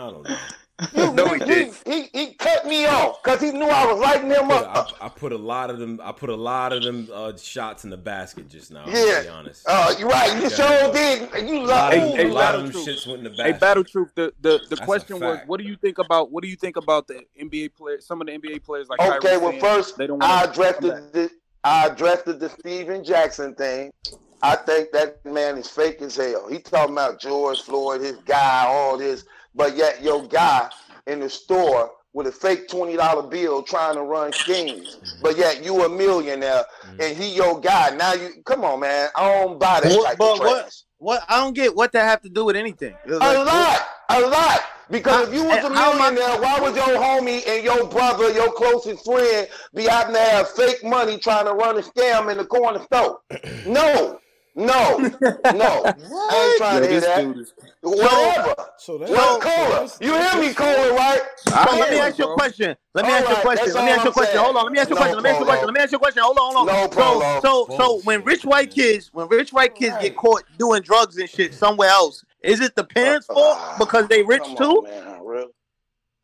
Speaker 8: I don't know.
Speaker 2: You,
Speaker 1: No,
Speaker 2: he,
Speaker 1: he didn't.
Speaker 2: he, he, he cut cut me off because he knew I was lighting him
Speaker 8: Put-
Speaker 2: up.
Speaker 8: I, I put a lot of them. I put a lot of them uh, shots in the basket just now.
Speaker 2: Yeah.
Speaker 8: Be honest.
Speaker 2: Uh, you're right. You
Speaker 8: Yeah.
Speaker 2: sure did. You
Speaker 8: a lot
Speaker 2: love
Speaker 8: of,
Speaker 1: Hey, hey,
Speaker 8: a lot of
Speaker 1: Battle
Speaker 8: them
Speaker 1: Truth.
Speaker 8: shits went in the
Speaker 1: Hey,
Speaker 8: basket.
Speaker 1: Battle Truth. The the, the
Speaker 8: That's
Speaker 1: question was, what do you think about what do you think about the NBA players? Some of the NBA players like
Speaker 2: Okay,
Speaker 1: Kyrie
Speaker 2: well,
Speaker 1: saying
Speaker 2: first,
Speaker 1: they don't
Speaker 2: I addressed the, the I addressed the, the Stephen Jackson thing. I think that man is fake as hell. He talking about George Floyd, his guy, all this, but yet your guy in the store with a fake twenty dollar bill trying to run schemes, mm-hmm. but yet you a millionaire mm-hmm. and he your guy. Now you come on, man. I don't buy that
Speaker 3: What-
Speaker 2: type
Speaker 3: but
Speaker 2: of trash.
Speaker 3: what? What? I don't get what that have to do with anything.
Speaker 2: A lot, a lot. Because if you was a
Speaker 3: And I-
Speaker 2: millionaire, why would your homie and your brother, your closest friend, be out there have fake money trying to run a scam in the corner store? No, no, no. I ain't trying
Speaker 1: Yo,
Speaker 2: to hear
Speaker 1: this
Speaker 2: that.
Speaker 1: dude
Speaker 2: Whatever.
Speaker 8: So that,
Speaker 2: Well, Cola, you hear me, Cola, right?
Speaker 3: So let me ask you a question. Let me ask you a question. Let me ask you a
Speaker 2: I'm
Speaker 3: question. Hold on. Let me ask you a question. Let me ask you a question. Let me ask you a question. Hold on. Hold on.
Speaker 2: No, Polo.
Speaker 3: So, so, so when rich white kids, when rich white kids get caught doing drugs and shit somewhere else, is it the parents' fault because they rich
Speaker 2: Come
Speaker 3: too?
Speaker 2: man, real.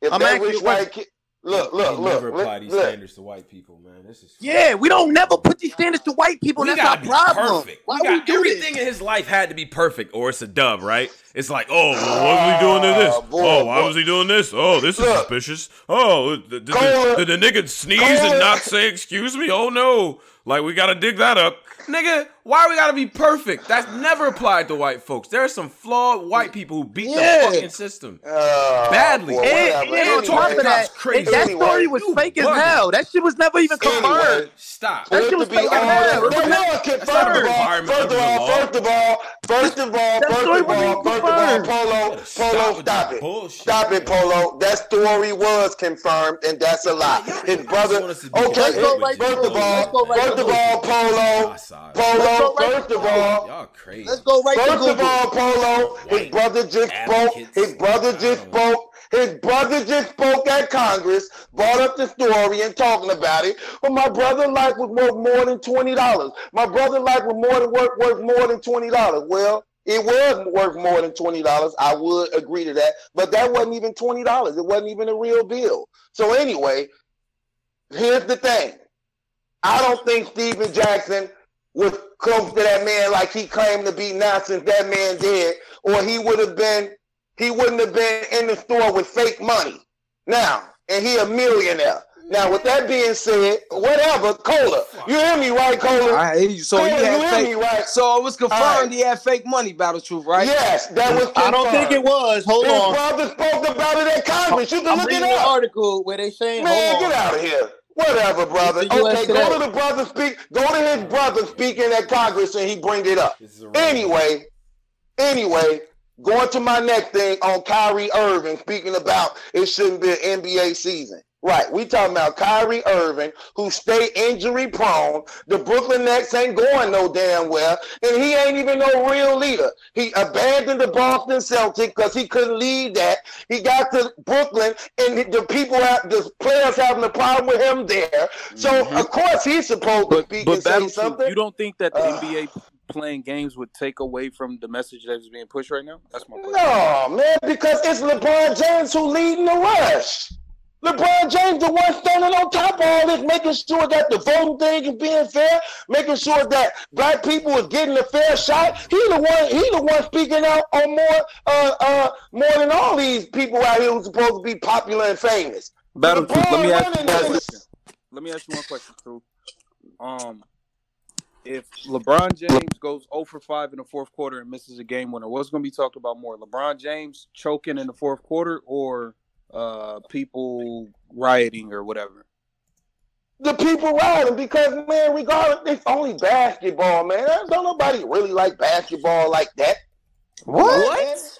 Speaker 2: If
Speaker 3: I'm
Speaker 2: that
Speaker 3: asking
Speaker 2: rich
Speaker 3: you
Speaker 2: white kid, look, look,
Speaker 8: they
Speaker 2: look,
Speaker 8: never
Speaker 2: look,
Speaker 8: apply these
Speaker 2: look.
Speaker 8: standards to white people, man. This is
Speaker 3: Yeah, we don't never put these standards to white people.
Speaker 8: We
Speaker 3: that's our problem.
Speaker 8: perfect.
Speaker 3: Why
Speaker 8: we
Speaker 3: we
Speaker 8: got
Speaker 3: do
Speaker 8: everything
Speaker 3: this?
Speaker 8: in his life had to be perfect, or it's a dub, right? It's like, oh, well, what was he ah, doing to this?
Speaker 2: Oh, boy,
Speaker 8: oh, why
Speaker 2: boy.
Speaker 8: was he doing this? Oh, this is
Speaker 2: Look.
Speaker 8: suspicious. Oh, did, did,
Speaker 2: Cola.
Speaker 8: did the nigga sneeze
Speaker 2: Cola.
Speaker 8: and not say excuse me? Oh no, like we gotta dig that up, nigga. Why we gotta be perfect? That's never applied to white folks. There are some flawed white people who beat
Speaker 3: Yeah.
Speaker 8: the fucking system.
Speaker 2: Uh,
Speaker 8: Badly.
Speaker 2: boy,
Speaker 3: And,
Speaker 2: whatever.
Speaker 3: and on top
Speaker 2: Anyway,
Speaker 3: of that,
Speaker 8: crazy.
Speaker 3: it- that
Speaker 2: Anyway,
Speaker 3: story was fake as hell. That shit was never even confirmed.
Speaker 2: Anyway.
Speaker 8: Stop.
Speaker 3: That shit was fake as hell.
Speaker 2: that-
Speaker 3: It was
Speaker 2: Well,
Speaker 3: never-
Speaker 2: no, it First of all, first of all, first of all, first of all, first of all, first of all. Polo, Polo, stop it. Stop it. Polo. That story was confirmed, and that's a lie. His brother.
Speaker 8: want us to be
Speaker 2: Okay,
Speaker 3: Let's go right
Speaker 2: first of all,
Speaker 3: let's go right
Speaker 2: first of all, Polo, Polo.
Speaker 3: Right
Speaker 2: First of all,
Speaker 8: Y'all crazy.
Speaker 3: Let's go right to
Speaker 2: First of all, Polo, his
Speaker 8: White
Speaker 2: brother just spoke. His brother just
Speaker 8: I
Speaker 2: spoke. His brother just spoke at Congress, brought up the story and talking about it. But my brother life was worth more than twenty dollars. My brother life was more than worth worth more than twenty dollars. Well, it was worth more than twenty dollars. I would agree to that, but that wasn't even twenty dollars. It wasn't even a real bill. So anyway, here's the thing. I don't think Stephen Jackson was close to that man like he claimed to be now since that man dead, or he would have been, he wouldn't have been in the store with fake money. Now, and he a millionaire. Now, with that being said, whatever, Cola. You hear me, right, Cola?
Speaker 6: I hear you. So
Speaker 2: Cola,
Speaker 6: he
Speaker 2: you
Speaker 6: had
Speaker 2: hear
Speaker 6: fake.
Speaker 2: me, right?
Speaker 6: So it was confirmed
Speaker 2: Alright.
Speaker 6: he had fake money. Battle truth, right?
Speaker 2: Yes, that was
Speaker 3: I don't think it was. Hold
Speaker 2: His
Speaker 3: on.
Speaker 2: brother spoke about it at Congress. You can
Speaker 3: I'm
Speaker 2: look
Speaker 3: reading
Speaker 2: it
Speaker 3: an
Speaker 2: up.
Speaker 3: article where they saying,
Speaker 2: Man,
Speaker 3: hold
Speaker 2: get out of here. Whatever, brother.
Speaker 3: It's the US
Speaker 2: Okay, go to the brother speak. Go to his brother speaking at Congress, and he bring it up.
Speaker 8: This is a
Speaker 2: Anyway, anyway, going to my next thing on Kyrie Irving, speaking about it shouldn't be an NBA season. Right, we talking about Kyrie Irving, who stay injury prone. The Brooklyn Nets ain't going no damn well, and he ain't even no real leader. He abandoned the Boston Celtics because he couldn't lead that. He got to Brooklyn, and the people, have, the players having a problem with him there. So of course he's supposed to
Speaker 1: be
Speaker 2: speak
Speaker 1: but
Speaker 2: and say something.
Speaker 1: you don't think that the
Speaker 2: Uh.
Speaker 1: NBA playing games would take away from the message that is being pushed right now? That's my question.
Speaker 2: No, man, because it's LeBron James who leading the rush. LeBron James, the one standing on top of all this, making sure that the voting thing is being fair, making sure that black people are getting a fair shot. He the one. He the one speaking out on more, uh, uh, more than all these people out here who's supposed to be popular and famous.
Speaker 1: Battle Truth, let me ask you one question. Let me ask you one question, Truth. Um, if LeBron James goes 0 for 5 in the fourth quarter and misses a game winner, what's going to be talked about more? LeBron James choking in the fourth quarter or uh, people rioting or whatever?
Speaker 2: The people riding because man, regardless, it's only basketball, man. Don't nobody really like basketball like that.
Speaker 3: What?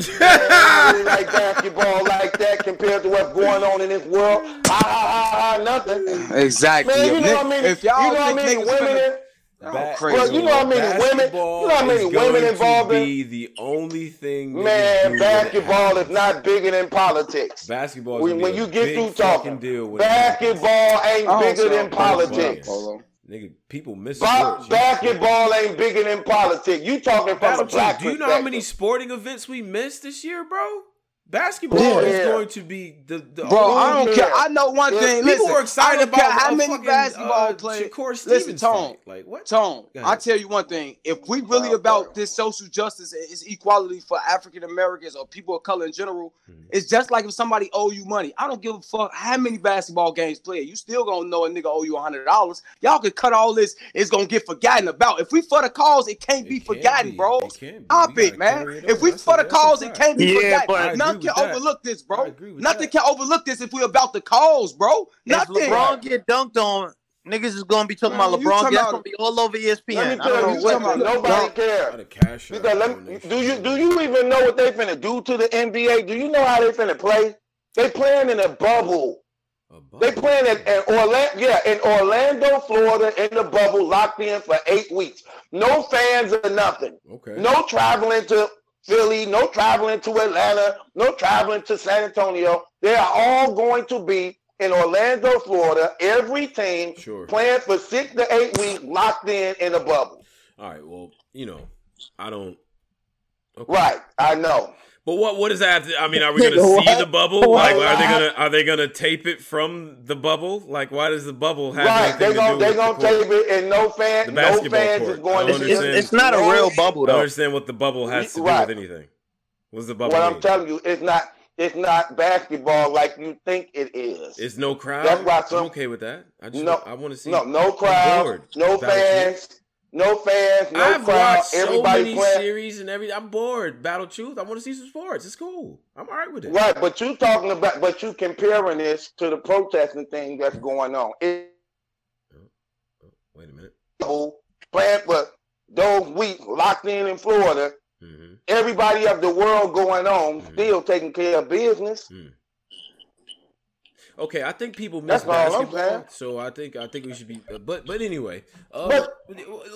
Speaker 2: I don't really like basketball like that compared to what's going on in this world. Ha ha ha ha, nothing.
Speaker 6: Exactly.
Speaker 2: Man, you
Speaker 6: If
Speaker 2: know
Speaker 6: Nick-
Speaker 2: how many,
Speaker 6: if y'all
Speaker 2: you know how
Speaker 6: think
Speaker 2: many
Speaker 6: niggas
Speaker 2: women,
Speaker 6: finna-
Speaker 2: in,
Speaker 8: Ba-
Speaker 6: crazy.
Speaker 2: bro, you know how many women, you know how many women involved
Speaker 8: to
Speaker 2: in.
Speaker 8: be the only thing.
Speaker 2: Man, basketball is not bigger than politics.
Speaker 8: Basketball. is
Speaker 2: When, when you get through talking,
Speaker 8: deal when it
Speaker 2: basketball ain't bigger than politics.
Speaker 8: Nigga, people miss
Speaker 2: Ba-
Speaker 8: sports. You-
Speaker 2: basketball ain't bigger than politics. You talking from
Speaker 8: Battle
Speaker 2: a black
Speaker 8: do you know how many sporting events we missed this year, bro? Basketball
Speaker 2: Yeah.
Speaker 8: is going to be the, the
Speaker 6: Bro, I don't
Speaker 2: Yeah.
Speaker 6: care. I know one
Speaker 2: Yeah.
Speaker 6: thing.
Speaker 8: People
Speaker 6: Listen,
Speaker 8: were excited
Speaker 6: I don't
Speaker 8: about
Speaker 6: how
Speaker 8: a
Speaker 6: many
Speaker 8: fucking,
Speaker 6: basketball
Speaker 8: uh,
Speaker 6: players.
Speaker 8: Shakur
Speaker 6: Listen,
Speaker 8: Stevens
Speaker 6: Tone.
Speaker 8: fight. Like what?
Speaker 6: Tone, I tell you one thing. If we really
Speaker 2: Oh,
Speaker 6: about
Speaker 2: God.
Speaker 6: this social justice and it's equality for African Americans or people of color in general,
Speaker 8: Mhm.
Speaker 6: it's just like if somebody owe you money. I don't give a fuck how many basketball games played. You still gonna know a nigga owe you a hundred dollars. Y'all can cut all this. It's gonna get forgotten about. If we for the cause, it can't be
Speaker 8: can't
Speaker 6: forgotten,
Speaker 8: be.
Speaker 6: bro.
Speaker 8: It can't be.
Speaker 6: Stop
Speaker 8: We
Speaker 6: it, man.
Speaker 8: it
Speaker 6: If we for the cause, it can't be
Speaker 11: Yeah,
Speaker 6: forgotten.
Speaker 11: But-
Speaker 8: I agree
Speaker 6: None
Speaker 8: with
Speaker 6: can
Speaker 8: that.
Speaker 6: overlook this, bro. Nothing
Speaker 8: that.
Speaker 6: can overlook this if we're about the cause, bro.
Speaker 11: If LeBron get dunked on, niggas is gonna be talking
Speaker 6: Man,
Speaker 11: about LeBron.
Speaker 6: talking
Speaker 11: That's
Speaker 6: about-
Speaker 11: gonna be all over ESPN.
Speaker 2: Let me tell
Speaker 11: don't
Speaker 2: you
Speaker 11: know what
Speaker 2: something.
Speaker 11: to-
Speaker 2: Nobody
Speaker 8: Got
Speaker 2: cares.
Speaker 8: a cash
Speaker 2: Because let me, do you do you even know what they finna do to the NBA? Do you know how they finna play? They playing in a bubble.
Speaker 8: A
Speaker 2: They playing in, in Orlando, yeah, in Orlando, Florida, in the bubble, locked in for eight weeks. No fans or nothing.
Speaker 8: Okay.
Speaker 2: No traveling to Philly, no traveling to Atlanta, no traveling to San Antonio. They are all going to be in Orlando, Florida. Every team
Speaker 8: Sure.
Speaker 2: playing for six to eight weeks, locked in in a bubble.
Speaker 8: All right. Well, you know, I don't. Okay.
Speaker 2: Right, I know.
Speaker 8: But what what does that? Have to, I mean, are we going to see
Speaker 5: what?
Speaker 8: the bubble? Like, are they gonna are they gonna tape it from the bubble? Like, why does the bubble have
Speaker 2: Right,
Speaker 8: anything
Speaker 2: they
Speaker 8: to
Speaker 2: gonna
Speaker 8: do
Speaker 2: they
Speaker 8: with
Speaker 2: gonna
Speaker 8: the court?
Speaker 2: tape it, and no
Speaker 8: The
Speaker 2: fan, no
Speaker 8: basketball
Speaker 2: fans
Speaker 8: court.
Speaker 2: is going
Speaker 8: I
Speaker 2: to
Speaker 8: don't
Speaker 11: It's, it's,
Speaker 8: understand.
Speaker 11: it's not a real bubble
Speaker 8: I don't understand what the bubble has to do
Speaker 2: Right.
Speaker 8: with anything. What's the bubble
Speaker 2: What I'm telling you, it's not it's not basketball like you think it is.
Speaker 8: It's no crowd.
Speaker 2: That's why some-
Speaker 8: I'm okay with that. I just
Speaker 2: No,
Speaker 8: I want to see.
Speaker 2: No, no crowd, no
Speaker 8: Battle
Speaker 2: fans, no fans, no
Speaker 8: I've
Speaker 2: crowd.
Speaker 8: watched so
Speaker 2: Everybody
Speaker 8: many
Speaker 2: playing.
Speaker 8: series and every. I'm bored. Battle Truth. I want to see some sports. It's cool. I'm all right with it.
Speaker 2: Right, but you talking about, but you comparing this to the protesting thing that's going on. It's
Speaker 8: Wait a minute.
Speaker 2: playing for those weeks locked in in Florida.
Speaker 8: hmm
Speaker 2: Everybody of the world going on,
Speaker 8: Mhm.
Speaker 2: still taking care of business.
Speaker 8: Okay, I think people miss
Speaker 2: That's all I'm
Speaker 8: basketball, so I think I think we should be. But but anyway, uh,
Speaker 2: But-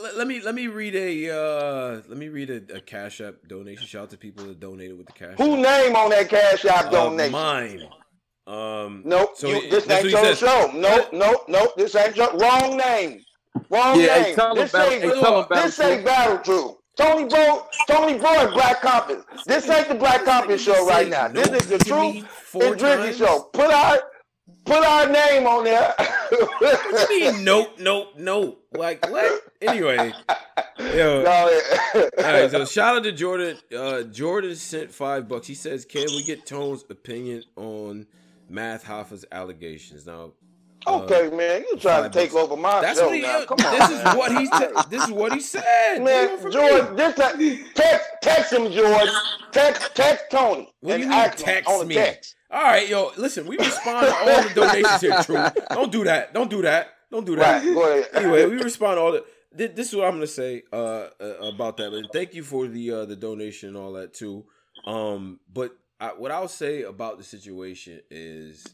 Speaker 8: let, let me let me read a uh, let me read a, a cash app donation. Shout out to people that donated with the cash.
Speaker 2: Who
Speaker 8: app.
Speaker 2: name on that cash app
Speaker 8: Uh,
Speaker 2: donation?
Speaker 8: mine. Um,
Speaker 2: Nope,
Speaker 8: So
Speaker 2: you, this
Speaker 8: that's
Speaker 2: ain't
Speaker 8: what
Speaker 2: your
Speaker 8: says.
Speaker 2: show. Nope, nope, nope. This ain't your wrong name. Wrong
Speaker 6: Yeah,
Speaker 2: name.
Speaker 6: tell 'em
Speaker 2: this
Speaker 6: Battle-
Speaker 2: ain't,
Speaker 6: hey, tell 'em Battle
Speaker 2: this ain't Battle true. Tony Bro, Tony Bro and Black Compass. This ain't the Black Compass show right now. This is the
Speaker 8: Give me
Speaker 2: Truth
Speaker 8: four
Speaker 2: and Drizzy show. Put our put our name on there.
Speaker 8: What do you mean? Nope, nope, nope. Like what? Anyway, yo.
Speaker 2: No,
Speaker 8: All right, so shout out to Jordan. Uh, Jordan sent five bucks. He says, "Can we get Tone's opinion on Math Hoffa's allegations?" Now, uh,
Speaker 2: okay, man, you trying to take over my
Speaker 8: that's
Speaker 2: show
Speaker 8: he.
Speaker 2: now. Come on,
Speaker 8: this is what he. Te- this is what he said. What do you
Speaker 2: Man,
Speaker 8: want from
Speaker 2: George,
Speaker 8: me?
Speaker 2: this uh, text text him, George. Text text Tony.
Speaker 8: What do you mean text me?
Speaker 2: text.
Speaker 8: All right, yo, listen. We respond to all the donations here. True. Don't do that. Don't do that. Don't do that.
Speaker 2: Right,
Speaker 8: anyway, we respond to all the. This is what I'm gonna say uh, uh, about that. And thank you for the uh, the donation and all that too. Um, but I, what I'll say about the situation is,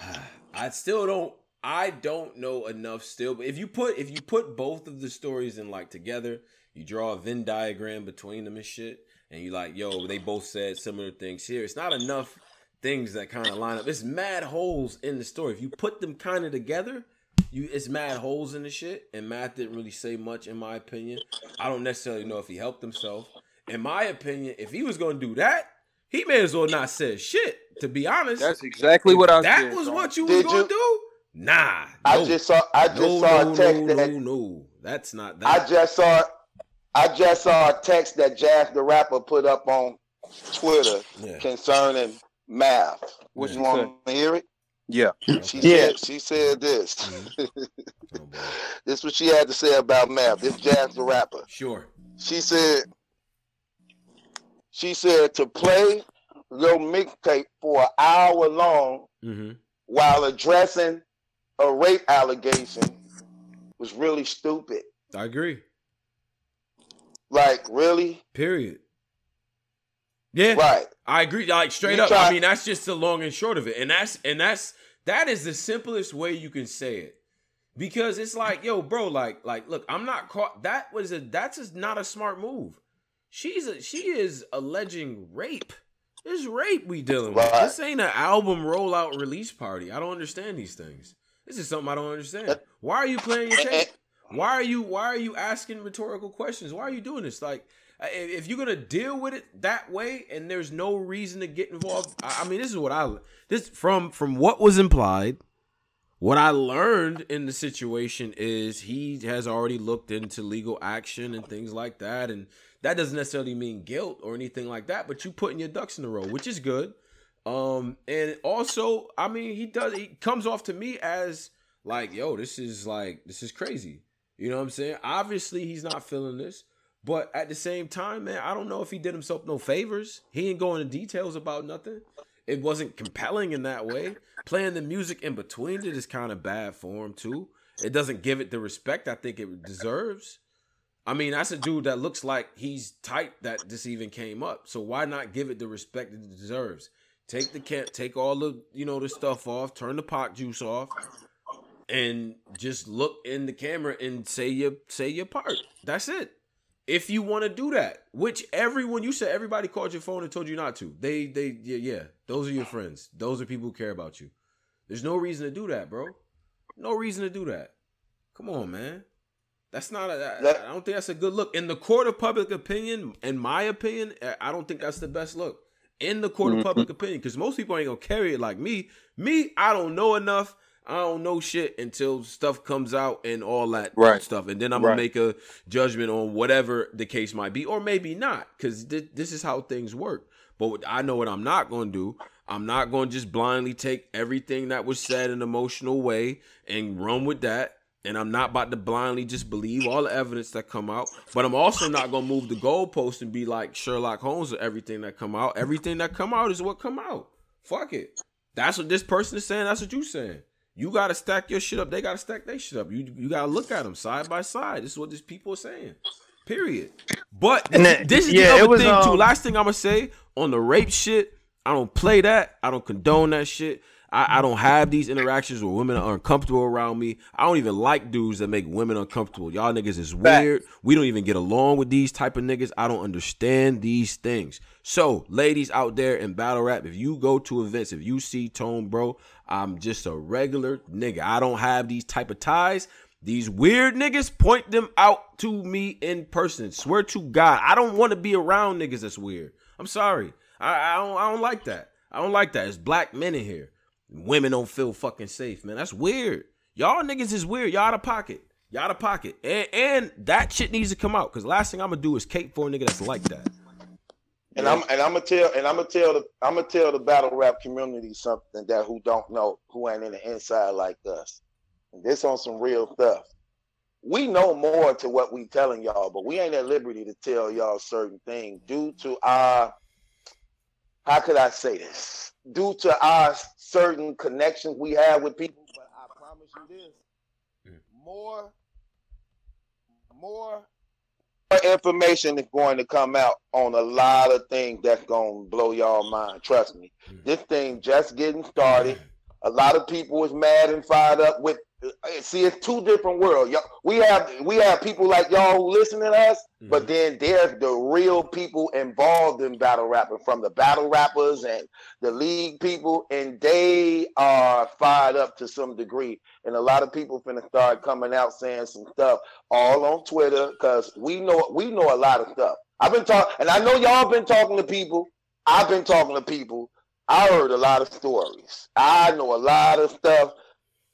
Speaker 8: I still don't. I don't know enough still. But if you put if you put both of the stories in like together, you draw a Venn diagram between them and shit, and you like, yo, they both said similar things here. It's not enough things that kind of line up. It's mad holes in the story. If you put them kind of together, you it's mad holes in the shit. And Math didn't really say much, in my opinion. I don't necessarily know if he helped himself. In my opinion, if he was gonna do that, he may as well not say shit. To be honest,
Speaker 6: That's exactly what I
Speaker 8: that
Speaker 6: said.
Speaker 8: was what you was gonna
Speaker 2: you-
Speaker 8: do. Nah,
Speaker 2: I
Speaker 8: no.
Speaker 2: just saw I just
Speaker 8: no,
Speaker 2: saw
Speaker 8: no,
Speaker 2: a text
Speaker 8: no,
Speaker 2: that
Speaker 8: no, no. That's not
Speaker 2: I just saw I just saw a text that Jazz the rapper put up on Twitter
Speaker 8: yeah.
Speaker 2: concerning math.
Speaker 6: What
Speaker 2: you want to hear it?
Speaker 6: Yeah.
Speaker 2: She
Speaker 11: Yeah.
Speaker 2: said she said this.
Speaker 8: Mhm. Oh,
Speaker 2: this is what she had to say about math. This Jazz the rapper.
Speaker 8: Sure.
Speaker 2: She said she said to play your mixtape for an hour long
Speaker 8: Mm-hmm.
Speaker 2: while addressing a rape allegation was really stupid.
Speaker 8: I agree.
Speaker 2: Like really?
Speaker 8: Period. Yeah.
Speaker 2: Right.
Speaker 8: I agree. Like straight
Speaker 2: You
Speaker 8: up.
Speaker 2: try-
Speaker 8: I mean, that's just the long and short of it. And that's and that's that is the simplest way you can say it. Because it's like, yo, bro, like, like, look, I'm not caught. That was a that's just not a smart move. She's a she is alleging rape. It's rape we dealing with.
Speaker 2: Right.
Speaker 8: This ain't an album rollout release party. I don't understand these things. This is something I don't understand. Why are you playing your tape? Why are you why are you asking rhetorical questions? Why are you doing this? Like if you're gonna deal with it that way and there's no reason to get involved, I, I mean this is what I this from from what was implied. What I learned in the situation is he has already looked into legal action and things like that, and that doesn't necessarily mean guilt or anything like that. But you putting your ducks in a row, which is good. Um, and also, I mean, he does. He comes off to me as like, yo, this is like this is crazy. You know what I'm saying? Obviously, he's not feeling this. But at the same time, man, I don't know if he did himself no favors. He ain't going into details about nothing. It wasn't compelling in that way. Playing the music in between it is kind of bad for him too. It doesn't give it the respect I think it deserves. I mean, that's a dude that looks like he's tight that this even came up. So why not give it the respect it deserves? Take the cat, take all the you know the stuff off, turn the pot juice off, and just look in the camera and say your say your part. That's it if you want to do that which everyone you said everybody called your phone and told you not to they they yeah, yeah those are your friends. Those are people who care about you. There's no reason to do that bro. No reason to do that. Come on man. That's not a i don't think that's a good look. In the court of public opinion in my opinion i don't think that's the best look. In the court of
Speaker 2: Mm-hmm.
Speaker 8: public opinion because most people ain't gonna carry it like me. Me i don't know enough I don't know shit until stuff comes out and all that
Speaker 9: Right.
Speaker 8: stuff, and then I'm gonna make a judgment on whatever the case might be, or maybe not, because th- this is how things work. But I know what I'm not gonna do. I'm not gonna just blindly take everything that was said in an emotional way and run with that. And I'm not about to blindly just believe all the evidence that come out. But I'm also not gonna move the goalpost and be like Sherlock Holmes or everything that come out. Everything that come out is what come out. Fuck it. That's what this person is saying. That's what you saying. You gotta stack your shit up. They gotta stack their shit up. You you gotta look at them side by side. This is what these people are saying. Period. But
Speaker 11: then-
Speaker 8: this is
Speaker 11: yeah,
Speaker 8: the other
Speaker 11: was,
Speaker 8: thing too.
Speaker 11: um,
Speaker 8: Last thing I'm gonna say on the rape shit. I don't play that. I don't condone that shit. I, I don't have these interactions where women are uncomfortable around me. I don't even like dudes that make women uncomfortable. Y'all niggas is weird. We don't even get along with these type of niggas. I don't understand these things. So, ladies out there in battle rap, if you go to events, if you see Tone, bro, I'm just a regular nigga. I don't have these type of ties. These weird niggas point them out to me in person. Swear to God, I don't want to be around niggas that's weird. I'm sorry. I, I don't. I don't like that. I don't like that. It's black men in here. Women don't feel fucking safe, man. That's weird. Y'all niggas is weird. Y'all out of pocket. Y'all out of pocket. And, and that shit needs to come out. Cause last thing I'm gonna do is cape for a nigga that's like that.
Speaker 2: And I'm and I'm gonna tell and I'm gonna tell the I'm gonna tell the battle rap community something that who don't know, who ain't in the inside like us. And this on some real stuff. We know more to what we telling y'all, but we ain't at liberty to tell y'all certain things due to our how could I say this? Due to our certain connections we have with people. But I promise you this: more more information is going to come out on a lot of things that's going to blow y'all mind. Trust me. This thing just getting started. A lot of people is mad and fired up with. See, it's two different worlds. Y'all, we have we have people like y'all who listen to us, but mhm. then there's the real people involved in battle rapping, from the battle rappers and the league people, and they are fired up to some degree. And a lot of people finna start coming out saying some stuff all on Twitter because we know we know a lot of stuff. I've been talking, and I know y'all been talking to people. I've been talking to people. I heard a lot of stories. I know a lot of stuff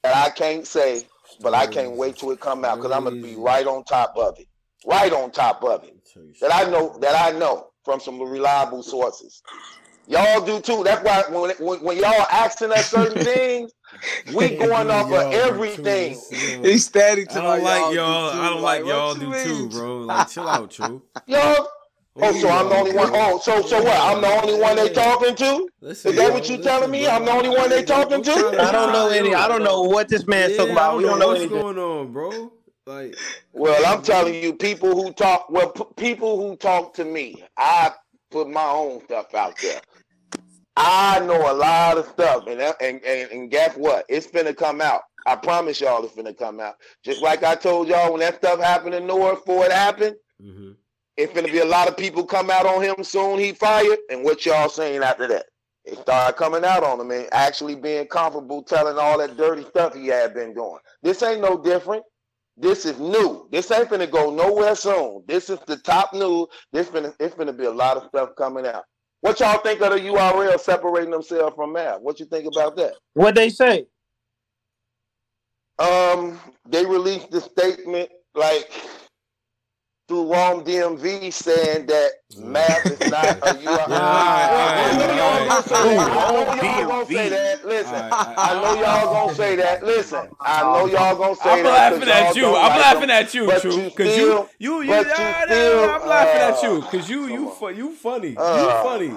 Speaker 2: that I can't say, but I can't wait till it come out because I'm gonna be right on top of it, right on top of it. That I know that I know from some reliable sources. Y'all do too. That's why when when, when y'all asking us certain things, we going off of everything.
Speaker 6: He's static
Speaker 8: I don't like y'all. I don't like y'all do too, bro. Like chill out, true.
Speaker 2: Yo. Oh, so I'm the only one. Oh, so so what? I'm the only one they talking to? Is that what you telling me? I'm the only one they talking to?
Speaker 11: I don't know any. I don't know what this man's talking about. We don't know
Speaker 8: what's
Speaker 11: anything.
Speaker 8: going on, bro. Like,
Speaker 2: Well, I'm telling you, people who talk, well, p- people who talk to me, I put my own stuff out there. I know a lot of stuff, and and and, and guess what? It's gonna come out. I promise y'all, it's gonna come out. Just like I told y'all when that stuff happened in North, before it happened,
Speaker 8: mm-hmm.
Speaker 2: It's gonna be a lot of people come out on him soon. He fired, and what y'all saying after that? It started coming out on him and actually being comfortable telling all that dirty stuff he had been doing. This ain't no different. This is new. This ain't gonna go nowhere soon. This is the top news. This finna it's gonna be a lot of stuff coming out. What y'all think of the URL separating themselves from Math? What you think about that?
Speaker 11: What they say?
Speaker 2: Um, they released the statement like through Rome DMV saying that Math is not a URL. I know y'all gonna say that. I know y'all gonna say that. Listen, I know y'all gonna say that. Listen, I know y'all gonna say
Speaker 8: I'm laughing at
Speaker 2: y'all
Speaker 8: you.
Speaker 2: don't
Speaker 8: I'm
Speaker 2: like
Speaker 8: laughing at you, True. Cause you, you, you,
Speaker 2: but you
Speaker 8: nah, nah, I'm laughing at
Speaker 2: uh,
Speaker 8: you. Cause you, you, fu- you funny. You
Speaker 2: Oh,
Speaker 8: funny.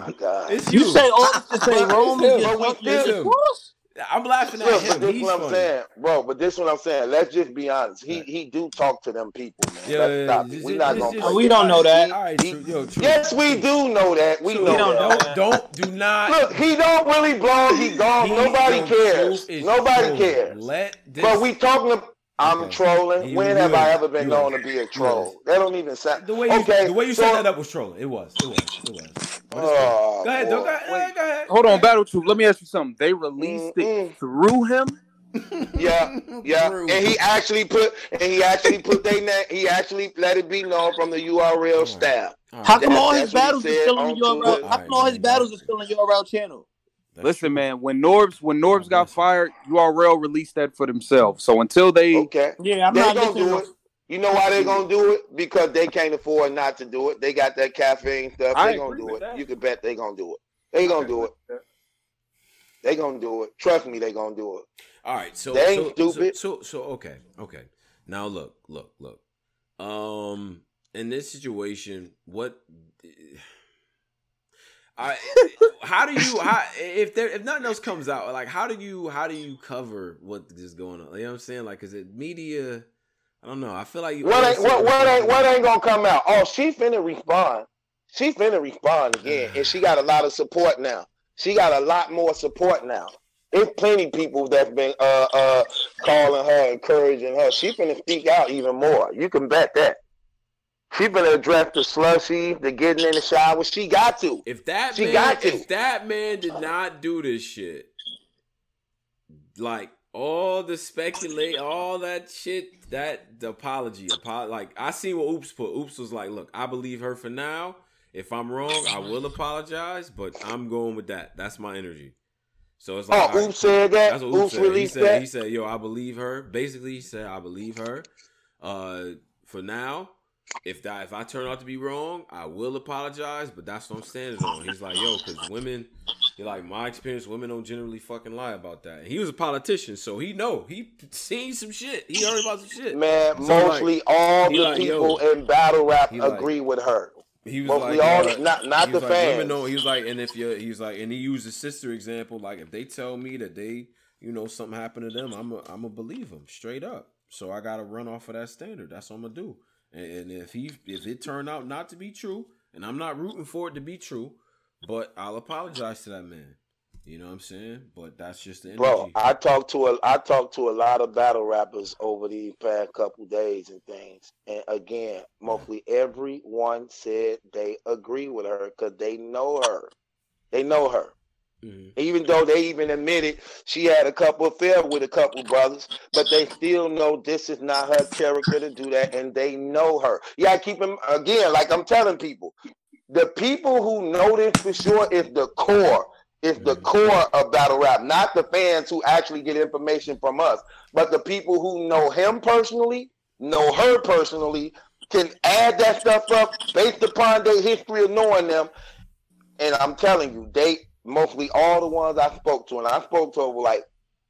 Speaker 8: It's
Speaker 11: You
Speaker 8: you.
Speaker 11: say all to say Rome is your
Speaker 8: still-
Speaker 11: your source?
Speaker 8: I'm laughing at
Speaker 2: Look,
Speaker 8: him.
Speaker 2: but this
Speaker 8: He's
Speaker 2: what I'm
Speaker 8: funny.
Speaker 2: saying, bro. But this what I'm saying. Let's just be honest. He he do talk to them people, man.
Speaker 8: Yeah,
Speaker 2: Let's stop
Speaker 8: yeah,
Speaker 2: it. We're not gonna.
Speaker 8: just- oh,
Speaker 2: play
Speaker 11: we don't know that.
Speaker 8: All right, true. Yo, true.
Speaker 2: Yes, we do know that. We
Speaker 8: True.
Speaker 2: know
Speaker 11: don't know
Speaker 2: that.
Speaker 11: that.
Speaker 8: Don't, do not.
Speaker 2: Look, he don't really blog. He gone.
Speaker 8: He-
Speaker 2: Nobody
Speaker 8: yo,
Speaker 2: cares. Nobody
Speaker 8: true.
Speaker 2: cares.
Speaker 8: Let this.
Speaker 2: But we talking. To, I'm
Speaker 8: Okay.
Speaker 2: trolling.
Speaker 8: You-
Speaker 2: when
Speaker 8: you
Speaker 2: have I ever been
Speaker 8: You
Speaker 2: known
Speaker 8: is.
Speaker 2: to be a troll?
Speaker 8: is.
Speaker 2: That don't even sound.
Speaker 8: the way you,
Speaker 2: okay,
Speaker 8: the way you
Speaker 2: so,
Speaker 8: set that up was trolling. It was. It was. It was. But it's
Speaker 2: Oh,
Speaker 8: go ahead.
Speaker 2: boy.
Speaker 8: Don't, go, ahead, go ahead.
Speaker 9: Hold on, Battle Truth. Let me ask you something. They released it
Speaker 2: Mm-mm.
Speaker 9: through him.
Speaker 2: Yeah, yeah,
Speaker 8: True.
Speaker 2: and he actually put, and he actually put they name. He actually let it be known from the URL staff.
Speaker 8: All
Speaker 11: How come
Speaker 2: That-
Speaker 11: all his battles are still on
Speaker 2: on
Speaker 11: your
Speaker 2: Twitter.
Speaker 11: How come all his battles are still on URL channel?
Speaker 8: That's
Speaker 9: Listen,
Speaker 8: true.
Speaker 9: man. When Norbes when Norbes got fired, URL released that for themselves. So until they
Speaker 2: Okay,
Speaker 11: Yeah, I'm
Speaker 2: they
Speaker 11: not
Speaker 2: gonna
Speaker 11: listening.
Speaker 2: do it. You know why they're gonna do it? Because they can't afford not to do it. They got that caffeine stuff. They're gonna do it.
Speaker 9: that.
Speaker 2: You can bet they're gonna do it. They're gonna do it. They're gonna do it. Trust me, they're gonna do it.
Speaker 8: All right, so
Speaker 2: They ain't
Speaker 8: so,
Speaker 2: stupid.
Speaker 8: So, so so okay, okay. Now look, look, look. Um, in this situation, what? I how do you how if there if nothing else comes out like how do you how do you cover what is going on? You know what I'm saying? Like, is it media? I don't know. I feel like you.
Speaker 2: What ain't what what ain't what ain't gonna come out? Oh, she finna respond. She finna respond again, and she got a lot of support now. She got a lot more support now. There's plenty people that's been uh uh calling her, encouraging her. She finna speak out even more. You can bet that. She finna address the slushy, the getting in the shower. She got to.
Speaker 8: If that
Speaker 2: She
Speaker 8: man,
Speaker 2: got to.
Speaker 8: if that man did not do this shit, like all the speculate, all that shit, that the apology, apo- like I see what Oops put. Oops was like, "Look, I believe her for now. If I'm wrong, I will apologize, but I'm going with that. That's my energy." So it's like,
Speaker 2: Oh,
Speaker 8: right,
Speaker 2: Oops said that.
Speaker 8: That's what
Speaker 2: Oops
Speaker 8: Oops said. He said,
Speaker 2: that.
Speaker 8: he said, "Yo, I believe her." Basically, he said, "I believe her." Uh, for now, if that if I turn out to be wrong, I will apologize. But that's what I'm standing on. He's like, "Yo, because women." He like my experience. Women don't generally fucking lie about that. And he was a politician, so he know he seen some shit. He heard about some shit.
Speaker 2: Man,
Speaker 8: So, like,
Speaker 2: mostly all the
Speaker 8: like, yo,
Speaker 2: people in battle rap
Speaker 8: he like-
Speaker 2: agree with her.
Speaker 8: He was
Speaker 2: Mostly
Speaker 8: like,
Speaker 2: all,
Speaker 8: uh,
Speaker 2: not not the
Speaker 8: like, women
Speaker 2: fans.
Speaker 8: know. He was like, and if you, he was like, and he used the sister example. Like, if they tell me that they, you know, something happened to them, I'm, a, I'm gonna believe them straight up. So I gotta run off of that standard. That's what I'm gonna do. And, and if he, if it turned out not to be true, and I'm not rooting for it to be true, but I'll apologize to that man. You know what I'm saying? But that's just the energy.
Speaker 2: Bro, I talked to a I talked to a lot of battle rappers over the past couple days and things. And again, mostly everyone said they agree with her because they know her. They know her.
Speaker 8: Mhm.
Speaker 2: Even though they even admitted she had a couple affair with a couple brothers, but they still know this is not her character to do that, and they know her. Yeah, I keep them again, like I'm telling people, the people who know this for sure is the core. Is the core of battle rap, not the fans who actually get information from us, but the people who know him personally, know her personally, can add that stuff up based upon their history of knowing them. And I'm telling you, they mostly all the ones I spoke to, and I spoke to over like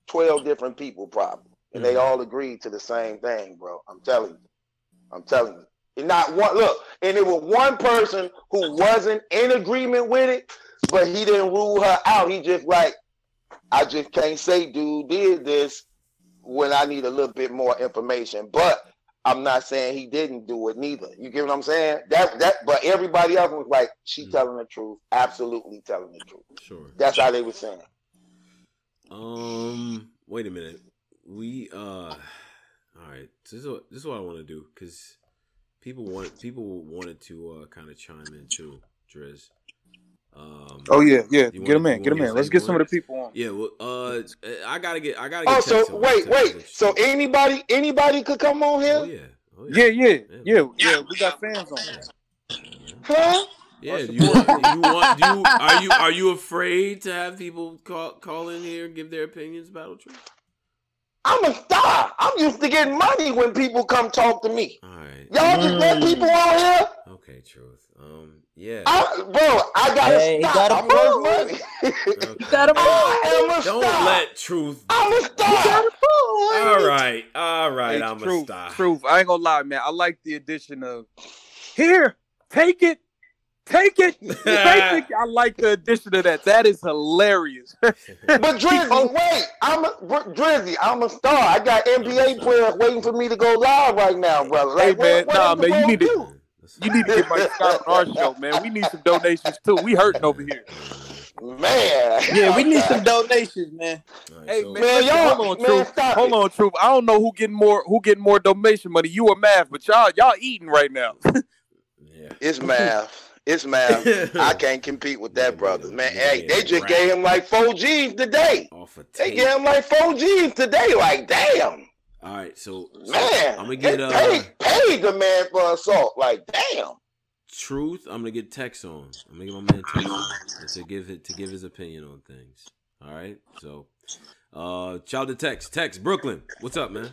Speaker 2: 12 different people probably, and they all agreed to the same thing, bro. I'm telling you. I'm telling you. Not one look, and it was one person who wasn't in agreement with it, but he didn't rule her out. He just like, I just can't say dude did this when I need a little bit more information. But I'm not saying he didn't do it neither. You get what I'm saying? That that but everybody else was like, she telling the truth, absolutely telling the truth.
Speaker 8: Sure.
Speaker 2: That's how they were saying.
Speaker 8: Um, wait a minute. We uh, all right. This is what this is what I want to do because people want people wanted to uh kind of chime in too, Driz. Um,
Speaker 1: Oh yeah, yeah. Get
Speaker 8: wanna-
Speaker 1: in. Get
Speaker 8: them
Speaker 1: in. Let's get some of the people on.
Speaker 8: Yeah, well, uh, I gotta get, I gotta get.
Speaker 2: Oh, so wait, wait. So anybody, anybody could come on
Speaker 8: Oh
Speaker 2: here,
Speaker 8: yeah, oh yeah,
Speaker 1: Yeah, yeah, yeah, yeah. We got fans on.
Speaker 2: huh?
Speaker 8: yeah. Do you want, you want, do you, are you, are you afraid to have people call, call in here, and give their opinions about the truth?
Speaker 2: I'm a star. I'm used to getting money when people come talk to me.
Speaker 8: All right,
Speaker 2: Y'all just let people on here.
Speaker 8: okay, truth. Um, yeah.
Speaker 2: I, bro, I got to
Speaker 3: Hey, he
Speaker 2: stop.
Speaker 3: got a
Speaker 2: I'm worth money.
Speaker 8: Okay.
Speaker 3: Got a
Speaker 2: I am a
Speaker 8: Don't
Speaker 2: star.
Speaker 8: let truth.
Speaker 2: I'm a star.
Speaker 8: All right, all right.
Speaker 1: Hey,
Speaker 8: I'm a star.
Speaker 1: truth. I ain't gonna lie, man. I like the addition of here. Take it, take it, take it. I like the addition of that. That is hilarious.
Speaker 2: But Drizzy, wait, I'm a Drizzy. I'm a star. I got NBA players waiting for me to go live right now, brother.
Speaker 1: Hey man,
Speaker 2: what, what
Speaker 1: nah, man. You need to,
Speaker 2: do?
Speaker 1: you need to get Mike Scott on our show, man. We need some donations too. We hurting over here.
Speaker 2: Man.
Speaker 3: Yeah, we need some donations, man.
Speaker 8: All right,
Speaker 1: Hey
Speaker 8: so-
Speaker 1: man,
Speaker 2: Man, y'all-
Speaker 1: hold on,
Speaker 2: man,
Speaker 1: truth.
Speaker 2: stop
Speaker 1: Hold
Speaker 2: it.
Speaker 1: on, truth. I don't know who getting more who getting more donation money, you or Math, but y'all y'all eating right now.
Speaker 8: yeah.
Speaker 2: It's Math. It's Math. I can't compete with that, brother. Man,
Speaker 8: Yeah,
Speaker 2: hey, they just
Speaker 8: right.
Speaker 2: gave him like four G's today.
Speaker 8: Off a
Speaker 2: They gave him like four G's today. Like, damn,
Speaker 8: All right, so, so
Speaker 2: man.
Speaker 8: I'm gonna
Speaker 2: they
Speaker 8: get uh
Speaker 2: paid, paid the man for assault. Like, damn.
Speaker 8: truth. I'm gonna get Tex on. I'm gonna get my man Tex on to give it to give his opinion on things. All right, so uh, shout out to Tex. Tex, Brooklyn. What's up, man?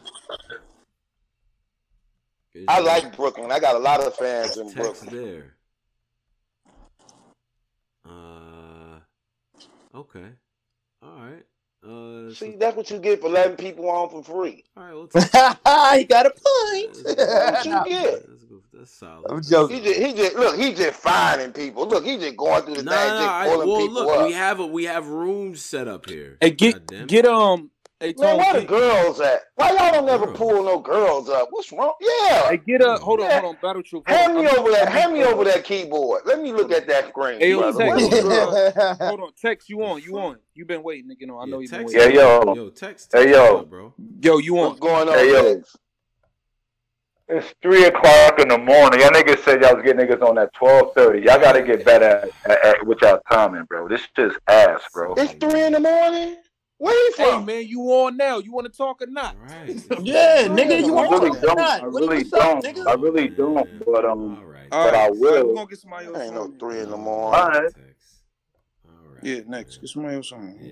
Speaker 2: I like Brooklyn. I got a lot of fans in
Speaker 8: Tex
Speaker 2: Brooklyn.
Speaker 8: there. Uh, okay. All right. Uh, so-
Speaker 2: See, that's what you get for letting people on for free.
Speaker 8: all right. Well, Tex,
Speaker 3: he got a point.
Speaker 2: That's what you get.
Speaker 8: that's, good. that's solid.
Speaker 3: I'm
Speaker 2: He
Speaker 3: joking.
Speaker 2: just, he just look. He just finding people. Look, he just going through the
Speaker 8: No,
Speaker 2: thing,
Speaker 8: no,
Speaker 2: just
Speaker 8: I,
Speaker 2: pulling
Speaker 8: well,
Speaker 2: people
Speaker 8: look,
Speaker 2: up.
Speaker 8: we have a we have rooms set up here.
Speaker 1: Hey, get get um hey
Speaker 2: Man,
Speaker 1: Tone,
Speaker 2: where the girls at? Why y'all don't never pull no girls up? What's wrong? Yeah.
Speaker 1: hey get up. hold on,
Speaker 2: Yeah.
Speaker 1: hold on, Battle Truth. hold
Speaker 2: Hand
Speaker 1: on.
Speaker 2: me
Speaker 1: I'm-
Speaker 2: over that. Hand me over that keyboard. Let me look at that screen.
Speaker 1: Hey, yo,
Speaker 2: brother.
Speaker 1: Tex,
Speaker 2: Where the girls?
Speaker 1: Hold on, Tex. you on, you on. You been waiting, nigga. No, I know you been waiting.
Speaker 12: Yeah, yo.
Speaker 8: Yo, Tex.
Speaker 12: Hey, yo.
Speaker 8: up, bro.
Speaker 1: Yo, you
Speaker 2: What's
Speaker 1: on.
Speaker 2: going on,
Speaker 12: Hey, yo. It's three o'clock in the morning. Y'all niggas said y'all was getting niggas on at twelve thirty. Y'all gotta get better at, at, at with y'all timing, bro. This just ass, bro.
Speaker 2: It's three in the morning. Where you
Speaker 1: Hey
Speaker 2: from?
Speaker 1: man, you on now? You want to talk or not?
Speaker 8: Right.
Speaker 3: Yeah, nigga, you
Speaker 12: I
Speaker 3: want
Speaker 12: really
Speaker 3: to talk or
Speaker 12: don't. I really
Speaker 3: what's
Speaker 12: don't.
Speaker 3: nigga?
Speaker 12: I really don't. But um,
Speaker 8: All right.
Speaker 12: But
Speaker 1: right,
Speaker 12: I
Speaker 1: all right, we
Speaker 12: will.
Speaker 1: gonna get somebody else.
Speaker 2: Ain't no three in the morning.
Speaker 12: All right.
Speaker 8: All right.
Speaker 1: Yeah, next. Get somebody else on.
Speaker 8: Yeah.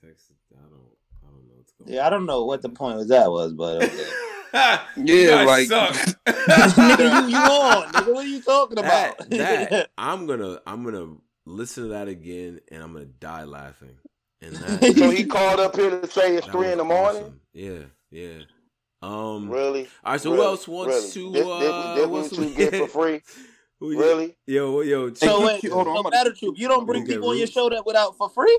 Speaker 8: Tex. I don't. I don't know what's going
Speaker 3: Yeah, I don't know what the point of that was, but okay.
Speaker 8: on. You
Speaker 1: Yeah,
Speaker 8: guys
Speaker 1: like-
Speaker 8: suck.
Speaker 3: nigga, you, you on, nigga. What are you talking about?
Speaker 8: that, that I'm gonna I'm gonna listen to that again and I'm gonna die laughing. And that,
Speaker 2: So he called up here to say it's three in the morning.
Speaker 8: awesome. Yeah, yeah. Um.
Speaker 2: Really?
Speaker 8: All right. So
Speaker 2: really?
Speaker 8: who else wants
Speaker 2: really?
Speaker 8: to? Uh,
Speaker 2: this, this
Speaker 8: what's
Speaker 2: what you get for free?
Speaker 8: Who
Speaker 2: Really?
Speaker 8: Yo, yo.
Speaker 1: Hey,
Speaker 3: so
Speaker 1: keep-
Speaker 3: wait,
Speaker 1: hold on, I'm
Speaker 3: so
Speaker 1: about
Speaker 3: matter
Speaker 1: to-
Speaker 3: truth, you don't bring people on your show that without for free?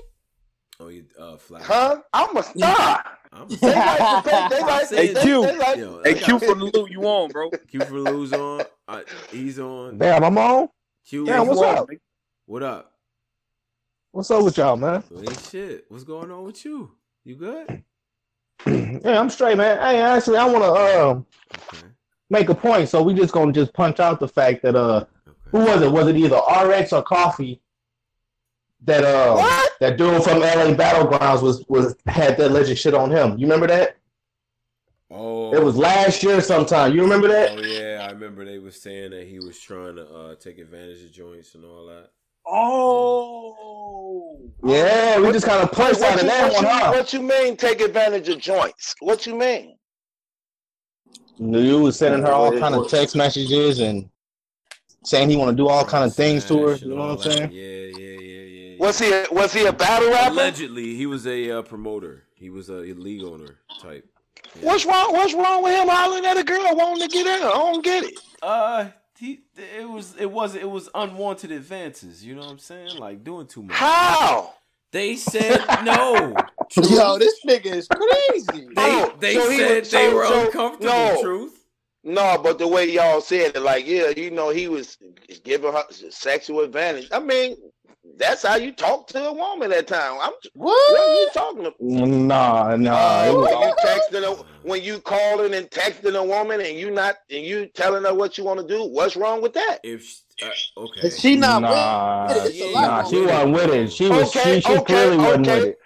Speaker 8: Oh, you uh, flash.
Speaker 2: Huh? I'm a star.
Speaker 8: I'm
Speaker 2: They like to pay. They like.
Speaker 8: Hey,
Speaker 2: They, they,
Speaker 1: Q.
Speaker 2: they like.
Speaker 8: Yo,
Speaker 1: Hey,
Speaker 8: I
Speaker 1: Q
Speaker 8: got
Speaker 1: from the loot, you on, bro?
Speaker 8: Q for lose on. Uh, he's on.
Speaker 13: Damn, I'm on.
Speaker 8: Q.
Speaker 13: Yeah, what's
Speaker 1: You on,
Speaker 13: up?
Speaker 1: nigga.
Speaker 8: What up?
Speaker 13: What's up with y'all, man?
Speaker 8: Well, ain't shit. What's going on with you? You good?
Speaker 13: yeah, I'm straight, man. Hey, actually, I want to uh,
Speaker 8: Okay.
Speaker 13: make a point. So we just gonna just punch out the fact that uh, who was it? Was it either RX or Coffee? That uh,
Speaker 2: What?
Speaker 13: that dude from LA Battlegrounds was was had that legend shit on him. You remember that?
Speaker 8: Oh.
Speaker 13: It was last year sometime. You remember that?
Speaker 8: Oh yeah, I remember they was saying that he was trying to uh, take advantage of joints and all that.
Speaker 1: Oh.
Speaker 13: Yeah, we just kind of punched out of that
Speaker 2: what,
Speaker 13: one,
Speaker 2: you,
Speaker 13: huh?
Speaker 2: what you mean? Take advantage of joints? What you mean?
Speaker 13: You was sending her all kind of text messages and saying he want to do all kind of things to her. You know what I'm saying?
Speaker 8: Yeah, yeah, yeah, yeah. yeah.
Speaker 2: Was he? A, was he a battle rapper?
Speaker 8: Allegedly, he was a uh, promoter. He was a league owner type. Yeah.
Speaker 2: What's wrong? What's wrong with him hollering at a girl wanting to get in? I don't get it.
Speaker 8: Uh, he it was it was it was unwanted advances. You know what I'm saying? Like doing too much.
Speaker 2: How?
Speaker 8: They said no.
Speaker 3: Yo, this nigga is crazy.
Speaker 8: They they
Speaker 2: so
Speaker 8: said
Speaker 2: was-
Speaker 8: they
Speaker 2: so-
Speaker 8: were
Speaker 2: so-
Speaker 8: uncomfortable.
Speaker 2: no.
Speaker 8: Truth.
Speaker 2: No, but the way y'all said it, like, yeah, you know, he was giving her sexual advantage. I mean, that's how you talk to a woman at time. I'm, what are you talking about?
Speaker 13: Nah, nah.
Speaker 2: Uh, when you texting a, when you calling and texting a woman and you not and you telling her what you want to do, what's wrong with that?
Speaker 8: If Uh, okay.
Speaker 11: She not
Speaker 13: Nah,
Speaker 11: with it. It's a lot
Speaker 13: nah, she wasn't with it. She was
Speaker 2: Okay,
Speaker 13: she, she
Speaker 2: okay,
Speaker 13: clearly wasn't
Speaker 2: okay.
Speaker 13: with it.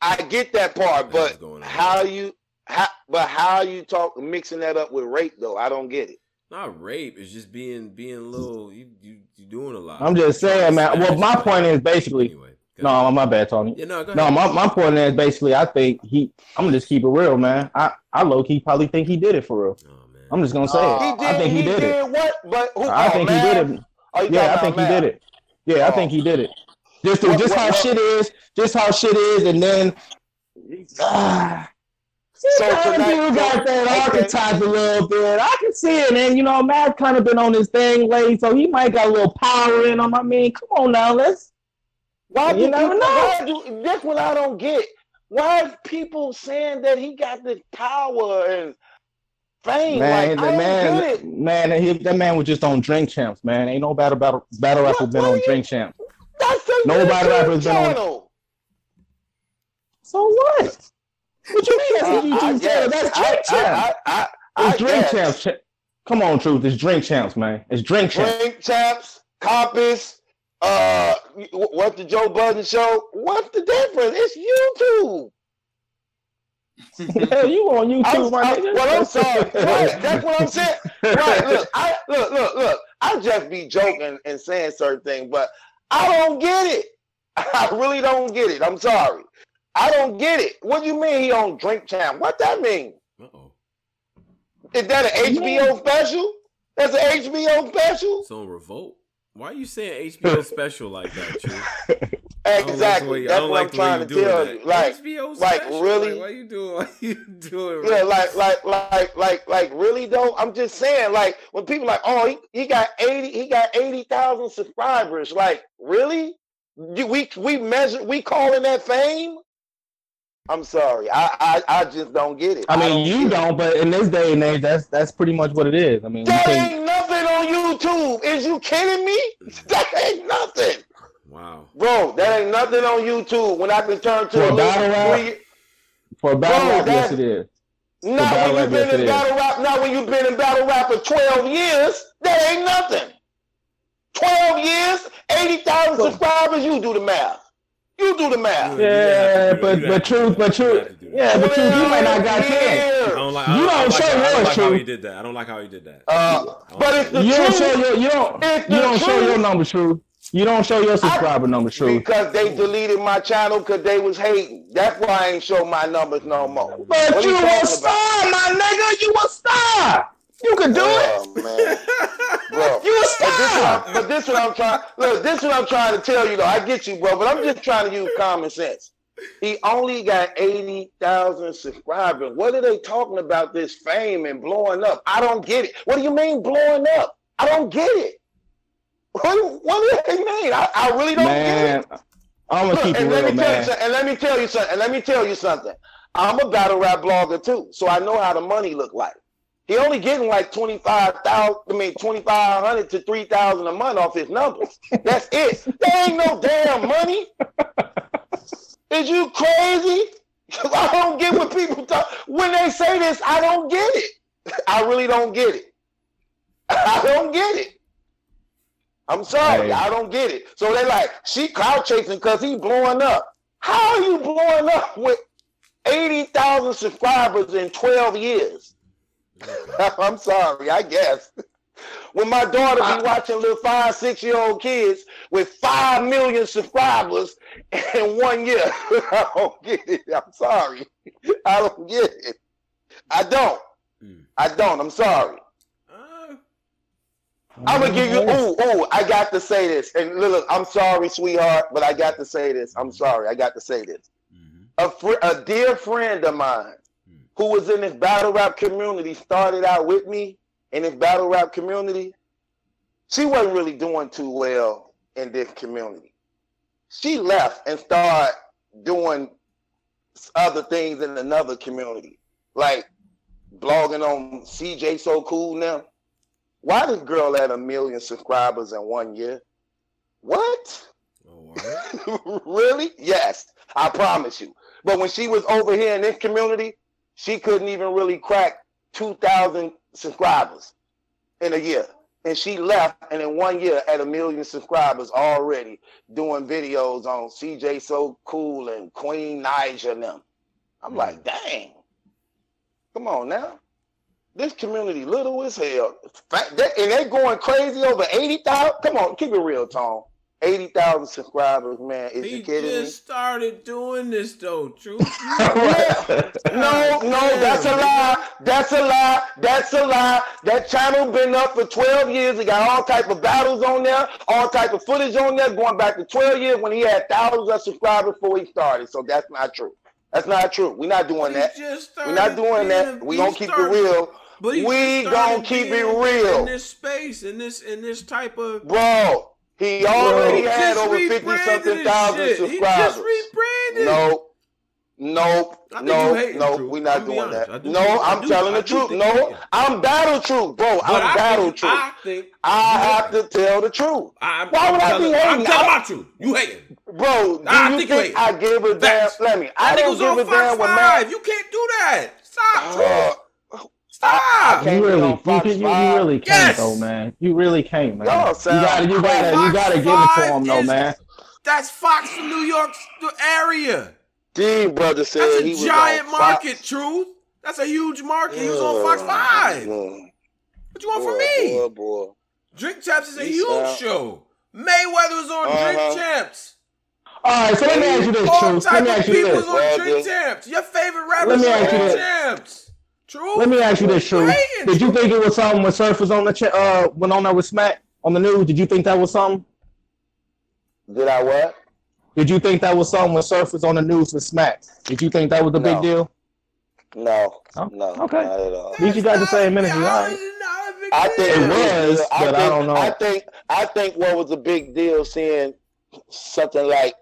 Speaker 2: I get that part, but how you how but how you talk mixing that up with rape though? I don't get it.
Speaker 8: Not rape. It's just being being a little. You you you doing a lot.
Speaker 13: I'm just
Speaker 8: Trying
Speaker 13: saying, man. Well, my point is basically
Speaker 8: Anyway. go ahead.
Speaker 13: no, my bad, Tony.
Speaker 8: Yeah, no, go
Speaker 13: No, my, my point is basically I think he I'm gonna just keep it real, man. I, I low key probably think he did it for real.
Speaker 8: Oh man.
Speaker 13: I'm just gonna say
Speaker 2: He
Speaker 13: it.
Speaker 2: did.
Speaker 13: I think he, did, it.
Speaker 2: what? But who?
Speaker 13: I
Speaker 2: oh,
Speaker 13: think
Speaker 2: man.
Speaker 13: he did it.
Speaker 2: Oh,
Speaker 13: Yeah, I
Speaker 2: talking
Speaker 13: think he
Speaker 2: about
Speaker 13: did it. Yeah, I think he did it. Just
Speaker 2: What-
Speaker 13: just
Speaker 2: what-
Speaker 13: how
Speaker 2: what-
Speaker 13: shit is, just how shit is, and then ah,
Speaker 2: So tonight-
Speaker 13: you got that oh,
Speaker 2: okay.
Speaker 13: archetype a little bit. I can see it, and you know, Math kind of been on this thing lately, so he might got a little power in him. I mean, come on now, let's.
Speaker 2: Why
Speaker 13: You
Speaker 2: do
Speaker 13: never know.
Speaker 2: Why do that's what I don't get. Why is people saying that he got this power and fame?
Speaker 13: Man,
Speaker 2: like,
Speaker 13: the
Speaker 2: I
Speaker 13: man, man, he, that man was just on drink champs, man. Ain't no battle battle battle rapper been on
Speaker 2: you-
Speaker 13: drink champs.
Speaker 2: That's a
Speaker 13: Nobody
Speaker 2: YouTube
Speaker 13: rapper's been on-
Speaker 2: channel.
Speaker 13: So what? What you mean? That's
Speaker 2: Uh, I
Speaker 13: YouTube channel. That's drink champs.
Speaker 2: I, I, I,
Speaker 13: It's drink champs. Come on, truth. It's drink champs, man. It's drink champs.
Speaker 2: Drink champs, compass. Uh, what's the Joe Budden show? What's the difference? It's YouTube.
Speaker 13: Hell, you on YouTube, my nigga?
Speaker 2: well, I'm sorry. Right, that's what I'm saying. Right, look, I look, look, look. I just be joking and saying certain things, but I don't get it. I really don't get it. I'm sorry. I don't get it. What do you mean he on Drink Champ? What that mean?
Speaker 8: Uh-oh.
Speaker 2: Is that an HBO special? That's an HBO special?
Speaker 8: It's on Revolt. Why are you saying HBO special like that, True? I don't like the
Speaker 2: Exactly. That's what
Speaker 8: like
Speaker 2: I'm trying to tell you. Like,
Speaker 8: HBO
Speaker 2: like
Speaker 8: special?
Speaker 2: really?
Speaker 8: Like, why you doing? Why you doing?
Speaker 2: Yeah, like, like, like, like, like, really though. I'm just saying, like, when people like, oh, he, he got eighty, he got eighty thousand subscribers. Like, really? You, we we measure, we calling that fame? I'm sorry, I I, I just don't get it.
Speaker 13: I mean,
Speaker 2: don't
Speaker 13: you don't, but in this day and age, that's that's pretty much what it is. I mean,
Speaker 2: That
Speaker 13: can't.
Speaker 2: ain't nothing on YouTube. Is you kidding me? Mm. That ain't nothing,
Speaker 8: Wow.
Speaker 2: bro. That ain't nothing on YouTube. When I can turn to
Speaker 13: For
Speaker 2: a
Speaker 13: a battle rap?
Speaker 2: three-
Speaker 13: For battle
Speaker 2: Bro,
Speaker 13: rap, yes, it is.
Speaker 2: Not when you've been
Speaker 13: yes, it
Speaker 2: in
Speaker 13: is.
Speaker 2: battle rap. Not when you've been in battle rap for 12 years. That ain't nothing. 12 years, 80,000 subscribers. You do the math. You do the math.
Speaker 8: You
Speaker 13: Yeah,
Speaker 8: do
Speaker 13: but
Speaker 8: You
Speaker 13: but
Speaker 8: have
Speaker 13: truth, but
Speaker 8: that.
Speaker 13: Truth,
Speaker 8: have to do that.
Speaker 13: yeah, but truth, you might not got ten.
Speaker 8: I don't like. I
Speaker 13: You
Speaker 8: don't, I
Speaker 13: don't show
Speaker 8: I don't
Speaker 13: yours,
Speaker 8: like how he did that. I don't like how he did that.
Speaker 2: Uh, but it's the
Speaker 13: You don't show your you don't
Speaker 2: It's
Speaker 13: you don't show your numbers, truth. You don't show your subscriber number truth.
Speaker 2: Because they deleted my channel because they was hating. That's why I ain't show my numbers no more.
Speaker 13: But
Speaker 2: What
Speaker 13: you
Speaker 2: you
Speaker 13: a
Speaker 2: talking
Speaker 13: star, my nigga. You a star. You could do it.
Speaker 2: Oh, man. Bro.
Speaker 13: You a
Speaker 2: But this, what
Speaker 13: star.
Speaker 2: But this what I'm trying. Look, this is what I'm trying to tell you though. I get you, bro, but I'm just trying to use common sense. He only got eighty thousand subscribers. What are they talking about? This fame and blowing up? I don't get it. What do you mean blowing up? I don't get it. What, what do they mean? I, I really don't
Speaker 13: Man,
Speaker 2: get it.
Speaker 13: I'm gonna
Speaker 2: Look,
Speaker 13: keep it
Speaker 2: and let
Speaker 13: real,
Speaker 2: me tell you something. And let me tell you something. And let me tell you something. I'm a battle rap blogger too, so I know how the money look like. He only getting like twenty five thousand. I mean twenty five hundred to three thousand a month off his numbers. That's it. That ain't no damn money. Is you crazy? I don't get what people talk when they say this. I don't get it. I really don't get it. I don't get it. I'm sorry,
Speaker 13: Hey.
Speaker 2: I don't get it. So they like she cloud chasing because he blowing up. How are you blowing up with eighty thousand subscribers in twelve years? I'm sorry, I guess. When my daughter be watching little five, six year old kids with five million subscribers in one year, I don't get it. I'm sorry. I don't get it. I don't.
Speaker 8: Mm.
Speaker 2: I don't. I'm sorry.
Speaker 8: Uh,
Speaker 2: I'm gonna give you. Ooh, ooh! I got to say this. And look, I'm sorry, sweetheart, but I got to say this. I'm sorry. I got to say this.
Speaker 8: mhm.
Speaker 2: A fr- a dear friend of mine who was in this battle rap community started out with me in this battle rap community. She wasn't really doing too well in this community. She left and started doing other things in another community, like blogging on CJ So Cool now. Why this girl had a million subscribers in one year? What?
Speaker 8: Oh,
Speaker 2: really? Yes, I promise you. But when she was over here in this community, she couldn't even really crack 2,000 subscribers in a year and she left, and in one year at a million subscribers already, doing videos on CJ So Cool and Queen Naija and them. I'm hmm. like, dang, come on now. This community little as hell, and they're going crazy over eighty thousand. Come on, keep it real, Tom. Eighty thousand subscribers, man. Is
Speaker 8: He
Speaker 2: you kidding me?
Speaker 8: just started doing this though, truth.
Speaker 2: No, no, that's a lie. That's a lie. That's a lie. That channel been up for 12 years. He got all type of battles on there, all type of footage on there, going back to 12 years when he had thousands of subscribers before he started. So that's not true. That's not true. We're not doing that.
Speaker 8: just
Speaker 2: We're not doing that. We
Speaker 8: he
Speaker 2: gonna keep it real.
Speaker 8: But
Speaker 2: we gonna keep it real,
Speaker 8: in this space, in this in this type of
Speaker 2: bro. He already
Speaker 8: Bro,
Speaker 2: had over
Speaker 8: fifty
Speaker 2: something thousand
Speaker 8: shit. He
Speaker 2: subscribers.
Speaker 8: just rebranded.
Speaker 2: No, nope, no, no, we're not doing
Speaker 8: honest.
Speaker 2: That.
Speaker 8: do
Speaker 2: No,
Speaker 8: think- I
Speaker 2: I'm
Speaker 8: do-
Speaker 2: telling
Speaker 8: I
Speaker 2: the truth. No. I'm battle truth, bro.
Speaker 8: But
Speaker 2: I'm battle
Speaker 8: think,
Speaker 2: truth.
Speaker 8: I think
Speaker 2: I have to tell the truth.
Speaker 8: I'm,
Speaker 2: Why
Speaker 8: I'm
Speaker 2: would I
Speaker 8: telling,
Speaker 2: be
Speaker 8: I'm
Speaker 2: hating?
Speaker 8: telling
Speaker 2: I-
Speaker 8: my truth. You hating.
Speaker 2: Bro, do
Speaker 8: I
Speaker 2: you
Speaker 8: think you
Speaker 2: think. I give a damn? Let me. I
Speaker 8: That nigga
Speaker 2: don't
Speaker 8: was
Speaker 2: give
Speaker 8: on
Speaker 2: a
Speaker 8: Fox
Speaker 2: damn what man.
Speaker 8: Five. You can't do that. Stop, Drew. Stop.
Speaker 13: You really, you, can, you, you really can't,
Speaker 8: Yes.
Speaker 13: though, man. You really can't, man.
Speaker 2: Y'all
Speaker 13: You gotta, you gotta, you gotta give it to
Speaker 8: Five
Speaker 13: him though, man.
Speaker 8: That's Fox for New York area.
Speaker 2: D brother said
Speaker 8: That's a
Speaker 2: he
Speaker 8: giant
Speaker 2: on
Speaker 8: market,
Speaker 2: Fox.
Speaker 8: Truth. That's a huge market. He was on Fox Five.
Speaker 2: mm,
Speaker 8: What you want
Speaker 2: boy,
Speaker 8: from me?
Speaker 2: Boy, boy.
Speaker 8: Drink Champs is a
Speaker 2: He
Speaker 8: huge
Speaker 2: sound-
Speaker 8: show. Mayweather was on
Speaker 2: Uh-huh.
Speaker 8: Drink Champs.
Speaker 13: All right, so let me ask you this,
Speaker 8: All
Speaker 13: Truth. Let me ask you
Speaker 8: people
Speaker 13: this.
Speaker 8: was on Drink
Speaker 2: then-
Speaker 8: Champs. Your favorite rapper,
Speaker 13: Let
Speaker 8: on Drink. Champs. True.
Speaker 13: Let me ask you this, Truth. Did you think it was something when Surf was on the ch- uh went on there with Smack on the news? Did you think that was something?
Speaker 2: Did I what?
Speaker 13: Did you think that was something when Surf was on the news with Smack? Did you think that was a big deal?
Speaker 2: No,
Speaker 13: Oh,
Speaker 2: no,
Speaker 13: okay.
Speaker 2: not at all.
Speaker 13: At you got the same energy, all
Speaker 8: How
Speaker 13: right.
Speaker 8: is it not a big
Speaker 2: I think?
Speaker 13: It was,
Speaker 2: I
Speaker 13: but
Speaker 2: think,
Speaker 13: I don't know.
Speaker 2: I think I think what was a big deal seeing something like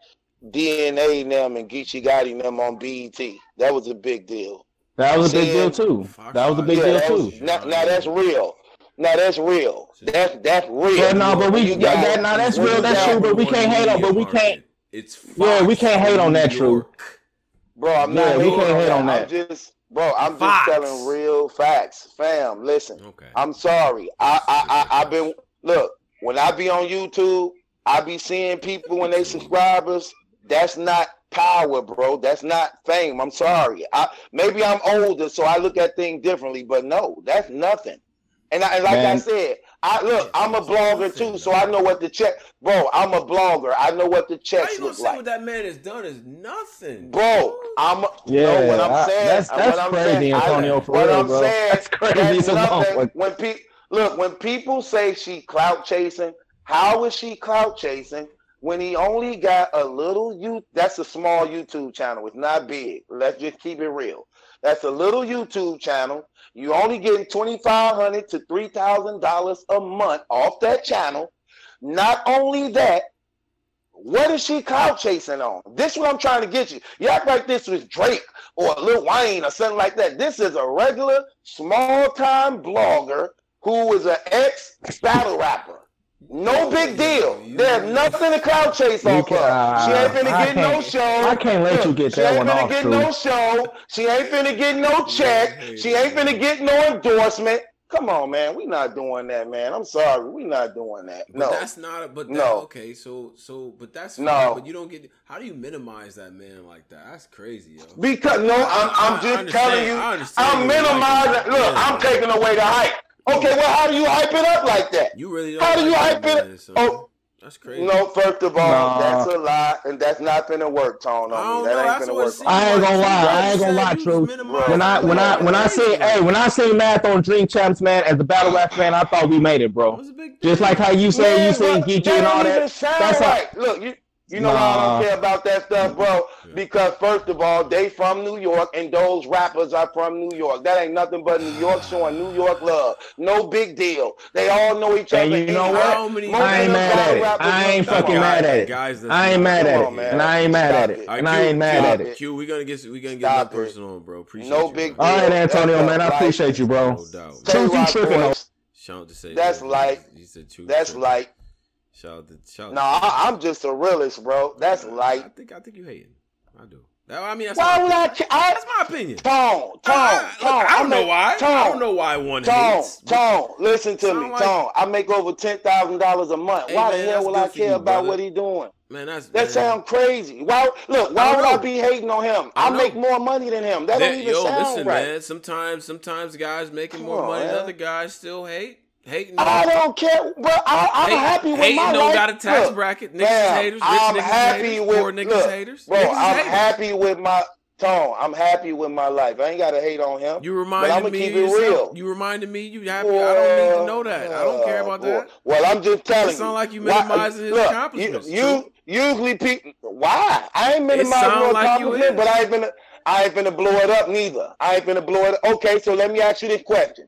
Speaker 2: DNA and them and Geechee Gotti and them on BET. That was a big deal.
Speaker 13: That was a big deal too. That was a big
Speaker 2: yeah,
Speaker 13: deal too.
Speaker 2: now, now that's real. Now that's real. That's that's real.
Speaker 13: But no, but we
Speaker 2: When you
Speaker 13: that,
Speaker 2: got-
Speaker 13: that, now that's real.
Speaker 2: you
Speaker 13: true. But we can't hate on. But we can't.
Speaker 8: market. It's
Speaker 13: Yeah, we can't hate on that, True.
Speaker 2: Bro, I'm
Speaker 13: Yeah,
Speaker 2: not
Speaker 13: we can't hate on
Speaker 2: I'm
Speaker 13: that.
Speaker 2: just, bro, I'm
Speaker 8: Fox.
Speaker 2: just telling real facts, fam. Listen,
Speaker 8: Okay.
Speaker 2: I'm sorry. I, I, I, I've been look when I be on YouTube, I be seeing people when they subscribers. That's not power, bro. That's not fame. I'm sorry. I maybe I'm older, so I look at things differently. But no, that's nothing. And, I, and like I said, I look. I'm a blogger too, so I know what the check. Bro, I'm a blogger. I know what the
Speaker 8: How
Speaker 2: checks
Speaker 8: you gonna
Speaker 2: look
Speaker 8: say
Speaker 2: like.
Speaker 8: what that man has done is nothing,
Speaker 2: Bro, I'm
Speaker 13: Yeah,
Speaker 2: no, what I'm
Speaker 13: I-
Speaker 2: saying.
Speaker 13: that's-
Speaker 2: what
Speaker 13: that's
Speaker 2: I'm
Speaker 13: crazy,
Speaker 2: saying, I-
Speaker 13: Antonio, for
Speaker 2: what
Speaker 13: real,
Speaker 2: I'm
Speaker 13: bro.
Speaker 2: saying,
Speaker 13: That's crazy
Speaker 2: that's nothing. When people look, when people say she clout chasing, how is she clout chasing when he only got a little you? That's a small YouTube channel. It's not big. Let's just keep it real. That's a little YouTube channel. You only getting twenty five hundred to three thousand dollars a month off that channel. Not only that, what is she clout chasing on? This is what I'm trying to get you. You act like this was Drake or Lil Wayne or something like that. This is a regular small time blogger who is an ex battle rapper. No big deal. There's nothing to cloud chase
Speaker 13: You
Speaker 2: off
Speaker 13: can-
Speaker 2: of. She ain't finna
Speaker 13: I
Speaker 2: get no show.
Speaker 13: I can't let you get
Speaker 2: she
Speaker 13: that
Speaker 2: ain't
Speaker 13: one
Speaker 2: finna get
Speaker 13: True.
Speaker 2: no show. She ain't finna get no check. She ain't finna get no endorsement. Come on, man. We not doing that, man. I'm sorry. We not doing that.
Speaker 8: But
Speaker 2: No.
Speaker 8: that's not. A, but that,
Speaker 2: No.
Speaker 8: okay, so so, but that's
Speaker 2: No.
Speaker 8: But you don't get. How do you minimize that man like that? That's crazy, yo.
Speaker 2: Because no, I'm,
Speaker 8: I-
Speaker 2: I'm just telling you,
Speaker 8: I understand
Speaker 2: I'm
Speaker 8: you like
Speaker 2: minimizing. Look,
Speaker 8: Yeah.
Speaker 2: I'm taking away the hype. Okay, well, how do you hype it up like that?
Speaker 8: You really don't.
Speaker 2: How do you hype it?
Speaker 8: man, son.
Speaker 2: Oh,
Speaker 8: that's crazy.
Speaker 2: no. First of all,
Speaker 13: Nah.
Speaker 2: that's a lie, and that's not gonna work, Tone.
Speaker 8: I
Speaker 2: On
Speaker 8: don't
Speaker 2: me, that
Speaker 8: know,
Speaker 2: ain't gonna work.
Speaker 13: I ain't gonna lie. I ain't gonna
Speaker 8: said
Speaker 13: lie,
Speaker 8: you was
Speaker 13: True.
Speaker 8: minimizing
Speaker 13: When I when I when I
Speaker 8: crazy.
Speaker 13: see hey when I see Math on Drink Champs, man, as a battle rap fan, I thought we made it,
Speaker 8: It
Speaker 13: bro.
Speaker 8: was a big deal.
Speaker 13: Just like how you said
Speaker 2: Man,
Speaker 13: you seen
Speaker 2: bro,
Speaker 13: Geechee and all that.
Speaker 2: sound
Speaker 13: That's how,
Speaker 2: right. Look, you you know why I don't care about that stuff, bro? Because first of all, they from New York, and those rappers are from New York. That ain't nothing but New York showing New York love. No big deal. They all know each other.
Speaker 13: And you know
Speaker 2: Ain't
Speaker 13: what?
Speaker 8: Many-
Speaker 13: I ain't mad at
Speaker 2: battle
Speaker 13: it. I ain't fucking
Speaker 2: New
Speaker 13: mad at it.
Speaker 8: Guys, that's
Speaker 13: I ain't mad at
Speaker 2: on,
Speaker 13: it,
Speaker 2: man.
Speaker 13: and I ain't mad
Speaker 2: Stop
Speaker 13: at
Speaker 2: it.
Speaker 13: it,
Speaker 8: All right,
Speaker 13: and I
Speaker 8: Q,
Speaker 13: ain't mad
Speaker 2: Stop
Speaker 13: at
Speaker 2: it.
Speaker 13: it.
Speaker 8: Q, we gonna get we gonna get
Speaker 2: Stop
Speaker 8: more
Speaker 2: it.
Speaker 8: personal, on, bro. Appreciate
Speaker 2: No
Speaker 8: you,
Speaker 2: big
Speaker 8: bro.
Speaker 13: All right. Antonio,
Speaker 2: That's
Speaker 13: man, I
Speaker 2: like-
Speaker 13: appreciate you, bro.
Speaker 8: No doubt.
Speaker 2: Tell you
Speaker 13: you tripping though.
Speaker 2: boys,
Speaker 8: Shout out to say
Speaker 2: That's
Speaker 8: that.
Speaker 2: like-
Speaker 8: He said two.
Speaker 2: That's
Speaker 8: tripping.
Speaker 2: like
Speaker 8: Shout out to shout.
Speaker 2: no. I, I'm just a realist, bro. That's
Speaker 8: I
Speaker 2: like
Speaker 8: think I think you hating. I do. That- I mean, that's
Speaker 2: Why
Speaker 8: my
Speaker 2: would I? I
Speaker 8: That's my opinion.
Speaker 2: Tone, Tone,
Speaker 8: I, look,
Speaker 2: Tone.
Speaker 8: I don't know why.
Speaker 2: Tone,
Speaker 8: I don't know why one
Speaker 2: Tone,
Speaker 8: hates.
Speaker 2: Tone, listen to me,
Speaker 8: like-
Speaker 2: Tone. I make over ten thousand dollars a month.
Speaker 8: Hey,
Speaker 2: Why
Speaker 8: man,
Speaker 2: the hell will I care
Speaker 8: you,
Speaker 2: about
Speaker 8: brother.
Speaker 2: what he doing?
Speaker 8: Man, that's
Speaker 2: That
Speaker 8: man.
Speaker 2: sound crazy. Why? Look, why
Speaker 8: I
Speaker 2: would I be hating on him?
Speaker 8: I
Speaker 2: I, make more money than him. That
Speaker 8: That-
Speaker 2: don't even
Speaker 8: yo,
Speaker 2: sound
Speaker 8: listen,
Speaker 2: right.
Speaker 8: man. Sometimes, sometimes guys making
Speaker 2: Come
Speaker 8: more
Speaker 2: on,
Speaker 8: money than other guys still hate. Hating.
Speaker 2: I
Speaker 8: on-
Speaker 2: don't care, bro. I, I'm
Speaker 8: Hate-
Speaker 2: happy with
Speaker 8: hating
Speaker 2: my
Speaker 8: don't
Speaker 2: life.
Speaker 8: got a tax
Speaker 2: Look,
Speaker 8: bracket. Niggas
Speaker 2: fam,
Speaker 8: haters. Rich
Speaker 2: I'm
Speaker 8: niggas
Speaker 2: happy
Speaker 8: haters.
Speaker 2: with
Speaker 8: Poor niggas
Speaker 2: look,
Speaker 8: haters.
Speaker 2: bro.
Speaker 8: Niggas
Speaker 2: I'm
Speaker 8: haters.
Speaker 2: happy with my tone. I'm happy with my life. I ain't got to hate on him.
Speaker 8: You reminded me
Speaker 2: keep it
Speaker 8: yourself.
Speaker 2: real.
Speaker 8: You reminded me. You happy? I don't need to know that. I don't care uh, about
Speaker 2: Boy,
Speaker 8: that.
Speaker 2: Well, I'm just telling
Speaker 8: It sound like you
Speaker 2: Why-
Speaker 8: minimizing his
Speaker 2: look,
Speaker 8: accomplishments,
Speaker 2: You, you usually people. Why? I ain't minimizing no
Speaker 8: like
Speaker 2: accomplishment, but I ain't been. I ain't finna blow it up neither. I ain't finna blow it up. Okay, so let me ask you this question: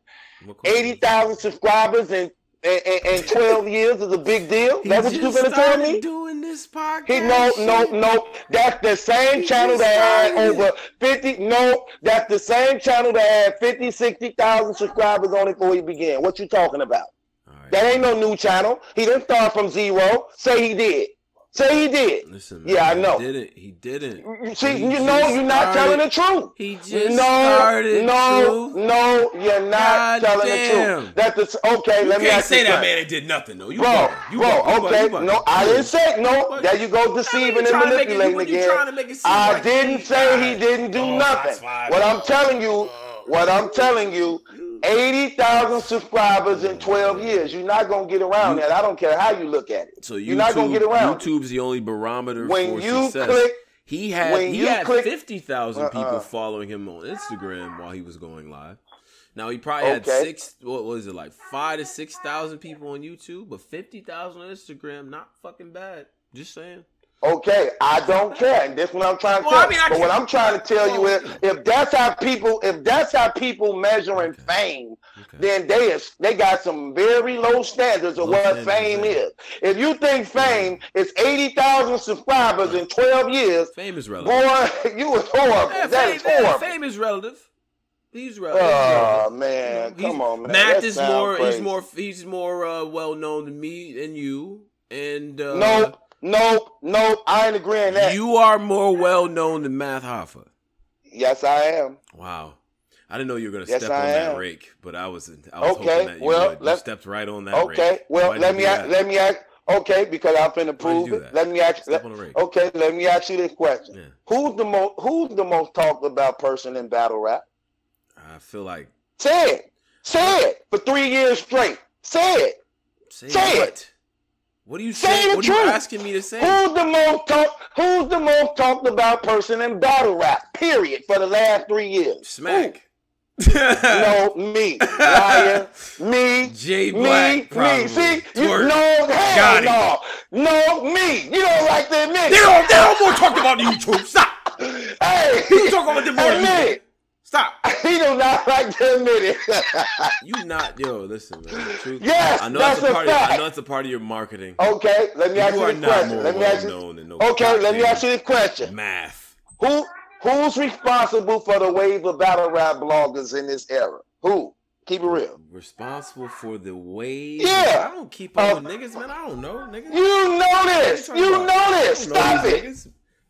Speaker 2: Eighty thousand subscribers in in, in, in twelve years is a big deal.
Speaker 8: He
Speaker 2: That's what
Speaker 8: you're
Speaker 2: gonna tell
Speaker 8: started
Speaker 2: me?
Speaker 8: doing this podcast.
Speaker 2: He no no no. That's the same
Speaker 8: He
Speaker 2: channel
Speaker 8: just
Speaker 2: that had
Speaker 8: started it.
Speaker 2: over fifty. No, that's the same channel that had 50, 60,000 subscribers on it before he began. What you talking about?
Speaker 8: All right.
Speaker 2: That ain't no new channel. He didn't start from zero. Say he did. Say he did.
Speaker 8: Listen, man,
Speaker 2: Yeah, I know.
Speaker 8: He didn't. He didn't.
Speaker 2: You See,
Speaker 8: He
Speaker 2: you know, you're not
Speaker 8: started-
Speaker 2: telling the truth.
Speaker 8: He just
Speaker 2: no,
Speaker 8: started.
Speaker 2: no,
Speaker 8: Truth.
Speaker 2: no, you're not
Speaker 8: God
Speaker 2: telling
Speaker 8: damn.
Speaker 2: the truth. That's the okay.
Speaker 8: You
Speaker 2: let me
Speaker 8: can't
Speaker 2: ask
Speaker 8: say
Speaker 2: you
Speaker 8: that man ain't did nothing though. You
Speaker 2: bro,
Speaker 8: bugging. You
Speaker 2: bro,
Speaker 8: bugging. You bugging.
Speaker 2: okay,
Speaker 8: You bugging.
Speaker 2: no, I didn't say no.
Speaker 8: What?
Speaker 2: There you go, deceiving
Speaker 8: you
Speaker 2: and
Speaker 8: trying it-
Speaker 2: manipulating again.
Speaker 8: trying to make it seem
Speaker 2: I
Speaker 8: like
Speaker 2: didn't
Speaker 8: he
Speaker 2: say he didn't do
Speaker 8: Oh,
Speaker 2: nothing. What I'm telling you, what I'm telling you, eighty thousand subscribers in twelve years. You're not gonna get around that. I don't care how you look at it.
Speaker 8: So YouTube,
Speaker 2: You're not gonna get around.
Speaker 8: YouTube's the only barometer for
Speaker 2: When
Speaker 8: for
Speaker 2: you
Speaker 8: success.
Speaker 2: click-
Speaker 8: he had
Speaker 2: when
Speaker 8: he
Speaker 2: you
Speaker 8: had
Speaker 2: click-
Speaker 8: fifty thousand uh-uh. people
Speaker 2: Uh-uh.
Speaker 8: following him on Instagram while he was going live. Now he probably had six. What was it like five to six thousand people on YouTube, but fifty thousand on Instagram, not fucking bad. Just saying.
Speaker 2: Okay, I don't care, and this is what I'm trying to
Speaker 8: Well, I
Speaker 2: tell.
Speaker 8: mean, I
Speaker 2: but what I'm trying to tell you is, if that's how people, if that's how people measuring
Speaker 8: Okay.
Speaker 2: fame,
Speaker 8: Okay.
Speaker 2: then they is they got some very low standards of
Speaker 8: Low
Speaker 2: what
Speaker 8: standards,
Speaker 2: fame
Speaker 8: man.
Speaker 2: is. If you think fame is eighty thousand subscribers in twelve years,
Speaker 8: Fame is relative.
Speaker 2: boy, you was horrible.
Speaker 8: Yeah,
Speaker 2: that
Speaker 8: fame,
Speaker 2: is
Speaker 8: yeah, fame is relative. He's relative.
Speaker 2: Oh man,
Speaker 8: He's-
Speaker 2: come on, man.
Speaker 8: Math
Speaker 2: That
Speaker 8: is more.
Speaker 2: crazy.
Speaker 8: He's more. He's more uh, well known than me and you. And uh,
Speaker 2: Nope, nope, nope. I ain't agreeing that.
Speaker 8: you are more well known than Math Hoffa.
Speaker 2: yes, I am.
Speaker 8: Wow. I didn't know you were gonna
Speaker 2: Yes,
Speaker 8: step on
Speaker 2: I
Speaker 8: that rake, but I was. I was
Speaker 2: Okay,
Speaker 8: hoping that you
Speaker 2: well,
Speaker 8: would. You stepped right on that
Speaker 2: Okay,
Speaker 8: rake.
Speaker 2: well, let me ask, let me ask. Okay, because I'm finna prove it. Let me ask.
Speaker 8: Step
Speaker 2: Let,
Speaker 8: on the rake.
Speaker 2: okay, let me ask you this question:
Speaker 8: Yeah.
Speaker 2: Who's the most Who's the most talked about person in battle rap?
Speaker 8: I feel like
Speaker 2: Say it. Say it for three years straight. Say it.
Speaker 8: say,
Speaker 2: Say
Speaker 8: what?
Speaker 2: it.
Speaker 8: What are you
Speaker 2: Say
Speaker 8: saying? What are you
Speaker 2: truth.
Speaker 8: asking me to say?
Speaker 2: Who's the most talk? Who's the most talked about person in battle rap? Period. For the last three years.
Speaker 8: Smack.
Speaker 2: Who? No, me. Liar. Me.
Speaker 8: J
Speaker 2: Me,
Speaker 8: Black. probably.
Speaker 2: me. See, you
Speaker 8: Twerk.
Speaker 2: no,
Speaker 8: Got
Speaker 2: hell no, no, me. You don't like to admit.
Speaker 8: They don't. They don't more talk about YouTube. Stop.
Speaker 2: Hey,
Speaker 8: You talk about the more
Speaker 2: admit.
Speaker 8: Stop.
Speaker 2: He do not like to admit it.
Speaker 8: You not yo. Listen, man. Truth.
Speaker 2: Yes,
Speaker 8: I know
Speaker 2: that's
Speaker 8: that's a
Speaker 2: a
Speaker 8: part. Of, I know it's a part of your marketing.
Speaker 2: okay, let me ask
Speaker 8: you
Speaker 2: you
Speaker 8: are
Speaker 2: this
Speaker 8: not
Speaker 2: question. Let me ask you.
Speaker 8: no.
Speaker 2: Okay, let me ask you this question.
Speaker 8: Math.
Speaker 2: Who who's responsible for the wave of battle rap bloggers in this era? Who? Keep it real.
Speaker 8: Responsible for the wave.
Speaker 2: Yeah.
Speaker 8: I don't keep up
Speaker 2: Uh,
Speaker 8: with niggas, man. I don't know, niggas.
Speaker 2: You know this. You know this.
Speaker 8: Don't know
Speaker 2: Stop it.
Speaker 8: niggas.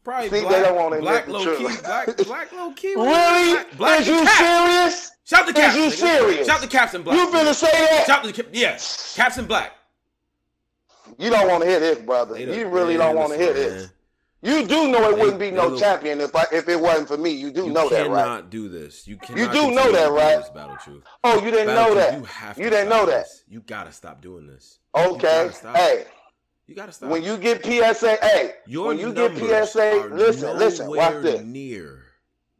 Speaker 8: Probably
Speaker 2: See, they don't wanna
Speaker 8: black
Speaker 2: admit the
Speaker 8: low key, black, black low key.
Speaker 2: Really?
Speaker 8: Black, black
Speaker 2: Is you
Speaker 8: Caps.
Speaker 2: serious?
Speaker 8: Shout the
Speaker 2: Is you serious?
Speaker 8: Shout the caps and black.
Speaker 2: You finna say that?
Speaker 8: Shout the cap. Yeah, caps and black.
Speaker 2: You don't want to hear this, brother. You really
Speaker 8: man,
Speaker 2: don't want to hear
Speaker 8: listen,
Speaker 2: this. You do know it
Speaker 8: They-
Speaker 2: wouldn't be no
Speaker 8: look-
Speaker 2: champion if I, if it wasn't for me. You do
Speaker 8: You
Speaker 2: know that, right?
Speaker 8: You cannot
Speaker 2: right?
Speaker 8: do this. You cannot.
Speaker 2: do
Speaker 8: continue
Speaker 2: know that, right?
Speaker 8: This battle truth.
Speaker 2: Oh, you didn't
Speaker 8: Battle
Speaker 2: know
Speaker 8: Truth,
Speaker 2: that.
Speaker 8: You have to
Speaker 2: You didn't
Speaker 8: stop
Speaker 2: know that.
Speaker 8: this. You gotta stop doing this.
Speaker 2: Okay.
Speaker 8: You gotta stop.
Speaker 2: Hey,
Speaker 8: You gotta stop.
Speaker 2: when you get PSA, hey,
Speaker 8: Your
Speaker 2: when you get PSA, listen, listen, watch this.
Speaker 8: Near,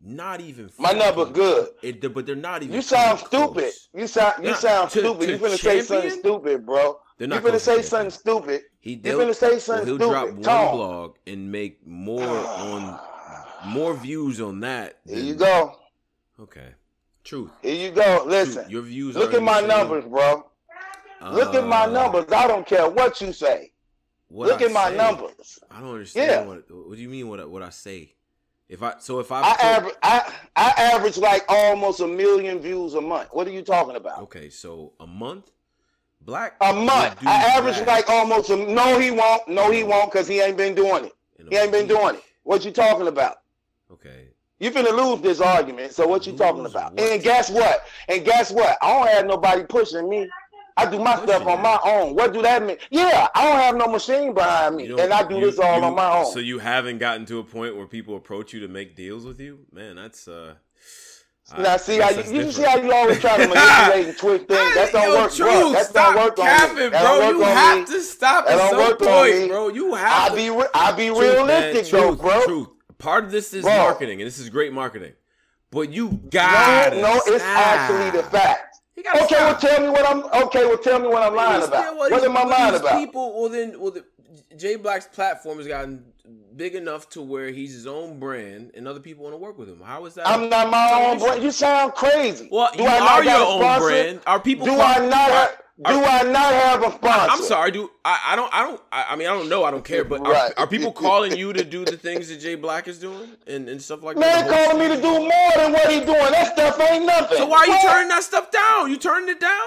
Speaker 8: not even.
Speaker 2: My number good.
Speaker 8: It, but they're not even.
Speaker 2: You sound
Speaker 8: close.
Speaker 2: stupid. You sound you
Speaker 8: Nah,
Speaker 2: sound
Speaker 8: to-
Speaker 2: stupid.
Speaker 8: to
Speaker 2: You finna say something stupid, bro.
Speaker 8: They're
Speaker 2: You
Speaker 8: not
Speaker 2: finna
Speaker 8: close to
Speaker 2: say something stupid.
Speaker 8: He
Speaker 2: You finna say
Speaker 8: well,
Speaker 2: something
Speaker 8: he'll
Speaker 2: stupid.
Speaker 8: drop one
Speaker 2: Tone.
Speaker 8: blog and make more on more views on that.
Speaker 2: Here you go.
Speaker 8: Okay. Truth.
Speaker 2: Here you go. Listen.
Speaker 8: Truth. Your views.
Speaker 2: Look at my numbers, bro. Look at my
Speaker 8: Uh,
Speaker 2: numbers. I don't care what you say.
Speaker 8: What
Speaker 2: Look
Speaker 8: I
Speaker 2: at my
Speaker 8: say.
Speaker 2: numbers.
Speaker 8: I don't understand
Speaker 2: Yeah.
Speaker 8: what. What do you mean? What I- what I say? If I so if I,
Speaker 2: I average I, I average like almost a million views a month. What are you talking about?
Speaker 8: okay, so a month, black
Speaker 2: A month. I average
Speaker 8: that
Speaker 2: like almost a no he won't. No he won't because he ain't been doing it. He ain't been doing it. What you talking about?
Speaker 8: Okay.
Speaker 2: You finna lose this argument. So what you talking about? And guess what? And guess what? I don't have nobody pushing me. I do my stuff on my own. What do that mean? Yeah, I don't have no machine behind me, and I do
Speaker 8: you-
Speaker 2: this all
Speaker 8: you-
Speaker 2: on my own.
Speaker 8: So you haven't gotten to a point where people approach you to make deals with you, man. That's uh. I-
Speaker 2: now
Speaker 8: I
Speaker 2: see how you,
Speaker 8: that's
Speaker 2: you see how you always try to manipulate and twist things. That don't
Speaker 8: Yo,
Speaker 2: work, bro. That
Speaker 8: stop
Speaker 2: don't work on me. That
Speaker 8: bro. You have
Speaker 2: me.
Speaker 8: to stop
Speaker 2: That
Speaker 8: at some point, bro. You have
Speaker 2: I
Speaker 8: to
Speaker 2: be re- I be
Speaker 8: Truth,
Speaker 2: realistic though, bro.
Speaker 8: Truth. Part of this is
Speaker 2: Bro.
Speaker 8: marketing, and this is great marketing. But you got
Speaker 2: No, no, it's actually the fact. Okay, well tell me what I'm okay, well tell me what I'm lying about. What am I lying about?
Speaker 8: People, well then, well, the, Jay Black's platform has gotten big enough to where he's his own brand, and other people want to work with him. How is that?
Speaker 2: I'm not my own brand. You sound crazy.
Speaker 8: Well,
Speaker 2: Do
Speaker 8: you
Speaker 2: I
Speaker 8: are your own
Speaker 2: sponsor?
Speaker 8: brand. Are people?
Speaker 2: Do I not?
Speaker 8: are-
Speaker 2: have, do I not have a sponsor?
Speaker 8: I'm sorry, do I, I don't I don't I, mean I don't know I don't care, but are,
Speaker 2: Right.
Speaker 8: are people calling you to do the things that Jay Black is doing and, and stuff like
Speaker 2: Man
Speaker 8: that?
Speaker 2: Man, calling me to do more than what he's doing. That stuff ain't nothing.
Speaker 8: So why are you
Speaker 2: What?
Speaker 8: turning that stuff down? You turning it down?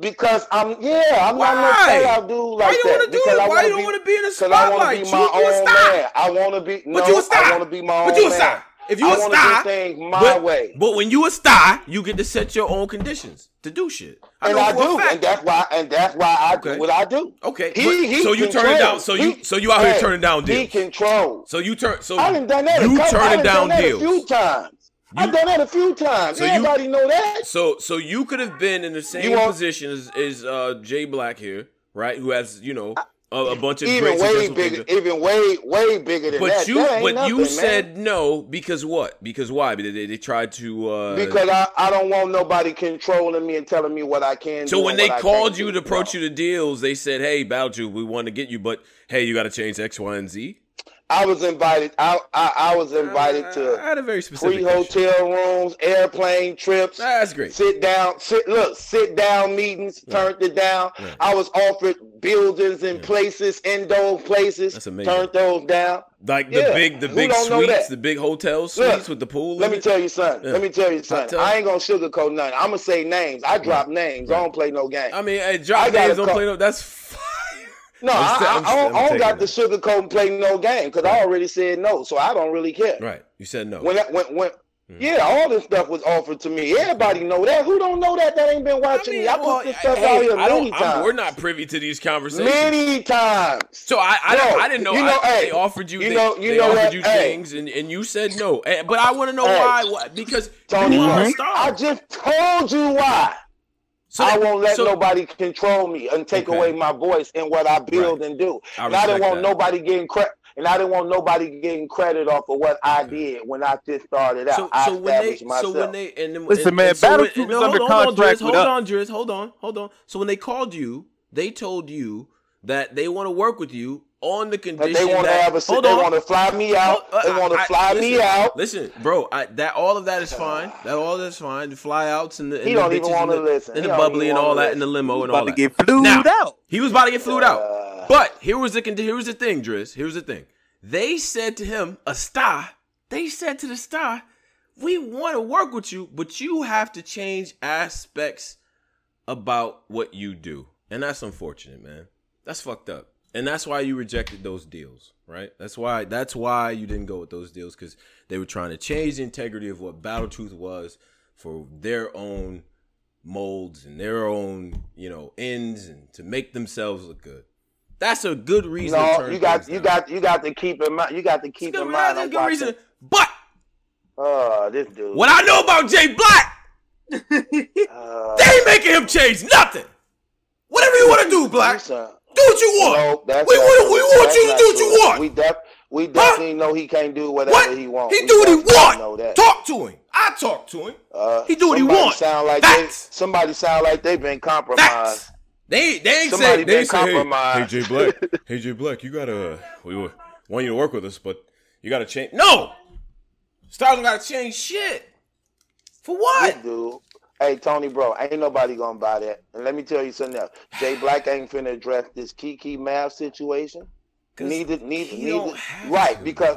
Speaker 2: Because I'm yeah, I'm not no
Speaker 8: Why?
Speaker 2: sellout dude like
Speaker 8: Why you
Speaker 2: that.
Speaker 8: do
Speaker 2: because
Speaker 8: it?
Speaker 2: I
Speaker 8: Why you don't wanna be in the
Speaker 2: Because I want to
Speaker 8: spotlight?
Speaker 2: be
Speaker 8: You-
Speaker 2: my
Speaker 8: you a
Speaker 2: own
Speaker 8: star.
Speaker 2: man. I want to be. No,
Speaker 8: But you a star.
Speaker 2: I want to be my own
Speaker 8: But you a
Speaker 2: man.
Speaker 8: star. If you
Speaker 2: I
Speaker 8: a star,
Speaker 2: do things my
Speaker 8: but,
Speaker 2: way.
Speaker 8: But when you a star, you get to set your own conditions to do shit.
Speaker 2: and I do, and that's why, and that's why I do what I do.
Speaker 8: Okay,
Speaker 2: He,
Speaker 8: but-
Speaker 2: he
Speaker 8: so you turn it down. So you
Speaker 2: He-
Speaker 8: so you out here turning down deals.
Speaker 2: He controls.
Speaker 8: So you turn so
Speaker 2: I done done that. a
Speaker 8: you
Speaker 2: I
Speaker 8: turning down
Speaker 2: done that
Speaker 8: deals.
Speaker 2: a few times. I've done that a few times.
Speaker 8: So you-
Speaker 2: Everybody know that.
Speaker 8: So so you could have been in the same
Speaker 2: want-
Speaker 8: position as, as uh, Jay Black here, right? Who has you know a, a bunch of
Speaker 2: Even way bigger,
Speaker 8: things.
Speaker 2: even way, way bigger than
Speaker 8: But
Speaker 2: that.
Speaker 8: you
Speaker 2: That
Speaker 8: but
Speaker 2: nothing,
Speaker 8: you
Speaker 2: man.
Speaker 8: said no because what? Because why? Because they, they tried to uh,
Speaker 2: because I, I don't want nobody controlling me and telling me what I can do.
Speaker 8: So when they called you to approach you to deals, they said, "Hey, Balju, we want to get you, but hey, you got to change X, Y, and Z."
Speaker 2: I was invited. I I, I was invited to
Speaker 8: I had a very specific
Speaker 2: free hotel rooms, airplane trips.
Speaker 8: That's great.
Speaker 2: Sit down, sit look, sit down meetings. Turned it down.
Speaker 8: Right.
Speaker 2: I was offered buildings and places, indoor places.
Speaker 8: That's amazing.
Speaker 2: Turned those down.
Speaker 8: Like the big, the
Speaker 2: who
Speaker 8: big suites, the big hotel
Speaker 2: Look,
Speaker 8: suites with the pool.
Speaker 2: Let
Speaker 8: in
Speaker 2: me
Speaker 8: it?
Speaker 2: tell you something.
Speaker 8: Yeah.
Speaker 2: Let me tell you something. I ain't gonna sugarcoat nothing. I'm gonna say names. I drop names. I don't play no game.
Speaker 8: I mean, hey, drop
Speaker 2: I
Speaker 8: names, don't
Speaker 2: call-
Speaker 8: play no. That's.
Speaker 2: No,
Speaker 8: I'm
Speaker 2: I, I,
Speaker 8: I'm
Speaker 2: I don't, I don't got the sugarcoat and play no game because I already said no, so I don't really care.
Speaker 8: Right. You said no.
Speaker 2: When that, when when
Speaker 8: Hmm.
Speaker 2: yeah, all this stuff was offered to me. Everybody know that. Who don't know that? That ain't been watching me. I put this stuff
Speaker 8: Hey,
Speaker 2: out here
Speaker 8: I don't,
Speaker 2: many
Speaker 8: I'm-
Speaker 2: times.
Speaker 8: we're not privy to these conversations.
Speaker 2: Many times.
Speaker 8: So I, I,
Speaker 2: Bro,
Speaker 8: I didn't know.
Speaker 2: you know,
Speaker 8: I,
Speaker 2: hey,
Speaker 8: they offered you.
Speaker 2: you
Speaker 8: they,
Speaker 2: know- you
Speaker 8: they
Speaker 2: know
Speaker 8: offered
Speaker 2: what,
Speaker 8: you
Speaker 2: hey.
Speaker 8: things, and, and you said no. But I want to know
Speaker 2: Hey.
Speaker 8: why. why. Because
Speaker 2: Tony,
Speaker 8: you are a
Speaker 2: I
Speaker 8: star.
Speaker 2: just told you why.
Speaker 8: So
Speaker 2: I won't let
Speaker 8: so-
Speaker 2: nobody control me and take
Speaker 8: Okay.
Speaker 2: away my voice and what I build and do.
Speaker 8: I
Speaker 2: and I didn't want
Speaker 8: that.
Speaker 2: nobody getting credit. And I didn't want nobody getting credit off of what I did when I just started out.
Speaker 8: So,
Speaker 2: I
Speaker 8: so when they,
Speaker 2: established myself.
Speaker 8: so when they, and then,
Speaker 9: Listen,
Speaker 8: and,
Speaker 9: man,
Speaker 8: and so when-
Speaker 9: Battlefield
Speaker 8: no,
Speaker 9: is under
Speaker 8: hold on, hold on,
Speaker 9: contract
Speaker 8: Driz, hold
Speaker 9: us.
Speaker 8: on, Driz, hold on, hold on. So when they called you, they told you that they want to work with you on the
Speaker 2: But
Speaker 8: condition
Speaker 2: they want to
Speaker 8: that
Speaker 2: have a.
Speaker 8: hold
Speaker 2: They want to fly me out.
Speaker 8: Uh,
Speaker 2: they want to
Speaker 8: I-
Speaker 2: fly
Speaker 8: listen,
Speaker 2: me out.
Speaker 8: Listen, bro, I, that all of that is fine. That all that's fine. The fly outs and the, and
Speaker 2: He
Speaker 8: the
Speaker 2: don't even
Speaker 8: bitches and
Speaker 2: wanna
Speaker 8: the,
Speaker 2: listen.
Speaker 8: and the bubbly and all
Speaker 2: wanna
Speaker 8: that in the limo
Speaker 9: He
Speaker 8: and
Speaker 9: about
Speaker 8: all
Speaker 9: to
Speaker 8: that.
Speaker 9: get flued
Speaker 8: Now,
Speaker 9: out.
Speaker 8: He was about to get flued
Speaker 2: Uh,
Speaker 8: out. But here was the here was the thing, Driz. Here's the thing. They said to him, a star. They said to the star, "We want to work with you, but you have to change aspects about what you do." And that's unfortunate, man. That's fucked up. And that's why you rejected those deals, right? That's why that's why you didn't go with those deals cuz they were trying to change the integrity of what Battle Truth was for their own molds and their own, you know, ends and to make themselves look good. That's a good reason to
Speaker 2: No, you got you
Speaker 8: down.
Speaker 2: got you got to keep in mind. You got to keep in mind.
Speaker 8: that's a good reason. But
Speaker 2: Oh, this dude.
Speaker 8: what I know about Jay Black,
Speaker 2: Uh,
Speaker 8: they ain't making him change nothing. Whatever you want to do, Black, do what you want.
Speaker 2: No, that's
Speaker 8: we
Speaker 2: not
Speaker 8: want, we want
Speaker 2: That's
Speaker 8: you to do what you want.
Speaker 2: We def we definitely know he can't do whatever
Speaker 8: What?
Speaker 2: he wants.
Speaker 8: He do what he
Speaker 2: definitely
Speaker 8: want.
Speaker 2: Know that.
Speaker 8: Talk to him. I talk to him.
Speaker 2: Uh,
Speaker 8: He do what he
Speaker 2: somebody
Speaker 8: want.
Speaker 2: Sound like
Speaker 8: Facts.
Speaker 2: they somebody sound like they've been compromised.
Speaker 8: Facts. They they ain't
Speaker 2: Somebody
Speaker 8: say they
Speaker 2: been
Speaker 8: ain't say hey, hey
Speaker 2: compromised.
Speaker 8: Jay Black, hey Jay Black, you gotta we want you to work with us, but you gotta change. No, stars don't gotta change shit. For what?
Speaker 2: This dude. Hey Tony, bro, ain't nobody gonna buy that. And let me tell you something else. Jay Black ain't finna address this Kiki Mav situation. Neither, neither, neither. Right,
Speaker 8: to,
Speaker 2: because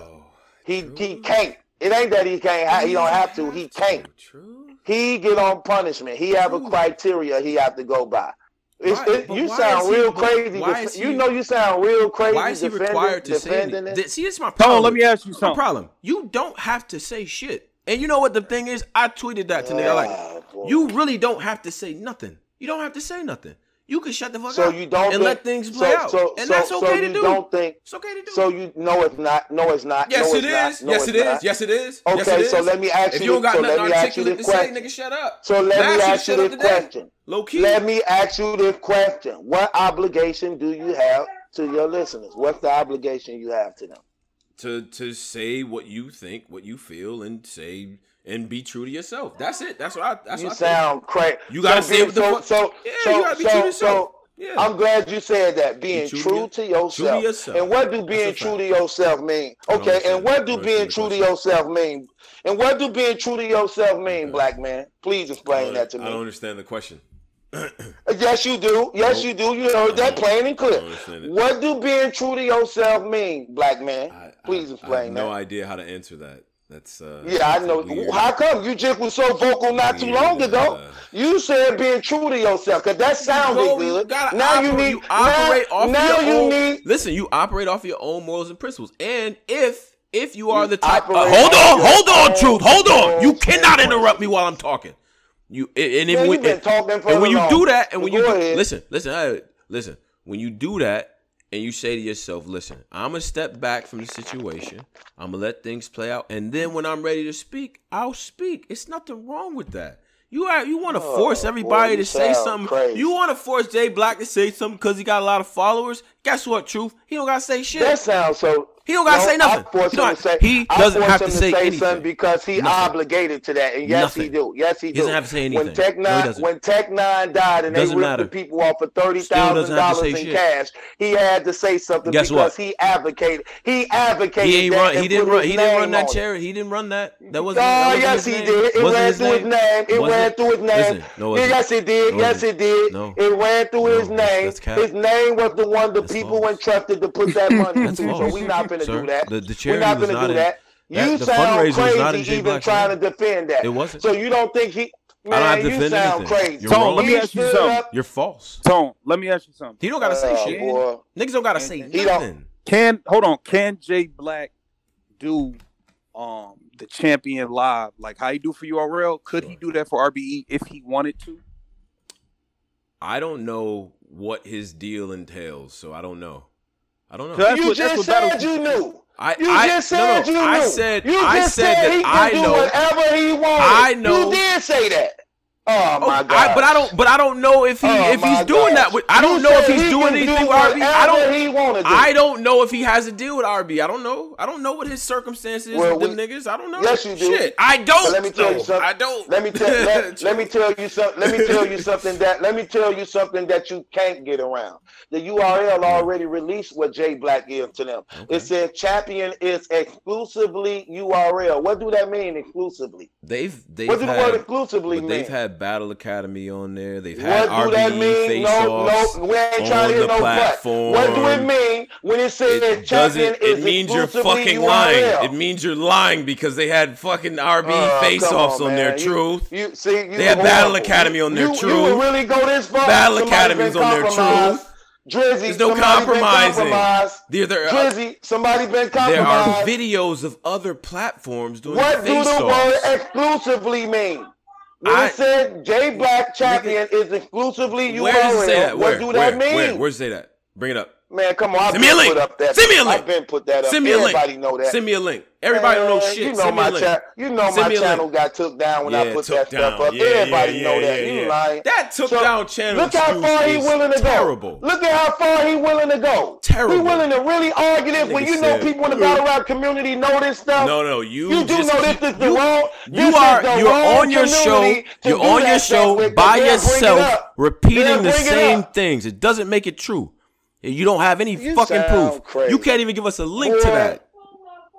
Speaker 2: he he can't. It ain't that he can't. He, he don't have to. He can't.
Speaker 8: True.
Speaker 2: He get on punishment. He have a criteria he have to go by.
Speaker 8: Why,
Speaker 2: it, you sound real crazy. Def-
Speaker 8: he,
Speaker 2: you know you sound real crazy.
Speaker 8: Why is he required to say
Speaker 2: it?
Speaker 8: See, it's my problem.
Speaker 9: Let me ask you something.
Speaker 8: My problem. You don't have to say shit. And you know what the thing is? I tweeted that to
Speaker 2: Uh,
Speaker 8: like
Speaker 2: ah.
Speaker 8: You really don't have to say nothing. You don't have to say nothing. You can shut the fuck
Speaker 2: so
Speaker 8: up
Speaker 2: you don't
Speaker 8: and
Speaker 2: think,
Speaker 8: let things play
Speaker 2: so,
Speaker 8: out.
Speaker 2: So,
Speaker 8: and that's okay so
Speaker 2: to
Speaker 8: do.
Speaker 2: Don't think,
Speaker 8: it's okay to do.
Speaker 2: So you no it's not. No it's not.
Speaker 8: Yes
Speaker 2: no,
Speaker 8: it is.
Speaker 2: No,
Speaker 8: yes it is.
Speaker 2: Not.
Speaker 8: Yes it is.
Speaker 2: Okay,
Speaker 8: yes, it is.
Speaker 2: so let me ask you.
Speaker 8: If
Speaker 2: you
Speaker 8: don't got
Speaker 2: so
Speaker 8: nothing articulate to
Speaker 2: question.
Speaker 8: say, nigga, shut up.
Speaker 2: So let
Speaker 8: now
Speaker 2: me ask you this question.
Speaker 8: Low key.
Speaker 2: Let me ask you this question. What obligation do you have to your listeners? What's the obligation you have to them?
Speaker 8: To to say what you think, what you feel, and say and be true to yourself. That's it. That's what I. That's
Speaker 2: you
Speaker 8: what
Speaker 2: sound crazy.
Speaker 8: You gotta
Speaker 2: so
Speaker 8: say what the
Speaker 2: so, so,
Speaker 8: yeah,
Speaker 2: so,
Speaker 8: you gotta be
Speaker 2: so,
Speaker 8: true to yourself. Yeah.
Speaker 2: I'm glad you said that. Being
Speaker 8: true,
Speaker 2: true,
Speaker 8: to,
Speaker 2: yourself.
Speaker 8: true to, yourself.
Speaker 2: And what do being true to yourself mean? Okay. And what do being true to yourself mean? And what do being true to yourself mean, black man? Please explain
Speaker 8: uh,
Speaker 2: that to me.
Speaker 8: I don't understand the question.
Speaker 2: Uh, yes, you do. Yes,
Speaker 8: nope.
Speaker 2: you do. You heard that plain and clear. What do being true to yourself mean, black man?
Speaker 8: I,
Speaker 2: Please explain
Speaker 8: I have
Speaker 2: that.
Speaker 8: No idea how to answer that. That's uh,
Speaker 2: yeah, I know.
Speaker 8: Weird.
Speaker 2: How come you just was so vocal not too long ago?
Speaker 8: Uh,
Speaker 2: you said being true to yourself because that sounded
Speaker 8: no,
Speaker 2: good.
Speaker 8: You
Speaker 2: now you need
Speaker 8: you operate
Speaker 2: now,
Speaker 8: off
Speaker 2: now
Speaker 8: your
Speaker 2: you
Speaker 8: own,
Speaker 2: need.
Speaker 8: Listen, you operate off your own morals and principles, and if if you are
Speaker 2: you
Speaker 8: the type, uh, hold on, hold on, truth, hold on. You cannot interrupt me while I'm talking. You and, and,
Speaker 2: yeah,
Speaker 8: when, and, and when you do that, and when you do, listen, listen, I, listen, when you do that, and you say to yourself, listen, I'm going to step back from the situation. I'm going to let things play out. And then when I'm ready to speak, I'll speak. It's nothing wrong with that. You are, you want to
Speaker 2: oh,
Speaker 8: force everybody
Speaker 2: boy,
Speaker 8: to say something.
Speaker 2: Crazy.
Speaker 8: You want to force Jay Black to say something because he got a lot of followers. Guess what, Truth? He don't got to say shit.
Speaker 2: That sounds so.
Speaker 8: He don't gotta
Speaker 2: no,
Speaker 8: say nothing.
Speaker 2: I force
Speaker 8: he,
Speaker 2: him to say,
Speaker 8: he doesn't have
Speaker 2: to,
Speaker 8: to say, anything
Speaker 2: because he
Speaker 8: nothing.
Speaker 2: obligated to that. And yes,
Speaker 8: nothing.
Speaker 2: he do. Yes, he,
Speaker 8: he doesn't have to say anything.
Speaker 2: When Tech Nine,
Speaker 8: no,
Speaker 2: when Tech Nine died and
Speaker 8: doesn't
Speaker 2: they ripped
Speaker 8: matter.
Speaker 2: the people off for thirty thousand dollars in
Speaker 8: shit.
Speaker 2: cash, he had to say something
Speaker 8: Guess
Speaker 2: because
Speaker 8: what?
Speaker 2: he advocated. He advocated.
Speaker 8: He, ain't run, he didn't run. He didn't run that charity. He didn't run that. That wasn't. Oh
Speaker 2: yes, he did. It ran through his name. It ran through his name. Yes, it did. Yes,
Speaker 8: it
Speaker 2: did. It ran through his name. His name was the one the people entrusted to put that money. into. So we not
Speaker 8: finna
Speaker 2: do that.
Speaker 8: The, the charity
Speaker 2: We're
Speaker 8: not
Speaker 2: going
Speaker 8: to
Speaker 2: do
Speaker 8: in,
Speaker 2: that.
Speaker 8: that.
Speaker 2: You sound crazy even
Speaker 8: Black
Speaker 2: trying
Speaker 8: Black.
Speaker 2: to defend that.
Speaker 8: It wasn't.
Speaker 2: So you don't think he?
Speaker 8: Man, I don't have to defend anything.
Speaker 2: Crazy.
Speaker 8: You're
Speaker 9: Tone, let me ask you something.
Speaker 2: Up.
Speaker 8: You're false.
Speaker 9: Tone, let me ask you something.
Speaker 8: He don't gotta say
Speaker 2: uh,
Speaker 8: shit.
Speaker 2: Boy.
Speaker 8: Niggas don't gotta say
Speaker 2: nothing. Don't.
Speaker 9: Can hold on? Can Jay Black do um the champion live like how he do for URL? Could sure. he do that for RBE if he wanted to?
Speaker 8: I don't know what his deal entails, so I don't know. I don't know.
Speaker 2: You just said
Speaker 9: battle...
Speaker 2: you knew.
Speaker 8: I,
Speaker 2: just said
Speaker 8: no,
Speaker 2: you knew.
Speaker 8: I said,
Speaker 2: you just
Speaker 8: said,
Speaker 2: that he
Speaker 8: can I
Speaker 2: do
Speaker 8: know.
Speaker 2: whatever he wanted.
Speaker 8: I know.
Speaker 2: You did say that. Oh my
Speaker 8: oh,
Speaker 2: god!
Speaker 8: but I don't. But I don't know if he
Speaker 2: oh
Speaker 8: if he's doing
Speaker 2: gosh.
Speaker 8: that. With, I don't
Speaker 2: you
Speaker 8: know if he's
Speaker 2: he
Speaker 8: doing anything
Speaker 2: do
Speaker 8: with RB. I don't.
Speaker 2: Do.
Speaker 8: I don't know if he has a deal with RB. I don't know. I don't know what his circumstances
Speaker 2: well,
Speaker 8: with
Speaker 2: we, them
Speaker 8: niggas. I don't know.
Speaker 2: Yes, you do.
Speaker 8: Shit, I don't.
Speaker 2: But let me tell know.
Speaker 8: you
Speaker 2: something.
Speaker 8: I don't.
Speaker 2: Let me tell. let, let, me tell you something. Let me tell you something that. Let me tell you something that you can't get around. The URL already released what Jay Black gave to them.
Speaker 8: Okay.
Speaker 2: It said champion is exclusively URL. What do that mean? Exclusively.
Speaker 8: They've. they've
Speaker 2: what do the word exclusively mean?
Speaker 8: They've had Battle Academy on there. They've had
Speaker 2: what RBE do that mean? No, no, we ain't trying no
Speaker 8: platform.
Speaker 2: What. what do it mean when it says
Speaker 8: it doesn't? It means you're fucking
Speaker 2: URL.
Speaker 8: lying. It means you're lying because they had fucking
Speaker 2: RBE
Speaker 8: uh,
Speaker 2: oh,
Speaker 8: face-offs on,
Speaker 2: on
Speaker 8: their truth.
Speaker 2: You, you, see, you,
Speaker 8: they had Battle Academy on their truth.
Speaker 2: You would really go this far?
Speaker 8: Battle Academy's on their truth.
Speaker 2: Drizzy,
Speaker 8: there's no compromising. There, there, uh,
Speaker 2: Drizzy, somebody been compromised.
Speaker 8: There are videos of other platforms doing.
Speaker 2: What do the word exclusively mean? When
Speaker 8: I,
Speaker 2: it said J Black champion is exclusively URL,
Speaker 8: where,
Speaker 2: what do that where, mean?
Speaker 8: Where, where'd you say that? Bring it up.
Speaker 2: Man, come on. I've
Speaker 8: Send me a link. Send me a link.
Speaker 2: I've been put that up.
Speaker 8: Send me a
Speaker 2: Everybody link. know that.
Speaker 8: Send me a link. Everybody don't know shit.
Speaker 2: You know my channel. You know
Speaker 8: Send
Speaker 2: my channel got took down when
Speaker 8: yeah,
Speaker 2: I put that
Speaker 8: down.
Speaker 2: stuff up.
Speaker 8: Yeah,
Speaker 2: Everybody
Speaker 8: yeah,
Speaker 2: know that. You lying?
Speaker 8: That took
Speaker 2: so
Speaker 8: down channel.
Speaker 2: Look how far he willing to
Speaker 8: terrible.
Speaker 2: go. Look at how far he willing to go.
Speaker 8: Terrible.
Speaker 2: He willing to really argue this when you know people in the battle rap community know this stuff.
Speaker 8: No, no, you.
Speaker 2: You do
Speaker 8: just,
Speaker 2: know this is the
Speaker 8: you,
Speaker 2: wrong.
Speaker 8: You are you're on your show. You're on your show by yourself, repeating the same things. It doesn't make it true. You don't have any
Speaker 2: you
Speaker 8: fucking proof.
Speaker 2: Crazy.
Speaker 8: You can't even give us a link to that.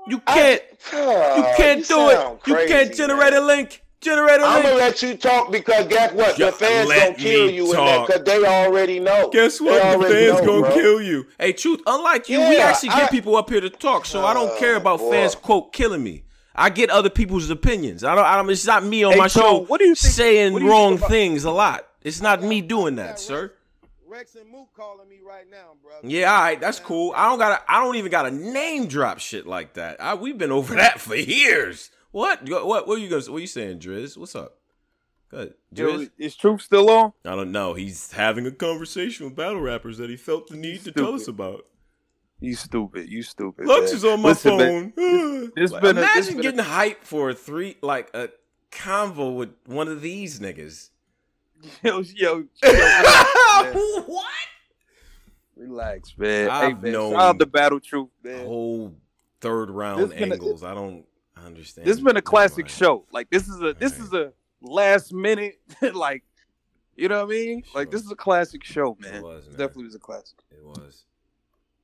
Speaker 8: You can't.
Speaker 2: I,
Speaker 8: You can't do
Speaker 2: sound
Speaker 8: it. You can't
Speaker 2: crazy,
Speaker 8: generate a link. Generate a
Speaker 2: I'm
Speaker 8: link.
Speaker 2: I'm gonna let you talk because guess what?
Speaker 8: Just
Speaker 2: the fans
Speaker 8: let
Speaker 2: gonna kill
Speaker 8: me
Speaker 2: you in that because they already know.
Speaker 8: Guess
Speaker 2: They
Speaker 8: what? The fans
Speaker 2: know,
Speaker 8: gonna
Speaker 2: bro.
Speaker 8: kill you. Hey, truth. Unlike you, we
Speaker 2: Yeah,
Speaker 8: actually get people up here to talk, so I don't care oh, about
Speaker 2: boy.
Speaker 8: fans quote killing me. I get other people's opinions. I don't. I don't. It's not me on
Speaker 9: Hey,
Speaker 8: my
Speaker 9: Tone,
Speaker 8: show
Speaker 9: what do you think-
Speaker 8: saying
Speaker 9: what do you
Speaker 8: wrong
Speaker 9: about-
Speaker 8: things a lot. It's not me doing that, sir.
Speaker 2: Rex and Mook calling me right now, bro.
Speaker 8: Yeah, all right, that's cool. I don't got I don't even got to name drop shit like that. I, we've been over that for years. What? What? What are you gonna? What you saying, Driz? What's up? Good.
Speaker 1: Yo,
Speaker 8: Driz?
Speaker 1: is Truth still on?
Speaker 8: I don't know. He's having a conversation with battle rappers that he felt the need to tell us about.
Speaker 1: You stupid. You stupid.
Speaker 8: Lux
Speaker 1: man.
Speaker 8: is on my
Speaker 1: Listen, man,
Speaker 8: phone.
Speaker 1: This
Speaker 8: Like,
Speaker 1: been a,
Speaker 8: imagine
Speaker 1: this been a-
Speaker 8: getting hyped for a three like a convo with one of these niggas.
Speaker 1: Yo, yo, yo,
Speaker 8: what?
Speaker 1: Relax, man.
Speaker 8: I've
Speaker 1: hey, man,
Speaker 8: known
Speaker 1: shout out to Battle Truth, man.
Speaker 8: Whole third round
Speaker 1: This been a-
Speaker 8: angles. I don't understand.
Speaker 1: This has been a classic show. Like this is a this is a last minute like you know what I mean? Like this is a classic show, man.
Speaker 8: was,
Speaker 1: It
Speaker 8: man.
Speaker 1: definitely was a classic.
Speaker 8: It was.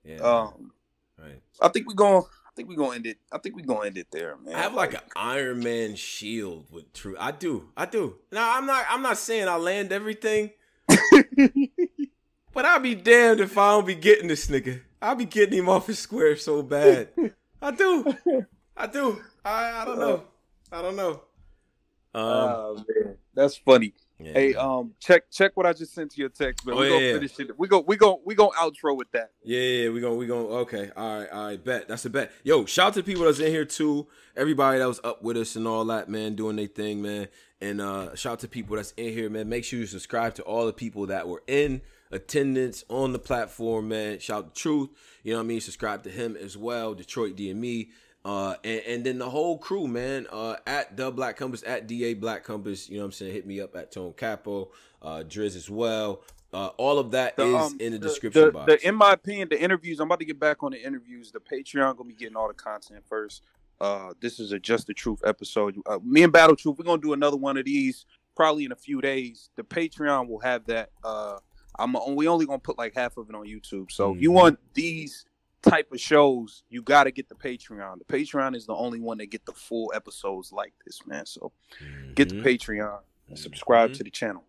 Speaker 8: Yeah.
Speaker 1: Um
Speaker 8: right.
Speaker 1: I think we're going I think we're gonna end it. I think we're gonna end it there, man.
Speaker 8: I have like an Iron Man shield with true. I do. I do. Now I'm not. I'm not saying I land everything, but I'll be damned if I don't be getting this nigga. I'll be getting him off his square so bad. I do. I do. I. I don't know. I don't know. Um.
Speaker 1: oh man, that's funny.
Speaker 8: Yeah,
Speaker 1: hey, um, check check what I just sent to your text, man.
Speaker 8: Oh,
Speaker 1: we
Speaker 8: yeah,
Speaker 1: gonna
Speaker 8: yeah.
Speaker 1: finish it. We go we go we gonna outro with that.
Speaker 8: Yeah, yeah, we gonna we gonna okay. All right, all right, bet. That's a bet. Yo, shout out to the people that's in here too. Everybody that was up with us and all that, man, doing their thing, man. And uh shout out to people that's in here, man. Make sure you subscribe to all the people that were in attendance on the platform, man. Shout out to Truth. You know what I mean? Subscribe to him as well, Detroit DME. Uh and, and then the whole crew, man, uh at the Black Compass, at DA Black Compass, you know what I'm saying? Hit me up at Tone Capo, uh Driz as well. Uh all of that is
Speaker 1: The, um,
Speaker 8: in the
Speaker 1: the-
Speaker 8: description
Speaker 1: the,
Speaker 8: box.
Speaker 1: the- in my opinion, the interviews. I'm about to get back on the interviews. The Patreon gonna be getting all the content first. Uh, this is a just the truth episode. Uh, me and Battle Truth, we're gonna do another one of these probably in a few days. The Patreon will have that. Uh, I'm we only gonna put like half of it on YouTube. So if you
Speaker 8: Mhm.
Speaker 1: want these type of shows, you got to get the Patreon. The Patreon is the only one that get the full episodes like this, man. So get the
Speaker 8: Mhm.
Speaker 1: Patreon and subscribe
Speaker 8: Mhm.
Speaker 1: to the channel.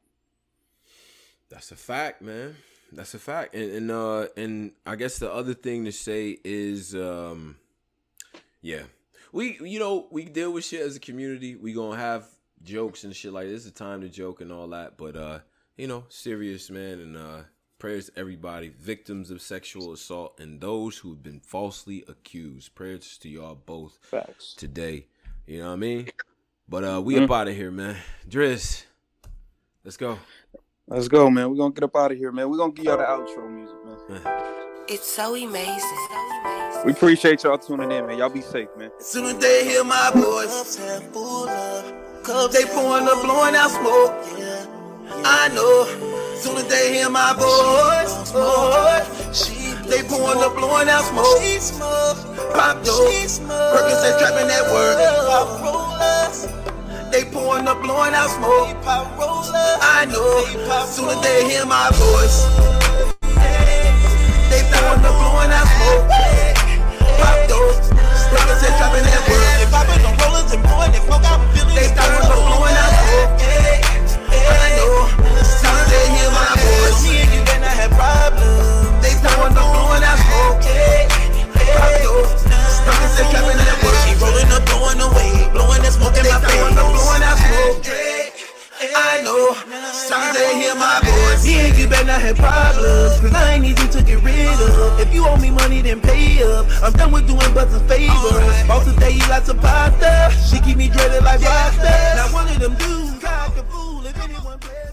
Speaker 8: That's a fact, man. That's a fact. And, and uh and I guess the other thing to say is um yeah. We you know, we deal with shit as a community. We going to have jokes and shit like this. It's a time to joke and all that, but uh you know, serious man and uh prayers to everybody victims of sexual assault and those who've been falsely accused. Prayers to y'all both
Speaker 1: Facts.
Speaker 8: today. You know what I mean? But uh we
Speaker 1: Mhm.
Speaker 8: up out of here, man. Driz. Let's go.
Speaker 1: Let's go, man. We're gonna get up out of here, man. We're gonna give y'all the outro music, man.
Speaker 14: It's so amazing.
Speaker 1: We appreciate y'all tuning in, man. Y'all be safe, man.
Speaker 15: Soon as they hear my voice, they pouring up, blowing out smoke. I know. Soon as they hear my voice, they pouring up, blowing out smoke. Pop dope, Perkins they trapping that word. They pouring up, blowing out smoke. I know. Soon as they hear my voice, they pouring up, blowing out smoke. Pop dope, Perkins trapping that word. They popping the rollers and blowing they smoke. I'm they pouring up, blowing out smoke. I know. Soon as they hear my voice, me and you better not have problems. They pouring up, blowing out smoke. Pop dope, Perkins they trapping that word. She rolling up, blowing away, blowing that smoke in my face. Blowing out smoke. I know, as they hear my voice, me and you better not have problems, cause I ain't easy to get rid of. If you owe me money, then pay up. I'm done with doing butts and favors. Boss today, lots of pasta. She keep me dreaded like Rasta. Now one of them dudes, cock a fool. If anyone play